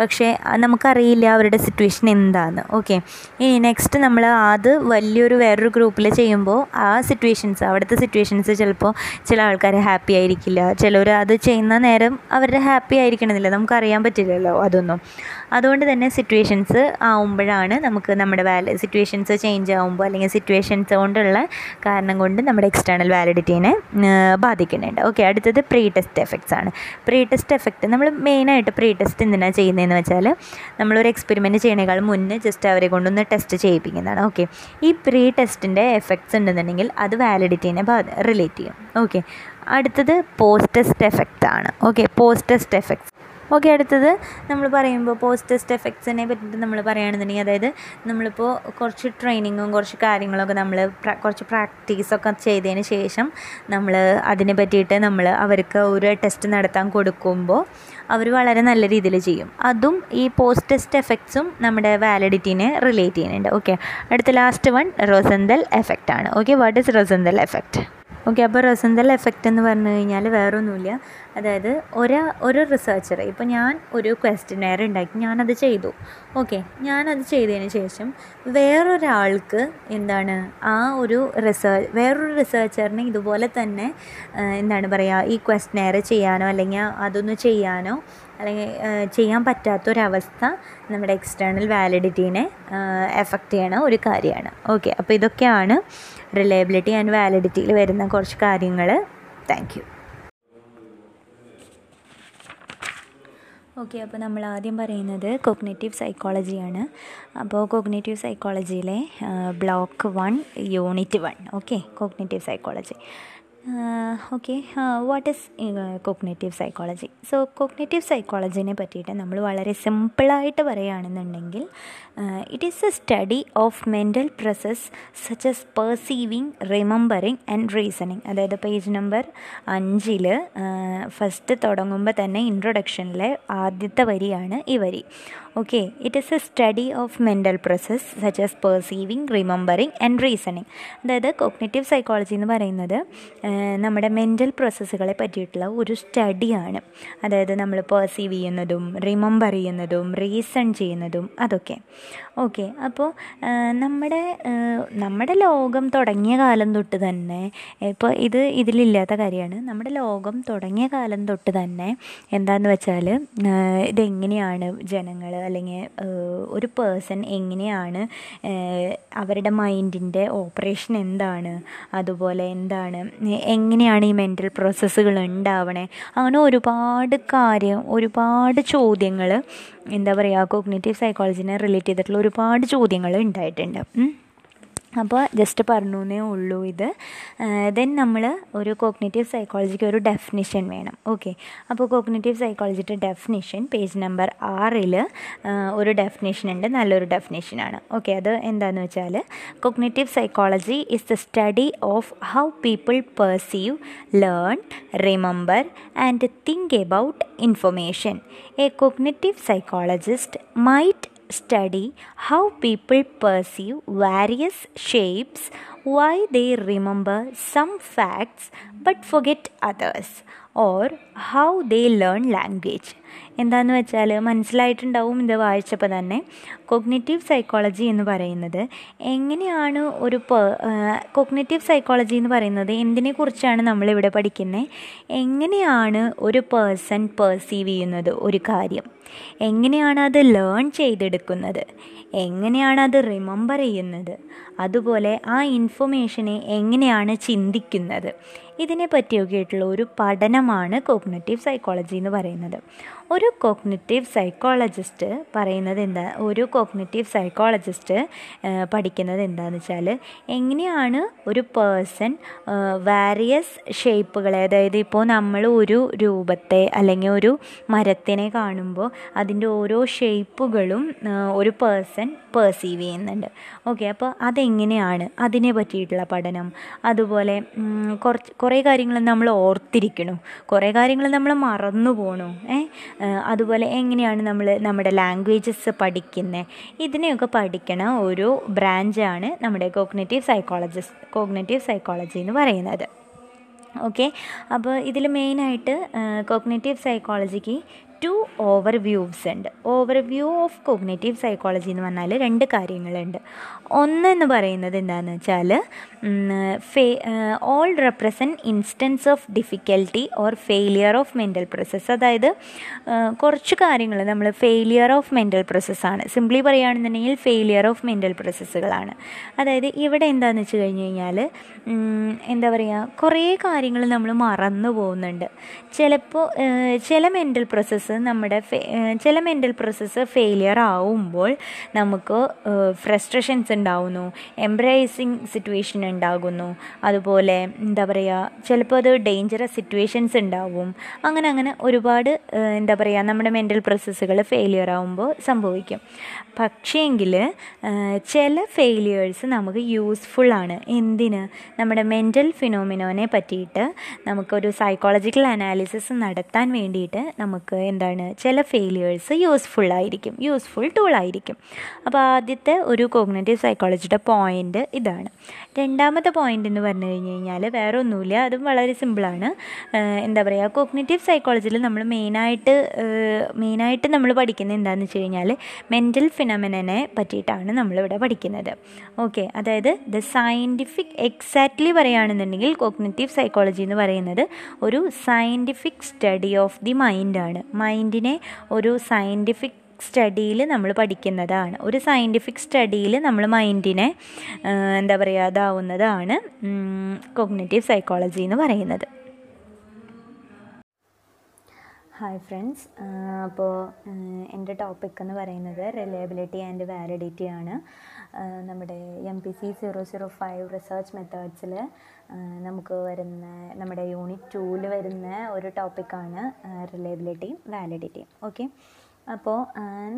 പക്ഷേ നമുക്കറിയില്ല അവരുടെ സിറ്റുവേഷൻ എന്താണെന്ന് ഓക്കെ ഇനി നെക്സ്റ്റ് നമ്മൾ അത് വലിയൊരു വേറൊരു ഗ്രൂപ്പിൽ ചെയ്യുമ്പോൾ ആ സിറ്റുവേഷൻസ് അവിടുത്തെ സിറ്റുവേഷൻസ് ചിലപ്പോൾ ചില ആൾക്കാർ ഹാപ്പി ആയിരിക്കില്ല. ചിലർ അത് ചെയ്യുന്ന നേരം അവരുടെ ഹാപ്പി ആയിരിക്കണമെന്നില്ല. നമുക്കറിയാൻ പറ്റില്ലല്ലോ അതൊന്നും. അതുകൊണ്ട് തന്നെ സിറ്റുവേഷൻസ് ആവുമ്പോഴാണ് നമുക്ക് നമ്മുടെ വാല സിറ്റുവേഷൻസ് ചേഞ്ച് ആവുമ്പോൾ അല്ലെങ്കിൽ സിറ്റുവേഷൻസ് കൊണ്ടുള്ള കാരണം കൊണ്ട് നമ്മുടെ എക്സ്റ്റേണൽ വാലിഡിറ്റീനെ ബാധിക്കുന്നുണ്ട്. ഓക്കെ അടുത്തത് പ്രീ ടെസ്റ്റ് എഫക്ട്സ് ആണ്. പ്രീ ടെസ്റ്റ് എഫക്റ്റ് നമ്മൾ മെയിനായിട്ട് പ്രീ ടെസ്റ്റ് എന്തിനാണ് ചെയ്യുന്നതെന്ന് വെച്ചാൽ നമ്മളൊരു എക്സ്പെരിമെന്റ് ചെയ്യണേക്കാൾ മുന്നേ ജസ്റ്റ് അവരെ കൊണ്ടൊന്ന് ടെസ്റ്റ് ചെയ്യിപ്പിക്കുന്നതാണ് ഓക്കെ. ഈ പ്രീ ടെസ്റ്റിന്റെ എഫക്ട്സ് ഉണ്ടെന്നുണ്ടെങ്കിൽ അത് വാലിഡിറ്റീനെ റിലേറ്റ് ചെയ്യും. ഓക്കെ. അടുത്തത് പോസ്റ്റ് ടെസ്റ്റ് എഫക്റ്റ് ആണ്. Okay. Post test effects okay അടുത്തത് നമ്മൾ പറയുമ്പോൾ പോസ്റ്റ് ടെസ്റ്റ് എഫക്ട്സിനെ പറ്റിയിട്ട് നമ്മൾ പറയുകയാണെന്നുണ്ടെങ്കിൽ അതായത് നമ്മളിപ്പോൾ കുറച്ച് ട്രെയിനിങ്ങും കുറച്ച് കാര്യങ്ങളൊക്കെ നമ്മൾ കുറച്ച് പ്രാക്ടീസൊക്കെ ചെയ്തതിന് ശേഷം നമ്മൾ അതിനെ പറ്റിയിട്ട് നമ്മൾ അവർക്ക് ഒരു ടെസ്റ്റ് നടത്താൻ കൊടുക്കുമ്പോൾ അവർ വളരെ നല്ല രീതിയിൽ ചെയ്യും. അതും ഈ പോസ്റ്റ് ടെസ്റ്റ് എഫക്ട്സും നമ്മുടെ വാലിഡിറ്റിനെ റിലേറ്റ് ചെയ്യുന്നുണ്ട്. ഓക്കെ അടുത്ത ലാസ്റ്റ് വൺ റോസന്തൽ എഫക്റ്റ് ആണ്. Okay what is Rosenthal effect okay അപ്പോൾ റസന്തൽ എഫക്റ്റ് എന്ന് പറഞ്ഞു കഴിഞ്ഞാൽ വേറൊന്നുമില്ല. അതായത് ഒരു ഒരു റിസർച്ചർ ഇപ്പോൾ ഞാൻ ഒരു ക്വസ്റ്റിനെയർ ഉണ്ടാക്കി ഞാനത് ചെയ്തു. ഓക്കെ ഞാനത് ചെയ്തതിന് ശേഷം വേറൊരാൾക്ക് എന്താണ് ആ ഒരു റിസർച്ച് വേറൊരു റിസർച്ചറിന് ഇതുപോലെ തന്നെ എന്താണ് പറയുക ഈ ക്വസ്റ്റിനെയർ ചെയ്യാനോ അല്ലെങ്കിൽ അതൊന്ന് ചെയ്യാനോ അല്ലെങ്കിൽ ചെയ്യാൻ പറ്റാത്തൊരവസ്ഥ നമ്മുടെ എക്സ്റ്റേണൽ വാലിഡിറ്റീനെ എഫക്റ്റ് ചെയ്യണ ഒരു കാര്യമാണ്. ഓക്കെ അപ്പോൾ ഇതൊക്കെയാണ് റിലയബിലിറ്റി ആൻഡ് വാലിഡിറ്റിയിൽ വരുന്ന കുറച്ച് കാര്യങ്ങൾ താങ്ക് യു ഓക്കെ അപ്പോൾ നമ്മൾ ആദ്യം പറയുന്നത് കോഗ്നേറ്റീവ് സൈക്കോളജിയാണ് അപ്പോൾ cognitive സൈക്കോളജിയിലെ block one unit one okay cognitive psychology okay what is cognitive psychology so cognitive സൈക്കോളജിനെ പറ്റിയിട്ട് നമ്മൾ വളരെ സിമ്പിളായിട്ട് പറയുകയാണെന്നുണ്ടെങ്കിൽ it is a study of mental process such as perceiving remembering and reasoning അതായത് പേജ് നമ്പർ അഞ്ചിൽ ഫസ്റ്റ് തുടങ്ങുമ്പോൾ തന്നെ ഇൻട്രൊഡക്ഷനിലെ ആദ്യത്തെ വരിയാണ് ഈ വരി. Okay it is a study of mental process such as perceiving remembering and reasoning അതായത് കോഗ്നേറ്റീവ് സൈക്കോളജി എന്ന് പറയുന്നത് ആ, നമ്മുടെ മെന്റൽ പ്രോസസ്സുകളെ പറ്റിയിട്ടുള്ള ഒരു സ്റ്റഡിയാണ് അതായത് നമ്മൾ പെർസീവ് ചെയ്യുന്നതും റിമെമ്പർ ചെയ്യുന്നതും റീസൺ ചെയ്യുന്നതും അതൊക്കെ. ഓക്കെ അപ്പോൾ നമ്മുടെ നമ്മുടെ ലോകം തുടങ്ങിയ കാലം തൊട്ട് തന്നെ ഇപ്പോൾ ഇത് ഇതിലില്ലാത്ത കാര്യമാണ്. നമ്മുടെ ലോകം തുടങ്ങിയ കാലം തൊട്ട് തന്നെ എന്താന്ന് വെച്ചാൽ ഇതെങ്ങനെയാണ് ജനങ്ങൾ അല്ലെങ്കിൽ ഒരു പേഴ്സൺ എങ്ങനെയാണ് അവരുടെ മൈൻഡിന്റെ ഓപ്പറേഷൻ എന്താണ് അതുപോലെ എന്താണ് എങ്ങനെയാണ് ഈ മെന്റൽ പ്രോസസ്സുകൾ ഉണ്ടാവണേ അങ്ങനെ ഒരുപാട് കാര്യം ഒരുപാട് ചോദ്യങ്ങൾ എന്താ പറയുക കോഗ്നേറ്റീവ് സൈക്കോളജിനെ റിലേറ്റ് ചെയ്തിട്ടുള്ള ഒരുപാട് ചോദ്യങ്ങൾ ഉണ്ടായിട്ടുണ്ട്. അപ്പോൾ ജസ്റ്റ് പറഞ്ഞു ഉള്ളൂ ഇത്. ദെൻ നമ്മൾ ഒരു കോഗ്നേറ്റീവ് സൈക്കോളജിക്ക് ഒരു ഡെഫിനിഷൻ വേണം. ഓക്കെ അപ്പോൾ കോഗ്നേറ്റീവ് സൈക്കോളജിയുടെ ഡെഫിനിഷൻ പേജ് നമ്പർ ആറിൽ ഒരു ഡെഫിനിഷൻ ഉണ്ട്. നല്ലൊരു ഡെഫിനിഷനാണ് ഓക്കെ അത് എന്താണെന്ന് വെച്ചാൽ cognitive psychology is the study of how people perceive learn remember and think about information a cognitive psychologist might study how people perceive various shapes, why they remember some facts but forget others, or how they learn language. എന്താന്ന് വെച്ചാൽ മനസ്സിലായിട്ടുണ്ടാവും ഇത് വായിച്ചപ്പോൾ തന്നെ. കൊഗ്നേറ്റീവ് സൈക്കോളജി എന്ന് പറയുന്നത് എങ്ങനെയാണ് ഒരു കൊഗ്നേറ്റീവ് സൈക്കോളജി എന്ന് പറയുന്നത്? എന്തിനെക്കുറിച്ചാണ് നമ്മളിവിടെ പഠിക്കുന്നത്? എങ്ങനെയാണ് ഒരു പേഴ്സൺ പെർസീവ് ചെയ്യുന്നത്? ഒരു കാര്യം. എങ്ങനെയാണ് അത് ലേൺ ചെയ്തെടുക്കുന്നത്? എങ്ങനെയാണ് അത് റിമെമ്പർ ചെയ്യുന്നത്? അതുപോലെ ആ ഇൻഫർമേഷനെ എങ്ങനെയാണ് ചിന്തിക്കുന്നത്? ഇതിനെ പറ്റിയൊക്കെ ആയിട്ടുള്ള ഒരു പഠനമാണ് കോഗ്നറ്റീവ് സൈക്കോളജി എന്ന് പറയുന്നത്. ഒരു കോഗ്നിറ്റീവ് സൈക്കോളജിസ്റ്റ് പറയുന്നത് എന്താ? ഒരു കോഗ്നിറ്റീവ് സൈക്കോളജിസ്റ്റ് പഠിക്കുന്നത് എന്താണെന്ന് വെച്ചാൽ എങ്ങനെയാണ് ഒരു പേഴ്സൺ വാരിയസ് ഷേപ്പുകളെ അതായത് ഇപ്പോൾ നമ്മൾ ഒരു രൂപത്തെ അല്ലെങ്കിൽ ഒരു മരത്തിനെ കാണുമ്പോൾ അതിന്റെ ഓരോ ഷേപ്പുകളും ഒരു പേഴ്സൺ പെർസീവ് ചെയ്യുന്നുണ്ട്. ഓക്കെ അപ്പോൾ അതെങ്ങനെയാണ്? അതിനെ പറ്റിയിട്ടുള്ള പഠനം. അതുപോലെ കുറച്ച് കുറേ കാര്യങ്ങൾ നമ്മൾ ഓർത്തിരിക്കണു. കുറേ കാര്യങ്ങൾ നമ്മൾ മറന്നു പോകണു ഏ? അതുപോലെ എങ്ങനെയാണ് നമ്മൾ നമ്മുടെ ലാംഗ്വേജസ് പഠിക്കുന്നത് ഇതിനെയൊക്കെ പഠിക്കണ ഒരു ബ്രാഞ്ചാണ് നമ്മുടെ കോഗ്നേറ്റീവ് സൈക്കോളജിസ്റ്റ് കോഗ്നേറ്റീവ് സൈക്കോളജി എന്ന് പറയുന്നത്. ഓക്കെ അപ്പോൾ ഇതിൽ മെയിനായിട്ട് കോഗ്നേറ്റീവ് സൈക്കോളജിക്ക് ടു ഓവർ വ്യൂസ് ഉണ്ട്. Overview of cognitive psychology എന്ന് പറഞ്ഞാൽ രണ്ട് കാര്യങ്ങളുണ്ട്. ഒന്നെന്ന് പറയുന്നത് എന്താണെന്ന് വെച്ചാൽ failures represent instances of difficulty or failure of mental process അതായത് കുറച്ച് കാര്യങ്ങൾ നമ്മൾ ഫെയിലിയർ ഓഫ് മെന്റൽ പ്രോസസ്സാണ് സിംപ്ലി പറയുകയാണെന്നുണ്ടെങ്കിൽ ഫെയിലിയർ ഓഫ് മെന്റൽ പ്രോസസ്സുകളാണ് അതായത് ഇവിടെ എന്താണെന്ന് വെച്ച് കഴിഞ്ഞ് കഴിഞ്ഞാൽ എന്താ പറയുക കുറേ കാര്യങ്ങൾ നമ്മൾ മറന്നു പോകുന്നുണ്ട്. ചിലപ്പോൾ ചില മെന്റൽ പ്രോസസ്സ് നമ്മുടെ ചില മെന്റൽ പ്രോസസ്സ് ഫെയിലിയർ ആവുമ്പോൾ നമുക്ക് ഫ്രസ്ട്രേഷൻസ് ഉണ്ടാവുന്നു. എംബ്രേസിങ് സിറ്റുവേഷൻ ഉണ്ടാകുന്നു. അതുപോലെ എന്താ പറയുക ചിലപ്പോൾ അത് ഡേഞ്ചറസ് സിറ്റുവേഷൻസ് ഉണ്ടാവും. അങ്ങനെ അങ്ങനെ ഒരുപാട് എന്താ പറയുക നമ്മുടെ മെന്റൽ പ്രോസസ്സുകൾ ഫെയിലിയർ ആവുമ്പോൾ സംഭവിക്കും. പക്ഷേങ്കിൽ ചില ഫെയിലിയേഴ്സ് നമുക്ക് യൂസ്ഫുള്ളാണ് എന്തിന്? നമ്മുടെ മെന്റൽ ഫിനോമിനോനെ പറ്റിയിട്ട് നമുക്കൊരു സൈക്കോളജിക്കൽ അനാലിസിസ് നടത്താൻ വേണ്ടിയിട്ട് നമുക്ക് എന്താണ് ചില ഫെയിലിയേഴ്സ് യൂസ്ഫുൾ ആയിരിക്കും. യൂസ്ഫുൾ ടൂൾ ആയിരിക്കും. അപ്പോൾ ആദ്യത്തെ ഒരു കോഗ്നേറ്റീവ് സൈക്കോളജിയുടെ പോയിന്റ് ഇതാണ്. രണ്ടാമത്തെ പോയിന്റ് എന്ന് പറഞ്ഞു കഴിഞ്ഞ് കഴിഞ്ഞാൽ വേറെ ഒന്നുമില്ല അതും വളരെ സിമ്പിളാണ് എന്താ പറയുക കോഗ്നേറ്റീവ് സൈക്കോളജിയിൽ നമ്മൾ മെയിനായിട്ട് മെയിനായിട്ട് നമ്മൾ പഠിക്കുന്നത് എന്താണെന്ന് വെച്ച് കഴിഞ്ഞാൽ മെന്റൽ ഫിനമിനെ പറ്റിയിട്ടാണ് നമ്മളിവിടെ പഠിക്കുന്നത്. ഓക്കെ അതായത് ദ സയന്റിഫിക് എക്സാക്ട്ലി പറയുകയാണെന്നുണ്ടെങ്കിൽ കോഗ്നേറ്റീവ് സൈക്കോളജി എന്ന് പറയുന്നത് ഒരു സയന്റിഫിക് സ്റ്റഡി ഓഫ് ദി മൈൻഡാണ് മൈൻഡിനെ ഒരു സയന്റിഫിക് സ്റ്റഡിയിൽ നമ്മൾ പഠിക്കുന്നതാണ്. ഒരു സയന്റിഫിക് സ്റ്റഡിയിൽ നമ്മൾ മൈൻഡിനെ എന്താ പറയുക അതാവുന്നതാണ് കോഗ്നേറ്റീവ് സൈക്കോളജി എന്ന് പറയുന്നത്. ഹായ് ഫ്രണ്ട്സ് അപ്പോൾ എന്റെ ടോപ്പിക് എന്ന് പറയുന്നത് റിലയബിലിറ്റി ആൻഡ് വാലിഡിറ്റി ആണ്. നമ്മുടെ M P C zero zero five research മെത്തേഡ്സിൽ നമുക്ക് വരുന്ന നമ്മുടെ യൂണിറ്റ് ടൂവിൽ വരുന്ന ഒരു ടോപ്പിക്കാണ് റിലയബിലിറ്റിയും വാലിഡിറ്റിയും ഓക്കെ അപ്പോൾ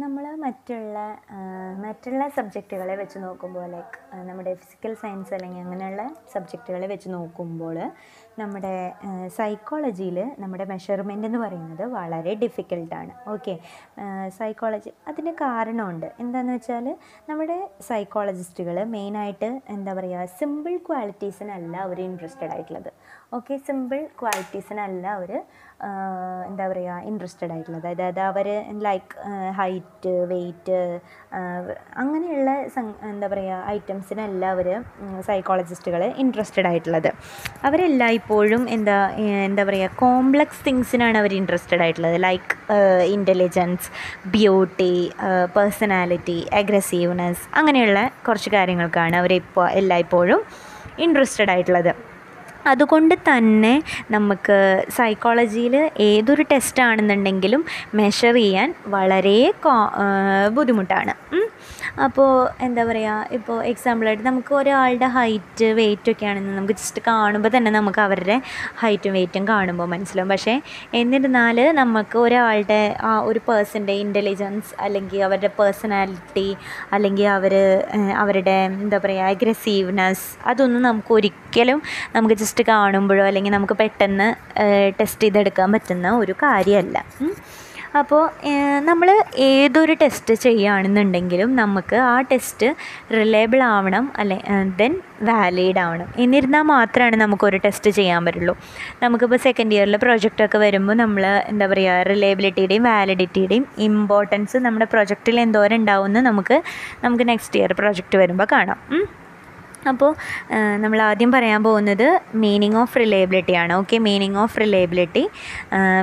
നമ്മൾ മറ്റുള്ള മറ്റുള്ള സബ്ജക്റ്റുകളെ വെച്ച് നോക്കുമ്പോൾ ലൈക്ക് നമ്മുടെ ഫിസിക്കൽ സയൻസ് അല്ലെങ്കിൽ അങ്ങനെയുള്ള സബ്ജക്റ്റുകളെ വെച്ച് നോക്കുമ്പോൾ നമ്മുടെ സൈക്കോളജിയിൽ നമ്മുടെ മെഷർമെന്റ് എന്ന് പറയുന്നത് വളരെ ഡിഫിക്കൽട്ടാണ് ഓക്കെ സൈക്കോളജി അതിന് കാരണമുണ്ട്. എന്താണെന്ന് വെച്ചാൽ നമ്മുടെ സൈക്കോളജിസ്റ്റുകൾ മെയിനായിട്ട് എന്താ പറയുക സിമ്പിൾ ക്വാളിറ്റീസിനല്ല അവർ ഇൻട്രസ്റ്റഡ് ആയിട്ടുള്ളത്. ഓക്കെ സിമ്പിൾ ക്വാളിറ്റീസിനല്ല അവർ എന്താ പറയുക ഇൻട്രസ്റ്റഡ് ആയിട്ടുള്ളത്. അതായത് അവർ ലൈക്ക് ഹൈറ്റ് വെയ്റ്റ് അങ്ങനെയുള്ള എന്താ പറയുക ഐറ്റംസിനല്ല അവർ സൈക്കോളജിസ്റ്റുകൾ ഇൻട്രസ്റ്റഡ് ആയിട്ടുള്ളത്. അവരെല്ലായ്പ്പോഴും എന്താ എന്താ പറയുക കോംപ്ലക്സ് തിങ്സിനാണ് അവർ ഇൻട്രസ്റ്റഡ് ആയിട്ടുള്ളത്. Like intelligence beauty personality aggressiveness അങ്ങനെയുള്ള കുറച്ച് കാര്യങ്ങൾക്കാണ് അവരിപ്പോൾ എല്ലായ്പ്പോഴും ഇൻട്രസ്റ്റഡ് ആയിട്ടുള്ളത്. അതുകൊണ്ട് തന്നെ നമുക്ക് സൈക്കോളജിയിൽ ഏതൊരു ടെസ്റ്റ് ആണെന്നുണ്ടെങ്കിലും മെഷർ ചെയ്യാൻ വളരെ ബുദ്ധിമുട്ടാണ്. അപ്പോൾ എന്താ പറയുക ഇപ്പോൾ എക്സാമ്പിളായിട്ട് നമുക്ക് ഒരാളുടെ ഹൈറ്റ് വെയിറ്റ് ഒക്കെ ആണെന്ന് നമുക്ക് ജസ്റ്റ് കാണുമ്പോൾ തന്നെ നമുക്ക് അവരുടെ ഹൈറ്റും വെയിറ്റും കാണുമ്പോൾ മനസ്സിലാവും. പക്ഷേ എന്നിരുന്നാൽ നമുക്ക് ഒരാളുടെ ആ ഒരു പേഴ്സന്റെ ഇന്റലിജൻസ് അല്ലെങ്കിൽ അവരുടെ പേഴ്സണാലിറ്റി അല്ലെങ്കിൽ അവർ അവരുടെ എന്താ പറയുക അഗ്രസീവ്നെസ് അതൊന്നും നമുക്ക് ഒരിക്കലും നമുക്ക് ജസ്റ്റ് കാണുമ്പോഴോ അല്ലെങ്കിൽ നമുക്ക് പെട്ടെന്ന് ടെസ്റ്റ് ചെയ്തെടുക്കാൻ പറ്റുന്ന ഒരു കാര്യമല്ല അപ്പോൾ നമ്മൾ ഏതൊരു ടെസ്റ്റ് ചെയ്യുകയാണെന്നുണ്ടെങ്കിലും നമുക്ക് ആ ടെസ്റ്റ് റിലയബിൾ ആവണം അല്ലെ ദെൻ വാലിഡ് ആവണം. എന്നിരുന്നാൽ മാത്രമാണ് നമുക്കൊരു ടെസ്റ്റ് ചെയ്യാൻ പറ്റുള്ളൂ. നമുക്കിപ്പോൾ സെക്കൻഡ് ഇയറിൽ പ്രൊജക്റ്റൊക്കെ വരുമ്പോൾ നമ്മൾ എന്താ പറയുക റിലയബിലിറ്റിയുടെയും വാലിഡിറ്റിയുടെയും ഇമ്പോർട്ടൻസ് നമ്മുടെ പ്രൊജക്റ്റിൽ എന്തോരം ഉണ്ടാവുമെന്ന് നമുക്ക് നമുക്ക് നെക്സ്റ്റ് ഇയർ പ്രൊജക്റ്റ് വരുമ്പോൾ കാണാം. അപ്പോൾ നമ്മൾ ആദ്യം പറയാൻ പോകുന്നത് മീനിങ് ഓഫ് റിലയബിലിറ്റി ആണ്. Okay meaning of reliability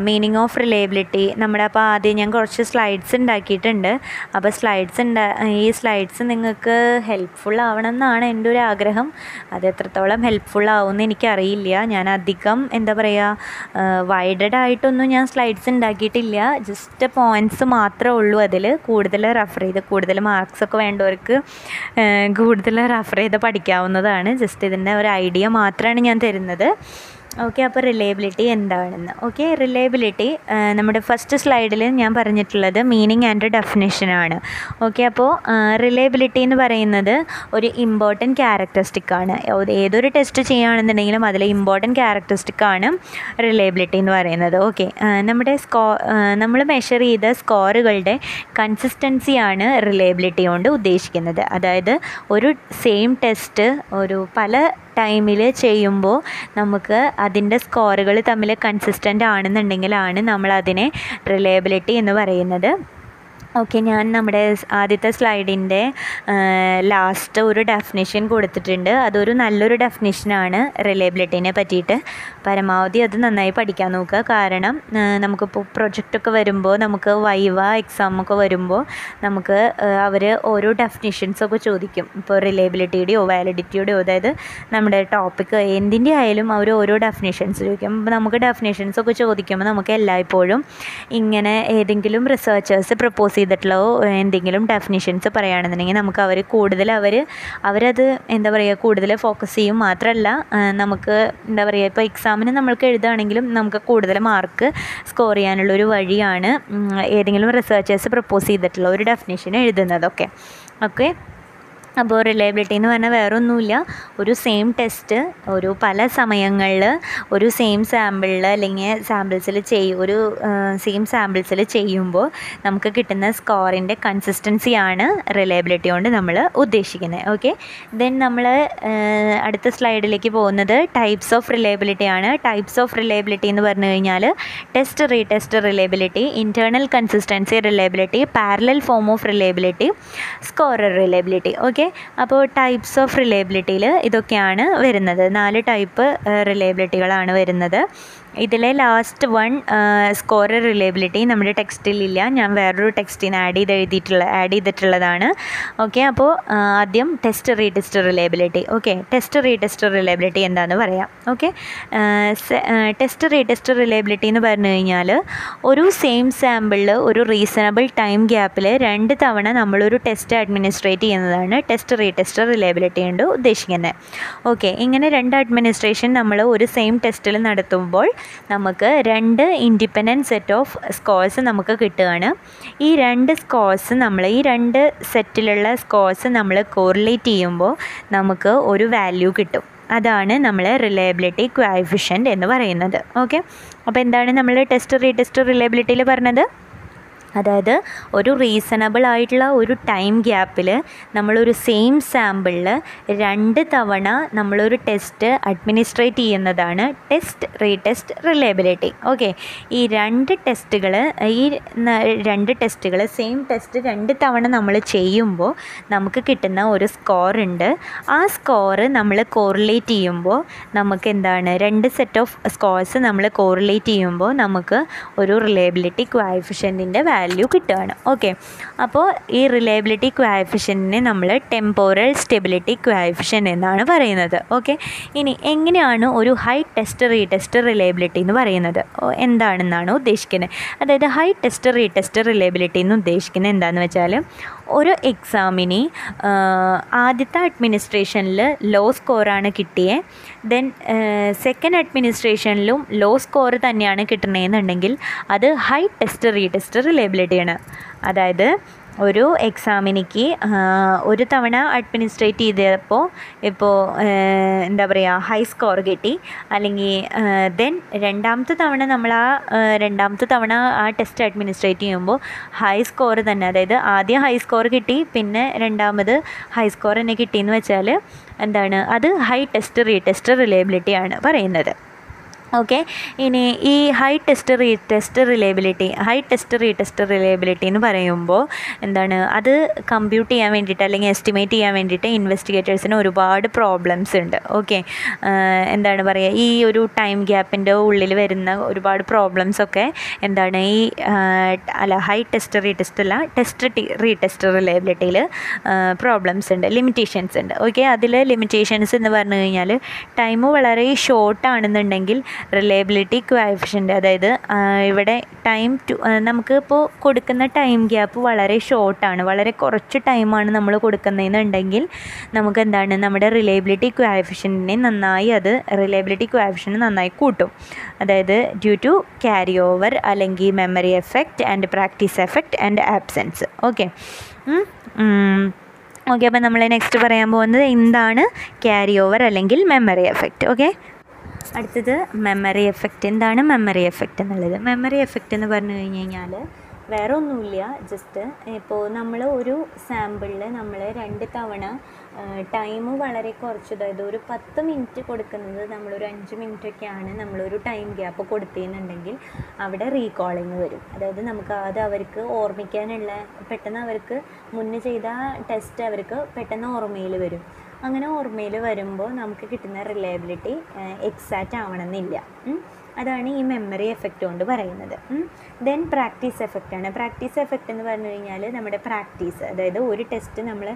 meaning of reliability നമ്മുടെ അപ്പോൾ ആദ്യം ഞാൻ കുറച്ച് സ്ലൈഡ്സ് ഉണ്ടാക്കിയിട്ടുണ്ട്. അപ്പോൾ സ്ലൈഡ്സ് ഉണ്ടാ ഈ സ്ലൈഡ്സ് നിങ്ങൾക്ക് ഹെൽപ്ഫുൾ ആവണം എന്നാണ് എന്റെ ഒരു ആഗ്രഹം. അത് എത്രത്തോളം ഹെൽപ്ഫുൾ ആവുമെന്ന് എനിക്കറിയില്ല. ഞാൻ അധികം എന്താ പറയുക വൈഡഡ് ആയിട്ടൊന്നും ഞാൻ സ്ലൈഡ്സ് ഉണ്ടാക്കിയിട്ടില്ല. ജസ്റ്റ് പോയിന്റ്സ് മാത്രമേ ഉള്ളൂ അതിൽ. കൂടുതൽ റെഫർ ചെയ്ത് കൂടുതൽ മാർക്സ് ഒക്കെ വേണ്ടവർക്ക് കൂടുതൽ റെഫർ ചെയ്ത് പഠിക്കാവുന്നതാണ് ജസ്റ്റ് ഇതിന്റെ ഒരു ഐഡിയ മാത്രമാണ് ഞാൻ തരുന്നത്. ഓക്കെ അപ്പോൾ റിലയബിലിറ്റി എന്താണെന്ന്. ഓക്കെ റിലയബിലിറ്റി നമ്മുടെ ഫസ്റ്റ് സ്ലൈഡിൽ ഞാൻ പറഞ്ഞിട്ടുള്ളത് മീനിങ് ആൻഡ് ഡെഫിനേഷനാണ് ഓക്കെ അപ്പോൾ റിലയബിലിറ്റി എന്ന് പറയുന്നത് ഒരു ഇമ്പോർട്ടന്റ് ക്യാരക്ടറിസ്റ്റിക് ആണ്. ഏതൊരു ടെസ്റ്റ് ചെയ്യുകയാണെന്നുണ്ടെങ്കിലും അതിലെ ഇമ്പോർട്ടന്റ് ക്യാരക്ടറിസ്റ്റിക് ആണ് റിലയബിലിറ്റി എന്ന് പറയുന്നത്. ഓക്കെ നമ്മുടെ സ്കോ നമ്മൾ മെഷർ ചെയ്ത സ്കോറുകളുടെ കൺസിസ്റ്റൻസിയാണ് റിലയബിലിറ്റി കൊണ്ട് ഉദ്ദേശിക്കുന്നത്. അതായത് ഒരു സെയിം ടെസ്റ്റ് ഒരു പല ടൈമിൽ ചെയ്യുമ്പോൾ നമുക്ക് അതിന്റെ സ്കോറുകൾ തമ്മിൽ കൺസിസ്റ്റന്റ് ആണെന്നുണ്ടെങ്കിലാണ് നമ്മളതിനെ റിലയബിലിറ്റി എന്ന് പറയുന്നത്. ഓക്കെ ഞാൻ നമ്മുടെ ആദ്യത്തെ സ്ലൈഡിന്റെ ലാസ്റ്റ് ഒരു ഡെഫിനിഷൻ കൊടുത്തിട്ടുണ്ട്. അതൊരു നല്ലൊരു ഡെഫിനിഷനാണ് റിലയബിലിറ്റീനെ പറ്റിയിട്ട്. പരമാവധി അത് നന്നായി പഠിക്കാൻ നോക്കുക. കാരണം നമുക്കിപ്പോൾ പ്രൊജക്റ്റൊക്കെ വരുമ്പോൾ നമുക്ക് വൈവ എക്സാമൊക്കെ വരുമ്പോൾ നമുക്ക് അവർ ഓരോ ഡെഫിനിഷൻസൊക്കെ ചോദിക്കും. ഇപ്പോൾ റിലയബിലിറ്റിയുടെയോ വാലിഡിറ്റിയുടെയോ അതായത് നമ്മുടെ ടോപ്പിക്ക് എന്തിന്റെ ആയാലും അവർ ഓരോ ഡെഫിനിഷൻസ് ചോദിക്കും. അപ്പോൾ നമുക്ക് ഡെഫിനിഷൻസൊക്കെ ചോദിക്കുമ്പോൾ നമുക്ക് എല്ലായ്പ്പോഴും ഇങ്ങനെ ഏതെങ്കിലും റിസർച്ചേഴ്സ് പ്രപ്പോസ് ചെയ്തിട്ടുള്ള എന്തെങ്കിലും ഡെഫിനിഷൻസ് പറയുകയാണെന്നുണ്ടെങ്കിൽ നമുക്ക് അവർ കൂടുതൽ അവർ അവരത് എന്താ പറയുക കൂടുതൽ ഫോക്കസ് ചെയ്യും. മാത്രമല്ല നമുക്ക് എന്താ പറയുക ഇപ്പോൾ എക്സാമിന് നമ്മൾക്ക് എഴുതുകയാണെങ്കിലും നമുക്ക് കൂടുതൽ മാർക്ക് സ്കോർ ചെയ്യാനുള്ള ഒരു വഴിയാണ് ഏതെങ്കിലും റിസർച്ചേഴ്സ് പ്രപ്പോസ് ചെയ്തിട്ടുള്ള ഒരു ഡെഫിനിഷൻ എഴുതുന്നതൊക്കെ ഓക്കെ അപ്പോൾ റിലയബിലിറ്റി എന്ന് പറഞ്ഞാൽ വേറെ ഒന്നുമില്ല ഒരു സെയിം ടെസ്റ്റ് ഒരു പല സമയങ്ങളിൽ ഒരു സെയിം സാമ്പിളിൽ അല്ലെങ്കിൽ സാമ്പിൾസിൽ ചെയ്യും ഒരു സെയിം സാമ്പിൾസിൽ ചെയ്യുമ്പോൾ നമുക്ക് കിട്ടുന്ന സ്കോറിന്റെ കൺസിസ്റ്റൻസിയാണ് റിലയബിലിറ്റി കൊണ്ട് നമ്മൾ ഉദ്ദേശിക്കുന്നത്. ഓക്കെ ദെൻ നമ്മൾ അടുത്ത സ്ലൈഡിലേക്ക് പോകുന്നത് ടൈപ്സ് ഓഫ് റിലയബിലിറ്റി ആണ്. ടൈപ്സ് ഓഫ് റിലയബിലിറ്റി എന്ന് പറഞ്ഞു കഴിഞ്ഞാൽ test retest reliability internal consistency reliability parallel form of reliability scorer reliability okay അപ്പോൾ ടൈപ്സ് ഓഫ് റിലയബിലിറ്റിയിൽ ഇതൊക്കെയാണ് വരുന്നത്. നാല് ടൈപ്പ് റിലയബിലിറ്റികളാണ് വരുന്നത്. ഇതിലെ ലാസ്റ്റ് വൺ സ്കോറർ റിലയബിലിറ്റി നമ്മുടെ ടെക്സ്റ്റിലില്ല ഞാൻ വേറൊരു ടെക്സ്റ്റിന് ആഡ് ചെയ്ത് എഴുതിയിട്ടുള്ള ആഡ് ചെയ്തിട്ടുള്ളതാണ്. ഓക്കെ അപ്പോൾ ആദ്യം test retest reliability okay test retest reliability എന്താണെന്ന് പറയാം. ഓക്കെ ടെസ്റ്റ് റീടെസ്റ്റ് റിലയബിലിറ്റി എന്ന് പറഞ്ഞു കഴിഞ്ഞാൽ ഒരു സെയിം സാമ്പിളിൽ ഒരു റീസണബിൾ ടൈം ഗ്യാപ്പിൽ രണ്ട് തവണ നമ്മളൊരു ടെസ്റ്റ് അഡ്മിനിസ്ട്രേറ്റ് ചെയ്യുന്നതാണ് ടെസ്റ്റ് റീടെസ്റ്റ് റിലയബിലിറ്റി കൊണ്ട് ഉദ്ദേശിക്കുന്നത് ഓക്കെ ഇങ്ങനെ രണ്ട് അഡ്മിനിസ്ട്രേഷൻ നമ്മൾ ഒരു സെയിം ടെസ്റ്റിൽ നടത്തുമ്പോൾ നമുക്ക് രണ്ട് ഇൻഡിപെൻഡന്റ് സെറ്റ് ഓഫ് സ്കോഴ്സ് നമുക്ക് കിട്ടുകയാണ്. ഈ രണ്ട് സ്കോഴ്സ് നമ്മൾ ഈ രണ്ട് സെറ്റിലുള്ള സ്കോഴ്സ് നമ്മൾ കോറിലേറ്റ് ചെയ്യുമ്പോൾ നമുക്ക് ഒരു വാല്യൂ കിട്ടും. അതാണ് നമ്മൾ റിലയബിലിറ്റി ക്വാഫിഷ്യന്റ് എന്ന് പറയുന്നത്. ഓക്കെ അപ്പോൾ എന്താണ് നമ്മൾ ടെസ്റ്റ് റീടെസ്റ്റ് റിലയബിലിറ്റിയിൽ പറഞ്ഞത്? അതായത് ഒരു റീസണബിൾ ആയിട്ടുള്ള ഒരു ടൈം ഗ്യാപ്പിൽ നമ്മളൊരു സെയിം സാമ്പിളിൽ രണ്ട് തവണ നമ്മളൊരു ടെസ്റ്റ് അഡ്മിനിസ്ട്രേറ്റ് ചെയ്യുന്നതാണ് ടെസ്റ്റ് റീടെസ്റ്റ് റിലയബിലിറ്റി ഓക്കെ ഈ രണ്ട് ടെസ്റ്റുകൾ ഈ രണ്ട് ടെസ്റ്റുകൾ സെയിം ടെസ്റ്റ് രണ്ട് തവണ നമ്മൾ ചെയ്യുമ്പോൾ നമുക്ക് കിട്ടുന്ന ഒരു സ്കോർ ഉണ്ട്. ആ സ്കോറ് നമ്മൾ കോറിലേറ്റ് ചെയ്യുമ്പോൾ നമുക്ക് എന്താണ്? രണ്ട് സെറ്റ് ഓഫ് സ്കോർസ് നമ്മൾ കോറിലേറ്റ് ചെയ്യുമ്പോൾ നമുക്ക് ഒരു റിലയബിലിറ്റി ക്വാഫിഷ്യന്റിന്റെ വാല്യൂ കിട്ടുകയാണ് ഓക്കെ അപ്പോൾ ഈ റിലയബിലിറ്റി ക്വാഫിഷനെ നമ്മൾ ടെമ്പോറൽ സ്റ്റെബിലിറ്റി ക്വാഫിഷ്യൻ എന്നാണ് പറയുന്നത്. ഓക്കെ ഇനി എങ്ങനെയാണ് ഒരു ഹൈ ടെസ്റ്റ് റീടെസ്റ്റ് റിലയബിലിറ്റി എന്ന് പറയുന്നത്? എന്താണെന്നാണ് ഉദ്ദേശിക്കുന്നത്? അതായത് ഹൈ ടെസ്റ്റ് റീടെസ്റ്റ് റിലയബിലിറ്റി എന്ന് ഉദ്ദേശിക്കുന്നത് എന്താണെന്ന് വെച്ചാൽ ഒരു എക്സാമിന് ആദ്യത്തെ അഡ്മിനിസ്ട്രേഷനിൽ ലോ സ്കോറാണ് കിട്ടിയത് ദെൻ സെക്കൻഡ് അഡ്മിനിസ്ട്രേഷനിലും ലോ സ്കോർ തന്നെയാണ് കിട്ടണമെന്നുണ്ടെങ്കിൽ അത് ഹൈ ടെസ്റ്റ് റീടെസ്റ്റ് റിലേബിലിറ്റിയാണ് അതായത് ഒരു എക്സാമിനിക്ക് ഒരു തവണ അഡ്മിനിസ്ട്രേറ്റ് ചെയ്തപ്പോൾ ഇപ്പോൾ എന്താ പറയുക ഹൈ സ്കോർ കിട്ടി. അല്ലെങ്കിൽ ദെൻ രണ്ടാമത്തെ തവണ നമ്മൾ ആ രണ്ടാമത്തെ തവണ ആ ടെസ്റ്റ് അഡ്മിനിസ്ട്രേറ്റ് ചെയ്യുമ്പോൾ ഹൈ സ്കോർ തന്നെ. അതായത് ആദ്യം ഹൈ സ്കോർ കിട്ടി പിന്നെ രണ്ടാമത് ഹൈ സ്കോർ തന്നെ കിട്ടിയെന്ന് വെച്ചാൽ എന്താണ്? അത് ഹൈ ടെസ്റ്റ് റീ ടെസ്റ്റ് ആണ് പറയുന്നത്. ഓക്കെ ഇനി ഈ high test retest reliability high test retest reliability എന്ന് പറയുമ്പോൾ എന്താണ്? അത് കമ്പ്യൂട്ട് ചെയ്യാൻ വേണ്ടിയിട്ട് അല്ലെങ്കിൽ എസ്റ്റിമേറ്റ് ചെയ്യാൻ വേണ്ടിയിട്ട് ഇൻവെസ്റ്റിഗേറ്റേഴ്സിന് ഒരുപാട് പ്രോബ്ലംസ് ഉണ്ട്. ഓക്കെ എന്താണ് പറയുക ഈ ഒരു ടൈം ഗ്യാപ്പിന്റെ ഉള്ളിൽ വരുന്ന ഒരുപാട് പ്രോബ്ലംസ് ഒക്കെ എന്താണ്? ഈ അല്ല ഹൈ ടെസ്റ്റ് റീ ടെസ്റ്റ് അല്ല ടെസ്റ്റ് റീ ടെസ്റ്റ് റിലയബിലിറ്റിയിൽ പ്രോബ്ലംസ് ഉണ്ട് ലിമിറ്റേഷൻസ് ഉണ്ട്. ഓക്കെ അതിൽ ലിമിറ്റേഷൻസ് എന്ന് പറഞ്ഞു കഴിഞ്ഞാൽ ടൈം വളരെ ഷോർട്ട് ആണെന്നുണ്ടെങ്കിൽ റിലയബിലിറ്റി ക്വാഫിഷ്യന്റ് അതായത് ഇവിടെ ടൈം ടു നമുക്കിപ്പോൾ കൊടുക്കുന്ന ടൈം ഗ്യാപ്പ് വളരെ ഷോർട്ടാണ് വളരെ കുറച്ച് ടൈമാണ് നമ്മൾ കൊടുക്കുന്നതെന്നുണ്ടെങ്കിൽ നമുക്ക് എന്താണ് നമ്മുടെ റിലയബിലിറ്റി ക്വാഫിഷ്യന്റിനെ നന്നായി അത് റിലയബിലിറ്റി ക്വാഫിഷ്യൻ നന്നായി കൂട്ടും. അതായത് ഡ്യൂ ടു ക്യാരി ഓവർ അല്ലെങ്കിൽ memory effect and practice effect and absence okay okay അപ്പോൾ നമ്മൾ നെക്സ്റ്റ് പറയാൻ പോകുന്നത് എന്താണ്? ക്യാരി ഓവർ അല്ലെങ്കിൽ മെമ്മറി എഫക്റ്റ് ഓക്കെ അടുത്തത് മെമ്മറി എഫക്റ്റ് എന്താണ് മെമ്മറി എഫക്റ്റ് എന്നുള്ളത്? മെമ്മറി എഫക്റ്റ് എന്ന് പറഞ്ഞു കഴിഞ്ഞ് കഴിഞ്ഞാൽ വേറെ ഒന്നുമില്ല. ജസ്റ്റ് ഇപ്പോൾ നമ്മൾ ഒരു സാമ്പിളിൽ നമ്മൾ രണ്ട് തവണ ടൈം വളരെ കുറച്ച് അതായത് ഒരു പത്ത് മിനിറ്റ് കൊടുക്കുന്നത് നമ്മളൊരു അഞ്ച് മിനിറ്റൊക്കെയാണ് നമ്മളൊരു ടൈം ഗ്യാപ്പ് കൊടുത്തിരുന്നുണ്ടെങ്കിൽ അവിടെ റീകോളിങ് വരും. അതായത് നമുക്ക് അത് അവർക്ക് ഓർമ്മിക്കാനുള്ള പെട്ടെന്ന് അവർക്ക് മുന്നേ ചെയ്ത ടെസ്റ്റ് അവർക്ക് പെട്ടെന്ന് ഓർമ്മയിൽ വരും. അങ്ങനെ ഓർമ്മയിൽ വരുമ്പോൾ നമുക്ക് കിട്ടുന്ന റിലയബിലിറ്റി എക്സാക്റ്റ് ആവണമെന്നില്ല. അതാണ് ഈ മെമ്മറി എഫക്റ്റ് കൊണ്ട് പറയുന്നത്. ദെൻ പ്രാക്ടീസ് എഫക്റ്റ് ആണ്. പ്രാക്ടീസ് എഫക്റ്റ് എന്ന് പറഞ്ഞു കഴിഞ്ഞാൽ നമ്മുടെ പ്രാക്ടീസ് അതായത് ഒരു ടെസ്റ്റ് നമ്മൾ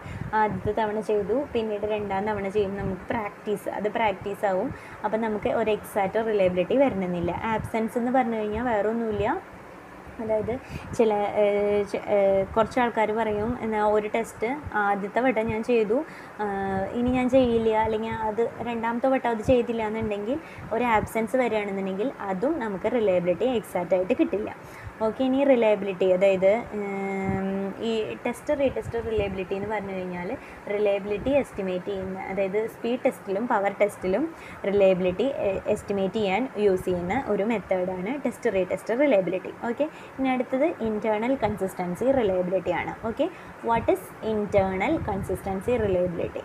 ആദ്യത്തെ തവണ ചെയ്തു പിന്നീട് രണ്ടാം തവണ ചെയ്യുമ്പോൾ നമുക്ക് പ്രാക്ടീസ് അത് പ്രാക്ടീസ് ആവും. അപ്പം നമുക്ക് ഒരു എക്സാക്റ്റ് റിലയബിലിറ്റി വരണമെന്നില്ല ആബ്സെൻസ് എന്ന് പറഞ്ഞു കഴിഞ്ഞാൽ വേറെ ഒന്നുമില്ല അതായത് ചില കുറച്ച് ആൾക്കാർ പറയും എന്നാൽ ഒരു ടെസ്റ്റ് ആദ്യത്തെ വട്ടം ഞാൻ ചെയ്തു. ഇനി ഞാൻ ചെയ്യില്ല അല്ലെങ്കിൽ അത് രണ്ടാമത്തെ വട്ടം അത് ചെയ്തില്ല എന്നുണ്ടെങ്കിൽ ഒരു ആബ്സെൻസ് വരികയാണെന്നുണ്ടെങ്കിൽ അതും നമുക്ക് റിലയബിലിറ്റി എക്സാക്റ്റ് ആയിട്ട് കിട്ടില്ല. ഓക്കെ ഇനി റിലയബിലിറ്റി അതായത് ഈ ടെസ്റ്റ് റീടെസ്റ്റ് റിലയബിലിറ്റി എന്ന് പറഞ്ഞു കഴിഞ്ഞാൽ റിലയബിലിറ്റി എസ്റ്റിമേറ്റ് ചെയ്യുന്ന അതായത് സ്പീഡ് ടെസ്റ്റിലും പവർ ടെസ്റ്റിലും റിലയബിലിറ്റി എസ്റ്റിമേറ്റ് ചെയ്യാൻ യൂസ് ചെയ്യുന്ന ഒരു മെത്തേഡാണ് ടെസ്റ്റ് റീടെസ്റ്റ് റിലയബിലിറ്റി ഓക്കെ ഇനി അടുത്തത് ഇന്റേർണൽ കൺസിസ്റ്റൻസി റിലയബിലിറ്റി ആണ്. Okay what is internal consistency reliability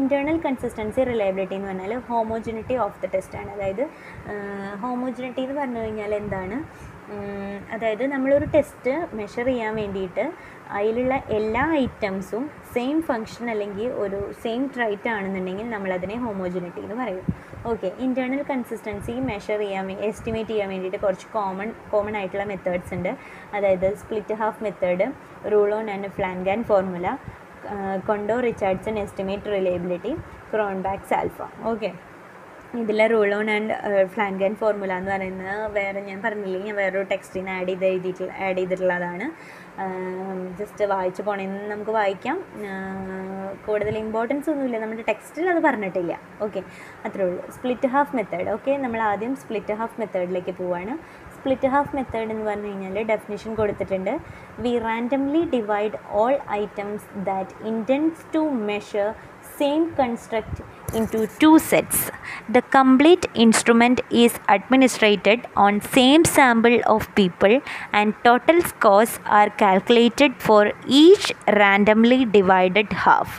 internal consistency reliability എന്ന് പറഞ്ഞാൽ ഹോമോജിനിറ്റി ഓഫ് ദ ടെസ്റ്റ് ആണ്. അതായത് ഹോമോജിനിറ്റി എന്ന് പറഞ്ഞു കഴിഞ്ഞാൽ എന്താണ്? അതായത് നമ്മളൊരു ടെസ്റ്റ് മെഷർ ചെയ്യാൻ വേണ്ടിയിട്ട് അതിലുള്ള എല്ലാ ഐറ്റംസും സെയിം ഫങ്ഷൻ അല്ലെങ്കിൽ ഒരു സെയിം ട്രൈറ്റ് ആണെന്നുണ്ടെങ്കിൽ നമ്മളതിനെ ഹോമോജിനിറ്റി എന്ന് പറയും. ഓക്കെ ഇന്റേർണൽ കൺസിസ്റ്റൻസി മെഷർ ചെയ്യാൻ എസ്റ്റിമേറ്റ് ചെയ്യാൻ വേണ്ടിയിട്ട് കുറച്ച് കോമൺ കോമൺ ആയിട്ടുള്ള മെത്തേഡ്സ് ഉണ്ട്. അതായത് split half method Rulon and Flanagan formula കൊണ്ടോ Richardson estimate reliability Cronbach's alpha. Okay. ഇതിലെ Rulon and Flanagan formula എന്ന് പറയുന്നത് വേറെ ഞാൻ പറഞ്ഞില്ലേ ഞാൻ വേറൊരു ടെക്സ്റ്റിന് ആഡ് ചെയ്ത് എഴുതിയിട്ടുള്ള ആഡ് ചെയ്തിട്ടുള്ളതാണ്. ജസ്റ്റ് വായിച്ചു പോണേന്ന് നമുക്ക് വായിക്കാം. കൂടുതൽ ഇമ്പോർട്ടൻസ് ഒന്നുമില്ല. നമ്മുടെ ടെക്സ്റ്റിൽ അത് പറഞ്ഞിട്ടില്ല. ഓക്കെ. അത്രേ ഉള്ളൂ. Split half method okay. നമ്മൾ ആദ്യം സ്പ്ലിറ്റ് ഹാഫ് മെത്തേഡിലേക്ക് പോവാണ്. സ്പ്ലിറ്റ് ഹാഫ് മെത്തേഡ് എന്ന് പറഞ്ഞു കഴിഞ്ഞാൽ ഡെഫിനിഷൻ കൊടുത്തിട്ടുണ്ട് we randomly divide all items that intends to measure same construct into two sets. The complete instrument is administrated on same sample of people and total scores are calculated for each randomly divided half.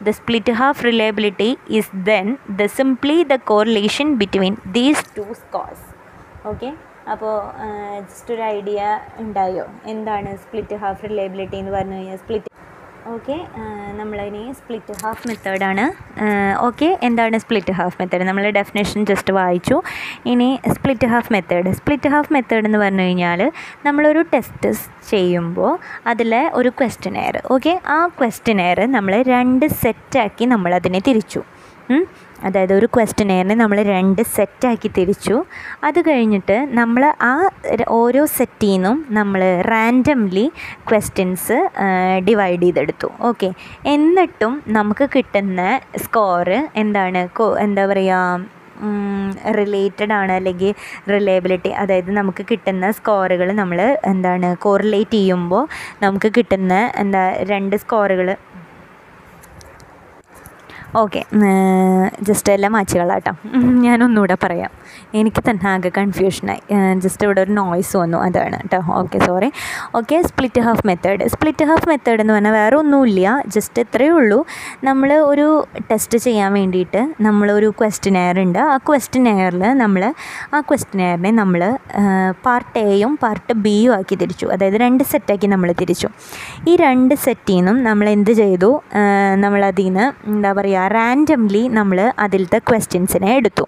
The split half reliability is then the simply the correlation between these two scores. Okay അപ്പോൾ ജസ്റ്റ് ഒരു ഐഡിയ ഉണ്ടായോ? എന്താണ് സ്പ്ലിറ്റ് ഹാഫ് റിലയബിലിറ്റി എന്ന് പറഞ്ഞു കഴിഞ്ഞാൽ സ്പ്ലിറ്റ് ഓക്കെ നമ്മളതിന് സ്പ്ലിറ്റ് ഹാഫ് മെത്തേഡാണ് ഓക്കെ എന്താണ് സ്പ്ലിറ്റ് ഹാഫ് മെത്തേഡ് നമ്മൾ ഡെഫിനേഷൻ ജസ്റ്റ് വായിച്ചു. ഇനി split half method split half method എന്ന് പറഞ്ഞു കഴിഞ്ഞാൽ നമ്മളൊരു ടെസ്റ്റ് ചെയ്യുമ്പോൾ അതിലെ ഒരു ക്വസ്റ്റനെയർ ഓക്കെ ആ ക്വസ്റ്റനെയർ നമ്മൾ രണ്ട് സെറ്റാക്കി നമ്മളതിനെ തിരിച്ചു. അതായത് ഒരു ക്വസ്റ്റനെയറിനെ നമ്മൾ രണ്ട് സെറ്റാക്കി തിരിച്ചു. അത് കഴിഞ്ഞിട്ട് നമ്മൾ ആ ഓരോ സെറ്റിൽ നിന്നും നമ്മൾ റാൻഡംലി ക്വസ്റ്റ്യൻസ് ഡിവൈഡ് ചെയ്തെടുത്തു. ഓക്കെ എന്നിട്ടും നമുക്ക് കിട്ടുന്ന സ്കോറ് എന്താണ്? എന്താ പറയുക റിലേറ്റഡ് ആണ് അല്ലെങ്കിൽ റിലയബിലിറ്റി അതായത് നമുക്ക് കിട്ടുന്ന സ്കോറുകൾ നമ്മൾ എന്താണ് കോറിലേറ്റ് ചെയ്യുമ്പോൾ നമുക്ക് കിട്ടുന്ന എന്താ രണ്ട് സ്കോറുകൾ ഓക്കെ. ജസ്റ്റ് എല്ലാം മാച്ചുകളാട്ടോ. ഞാനൊന്നുകൂടെ പറയാം. എനിക്ക് തന്നെ ആകെ കൺഫ്യൂഷനായി ജസ്റ്റ് ഇവിടെ ഒരു നോയ്സ് വന്നു. അതാണ് കേട്ടോ okay sorry okay split half method split half method എന്ന് പറഞ്ഞാൽ വേറെ ഒന്നുമില്ല ജസ്റ്റ് ഇത്രയേ ഉള്ളൂ. നമ്മൾ ഒരു ടെസ്റ്റ് ചെയ്യാൻ വേണ്ടിയിട്ട് നമ്മളൊരു ക്വസ്റ്റിനെയർ ഉണ്ട്. ആ ക്വസ്റ്റിനെയറിൽ നമ്മൾ ആ ക്വസ്റ്റിനെയറിനെ നമ്മൾ പാർട്ട് എയും പാർട്ട് ബിയും ആക്കി തിരിച്ചു. അതായത് രണ്ട് സെറ്റാക്കി നമ്മൾ തിരിച്ചു. ഈ രണ്ട് സെറ്റിൽ നിന്നും നമ്മൾ എന്ത് ചെയ്തു? നമ്മളതിൽ നിന്ന് എന്താ പറയുക റാൻഡംലി നമ്മൾ അതിലത്തെ ക്വസ്റ്റ്യൻസിനെ എടുത്തു.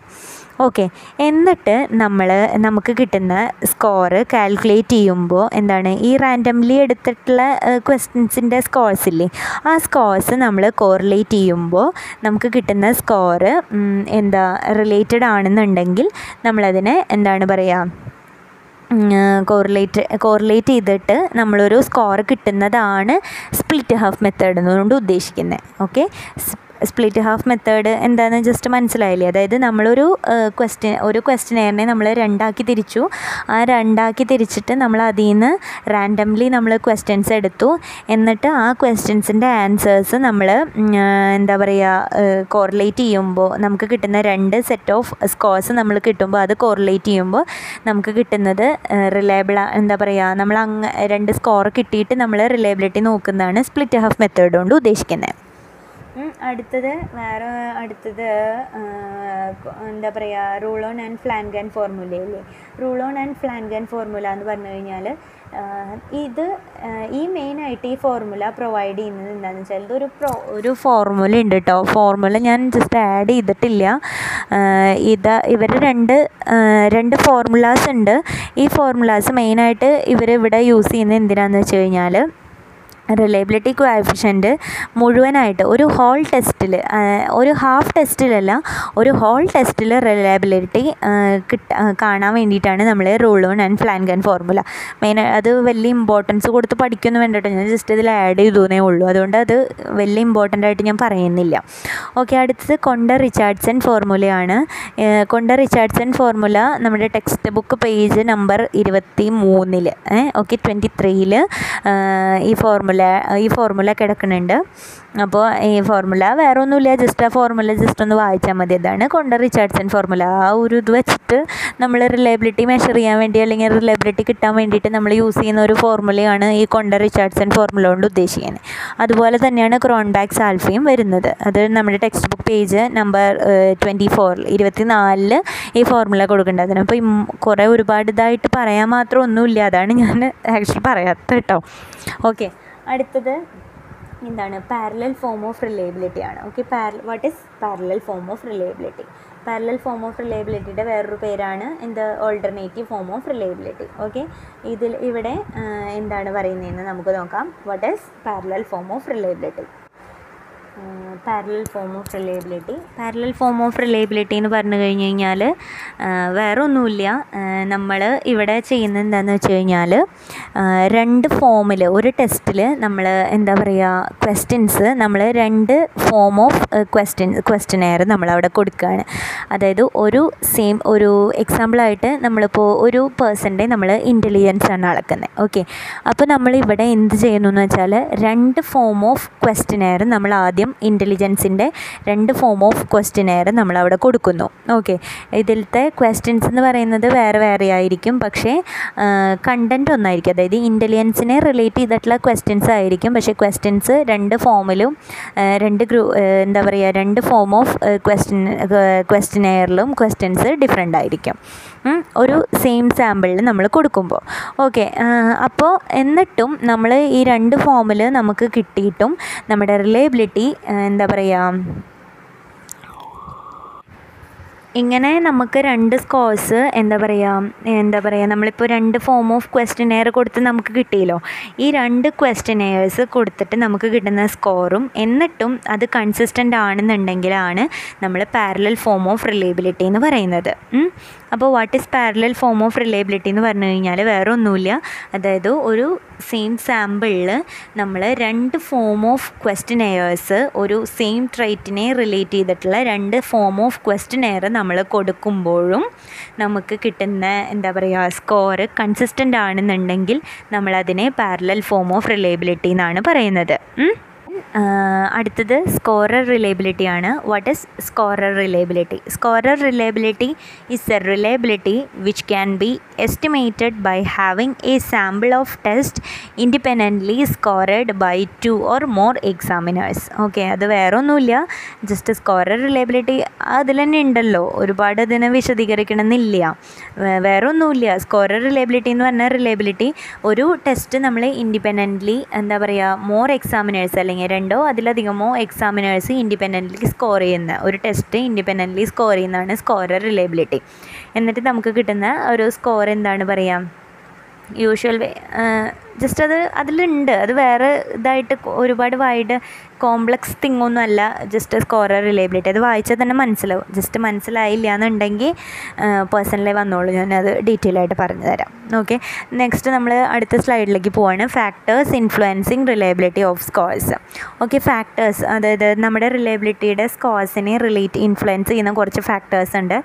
ഓക്കെ എന്നിട്ട് നമ്മൾ നമുക്ക് കിട്ടുന്ന സ്കോറ് കാൽക്കുലേറ്റ് ചെയ്യുമ്പോൾ എന്താണ്? ഈ റാൻഡംലി എടുത്തിട്ടുള്ള ക്വസ്റ്റ്യൻസിന്റെ സ്കോർസ് ഇല്ലേ? ആ സ്കോർസ് നമ്മൾ കോറിലേറ്റ് ചെയ്യുമ്പോൾ നമുക്ക് കിട്ടുന്ന സ്കോറ് എന്താ റിലേറ്റഡ് ആണെന്നുണ്ടെങ്കിൽ നമ്മളതിനെ എന്താണ് പറയുക കോറിലേറ്റ് കോറിലേറ്റ് ചെയ്തിട്ട് നമ്മളൊരു സ്കോർ കിട്ടുന്നതാണ് സ്പ്ലിറ്റ് ഹാഫ് മെത്തേഡ് എന്നുകൊണ്ട് ഉദ്ദേശിക്കുന്നത് ഓക്കെ സ്പ്ലിറ്റ് ഹാഫ് മെത്തേഡ് എന്താണെന്ന് ജസ്റ്റ് മനസ്സിലായില്ലേ? അതായത് നമ്മളൊരു ക്വസ്റ്റ്യൻ ഒരു ക്വസ്റ്റ്യനെയറിനെ നമ്മൾ രണ്ടാക്കി തിരിച്ചു. ആ രണ്ടാക്കി തിരിച്ചിട്ട് നമ്മൾ അതിൽ നിന്ന് റാൻഡംലി നമ്മൾ ക്വസ്റ്റ്യൻസ് എടുത്തു. എന്നിട്ട് ആ ക്വസ്റ്റ്യൻസിന്റെ ആൻസേഴ്സ് നമ്മൾ എന്താ പറയുക കോറിലേറ്റ് ചെയ്യുമ്പോൾ നമുക്ക് കിട്ടുന്ന രണ്ട് സെറ്റ് ഓഫ് സ്കോർസ് നമ്മൾ കിട്ടുമ്പോൾ അത് കോറിലേറ്റ് ചെയ്യുമ്പോൾ നമുക്ക് കിട്ടുന്നത് റിലയബിൾ എന്താ പറയുക നമ്മൾ അങ്ങ് രണ്ട് സ്കോർ കിട്ടിയിട്ട് നമ്മൾ റിലയബിലിറ്റി നോക്കുന്നതാണ് സ്പ്ലിറ്റ് ഹാഫ് മെത്തേഡ് കൊണ്ട് ഉദ്ദേശിക്കുന്നത് അടുത്തത് വേറെ അടുത്തത് എന്താ പറയുക റൂൾ ഓൺ ആൻഡ് ഫ്ലാൻഗൻ ഫോർമുലയില്ലേ Rulon and Flanagan formula എന്ന് പറഞ്ഞു കഴിഞ്ഞാൽ ഇത് ഈ മെയിനായിട്ട് ഈ ഫോർമുല പ്രൊവൈഡ് ചെയ്യുന്നത് എന്താണെന്ന് വെച്ചാൽ ഇതൊരു പ്രോ ഒരു ഫോർമുല ഉണ്ട് കേട്ടോ ഫോർമുല ഞാൻ ജസ്റ്റ് ആഡ് ചെയ്തിട്ടില്ല. ഇത് ഇവർ രണ്ട് രണ്ട് ഫോർമുലാസ് ഉണ്ട്. ഈ ഫോർമുലാസ് മെയിനായിട്ട് ഇവർ ഇവിടെ യൂസ് ചെയ്യുന്നത് എന്തിനാണെന്ന് വെച്ച് കഴിഞ്ഞാൽ റിലയബിലിറ്റി കോഎഫിഷ്യന്റ് മുഴുവനായിട്ട് ഒരു ഹോൾ ടെസ്റ്റിൽ ഒരു ഹാഫ് ടെസ്റ്റിലല്ല ഒരു ഹോൾ ടെസ്റ്റിൽ റിലയബിലിറ്റി കിട്ട കാണാൻ വേണ്ടിയിട്ടാണ് നമ്മൾ Rulon and Flanagan formula main അത് വലിയ ഇമ്പോർട്ടൻസ് കൊടുത്ത് പഠിക്കുന്നു വേണ്ടിയിട്ട് ഞാൻ ജസ്റ്റ് ഇതിൽ ആഡ് ചെയ്തേ ഉള്ളൂ. അതുകൊണ്ട് അത് വലിയ ഇമ്പോർട്ടന്റ് ആയിട്ട് ഞാൻ പറയുന്നില്ല. ഓക്കെ അടുത്തത് കൊണ്ട റിച്ചാർഡ്സൺ ഫോർമുലയാണ്. കൊണ്ട റിച്ചാർഡ്സൺ ഫോർമുല നമ്മുടെ ടെക്സ്റ്റ് ബുക്ക് പേജ് നമ്പർ ഇരുപത്തി മൂന്നിൽ ഓക്കെ ട്വന്റി ത്രീയിൽ ഈ ഫോർമുല ഈ ഫോർമുല കിടക്കുന്നുണ്ട് അപ്പോൾ ഈ ഫോർമുല വേറെ ഒന്നുമില്ല ജസ്റ്റ് ആ ഫോർമുല ജസ്റ്റ് ഒന്ന് വായിച്ചാൽ മതി. അതാണ് കൊണ്ട റിച്ചാർഡ്സൺ ഫോർമുല ആ ഒരു ഇത് വെച്ചിട്ട് നമ്മൾ റിലയബിലിറ്റി മെഷർ ചെയ്യാൻ വേണ്ടി അല്ലെങ്കിൽ റിലയബിലിറ്റി കിട്ടാൻ വേണ്ടിയിട്ട് നമ്മൾ യൂസ് ചെയ്യുന്ന ഒരു ഫോർമുലയാണ് ഈ കൊണ്ട റിച്ചാർഡ്സൺ ഫോർമുല കൊണ്ട് ഉദ്ദേശിക്കുന്നത്. അതുപോലെ തന്നെയാണ് ക്രോൺബാക്സ് ആൽഫയും വരുന്നത്. അത് നമ്മുടെ text book page number twenty ഫോറിൽ ഇരുപത്തി നാലിൽ ഈ ഫോർമുല കൊടുക്കേണ്ടത് അതിനപ്പോൾ കുറേ ഒരുപാട് ഇതായിട്ട് പറയാൻ മാത്രം ഒന്നുമില്ല. അതാണ് ഞാൻ ആക്ച്വലി പറയാത്ത കേട്ടോ. ഓക്കെ അടുത്തത് എന്താണ്? പാരലൽ ഫോം ഓഫ് റിലയബിലിറ്റി ആണ്. Okay para what is parallel form of reliability parallel form of റിലയബിലിറ്റിയുടെ വേറൊരു പേരാണ് എന്ത്? Alternative form of reliability okay ഇതിൽ ഇവിടെ എന്താണ് പറയുന്നതെന്ന് നമുക്ക് നോക്കാം. What is parallel form of reliability parallel form of reliability parallel form of reliability എന്ന് പറഞ്ഞു കഴിഞ്ഞ് കഴിഞ്ഞാൽ വേറെ ഒന്നുമില്ല നമ്മൾ ഇവിടെ ചെയ്യുന്ന എന്താണെന്ന് വെച്ച് കഴിഞ്ഞാൽ രണ്ട് ഫോമിൽ ഒരു ടെസ്റ്റിൽ നമ്മൾ എന്താ പറയുക ക്വസ്റ്റ്യൻസ് നമ്മൾ രണ്ട് ഫോം ഓഫ് ക്വസ്റ്റ്യൻ ക്വസ്റ്റ്യനെയർ നമ്മളവിടെ കൊടുക്കുകയാണ് അതായത് ഒരു സെയിം ഒരു എക്സാമ്പിളായിട്ട് നമ്മളിപ്പോൾ ഒരു പേഴ്സന്റെ നമ്മൾ ഇന്റലിജൻസ് ആണ് അളക്കുന്നത് ഓക്കെ അപ്പോൾ നമ്മളിവിടെ എന്ത് ചെയ്യുന്നു എന്ന് വെച്ചാൽ രണ്ട് ഫോം ഓഫ് ക്വസ്റ്റ്യനെയർ നമ്മൾ ആദ്യം ഇന്റലിജൻസിന്റെ രണ്ട് ഫോം ഓഫ് ക്വസ്റ്റിനെയർ നമ്മളവിടെ കൊടുക്കുന്നു. ഓക്കെ ഇതിലത്തെ ക്വസ്റ്റ്യൻസ് എന്ന് പറയുന്നത് വേറെ വേറെ ആയിരിക്കും. പക്ഷേ കണ്ടന്റ് ഒന്നായിരിക്കും. അതായത് ഇന്റലിജൻസിനെ റിലേറ്റ് ചെയ്തിട്ടുള്ള ക്വസ്റ്റ്യൻസ് ആയിരിക്കും. പക്ഷേ ക്വസ്റ്റ്യൻസ് രണ്ട് ഫോമിലും രണ്ട് ഗ്രൂ എന്താ പറയുക രണ്ട് ഫോം ഓഫ് ക്വസ്റ്റ്യൻ ക്വസ്റ്റിനെയറിലും ക്വസ്റ്റ്യൻസ് ഡിഫറെന്റ് ആയിരിക്കും. ഒരു സെയിം സാമ്പിളിൽ നമ്മൾ കൊടുക്കുമ്പോൾ ഓക്കെ അപ്പോൾ എന്നിട്ടും നമ്മൾ ഈ രണ്ട് ഫോമിൽ നമുക്ക് കിട്ടിയിട്ടും നമ്മുടെ റിലയബിലിറ്റി എന്താ പറയുക ഇങ്ങനെ നമുക്ക് രണ്ട് സ്കോഴ്സ് എന്താ പറയുക എന്താ പറയുക നമ്മളിപ്പോൾ രണ്ട് ഫോം ഓഫ് ക്വസ്റ്റിനെയർ കൊടുത്ത് നമുക്ക് കിട്ടിയല്ലോ. ഈ രണ്ട് ക്വസ്റ്റിനെയേഴ്സ് കൊടുത്തിട്ട് നമുക്ക് കിട്ടുന്ന സ്കോറും എന്നിട്ടും അത് കൺസിസ്റ്റന്റ് ആണെന്നുണ്ടെങ്കിലാണ് നമ്മൾ പാരലൽ ഫോം ഓഫ് റിലേബിലിറ്റി എന്ന് പറയുന്നത്. അപ്പോൾ what is parallel form of reliability എന്ന് പറഞ്ഞു കഴിഞ്ഞാൽ വേറെ ഒന്നുമില്ല അതായത് ഒരു സെയിം സാമ്പിളിൽ നമ്മൾ രണ്ട് ഫോം ഓഫ് ക്വസ്റ്റ്യനെയേഴ്സ് ഒരു സെയിം ട്രൈറ്റിനെ റിലേറ്റ് ചെയ്തിട്ടുള്ള രണ്ട് ഫോം ഓഫ് ക്വസ്റ്റ്യനെയർ നമ്മൾ കൊടുക്കുമ്പോഴും നമുക്ക് കിട്ടുന്ന എന്താ പറയുക സ്കോറ് കൺസിസ്റ്റന്റ് ആണെന്നുണ്ടെങ്കിൽ നമ്മളതിനെ പാരലൽ ഫോം ഓഫ് റിലയബിലിറ്റി എന്നാണ് പറയുന്നത്. അടുത്തത് സ്കോറർ റിലയബിലിറ്റി ആണ്. What is scorer reliability scorer reliability is a reliability which can be estimated by having a sample of test independently scored by two or more examiners okay അത് വേറെ ഒന്നുമില്ല ജസ്റ്റ് സ്കോറർ റിലയബിലിറ്റി അതിൽ തന്നെ ഉണ്ടല്ലോ. ഒരുപാട് അതിനെ വിശദീകരിക്കണമെന്നില്ല. വേറെ ഒന്നുമില്ല സ്കോറർ റിലയബിലിറ്റി എന്ന് പറഞ്ഞാൽ റിലയബിലിറ്റി ഒരു ടെസ്റ്റ് നമ്മൾ ഇൻഡിപെൻഡന്റ്ലി എന്താ പറയുക മോർ എക്സാമിനേഴ്സ് അല്ലെങ്കിൽ രണ്ടോ അതിലധികമോ എക്സാമിനേഴ്സ് ഇൻഡിപെൻഡന്റ്ലി സ്കോർ ചെയ്യുന്ന ഒരു ടെസ്റ്റ് ഇൻഡിപെൻഡന്റ്ലി സ്കോർ ചെയ്യുന്നതാണ് സ്കോറർ റിലയബിലിറ്റി എന്നിട്ട് നമുക്ക് കിട്ടുന്ന ഒരു സ്കോർ എന്താണ് പറയുക യൂഷ്വൽ ജസ്റ്റ് അത് അതിലുണ്ട്. അത് വേറെ ഇതായിട്ട് ഒരുപാട് വൈഡ് കോംപ്ലക്സ് തിങ് ഒന്നും അല്ല. ജസ്റ്റ് സ്കോറർ റിലേബിലിറ്റി അത് വായിച്ചാൽ തന്നെ മനസ്സിലാവും. ജസ്റ്റ് മനസ്സിലായില്ല എന്നുണ്ടെങ്കിൽ പേഴ്സണലി വന്നോളൂ. ഞാനത് ഡീറ്റെയിൽ ആയിട്ട് പറഞ്ഞു തരാം. ഓക്കെ നെക്സ്റ്റ് നമ്മൾ അടുത്ത സ്ലൈഡിലേക്ക് പോവാണ്. Factors influencing reliability of scores okay factors അതായത് നമ്മുടെ റിലയബിലിറ്റിയുടെ സ്കോഴ്സിനെ റിലേറ്റ് ഇൻഫ്ലുവൻസ് ചെയ്യുന്ന കുറച്ച് ഫാക്ടേഴ്സ് ഉണ്ട്.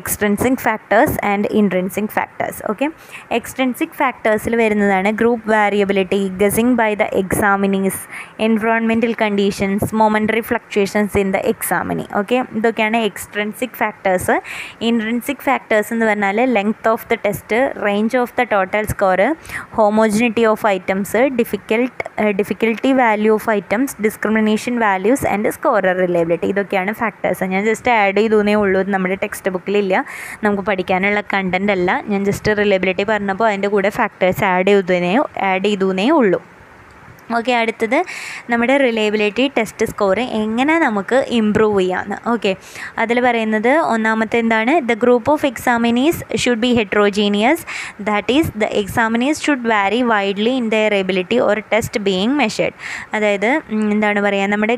Extrinsic factors and intrinsic factors okay extrinsic ഫാക്ടേഴ്സിൽ വരുന്നതാണ് group variability guessing by the examinees environmental conditions momentary fluctuations in the examinee okay ഇതൊക്കെയാണ് എക്സ്ട്രൻസിക് ഫാക്ടേഴ്സ് ഇൻട്രൻസിക് ഫാക്ടേഴ്സ് എന്ന് പറഞ്ഞാൽ length of the test range of the total score homogeneity of items difficult difficulty value of items discrimination values and scorer reliability ഇതൊക്കെയാണ് ഫാക്ടേഴ്സ് ഞാൻ ജസ്റ്റ് ആഡ് ചെയ്തേ ഉള്ളൂ. നമ്മുടെ ടെക്സ്റ്റ് ബുക്കിലില്ല നമുക്ക് പഠിക്കാനുള്ള കണ്ടന്റ് അല്ല. ഞാൻ ജസ്റ്റ് റിലേബിലിറ്റി പറഞ്ഞപ്പോൾ അതിന്റെ കൂടെ ഫാക്ടേഴ്സ് ആഡ് ചെയ്തേ ആഡ് ചെയ്തേ ഉള്ളൂ. ഓക്കെ അടുത്തത് നമ്മുടെ റിലയബിലിറ്റി ടെസ്റ്റ് സ്കോർ എങ്ങനെ നമുക്ക് ഇമ്പ്രൂവ് ചെയ്യാമെന്ന് ഓക്കെ അതിൽ പറയുന്നത് ഒന്നാമത്തെ എന്താണ്? The group of examinees should be heterogeneous that is the examinees should vary widely in their ability or test being measured അതായത് എന്താണ് പറയുക നമ്മുടെ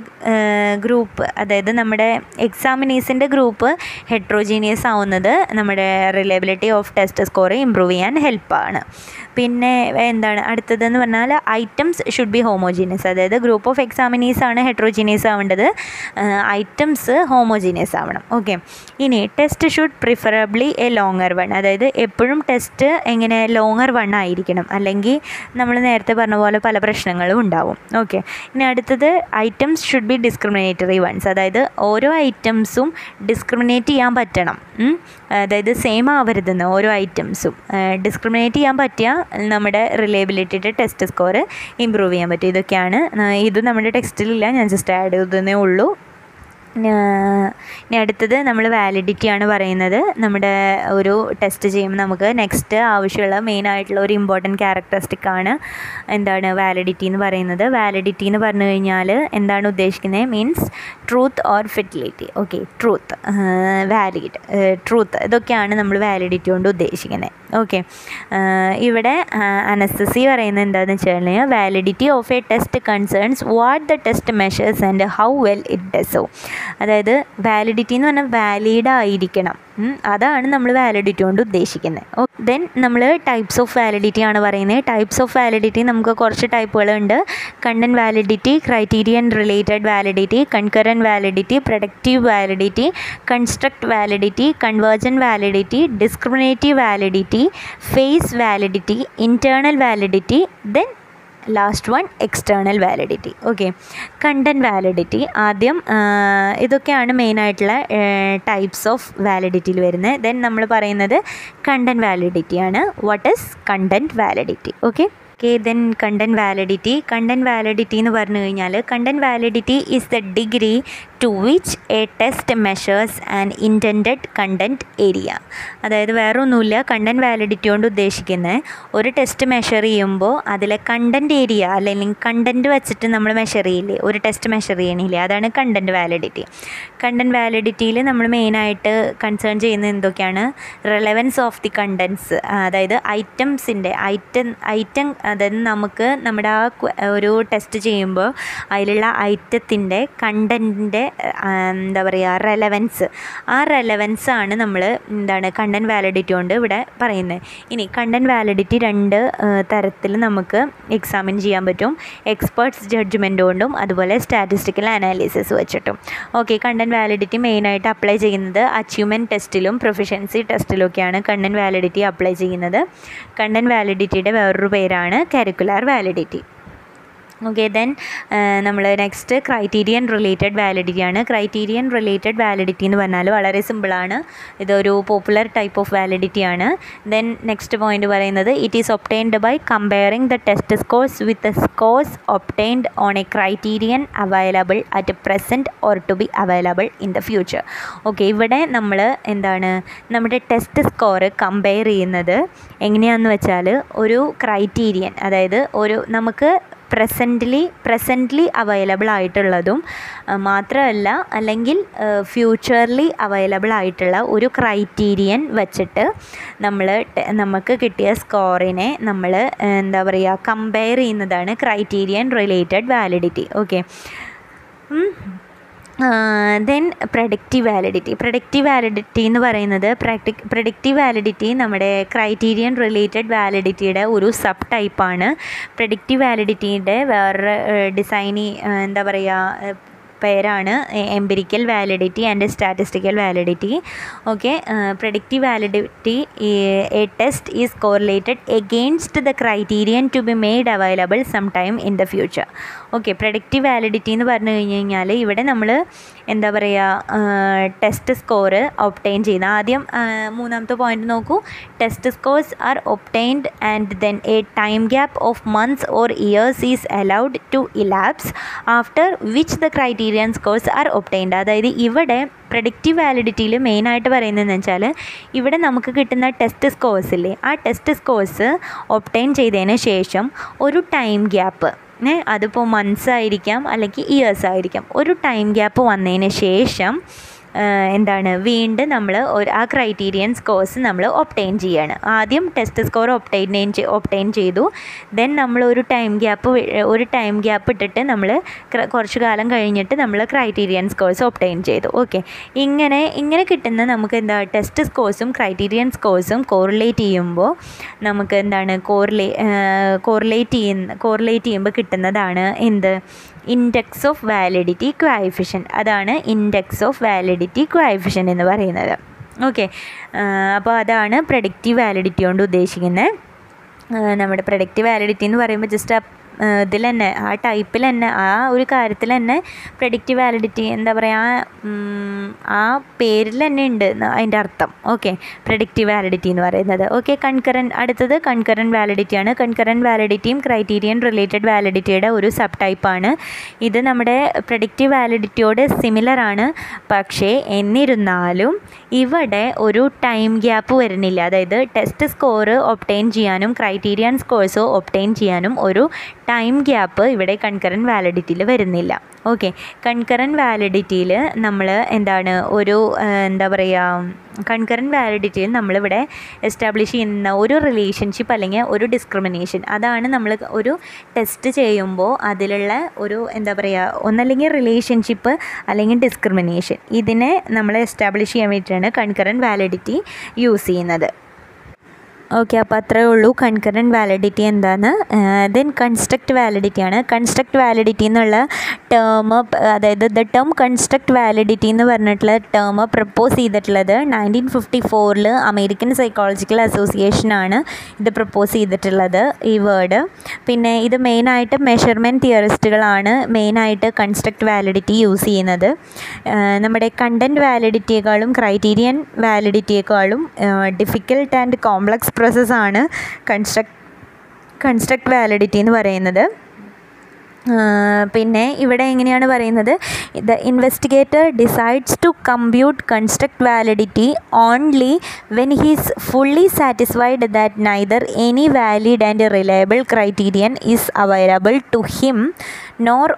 ഗ്രൂപ്പ് അതായത് നമ്മുടെ എക്സാമിനീസിന്റെ ഗ്രൂപ്പ് ഹെട്രോജീനിയസ് ആവുന്നത് നമ്മുടെ reliability of test score improve ചെയ്യാൻ ഹെൽപ്പാണ് പിന്നെ എന്താണ്? അടുത്തതെന്ന് പറഞ്ഞാൽ ഐറ്റംസ് ഷുഡ് ബി ഹോമോജീനിയസ് അതായത് ഗ്രൂപ്പ് ഓഫ് എക്സാമിനീസ് ആണ് ഹെട്രോജീനിയസ് ആവേണ്ടത്. ഐറ്റംസ് ഹോമോജീനിയസ് ആവണം. ഓക്കെ ഇനി test should preferably a longer one അതായത് എപ്പോഴും ടെസ്റ്റ് എങ്ങനെ ലോങ്ങർ വൺ ആയിരിക്കണം. അല്ലെങ്കിൽ നമ്മൾ നേരത്തെ പറഞ്ഞ പോലെ പല പ്രശ്നങ്ങളും ഉണ്ടാവും. ഓക്കെ ഇനി അടുത്തത് items should be discriminatory ones അതായത് ഓരോ ഐറ്റംസും ഡിസ്ക്രിമിനേറ്റ് ചെയ്യാൻ പറ്റണം. അതായത് സെയിം ആവരുതെന്ന് ഓരോ ഐറ്റംസും ഡിസ്ക്രിമിനേറ്റ് ചെയ്യാൻ പറ്റിയ നമ്മുടെ റിലയബിലിറ്റിയുടെ ടെസ്റ്റ് സ്കോർ ഇമ്പ്രൂവ് ചെയ്യാൻ പറ്റും ഇതൊക്കെയാണ്. ഇത് നമ്മുടെ ടെക്സ്റ്റിലില്ല. ഞാൻ ജസ്റ്റ് ആഡ് ചെയ്തതേ ഉള്ളൂ. ഇനി അടുത്തത് നമ്മൾ വാലിഡിറ്റി ആണ് പറയുന്നത്. നമ്മുടെ ഒരു ടെസ്റ്റ് ചെയ്യുമ്പോൾ നമുക്ക് നെക്സ്റ്റ് ആവശ്യമുള്ള മെയിൻ ആയിട്ടുള്ള ഒരു ഇമ്പോർട്ടന്റ് ക്യാരക്ടറിസ്റ്റിക് ആണ് എന്താണ് വാലിഡിറ്റി എന്ന് പറയുന്നത്. വാലിഡിറ്റി എന്ന് പറഞ്ഞു കഴിഞ്ഞാൽ എന്താണ് ഉദ്ദേശിക്കുന്നത്? Means truth or fidelity okay truth valid truth ഇതൊക്കെയാണ് നമ്മൾ വാലിഡിറ്റി കൊണ്ട് ഉദ്ദേശിക്കുന്നത്. ഓക്കെ ഇവിടെ അനസ്തസി പറയുന്നത് എന്താണെന്ന് വെച്ച് കഴിഞ്ഞാൽ validity of a test concerns what the test measures and how well it does so അതായത് വാലിഡിറ്റി എന്ന് പറഞ്ഞാൽ വാലിഡ് ആയിരിക്കണം. അതാണ് നമ്മൾ വാലിഡിറ്റി കൊണ്ട് ഉദ്ദേശിക്കുന്നത് ദെൻ നമ്മൾ ടൈപ്സ് ഓഫ് വാലിഡിറ്റി ആണ് പറയുന്നത് ടൈപ്സ് ഓഫ് വാലിഡിറ്റി നമുക്ക് കുറച്ച് ടൈപ്പുകളുണ്ട് content validity criterion related validity concurrent validity predictive validity construct validity convergent validity discriminative validity face validity internal validity then last one external validity okay content validity ആദ്യം ഇതൊക്കെയാണ് മെയിനായിട്ടുള്ള ടൈപ്സ് ഓഫ് വാലിഡിറ്റിയിൽ വരുന്നത് ദെൻ നമ്മൾ പറയുന്നത് കണ്ടന്റ് വാലിഡിറ്റി ആണ്. What is content validity okay okay then content validity content validity എന്ന് പറഞ്ഞു കഴിഞ്ഞാൽ content validity is the degree to which a test measures and intend content area അതായത് വേറെ ഒന്നുമില്ല കണ്ടന്റ് വാലിഡിറ്റി കൊണ്ട് ഉദ്ദേശിക്കുന്നത് ഒരു ടെസ്റ്റ് മെഷർ ചെയ്യുമ്പോൾ അതിലെ കണ്ടന്റ് ഏരിയ അല്ലെങ്കിൽ കണ്ടന്റ് വെച്ചിട്ട് നമ്മൾ മെഷർ ചെയ്യില്ലേ? ഒരു ടെസ്റ്റ് മെഷർ ചെയ്യണില്ലേ? അതാണ് കണ്ടന്റ് വാലിഡിറ്റി കണ്ടന്റ് വാലിഡിറ്റിയിൽ നമ്മൾ മെയിനായിട്ട് കൺസേൺ ചെയ്യുന്നത് എന്തൊക്കെയാണ്? റെലവൻസ് ഓഫ് ദി കണ്ടൻസ് അതായത് ഐറ്റംസിന്റെ ഐറ്റം ഐറ്റം അതായത് നമുക്ക് നമ്മുടെ ആ ഒരു ടെസ്റ്റ് ചെയ്യുമ്പോൾ അതിലുള്ള ഐറ്റത്തിന്റെ കണ്ടന്റിന്റെ എന്താ പറയുക റെലവൻസ് ആ റെലവൻസ് ആണ് നമ്മൾ എന്താണ് കണ്ടന്റ് വാലിഡിറ്റി കൊണ്ട് ഇവിടെ പറയുന്നത് ഇനി കണ്ടന്റ് വാലിഡിറ്റി രണ്ട് തരത്തിൽ നമുക്ക് എക്സാമിൻ ചെയ്യാൻ പറ്റും. എക്സ്പേർട്സ് ജഡ്ജ്മെന്റ് കൊണ്ടും അതുപോലെ സ്റ്റാറ്റിസ്റ്റിക്കൽ അനാലിസിസ് വെച്ചിട്ടും. ഓക്കെ കണ്ടന്റ് വാലിഡിറ്റി മെയിനായിട്ട് അപ്ലൈ ചെയ്യുന്നത് achievement ടെസ്റ്റിലും proficiency ടെസ്റ്റിലൊക്കെയാണ് content validity apply ചെയ്യുന്നത്. കണ്ടന്റ് വാലിഡിറ്റിയുടെ വേറൊരു പേരാണ് കരിക്കുലാർ വാലിഡിറ്റി ഓക്കെ ദെൻ നമ്മൾ നെക്സ്റ്റ് ക്രൈറ്റീരിയൻ റിലേറ്റഡ് വാലിഡിറ്റി ആണ്. ക്രൈറ്റീരിയൻ റിലേറ്റഡ് വാലിഡിറ്റി എന്ന് പറഞ്ഞാൽ വളരെ സിമ്പിളാണ് ഇതൊരു പോപ്പുലർ ടൈപ്പ് ഓഫ് വാലിഡിറ്റി ആണ്. ദെൻ നെക്സ്റ്റ് പോയിന്റ് പറയുന്നത് it is obtained by comparing the test scores with the scores obtained on a criterion available at present or to be available in the future okay ഇവിടെ നമ്മൾ എന്താണ് നമ്മുടെ ടെസ്റ്റ് സ്കോർ കമ്പയർ ചെയ്യുന്നത് എങ്ങനെയാണെന്ന് വെച്ചാൽ ഒരു ക്രൈറ്റീരിയൻ അതായത് ഒരു നമുക്ക് പ്രസന്റ്ലി പ്രസന്റ്ലി അവൈലബിൾ ആയിട്ടുള്ളതും മാത്രമല്ല അല്ലെങ്കിൽ ഫ്യൂച്ചർലി അവൈലബിൾ ആയിട്ടുള്ള ഒരു ക്രൈറ്റീരിയൻ വച്ചിട്ട് നമ്മൾ നമുക്ക് കിട്ടിയ സ്കോറിനെ നമ്മൾ എന്താ പറയുക കമ്പയർ ചെയ്യുന്നതാണ് criterion related validity okay then predictive validity predictive validity എന്ന് പറയുന്നത് പ്രൊഡക്റ്റീവ് വാലിഡിറ്റി നമ്മുടെ ക്രൈറ്റീരിയൻ റിലേറ്റഡ് വാലിഡിറ്റിയുടെ ഒരു സബ് ടൈപ്പാണ് പ്രൊഡക്റ്റീവ് വാലിഡിറ്റിയുടെ വേറെ ഡിസൈനി എന്താ പറയുക പേരാണ് empirical validity and statistical validity okay productive validity a test is correlated against the criterion to be made available some time in the future okay productive validity എന്ന് പറഞ്ഞു കഴിഞ്ഞ് കഴിഞ്ഞാൽ ഇവിടെ നമ്മൾ എന്താ പറയുക ടെസ്റ്റ് സ്കോറ് ഒപ്റ്റൈൻ ചെയ്യുന്ന. ആദ്യം മൂന്നാമത്തെ പോയിന്റ് നോക്കൂ. Test scores are obtained and then a time gap of months or years is allowed to elapse after which the criterion scores are obtained അതായത് ഇവിടെ പ്രൊഡക്റ്റീവ് വാലിഡിറ്റിയിൽ മെയിനായിട്ട് പറയുന്നതെന്ന് വെച്ചാൽ ഇവിടെ നമുക്ക് കിട്ടുന്ന ടെസ്റ്റ് സ്കോഴ്സ് ഇല്ലേ? ആ ടെസ്റ്റ് സ്കോഴ്സ് ഒപ്റ്റൈൻ ചെയ്തതിന് ശേഷം ഒരു ടൈം ഗ്യാപ്പ് അതിപ്പോൾ മന്ത്സ് ആയിരിക്കാം അല്ലെങ്കിൽ ഇയേഴ്സ് ആയിരിക്കാം. ഒരു ടൈം ഗ്യാപ്പ് വന്നതിന് ശേഷം എന്താണ് വീണ്ടും നമ്മൾ ആ ക്രൈറ്റീരിയൻ സ്കോഴ്സ് നമ്മൾ ഒപ്റ്റൈൻ ചെയ്യാണ്. ആദ്യം ടെസ്റ്റ് സ്കോർ ഒപ്റ്റൈൻ ഒപ്റ്റൈൻ ചെയ്തു. ദെൻ നമ്മൾ ഒരു ടൈം ഗ്യാപ്പ് ഒരു ടൈം ഗ്യാപ്പ് ഇട്ടിട്ട് നമ്മൾ കുറച്ച് കാലം കഴിഞ്ഞിട്ട് നമ്മൾ ക്രൈറ്റീരിയൻ സ്കോഴ്സ് ഒപ്റ്റൈൻ ചെയ്തു. ഓക്കെ ഇങ്ങനെ ഇങ്ങനെ കിട്ടുന്ന നമുക്ക് എന്താ ടെസ്റ്റ് സ്കോഴ്സും ക്രൈറ്റീരിയൻ സ്കോഴ്സും കോറിലേറ്റ് ചെയ്യുമ്പോൾ നമുക്ക് എന്താണ് കോറിലേ കോറിലേറ്റ് ചെയ്യുന്ന കോറിലേറ്റ് ചെയ്യുമ്പോൾ കിട്ടുന്നതാണ് എന്ത്? ഇൻഡെക്സ് ഓഫ് വാലിഡിറ്റി ക്വാഫിഷൻ അതാണ് ഇൻഡെക്സ് ഓഫ് വാലിഡിറ്റി ക്വാഫിഷൻ എന്ന് പറയുന്നത്. ഓക്കെ അപ്പോൾ അതാണ് പ്രഡിക്റ്റീവ് വാലിഡിറ്റി കൊണ്ട് ഉദ്ദേശിക്കുന്നത് നമ്മുടെ പ്രൊഡക്റ്റീവ് വാലിഡിറ്റി എന്ന് പറയുമ്പോൾ ജസ്റ്റ് ഇതിൽ തന്നെ ആ ടൈപ്പിൽ തന്നെ ആ ഒരു കാര്യത്തിൽ തന്നെ പ്രഡിക്റ്റ് വാലിഡിറ്റി എന്താ പറയുക ആ പേരിൽ തന്നെ ഉണ്ട് അതിന്റെ അർത്ഥം. ഓക്കെ പ്രഡിക്റ്റ് വാലിഡിറ്റി എന്ന് പറയുന്നത്. ഓക്കെ കൺകറൻ അടുത്തത് കൺകറൻ വാലിഡിറ്റിയാണ് കൺകറൻ വാലിഡിറ്റിയും ക്രൈറ്റീരിയൻ റിലേറ്റഡ് വാലിഡിറ്റിയുടെ ഒരു സബ് ടൈപ്പാണ് ഇത് നമ്മുടെ പ്രഡിക്റ്റീവ് വാലിഡിറ്റിയോട് സിമിലർ ആണ്. പക്ഷേ എന്നിരുന്നാലും ഇവിടെ ഒരു ടൈം ഗ്യാപ്പ് വരുന്നില്ല. അതായത് ടെസ്റ്റ് സ്കോർ ഒപ്റ്റെയിൻ ചെയ്യാനും ക്രൈറ്റീരിയൻ സ്കോഴ്സ് ഒപ്റ്റെയിൻ ചെയ്യാനും ഒരു ടൈം ഗ്യാപ്പ് ഇവിടെ കൺകറന്റ് വാലിഡിറ്റിയിൽ വരുന്നില്ല. ഓക്കെ. കൺകറൻ വാലിഡിറ്റിയിൽ നമ്മൾ എന്താണ് ഒരു എന്താ പറയുക കൺകറൻ വാലിഡിറ്റിയിൽ നമ്മളിവിടെ എസ്റ്റാബ്ലിഷ് ചെയ്യുന്ന ഒരു റിലേഷൻഷിപ്പ് അല്ലെങ്കിൽ ഒരു ഡിസ്ക്രിമിനേഷൻ. അതാണ് നമ്മൾ ഒരു ടെസ്റ്റ് ചെയ്യുമ്പോൾ അതിലുള്ള ഒരു എന്താ പറയുക ഒന്നല്ലെങ്കിൽ റിലേഷൻഷിപ്പ് അല്ലെങ്കിൽ ഡിസ്ക്രിമിനേഷൻ. ഇതിനെ നമ്മൾ എസ്റ്റാബ്ലിഷ് ചെയ്യാൻ വേണ്ടിയിട്ടാണ് കൺകറൻ വാലിഡിറ്റി യൂസ് ചെയ്യുന്നത്. ഓക്കെ അപ്പോൾ അത്രയേ ഉള്ളൂ. കൺകറന്റ് വാലിഡിറ്റി എന്താണ്? ദെൻ കൺസ്ട്രക്റ്റ് വാലിഡിറ്റി ആണ്. കൺസ്ട്രക്റ്റ് വാലിഡിറ്റി എന്നുള്ള ടേം അതായത് ദ ടേം കൺസ്ട്രക്റ്റ് വാലിഡിറ്റി എന്ന് പറഞ്ഞിട്ടുള്ള ടേം പ്രപ്പോസ് ചെയ്തിട്ടുള്ളത് നയന്റീൻ ഫിഫ്റ്റി ഫോറിൽ അമേരിക്കൻ സൈക്കോളജിക്കൽ അസോസിയേഷനാണ് ഇത് പ്രപ്പോസ് ചെയ്തിട്ടുള്ളത് ഈ വേർഡ് പിന്നെ ഇത് മെയിനായിട്ട് മെഷർമെന്റ് തിയറിസ്റ്റുകളാണ് മെയിനായിട്ട് കൺസ്ട്രക്റ്റ് വാലിഡിറ്റി യൂസ് ചെയ്യുന്നത്. നമ്മുടെ കണ്ടന്റ് വാലിഡിറ്റിയേക്കാളും ക്രൈറ്റീരിയൻ വാലിഡിറ്റിയേക്കാളും ഡിഫിക്കൽട്ട് ആൻഡ് കോംപ്ലക്സ് പ്രോസസ്സാണ് കൺസ്ട്രക്ട് കൺസ്ട്രക്ട് വാലിഡിറ്റി എന്ന് പറയുന്നത്. പിന്നെ ഇവിടെ എങ്ങനെയാണ് പറയുന്നത്? The investigator decides to compute construct validity only when he's fully satisfied that neither any valid and reliable criterion is available to him nor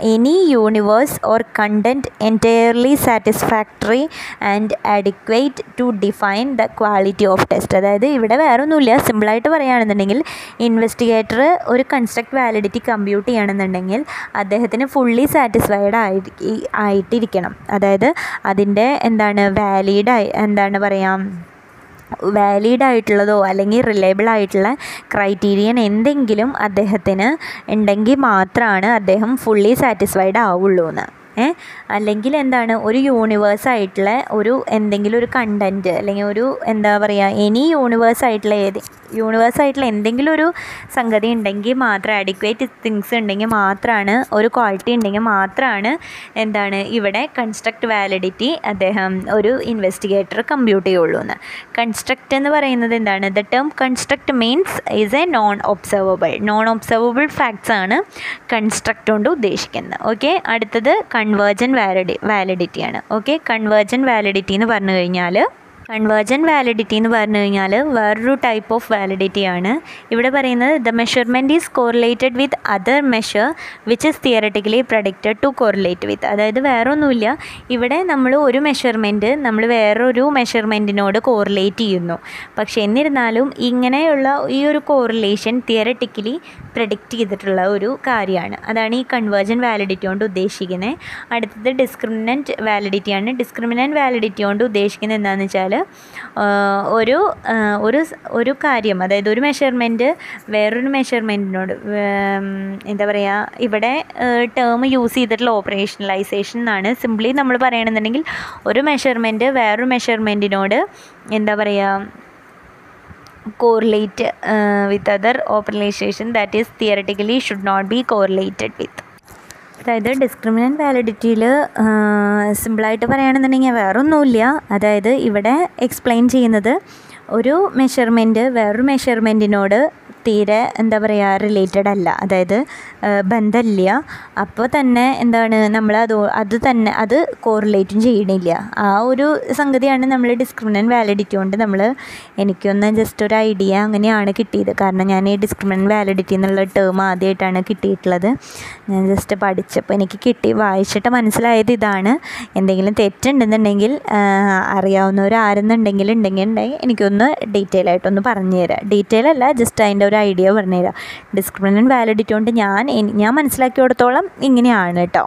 any universe or content entirely satisfactory and adequate to define the quality of test അതായത് ഇവിടെ വേറെ ഒന്നുമില്ല സിമ്പിളായിട്ട് പറയുകയാണെന്നുണ്ടെങ്കിൽ ഇൻവെസ്റ്റിഗേറ്റർ ഒരു കൺസ്ട്രക്ട് വാലിഡിറ്റി കമ്പ്യൂട്ട് ചെയ്യണമെന്നുണ്ടെങ്കിൽ അദ്ദേഹത്തിന് ഫുള്ളി സാറ്റിസ്ഫൈഡ് ആയി ആയിട്ടിരിക്കണം. അതായത് അതിന്റെ എന്താണ് വാലിഡായി എന്താണ് പറയുക വാലിഡ് ആയിട്ടുള്ളതോ അല്ലെങ്കിൽ റിലയബിൾ ആയിട്ടുള്ള ക്രൈറ്റീരിയൻ എന്തെങ്കിലും അദ്ദേഹത്തിന് ഉണ്ടെങ്കിൽ മാത്രമാണ് അദ്ദേഹം ഫുള്ളി സാറ്റിസ്ഫൈഡ് ആവുള്ളൂ എന്ന് അല്ലെങ്കിൽ എന്താണ് ഒരു യൂണിവേഴ്സ് ആയിട്ടുള്ള ഒരു എന്തെങ്കിലും ഒരു കണ്ടന്റ് അല്ലെങ്കിൽ ഒരു എന്താ പറയുക എനി യൂണിവേഴ്സ് ആയിട്ടുള്ള ഏത് യൂണിവേഴ്സ് ആയിട്ടുള്ള എന്തെങ്കിലും ഒരു സംഗതി ഉണ്ടെങ്കിൽ മാത്രം അഡിക്വേറ്റ് തിങ്സ് ഉണ്ടെങ്കിൽ മാത്രമാണ് ഒരു ക്വാളിറ്റി ഉണ്ടെങ്കിൽ മാത്രമാണ് എന്താണ് ഇവിടെ കൺസ്ട്രക്ട് വാലിഡിറ്റി അദ്ദേഹം ഒരു ഇൻവെസ്റ്റിഗേറ്റർ കമ്പ്യൂട്ട് ചെയ്യുള്ളൂ എന്ന്. കൺസ്ട്രക്റ്റ് എന്ന് പറയുന്നത് എന്താണ്? The term construct means is a non observable non observable facts ആണ് കൺസ്ട്രക്റ്റ് കൊണ്ട് ഉദ്ദേശിക്കുന്നത്. ഓക്കെ അടുത്തത് കൺവേർജൻ വാലിഡി വാലിഡിറ്റിയാണ് ഓക്കെ കൺവേർജൻ വാലിഡിറ്റി എന്ന് പറഞ്ഞു കഴിഞ്ഞാൽ കൺവേർജൻ വാലിഡിറ്റി എന്ന് പറഞ്ഞു കഴിഞ്ഞാൽ വേറൊരു ടൈപ്പ് ഓഫ് വാലിഡിറ്റി ആണ്. ഇവിടെ പറയുന്നത് the measurement is correlated with other measure which is theoretically predicted to correlate with അതായത് വേറൊന്നുമില്ല. ഇവിടെ നമ്മൾ ഒരു മെഷർമെന്റ് നമ്മൾ വേറൊരു മെഷർമെന്റിനോട് കോറിലേറ്റ് ചെയ്യുന്നു. പക്ഷേ എന്നിരുന്നാലും ഇങ്ങനെയുള്ള ഈ ഒരു കോറിലേഷൻ തിയററ്റിക്കലി പ്രഡിക്റ്റ് ചെയ്തിട്ടുള്ള ഒരു കാര്യമാണ്. അതാണ് ഈ കൺവേർജൻ വാലിഡിറ്റി കൊണ്ട് ഉദ്ദേശിക്കുന്നത് അടുത്തത് ഡിസ്ക്രിമിനന്റ് വാലിഡിറ്റിയാണ് ഡിസ്ക്രിമിനന്റ് വാലിഡിറ്റി കൊണ്ട് ഉദ്ദേശിക്കുന്നത് എന്താണെന്ന് വെച്ചാൽ ഒരു ഒരു ഒരു കാര്യം അതായത് ഒരു മെഷർമെന്റ് വേറൊരു മെഷർമെന്റിനോട് എന്താ പറയുക ഇവിടെ ടേം യൂസ് ചെയ്തിട്ടുള്ള ഓപ്പറേഷണലൈസേഷൻ എന്നാണ്. സിംപ്ലി നമ്മൾ പറയണമെന്നുണ്ടെങ്കിൽ ഒരു മെഷർമെന്റ് വേറൊരു മെഷർമെന്റിനോട് എന്താ പറയുക correlate with other operation that is theoretically should not be correlated with അതായത് ഡിസ്ക്രിമിനന്റ് വാലിഡിറ്റിയിൽ സിമ്പിളായിട്ട് പറയുകയാണെന്നുണ്ടെങ്കിൽ വേറൊന്നുമില്ല. അതായത് ഇവിടെ എക്സ്പ്ലെയിൻ ചെയ്യുന്നത് ഒരു മെഷർമെന്റ് വേറൊരു മെഷർമെന്റിനോട് തീരെ എന്താ പറയുക റിലേറ്റഡ് അല്ല. അതായത് ബന്ധമില്ല. അപ്പോൾ തന്നെ എന്താണ് നമ്മൾ അത് അത് തന്നെ അത് കോറിലേറ്റും ചെയ്യണില്ല. ആ ഒരു സംഗതിയാണ് നമ്മൾ ഡിസ്ക്രിമിനന്റ് വാലിഡിറ്റി കൊണ്ട് നമ്മൾ എനിക്കൊന്ന് ജസ്റ്റ് ഒരു ഐഡിയ അങ്ങനെയാണ് കിട്ടിയത്. കാരണം ഞാൻ ഈ ഡിസ്ക്രിമിനന്റ് വാലിഡിറ്റി എന്നുള്ള ടേം ആദ്യമായിട്ടാണ് കിട്ടിയിട്ടുള്ളത്. ഞാൻ ജസ്റ്റ് പഠിച്ചപ്പോൾ എനിക്ക് കിട്ടി. വായിച്ചിട്ട് മനസ്സിലായത് ഇതാണ്. എന്തെങ്കിലും തെറ്റുണ്ടെന്നുണ്ടെങ്കിൽ അറിയാവുന്നവരാരെന്നുണ്ടെങ്കിൽ ഉണ്ടെങ്കിൽ ഉണ്ടെങ്കിൽ എനിക്കൊന്ന് ഡീറ്റെയിൽ ആയിട്ടൊന്ന് പറഞ്ഞു ഡീറ്റെയിൽ അല്ല ജസ്റ്റ് അതിന്റെ ഒരു ഐഡിയ പറഞ്ഞുതരാം. ഡിസ്ക്രിമിനന്റ് വാലിഡിറ്റി കൊണ്ട് ഞാൻ ഞാൻ മനസ്സിലാക്കിയിടത്തോളം ഇങ്ങനെയാണ് കേട്ടോ.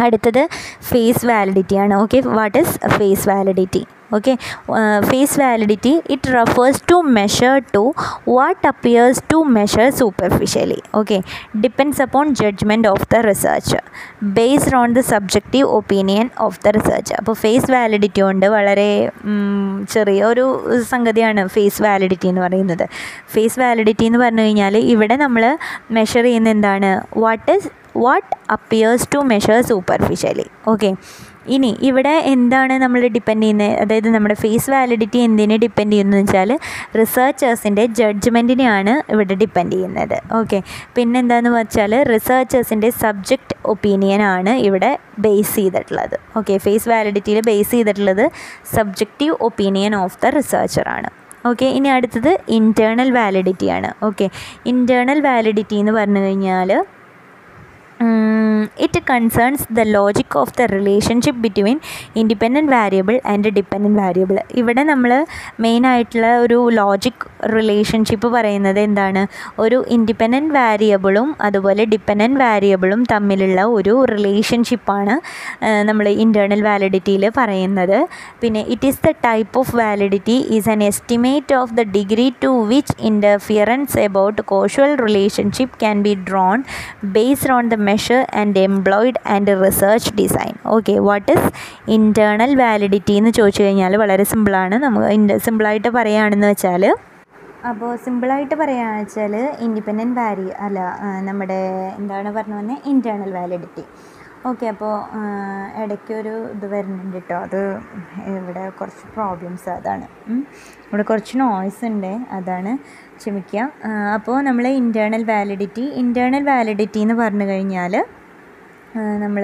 അടുത്തത് ഫേസ് വാലിഡിറ്റി ആണ്. Okay what is face validity okay uh, face validity it refers to measure to what appears to measure superficially okay depends upon judgment of the researcher based on the subjective opinion of the researcher അപ്പോൾ ഫേസ് വാലിഡിറ്റി കൊണ്ട് വളരെ ചെറിയ ഒരു സംഗതിയാണ് ഫേസ് വാലിഡിറ്റി എന്ന് പറയുന്നത് ഫേസ് വാലിഡിറ്റി എന്ന് പറഞ്ഞു കഴിഞ്ഞാൽ ഇവിടെ നമ്മൾ മെഷർ ചെയ്യുന്ന എന്താണ് what is what appears to measure superficially okay ഇനി ഇവിടെ എന്താണ് നമ്മൾ ഡിപ്പെൻഡ് ചെയ്യുന്നത് അതായത് നമ്മുടെ ഫേസ് വാലിഡിറ്റി എന്തിനെ ഡിപ്പെൻഡ് ചെയ്യുന്നത് വെച്ചാൽ റിസർച്ചേഴ്സിന്റെ ജഡ്ജ്മെന്റിനെയാണ് ഇവിടെ ഡിപ്പെൻഡ് ചെയ്യുന്നത്. ഓക്കെ പിന്നെന്താണെന്ന് വെച്ചാൽ റിസർച്ചേഴ്സിന്റെ സബ്ജക്റ്റ് ഒപ്പീനിയനാണ് ഇവിടെ ബേസ് ചെയ്തിട്ടുള്ളത്. ഓക്കെ ഫേസ് വാലിഡിറ്റിയിൽ ബേസ് ചെയ്തിട്ടുള്ളത് സബ്ജക്റ്റീവ് ഒപ്പീനിയൻ ഓഫ് ദ റിസർച്ചറാണ് ഓക്കെ ഇനി അടുത്തത് ഇന്റേർണൽ വാലിഡിറ്റിയാണ് ഓക്കെ ഇന്റേർണൽ വാലിഡിറ്റി എന്ന് പറഞ്ഞു കഴിഞ്ഞാൽ it concerns the logic of the relationship between independent variable and dependent variable ഇവിടെ നമ്മൾ മെയിനായിട്ടുള്ള ഒരു ലോജിക് റിലേഷൻഷിപ്പ് പറയുന്നത് എന്താണ്? ഒരു ഇൻഡിപെൻഡന്റ് വാരിയബിളും അതുപോലെ ഡിപ്പെൻഡന്റ് വാരിയബിളും തമ്മിലുള്ള ഒരു റിലേഷൻഷിപ്പാണ് നമ്മൾ ഇന്റേർണൽ വാലിഡിറ്റിയിൽ പറയുന്നത്. പിന്നെ it is the type of validity is an estimate of the degree to which interference about causal relationship can be drawn based on the measure and employed and research design okay what is internal validity എന്ന് ചോദിച്ചു കഴിഞ്ഞാൽ വളരെ സിമ്പിളാണ് നമുക്ക് സിമ്പിളായിട്ട് പറയുകയാണെന്ന് വെച്ചാൽ അപ്പോൾ സിമ്പിളായിട്ട് പറയുകയാണെന്ന് വെച്ചാൽ ഇൻഡിപെൻഡന്റ് വാരി അല്ല നമ്മുടെ എന്താണ് പറഞ്ഞു വന്നത് ഇന്റേർണൽ വാലിഡിറ്റി ഓക്കെ അപ്പോൾ ഇടയ്ക്കൊരു ഇത് വരുന്നുണ്ട് കേട്ടോ അത് ഇവിടെ കുറച്ച് പ്രോബ്ലംസ് അതാണ്. ഇവിടെ കുറച്ച് നോയ്സ് ഉണ്ട്. അതാണ് ക്ഷമിക്കുക അപ്പോൾ നമ്മൾ ഇന്റേർണൽ വാലിഡിറ്റി ഇന്റേർണൽ വാലിഡിറ്റി എന്ന് പറഞ്ഞു കഴിഞ്ഞാൽ നമ്മൾ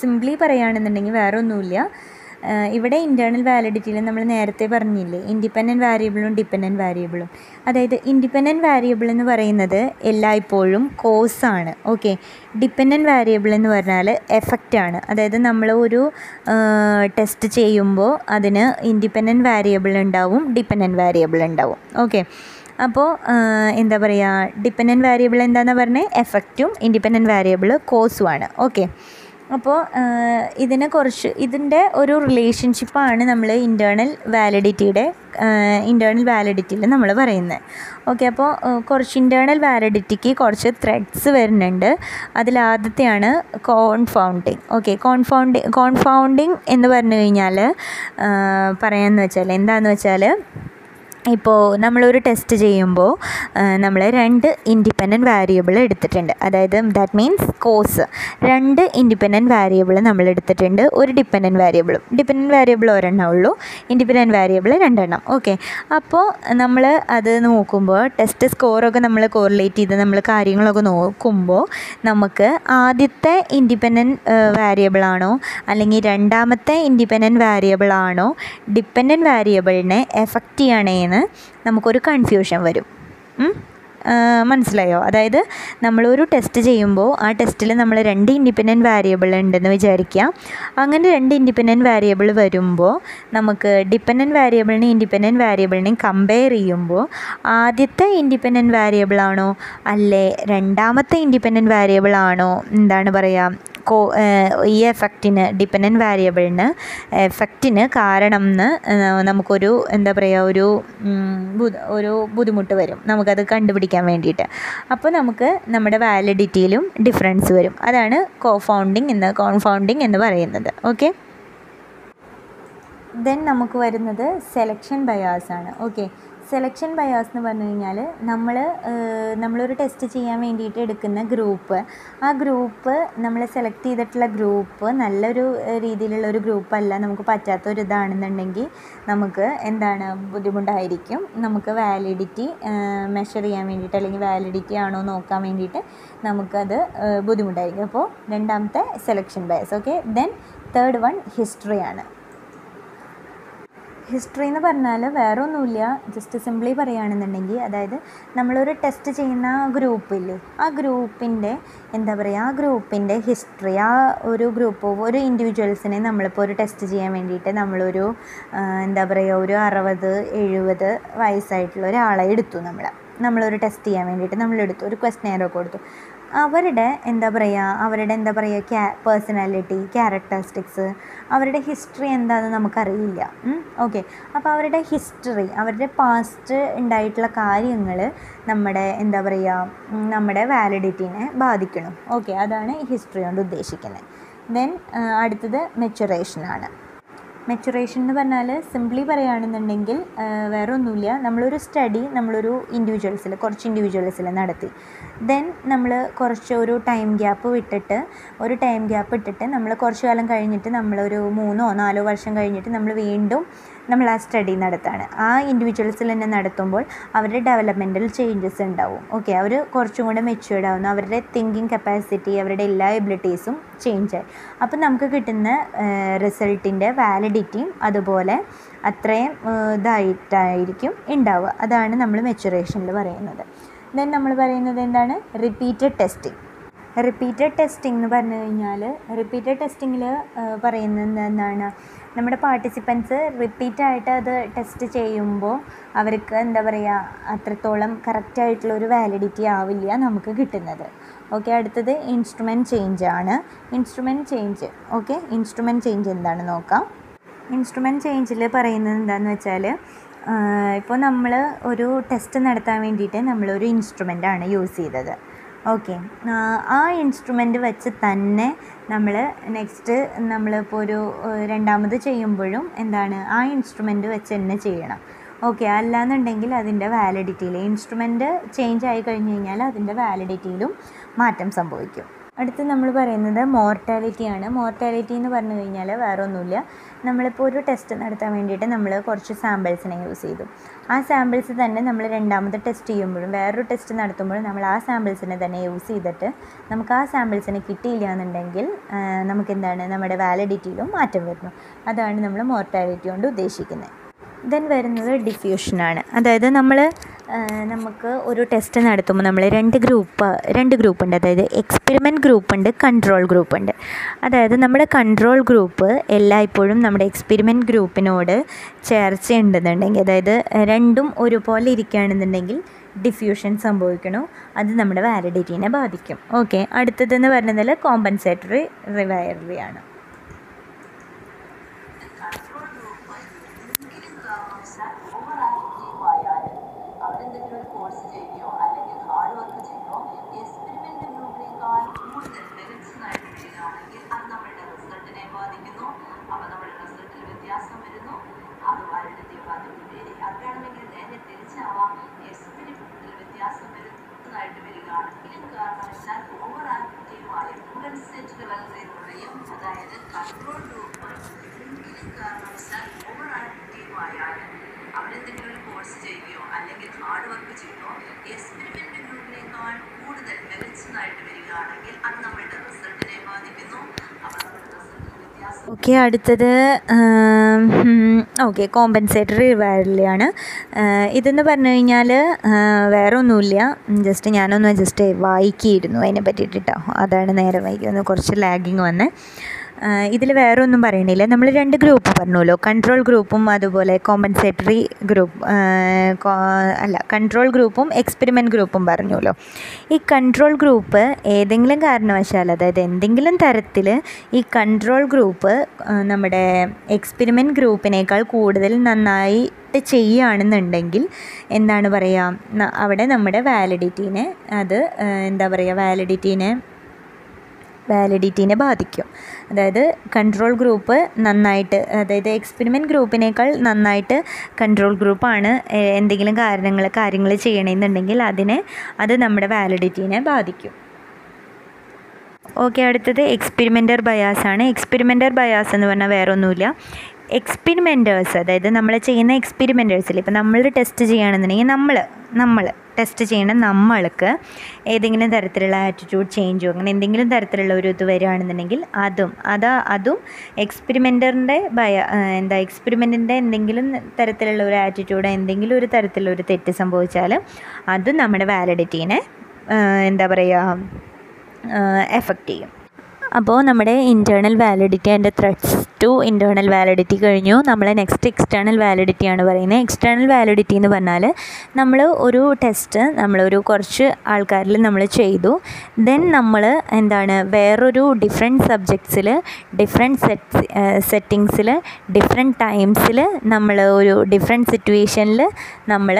സിംപ്ലി പറയുകയാണെന്നുണ്ടെങ്കിൽ വേറെ ഒന്നുമില്ല ഇവിടെ ഇന്റേർണൽ വാലിഡിറ്റിയിൽ നമ്മൾ നേരത്തെ പറഞ്ഞില്ലേ ഇൻഡിപെൻഡന്റ് വാരിയബിളും ഡിപ്പെൻഡന്റ് വാരിയബിളും അതായത് ഇൻഡിപെൻഡന്റ് വാരിയബിൾ എന്ന് പറയുന്നത് എല്ലായ്പ്പോഴും കോസാണ് ഓക്കെ ഡിപ്പെൻഡന്റ് വാരിയബിൾ എന്ന് പറഞ്ഞാൽ എഫക്റ്റാണ് അതായത് നമ്മൾ ഒരു ടെസ്റ്റ് ചെയ്യുമ്പോൾ അതിന് ഇൻഡിപെൻഡന്റ് വാരിയബിൾ ഉണ്ടാവും ഡിപ്പെൻഡന്റ് വാരിയബിൾ ഉണ്ടാവും ഓക്കെ അപ്പോൾ എന്താ പറയുക ഡിപ്പെൻഡന്റ് വേരിയബിൾ എന്താണെന്ന് പറഞ്ഞാൽ എഫക്റ്റും ഇൻഡിപെൻഡന്റ് വാരിയബിൾ കോസുമാണ് ഓക്കെ അപ്പോൾ ഇതിനെ കുറച്ച് ഇതിന്റെ ഒരു റിലേഷൻഷിപ്പാണ് നമ്മൾ ഇന്റേർണൽ വാലിഡിറ്റിയുടെ ഇന്റേർണൽ വാലിഡിറ്റിയിൽ നമ്മൾ പറയുന്നത് ഓക്കെ അപ്പോൾ കുറച്ച് ഇന്റേർണൽ വാലിഡിറ്റിക്ക് കുറച്ച് ത്രെഡ്സ് വരുന്നുണ്ട്. അതിലാദ്യത്തെയാണ് കോൺഫൗണ്ടിങ് ഓക്കെ കോൺഫൗണ്ടി കോൺഫൗണ്ടിങ് എന്ന് പറഞ്ഞു കഴിഞ്ഞാൽ പറയാമെന്ന് വെച്ചാൽ എന്താണെന്ന് വെച്ചാൽ ഇപ്പോൾ നമ്മളൊരു ടെസ്റ്റ് ചെയ്യുമ്പോൾ നമ്മൾ രണ്ട് ഇൻഡിപെൻഡന്റ് വാരിയബിൾ എടുത്തിട്ടുണ്ട്. അതായത് ദാറ്റ് മീൻസ് കോസ് രണ്ട് ഇൻഡിപെൻഡന്റ് വാരിയബിൾ നമ്മൾ എടുത്തിട്ടുണ്ട്. ഒരു ഡിപ്പെൻഡന്റ് വാരിയബിളും ഡിപ്പെൻഡന്റ് വാരിയബിൾ ഒരെണ്ണം ഉള്ളൂ ഇൻഡിപെൻഡന്റ് വാരിയബിൾ രണ്ടെണ്ണം. ഓക്കെ അപ്പോൾ നമ്മൾ അത് നോക്കുമ്പോൾ ടെസ്റ്റ് സ്കോറൊക്കെ നമ്മൾ കോറിലേറ്റ് ചെയ്ത് നമ്മൾ കാര്യങ്ങളൊക്കെ നോക്കുമ്പോൾ നമുക്ക് ആദ്യത്തെ ഇൻഡിപെൻഡന്റ് വാരിയബിളാണോ അല്ലെങ്കിൽ രണ്ടാമത്തെ ഇൻഡിപെൻഡന്റ് വാരിയബിളാണോ ഡിപ്പെൻഡന്റ് വാരിയബിളിനെ എഫക്റ്റ് ചെയ്യണേന്ന് നമുക്കൊരു കൺഫ്യൂഷൻ വരും. മനസ്സിലായോ? അതായത് നമ്മളൊരു ടെസ്റ്റ് ചെയ്യുമ്പോൾ ആ ടെസ്റ്റിൽ നമ്മൾ രണ്ട് ഇൻഡിപെൻഡന്റ് വാരിയബിൾ ഉണ്ടെന്ന് വിചാരിക്കുക. അങ്ങനെ രണ്ട് ഇൻഡിപെൻഡന്റ് വേരിയബിൾ വരുമ്പോൾ നമുക്ക് ഡിപ്പെൻഡന്റ് വേരിയബിളിനെയും ഇൻഡിപെൻഡന്റ് വാരിയബിളിനെയും കമ്പയർ ചെയ്യുമ്പോൾ ആദ്യത്തെ ഇൻഡിപെൻഡന്റ് വേരിയബിളാണോ അല്ലേ രണ്ടാമത്തെ ഇൻഡിപെൻഡന്റ് വേരിയബിളാണോ എന്താണ് പറയുക ഈ എഫക്റ്റിന് ഡിപ്പെൻഡന്റ് വാരിയബിളിന് എഫക്റ്റിന് കാരണം എന്ന് നമുക്കൊരു എന്താ പറയുക ഒരു ഒരു ബുദ്ധിമുട്ട് വരും. നമുക്കത് കണ്ടുപിടിക്കാൻ വേണ്ടിയിട്ട്. അപ്പോൾ നമുക്ക് നമ്മുടെ വാലിഡിറ്റിയിലും ഡിഫറൻസ് വരും. അതാണ് കോഫൗണ്ടിങ് എന്ന് കോൺഫൗണ്ടിങ് എന്ന് പറയുന്നത്. ഓക്കെ ദെൻ നമുക്ക് വരുന്നത് സെലക്ഷൻ ബയാസ് ആണ്. ഓക്കെ സെലക്ഷൻ ബയാസ് എന്ന് പറഞ്ഞു കഴിഞ്ഞാൽ നമ്മൾ നമ്മളൊരു ടെസ്റ്റ് ചെയ്യാൻ വേണ്ടിയിട്ട് എടുക്കുന്ന ഗ്രൂപ്പ് ആ ഗ്രൂപ്പ് നമ്മൾ സെലക്ട് ചെയ്തിട്ടുള്ള ഗ്രൂപ്പ് നല്ലൊരു രീതിയിലുള്ള ഒരു ഗ്രൂപ്പ് അല്ല നമുക്ക് പറ്റാത്തൊരു ഇതാണെന്നുണ്ടെങ്കിൽ നമുക്ക് എന്താണ് ബുദ്ധിമുട്ടായിരിക്കും. നമുക്ക് വാലിഡിറ്റി മെഷർ ചെയ്യാൻ വേണ്ടിയിട്ട് അല്ലെങ്കിൽ വാലിഡിറ്റി ആണോ നോക്കാൻ വേണ്ടിയിട്ട് നമുക്കത് ബുദ്ധിമുട്ടായിരിക്കും. അപ്പോൾ രണ്ടാമത്തെ selection bias okay then third one ഹിസ്റ്ററിയാണ് history എന്ന് പറഞ്ഞാൽ വേറെ ഒന്നുമില്ല ജസ്റ്റ് സിംപ്ലി പറയുകയാണെന്നുണ്ടെങ്കിൽ അതായത് നമ്മളൊരു ടെസ്റ്റ് ചെയ്യുന്ന ആ ഗ്രൂപ്പില്ലേ ആ ഗ്രൂപ്പിന്റെ എന്താ പറയുക ആ ഗ്രൂപ്പിന്റെ ഹിസ്റ്ററി ആ ഒരു ഗ്രൂപ്പ് ഒരു ഇൻഡിവിജ്വൽസിനെ നമ്മളിപ്പോൾ ഒരു ടെസ്റ്റ് ചെയ്യാൻ വേണ്ടിയിട്ട് നമ്മളൊരു എന്താ പറയുക ഒരു അറുപത് എഴുപത് വയസ്സായിട്ടുള്ള ഒരാളെ എടുത്തു നമ്മൾ നമ്മളൊരു ടെസ്റ്റ് ചെയ്യാൻ വേണ്ടിയിട്ട് നമ്മളെടുത്തു. ഒരു ക്വസ്റ്റനെയറൊക്കെ കൊടുത്തു. അവരുടെ എന്താ പറയുക അവരുടെ എന്താ പറയുക ക്യാ പേഴ്സണാലിറ്റി ക്യാരക്ടറിസ്റ്റിക്സ് അവരുടെ ഹിസ്റ്ററി എന്താണെന്ന് നമുക്കറിയില്ല. ഓക്കെ അപ്പോൾ അവരുടെ ഹിസ്റ്ററി അവരുടെ പാസ്റ്റ് ഉണ്ടായിട്ടുള്ള കാര്യങ്ങൾ നമ്മുടെ എന്താ പറയുക നമ്മുടെ വാലിഡിറ്റിനെ ബാധിക്കണം. ഓക്കെ അതാണ് ഹിസ്റ്ററി കൊണ്ട് ഉദ്ദേശിക്കുന്നത് ദെൻ അടുത്തത് മെച്ചുറേഷനാണ് മെച്ചുറേഷൻ എന്ന് പറഞ്ഞാൽ സിംപ്ലി പറയുകയാണെന്നുണ്ടെങ്കിൽ വേറെ ഒന്നുമില്ല നമ്മളൊരു സ്റ്റഡി നമ്മളൊരു ഇൻഡിവിജ്വൽസിൽ കുറച്ച് ഇൻഡിവിജ്വൽസിൽ നടത്തി. ദെൻ നമ്മൾ കുറച്ച് ഒരു ടൈം ഗ്യാപ്പ് വിട്ടിട്ട് ഒരു ടൈം ഗ്യാപ്പ് ഇട്ടിട്ട് നമ്മൾ കുറച്ച് കാലം കഴിഞ്ഞിട്ട് നമ്മളൊരു മൂന്നോ നാലോ വർഷം കഴിഞ്ഞിട്ട് നമ്മൾ വീണ്ടും നമ്മൾ ആ സ്റ്റഡി നടത്താണ്. ആ ഇൻഡിവിജ്വൽസിൽ തന്നെ നടത്തുമ്പോൾ അവരുടെ ഡെവലപ്മെന്റൽ ചേഞ്ചസ് ഉണ്ടാവും. ഓക്കെ അവർ കുറച്ചും കൂടെ മെച്യൂർഡ് ആവുന്നു. അവരുടെ തിങ്കിങ് കപ്പാസിറ്റി അവരുടെ എല്ലാ എബിലിറ്റീസും ചേഞ്ച് ആയി. അപ്പം നമുക്ക് കിട്ടുന്ന റിസൾട്ടിന്റെ വാലിഡിറ്റിയും അതുപോലെ അത്രയും ഇതായിട്ടായിരിക്കും ഉണ്ടാവുക. അതാണ് നമ്മൾ മെച്ചുറേഷനിൽ പറയുന്നത്. ദെൻ നമ്മൾ പറയുന്നത് എന്താണ്? റിപ്പീറ്റഡ് ടെസ്റ്റിംഗ് റിപ്പീറ്റഡ് ടെസ്റ്റിംഗ് എന്ന് പറഞ്ഞു കഴിഞ്ഞാൽ റിപ്പീറ്റഡ് ടെസ്റ്റിങ്ങിൽ പറയുന്നത് എന്താണ്? നമ്മുടെ പാർട്ടിസിപ്പൻസ് റിപ്പീറ്റായിട്ട് അത് ടെസ്റ്റ് ചെയ്യുമ്പോൾ അവർക്ക് എന്താ പറയുക അത്രത്തോളം കറക്റ്റായിട്ടുള്ള ഒരു വാലിഡിറ്റി ആവില്ല നമുക്ക് കിട്ടുന്നത്. ഓക്കെ അടുത്തത് ഇൻസ്ട്രുമെന്റ് ചേഞ്ച് ആണ്. Instrument change okay instrument change എന്താണ് നോക്കാം. ഇൻസ്ട്രുമെന്റ് ചേഞ്ചിൽ പറയുന്നത് എന്താണെന്ന് വെച്ചാൽ ഇപ്പോൾ നമ്മൾ ഒരു ടെസ്റ്റ് നടത്താൻ വേണ്ടിയിട്ട് നമ്മളൊരു ഇൻസ്ട്രുമെന്റാണ് യൂസ് ചെയ്തത്. ഓക്കെ ആ ഇൻസ്ട്രുമെന്റ് വെച്ച് തന്നെ നമ്മൾ നെക്സ്റ്റ് നമ്മളിപ്പോൾ ഒരു രണ്ടാമത് ചെയ്യുമ്പോഴും എന്താണ് ആ ഇൻസ്ട്രുമെന്റ് വെച്ച് തന്നെ ചെയ്യണം. ഓക്കെ അല്ലാന്നുണ്ടെങ്കിൽ അതിന്റെ വാലിഡിറ്റിയിൽ ഇൻസ്ട്രുമെന്റ് ചേഞ്ച് ആയി കഴിഞ്ഞ് കഴിഞ്ഞാൽ അതിന്റെ വാലിഡിറ്റിയിലും മാറ്റം സംഭവിക്കും. അടുത്ത് നമ്മൾ പറയുന്നത് മോർട്ടാലിറ്റിയാണ് മോർട്ടാലിറ്റി എന്ന് പറഞ്ഞു കഴിഞ്ഞാൽ വേറെ ഒന്നുമില്ല നമ്മളിപ്പോൾ ഒരു ടെസ്റ്റ് നടത്താൻ വേണ്ടിയിട്ട് നമ്മൾ കുറച്ച് സാമ്പിൾസിനെ യൂസ് ചെയ്തു. ആ സാമ്പിൾസ് തന്നെ നമ്മൾ രണ്ടാമത്തെ ടെസ്റ്റ് ചെയ്യുമ്പോഴും വേറൊരു ടെസ്റ്റ് നടത്തുമ്പോഴും നമ്മൾ ആ സാമ്പിൾസിനെ തന്നെ യൂസ് ചെയ്തിട്ട് നമുക്ക് ആ സാമ്പിൾസിനെ കിട്ടിയില്ല എന്നുണ്ടെങ്കിൽ നമുക്കെന്താണ് നമ്മുടെ വാലിഡിറ്റിയിലും മാറ്റം വരുന്നു. അതാണ് നമ്മൾ മോർട്ടാലിറ്റി കൊണ്ട് ഉദ്ദേശിക്കുന്നത് ദെൻ വരുന്നത് ഡിഫ്യൂഷനാണ് അതായത് നമ്മൾ നമുക്ക് ഒരു ടെസ്റ്റ് നടത്തുമ്പോൾ നമ്മൾ രണ്ട് ഗ്രൂപ്പ് രണ്ട് ഗ്രൂപ്പ് ഉണ്ട്. അതായത് എക്സ്പെരിമെന്റ് ഗ്രൂപ്പ് ഉണ്ട് കൺട്രോൾ ഗ്രൂപ്പ് ഉണ്ട്. അതായത് നമ്മുടെ കൺട്രോൾ ഗ്രൂപ്പ് എല്ലായ്പ്പോഴും നമ്മുടെ എക്സ്പെരിമെന്റ് ഗ്രൂപ്പിനോട് ചേർച്ചയുണ്ടെന്നുണ്ടെങ്കിൽ അതായത് രണ്ടും ഒരുപോലെ ഇരിക്കുകയാണെന്നുണ്ടെങ്കിൽ ഡിഫ്യൂഷൻ സംഭവിക്കണോ? അത് നമ്മുടെ വാലിഡിറ്റീനെ ബാധിക്കും. ഓക്കെ അടുത്തതെന്ന് പറഞ്ഞതിൽ കോമ്പൻസേറ്ററി റിവൈററി ആണ് കൺട്രോൾ ഗ്രൂപ്പ് എന്തെങ്കിലും കാരണവശാൽ ഓവർ ആക്റ്റീവ് ആയാൽ അവരെന്തെങ്കിലും ഒരു കോഴ്സ് ചെയ്യുകയോ അല്ലെങ്കിൽ ഹാർഡ് വർക്ക് ചെയ്യുകയോ എക്സ്പെരിമെന്റ് ഗ്രൂപ്പിനേക്കാൾ കൂടുതൽ മികച്ചതായിട്ട് വരികയാണെങ്കിൽ അത് നമ്മളുടെ റിസൾട്ടിനെ ബാധിക്കുന്നു അപ്പോൾ നമ്മുടെ റിസൾട്ടിൽ വ്യത്യാസം വരുന്നു അത് വാലിഡിറ്റി ബാധിക്കുകയില്ല അങ്ങനെയാണെങ്കിൽ നേരെ തിരിച്ചാവാം എക്സ്പെരിമെന്റിൽ വ്യത്യാസം വരുന്നതായിട്ട് വരികയാണെങ്കിലും കാരണവശാൽ ഓവർ ആക്റ്റീവ് ആയ കോമ്പൻസേറ്ററി വളരെയും അതായത് കൺട്രോൾ ഗ്രൂപ്പ് എന്തെങ്കിലും കാരണവശാൽ ഓവർ ആക്റ്റീവ് ആയാൽ കോഴ്സ് അല്ലെങ്കിൽ വർക്ക് കൂടുതൽ വരികയാണെങ്കിൽ ബാധിക്കുന്നു വ്യത്യാസം ഓക്കെ അടുത്തത് ഓക്കെ കോമ്പൻസേറ്ററി വയറിലാണ് ഇതെന്ന് പറഞ്ഞു കഴിഞ്ഞാൽ വേറെ ഒന്നുമില്ല ജസ്റ്റ് ഞാനൊന്ന് ജസ്റ്റ് വായിക്കിയിരുന്നു. അതിനെ പറ്റിയിട്ട് കേട്ടോ അതാണ് നേരെ വായിക്കുന്നത് കുറച്ച് ലാഗിങ് വന്നേ. ഇതിൽ വേറെ ഒന്നും പറയണില്ല. നമ്മൾ രണ്ട് ഗ്രൂപ്പ് പറഞ്ഞല്ലോ കൺട്രോൾ ഗ്രൂപ്പും അതുപോലെ കോമ്പൻസേറ്ററി ഗ്രൂപ്പ് അല്ല കൺട്രോൾ ഗ്രൂപ്പും എക്സ്പെരിമെന്റ് ഗ്രൂപ്പും പറഞ്ഞല്ലോ ഈ കൺട്രോൾ ഗ്രൂപ്പ് ഏതെങ്കിലും കാരണവശാൽ അതായത് എന്തെങ്കിലും തരത്തിൽ ഈ കൺട്രോൾ ഗ്രൂപ്പ് നമ്മുടെ എക്സ്പെരിമെന്റ് ഗ്രൂപ്പിനേക്കാൾ കൂടുതൽ നന്നായിട്ട് ചെയ്യുകയാണെന്നുണ്ടെങ്കിൽ എന്താണ് പറയുക അവിടെ നമ്മുടെ വാലിഡിറ്റീനെ അത് എന്താ പറയുക വാലിഡിറ്റീനെ വാലിഡിറ്റീനെ ബാധിക്കും. അതായത് കൺട്രോൾ ഗ്രൂപ്പ് നന്നായിട്ട് അതായത് എക്സ്പെരിമെന്റ് ഗ്രൂപ്പിനേക്കാൾ നന്നായിട്ട് കൺട്രോൾ ഗ്രൂപ്പാണ് എന്തെങ്കിലും കാരണങ്ങൾ കാര്യങ്ങൾ ചെയ്യണമെന്നുണ്ടെങ്കിൽ അതിനെ അത് നമ്മുടെ വാലിഡിറ്റീനെ ബാധിക്കും. ഓക്കെ അടുത്തത് എക്സ്പെരിമെന്റർ ബയാസാണ് എക്സ്പെരിമെന്റർ ബയാസ് എന്ന് പറഞ്ഞാൽ വേറെ ഒന്നുമില്ല എക്സ്പെരിമെന്റേഴ്സ് അതായത് നമ്മൾ ചെയ്യുന്ന എക്സ്പെരിമെന്റേഴ്സിൽ ഇപ്പോൾ നമ്മൾ ടെസ്റ്റ് ചെയ്യുകയാണെന്നുണ്ടെങ്കിൽ നമ്മൾ നമ്മൾ ടെസ്റ്റ് ചെയ്യണ നമ്മൾക്ക് ഏതെങ്കിലും തരത്തിലുള്ള ആറ്റിറ്റ്യൂഡ് ചേഞ്ചോ അങ്ങനെ എന്തെങ്കിലും തരത്തിലുള്ള ഒരു ഇത് വരികയാണെന്നുണ്ടെങ്കിൽ അതും അതാ അതും എക്സ്പെരിമെന്ററിന്റെ ഭയ എന്താ എക്സ്പെരിമെന്റിന്റെ എന്തെങ്കിലും തരത്തിലുള്ള ഒരു ആറ്റിറ്റ്യൂഡ് എന്തെങ്കിലും ഒരു തരത്തിലുള്ള ഒരു തെറ്റ് സംഭവിച്ചാൽ അതും നമ്മുടെ വാലിഡിറ്റീനെ എന്താ പറയുക എഫക്റ്റ് ചെയ്യും. അപ്പോൾ നമ്മുടെ internal validity and threats to internal validity കഴിഞ്ഞു. നമ്മൾ നെക്സ്റ്റ് എക്സ്റ്റേണൽ വാലിഡിറ്റി ആണ് പറയുന്നത്. എക്സ്റ്റേണൽ വാലിഡിറ്റി എന്ന് പറഞ്ഞാൽ നമ്മൾ ഒരു ടെസ്റ്റ് നമ്മളൊരു കുറച്ച് ആൾക്കാരിൽ നമ്മൾ ചെയ്തു. ദെൻ നമ്മൾ എന്താണ് വേറൊരു ഡിഫറെന്റ് സബ്ജക്ട്സിൽ ഡിഫറെന്റ് സെറ്റ് സെറ്റിങ്സിൽ ഡിഫറെന്റ് ടൈംസിൽ നമ്മൾ ഒരു ഡിഫറെന്റ് സിറ്റുവേഷനിൽ നമ്മൾ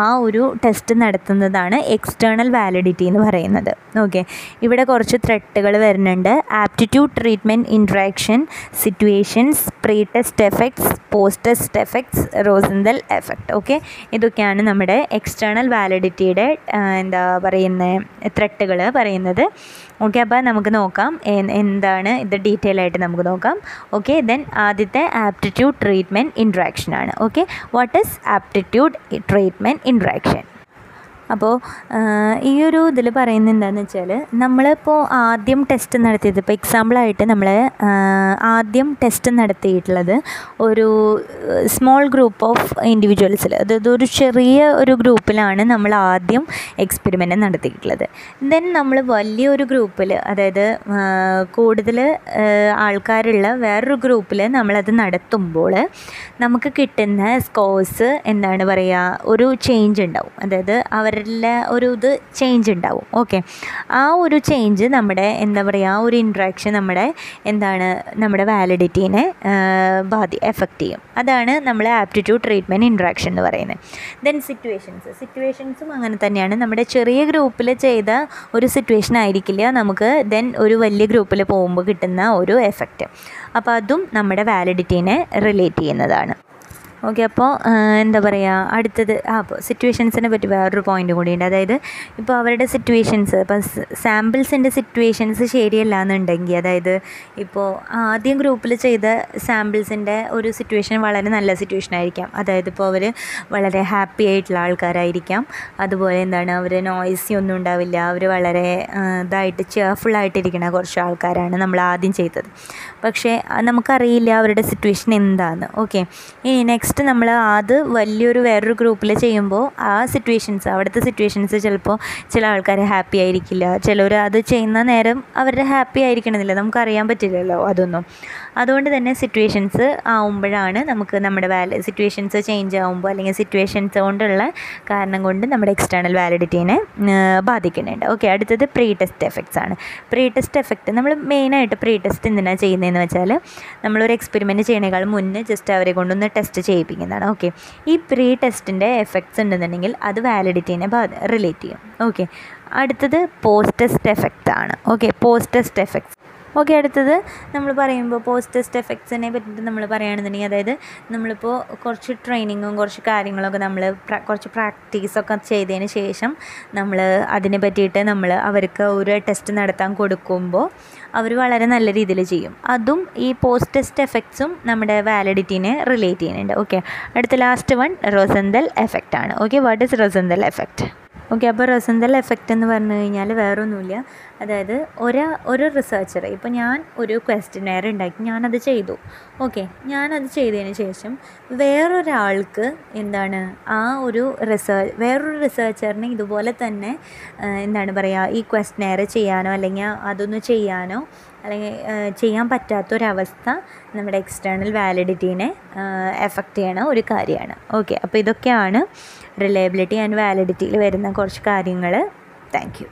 ആ ഒരു ടെസ്റ്റ് നടത്തുന്നതാണ് എക്സ്റ്റേണൽ വാലിഡിറ്റി എന്ന് പറയുന്നത്. ഓക്കെ ഇവിടെ കുറച്ച് ത്രെട്ടുകൾ വരുന്നുണ്ട്. Aptitude treatment interaction situations pre test effects post test effects Rosenthal effect okay ഇതൊക്കെയാണ് നമ്മുടെ എക്സ്റ്റേണൽ വാലിഡിറ്റിയുടെ എന്താ പറയുന്ന ത്രെട്ടുകൾ പറയുന്നത്. ഓക്കെ അപ്പോൾ നമുക്ക് നോക്കാം. എന്താണ് ഇത് ഡീറ്റെയിൽ ആയിട്ട് നമുക്ക് നോക്കാം. ഓക്കെ ദെൻ ആദ്യത്തെ ആപ്റ്റിറ്റ്യൂഡ് ട്രീറ്റ്മെന്റ് ഇൻട്രാക്ഷൻ ആണ്. Okay what is aptitude treatment interaction അപ്പോൾ ഈ ഒരു ഇതിൽ പറയുന്നത് എന്താണെന്ന് വെച്ചാൽ നമ്മളിപ്പോൾ ആദ്യം ടെസ്റ്റ് നടത്തിയത് ഇപ്പോൾ എക്സാമ്പിളായിട്ട് നമ്മൾ ആദ്യം ടെസ്റ്റ് നടത്തിയിട്ടുള്ളത് ഒരു സ്മോൾ ഗ്രൂപ്പ് ഓഫ് ഇൻഡിവിജ്വൽസിൽ അതായത് ഒരു ചെറിയ ഒരു ഗ്രൂപ്പിലാണ് നമ്മൾ ആദ്യം എക്സ്പെരിമെന്റ് നടത്തിയിട്ടുള്ളത്. ദെൻ നമ്മൾ വലിയൊരു ഗ്രൂപ്പിൽ അതായത് കൂടുതൽ ആൾക്കാരുള്ള വേറൊരു ഗ്രൂപ്പിൽ നമ്മളത് നടത്തുമ്പോൾ നമുക്ക് കിട്ടുന്ന സ്കോഴ്സ് എന്താണ് പറയുക ഒരു ചേഞ്ച് ഉണ്ടാവും. അതായത് അവരുടെ ഒരു ഇത് ചേഞ്ച് ഉണ്ടാവും. ഓക്കെ ആ ഒരു ചേഞ്ച് നമ്മുടെ എന്താ പറയുക ആ ഒരു ഇൻട്രാക്ഷൻ നമ്മുടെ എന്താണ് നമ്മുടെ വാലിഡിറ്റീനെ ബാധി എഫക്റ്റ് ചെയ്യും. അതാണ് നമ്മൾ ആപ്റ്റിറ്റ്യൂഡ് ട്രീറ്റ്മെന്റ് ഇൻട്രാക്ഷൻ എന്ന് പറയുന്നത്. ദെൻ സിറ്റുവേഷൻസ് സിറ്റുവേഷൻസും അങ്ങനെ തന്നെയാണ്. നമ്മുടെ ചെറിയ ഗ്രൂപ്പിൽ ചെയ്ത ഒരു സിറ്റുവേഷൻ ആയിരിക്കില്ല നമുക്ക് ദെൻ ഒരു വലിയ ഗ്രൂപ്പിൽ പോകുമ്പോൾ കിട്ടുന്ന ഒരു എഫക്റ്റ് അപ്പോൾ അതും നമ്മുടെ വാലിഡിറ്റീനെ റിലേറ്റ് ചെയ്യുന്നതാണ്. ഓക്കെ അപ്പോൾ എന്താ പറയുക അടുത്തത് ആ അപ്പോൾ സിറ്റുവേഷൻസിനെ പറ്റി വേറൊരു പോയിന്റ് കൂടിയുണ്ട് അതായത് ഇപ്പോൾ അവരുടെ സിറ്റുവേഷൻസ് ഇപ്പം സാമ്പിൾസിന്റെ സിറ്റുവേഷൻസ് ശരിയല്ല എന്നുണ്ടെങ്കിൽ അതായത് ഇപ്പോൾ ആദ്യം ഗ്രൂപ്പിൽ ചെയ്ത സാമ്പിൾസിന്റെ ഒരു സിറ്റുവേഷൻ വളരെ നല്ല സിറ്റുവേഷൻ ആയിരിക്കാം. അതായത് ഇപ്പോൾ അവർ വളരെ ഹാപ്പി ആയിട്ടുള്ള ആൾക്കാരായിരിക്കാം. അതുപോലെ എന്താണ് അവർ നോയ്സി ഒന്നും ഉണ്ടാവില്ല. അവർ വളരെ ഇതായിട്ട് ചെയർഫുള്ളായിട്ടിരിക്കുന്ന കുറച്ച് ആൾക്കാരാണ് നമ്മൾ ആദ്യം ചെയ്തത്. പക്ഷേ നമുക്കറിയില്ല അവരുടെ സിറ്റുവേഷൻ എന്താണെന്ന് ഓക്കെ ഇനി നെക്സ്റ്റ് നമ്മൾ അത് വലിയൊരു വേറൊരു ഗ്രൂപ്പിൽ ചെയ്യുമ്പോൾ ആ സിറ്റുവേഷൻസ് അവിടുത്തെ സിറ്റുവേഷൻസ് ചിലപ്പോൾ ചില ആൾക്കാർ ഹാപ്പി ആയിരിക്കില്ല. ചിലർ അത് ചെയ്യുന്ന നേരം അവരുടെ ഹാപ്പി ആയിരിക്കണമെന്നില്ല. നമുക്കറിയാൻ പറ്റില്ലല്ലോ അതൊന്നും. അതുകൊണ്ട് തന്നെ സിറ്റുവേഷൻസ് ആവുമ്പോഴാണ് നമുക്ക് നമ്മുടെ വാല സിറ്റുവേഷൻസ് ചേഞ്ച് ആവുമ്പോൾ അല്ലെങ്കിൽ സിറ്റുവേഷൻസ് കൊണ്ടുള്ള കാരണം കൊണ്ട് നമ്മുടെ എക്സ്റ്റേണൽ വാലിഡിറ്റീനെ ബാധിക്കുന്നുണ്ട്. ഓക്കെ അടുത്തത് പ്രീ ടെസ്റ്റ് എഫക്ട്സ് ആണ്. പ്രീ ടെസ്റ്റ് എഫക്ട് നമ്മൾ മെയിനായിട്ട് പ്രീ ടെസ്റ്റ് എന്തിനാണ് ചെയ്യുന്നതെന്ന് വെച്ചാൽ നമ്മളൊരു എക്സ്പെരിമെന്റ് ചെയ്യണേക്കാൾ മുന്നേ ജസ്റ്റ് അവരെ കൊണ്ടൊന്ന് ടെസ്റ്റ് ചെയ്യിപ്പിക്കുന്നതാണ്. ഓക്കെ ഈ പ്രീ ടെസ്റ്റിന്റെ എഫക്ട്സ് ഉണ്ടെന്നുണ്ടെങ്കിൽ അത് വാലിഡിറ്റീനെ റിലേറ്റ് ചെയ്യും. ഓക്കെ അടുത്തത് പോസ്റ്റ് ടെസ്റ്റ് എഫക്റ്റ് ആണ്. Okay post test effects okay അടുത്തത് നമ്മൾ പറയുമ്പോൾ പോസ്റ്റ് ടെസ്റ്റ് എഫക്ട്സിനെ പറ്റിയിട്ട് നമ്മൾ പറയുകയാണെന്നുണ്ടെങ്കിൽ അതായത് നമ്മളിപ്പോൾ കുറച്ച് ട്രെയിനിങ്ങും കുറച്ച് കാര്യങ്ങളൊക്കെ നമ്മൾ കുറച്ച് പ്രാക്ടീസൊക്കെ ചെയ്തതിന് ശേഷം നമ്മൾ അതിനെ പറ്റിയിട്ട് നമ്മൾ അവർക്ക് ഒരു ടെസ്റ്റ് നടത്താൻ കൊടുക്കുമ്പോൾ അവർ വളരെ നല്ല രീതിയിൽ ചെയ്യും. അതും ഈ പോസ്റ്റ് ടെസ്റ്റ് എഫക്ട്സും നമ്മുടെ വാലിഡിറ്റീനെ റിലേറ്റ് ചെയ്യുന്നുണ്ട്. ഓക്കെ അടുത്ത ലാസ്റ്റ് വൺ റോസന്തൽ എഫക്റ്റ് ആണ്. Okay what is Rosenthal effect okay അപ്പോൾ റസന്തൽ എഫക്റ്റ് എന്ന് പറഞ്ഞു കഴിഞ്ഞാൽ വേറൊന്നുമില്ല. അതായത് ഒരു ഒരു റിസർച്ചർ ഇപ്പോൾ ഞാൻ ഒരു ക്വസ്റ്റ്യനെയർ ഉണ്ടാക്കി ഞാനത് ചെയ്തു. ഓക്കെ ഞാനത് ചെയ്തതിന് ശേഷം വേറൊരാൾക്ക് എന്താണ് ആ ഒരു റിസർച്ച് വേറൊരു റിസർച്ചറിന് ഇതുപോലെ തന്നെ എന്താണ് പറയുക ഈ ക്വസ്റ്റ്യനെയർ ചെയ്യാനോ അല്ലെങ്കിൽ അതൊന്ന് ചെയ്യാനോ അല്ലെങ്കിൽ ചെയ്യാൻ പറ്റാത്തൊരവസ്ഥ നമ്മുടെ എക്സ്റ്റേണൽ വാലിഡിറ്റീനെ എഫക്റ്റ് ചെയ്യണ ഒരു കാര്യമാണ്. ഓക്കെ അപ്പോൾ ഇതൊക്കെയാണ് റിലയബിലിറ്റി ആൻഡ് വാലിഡിറ്റിയിൽ വരുന്ന കുറച്ച് കാര്യങ്ങൾ താങ്ക്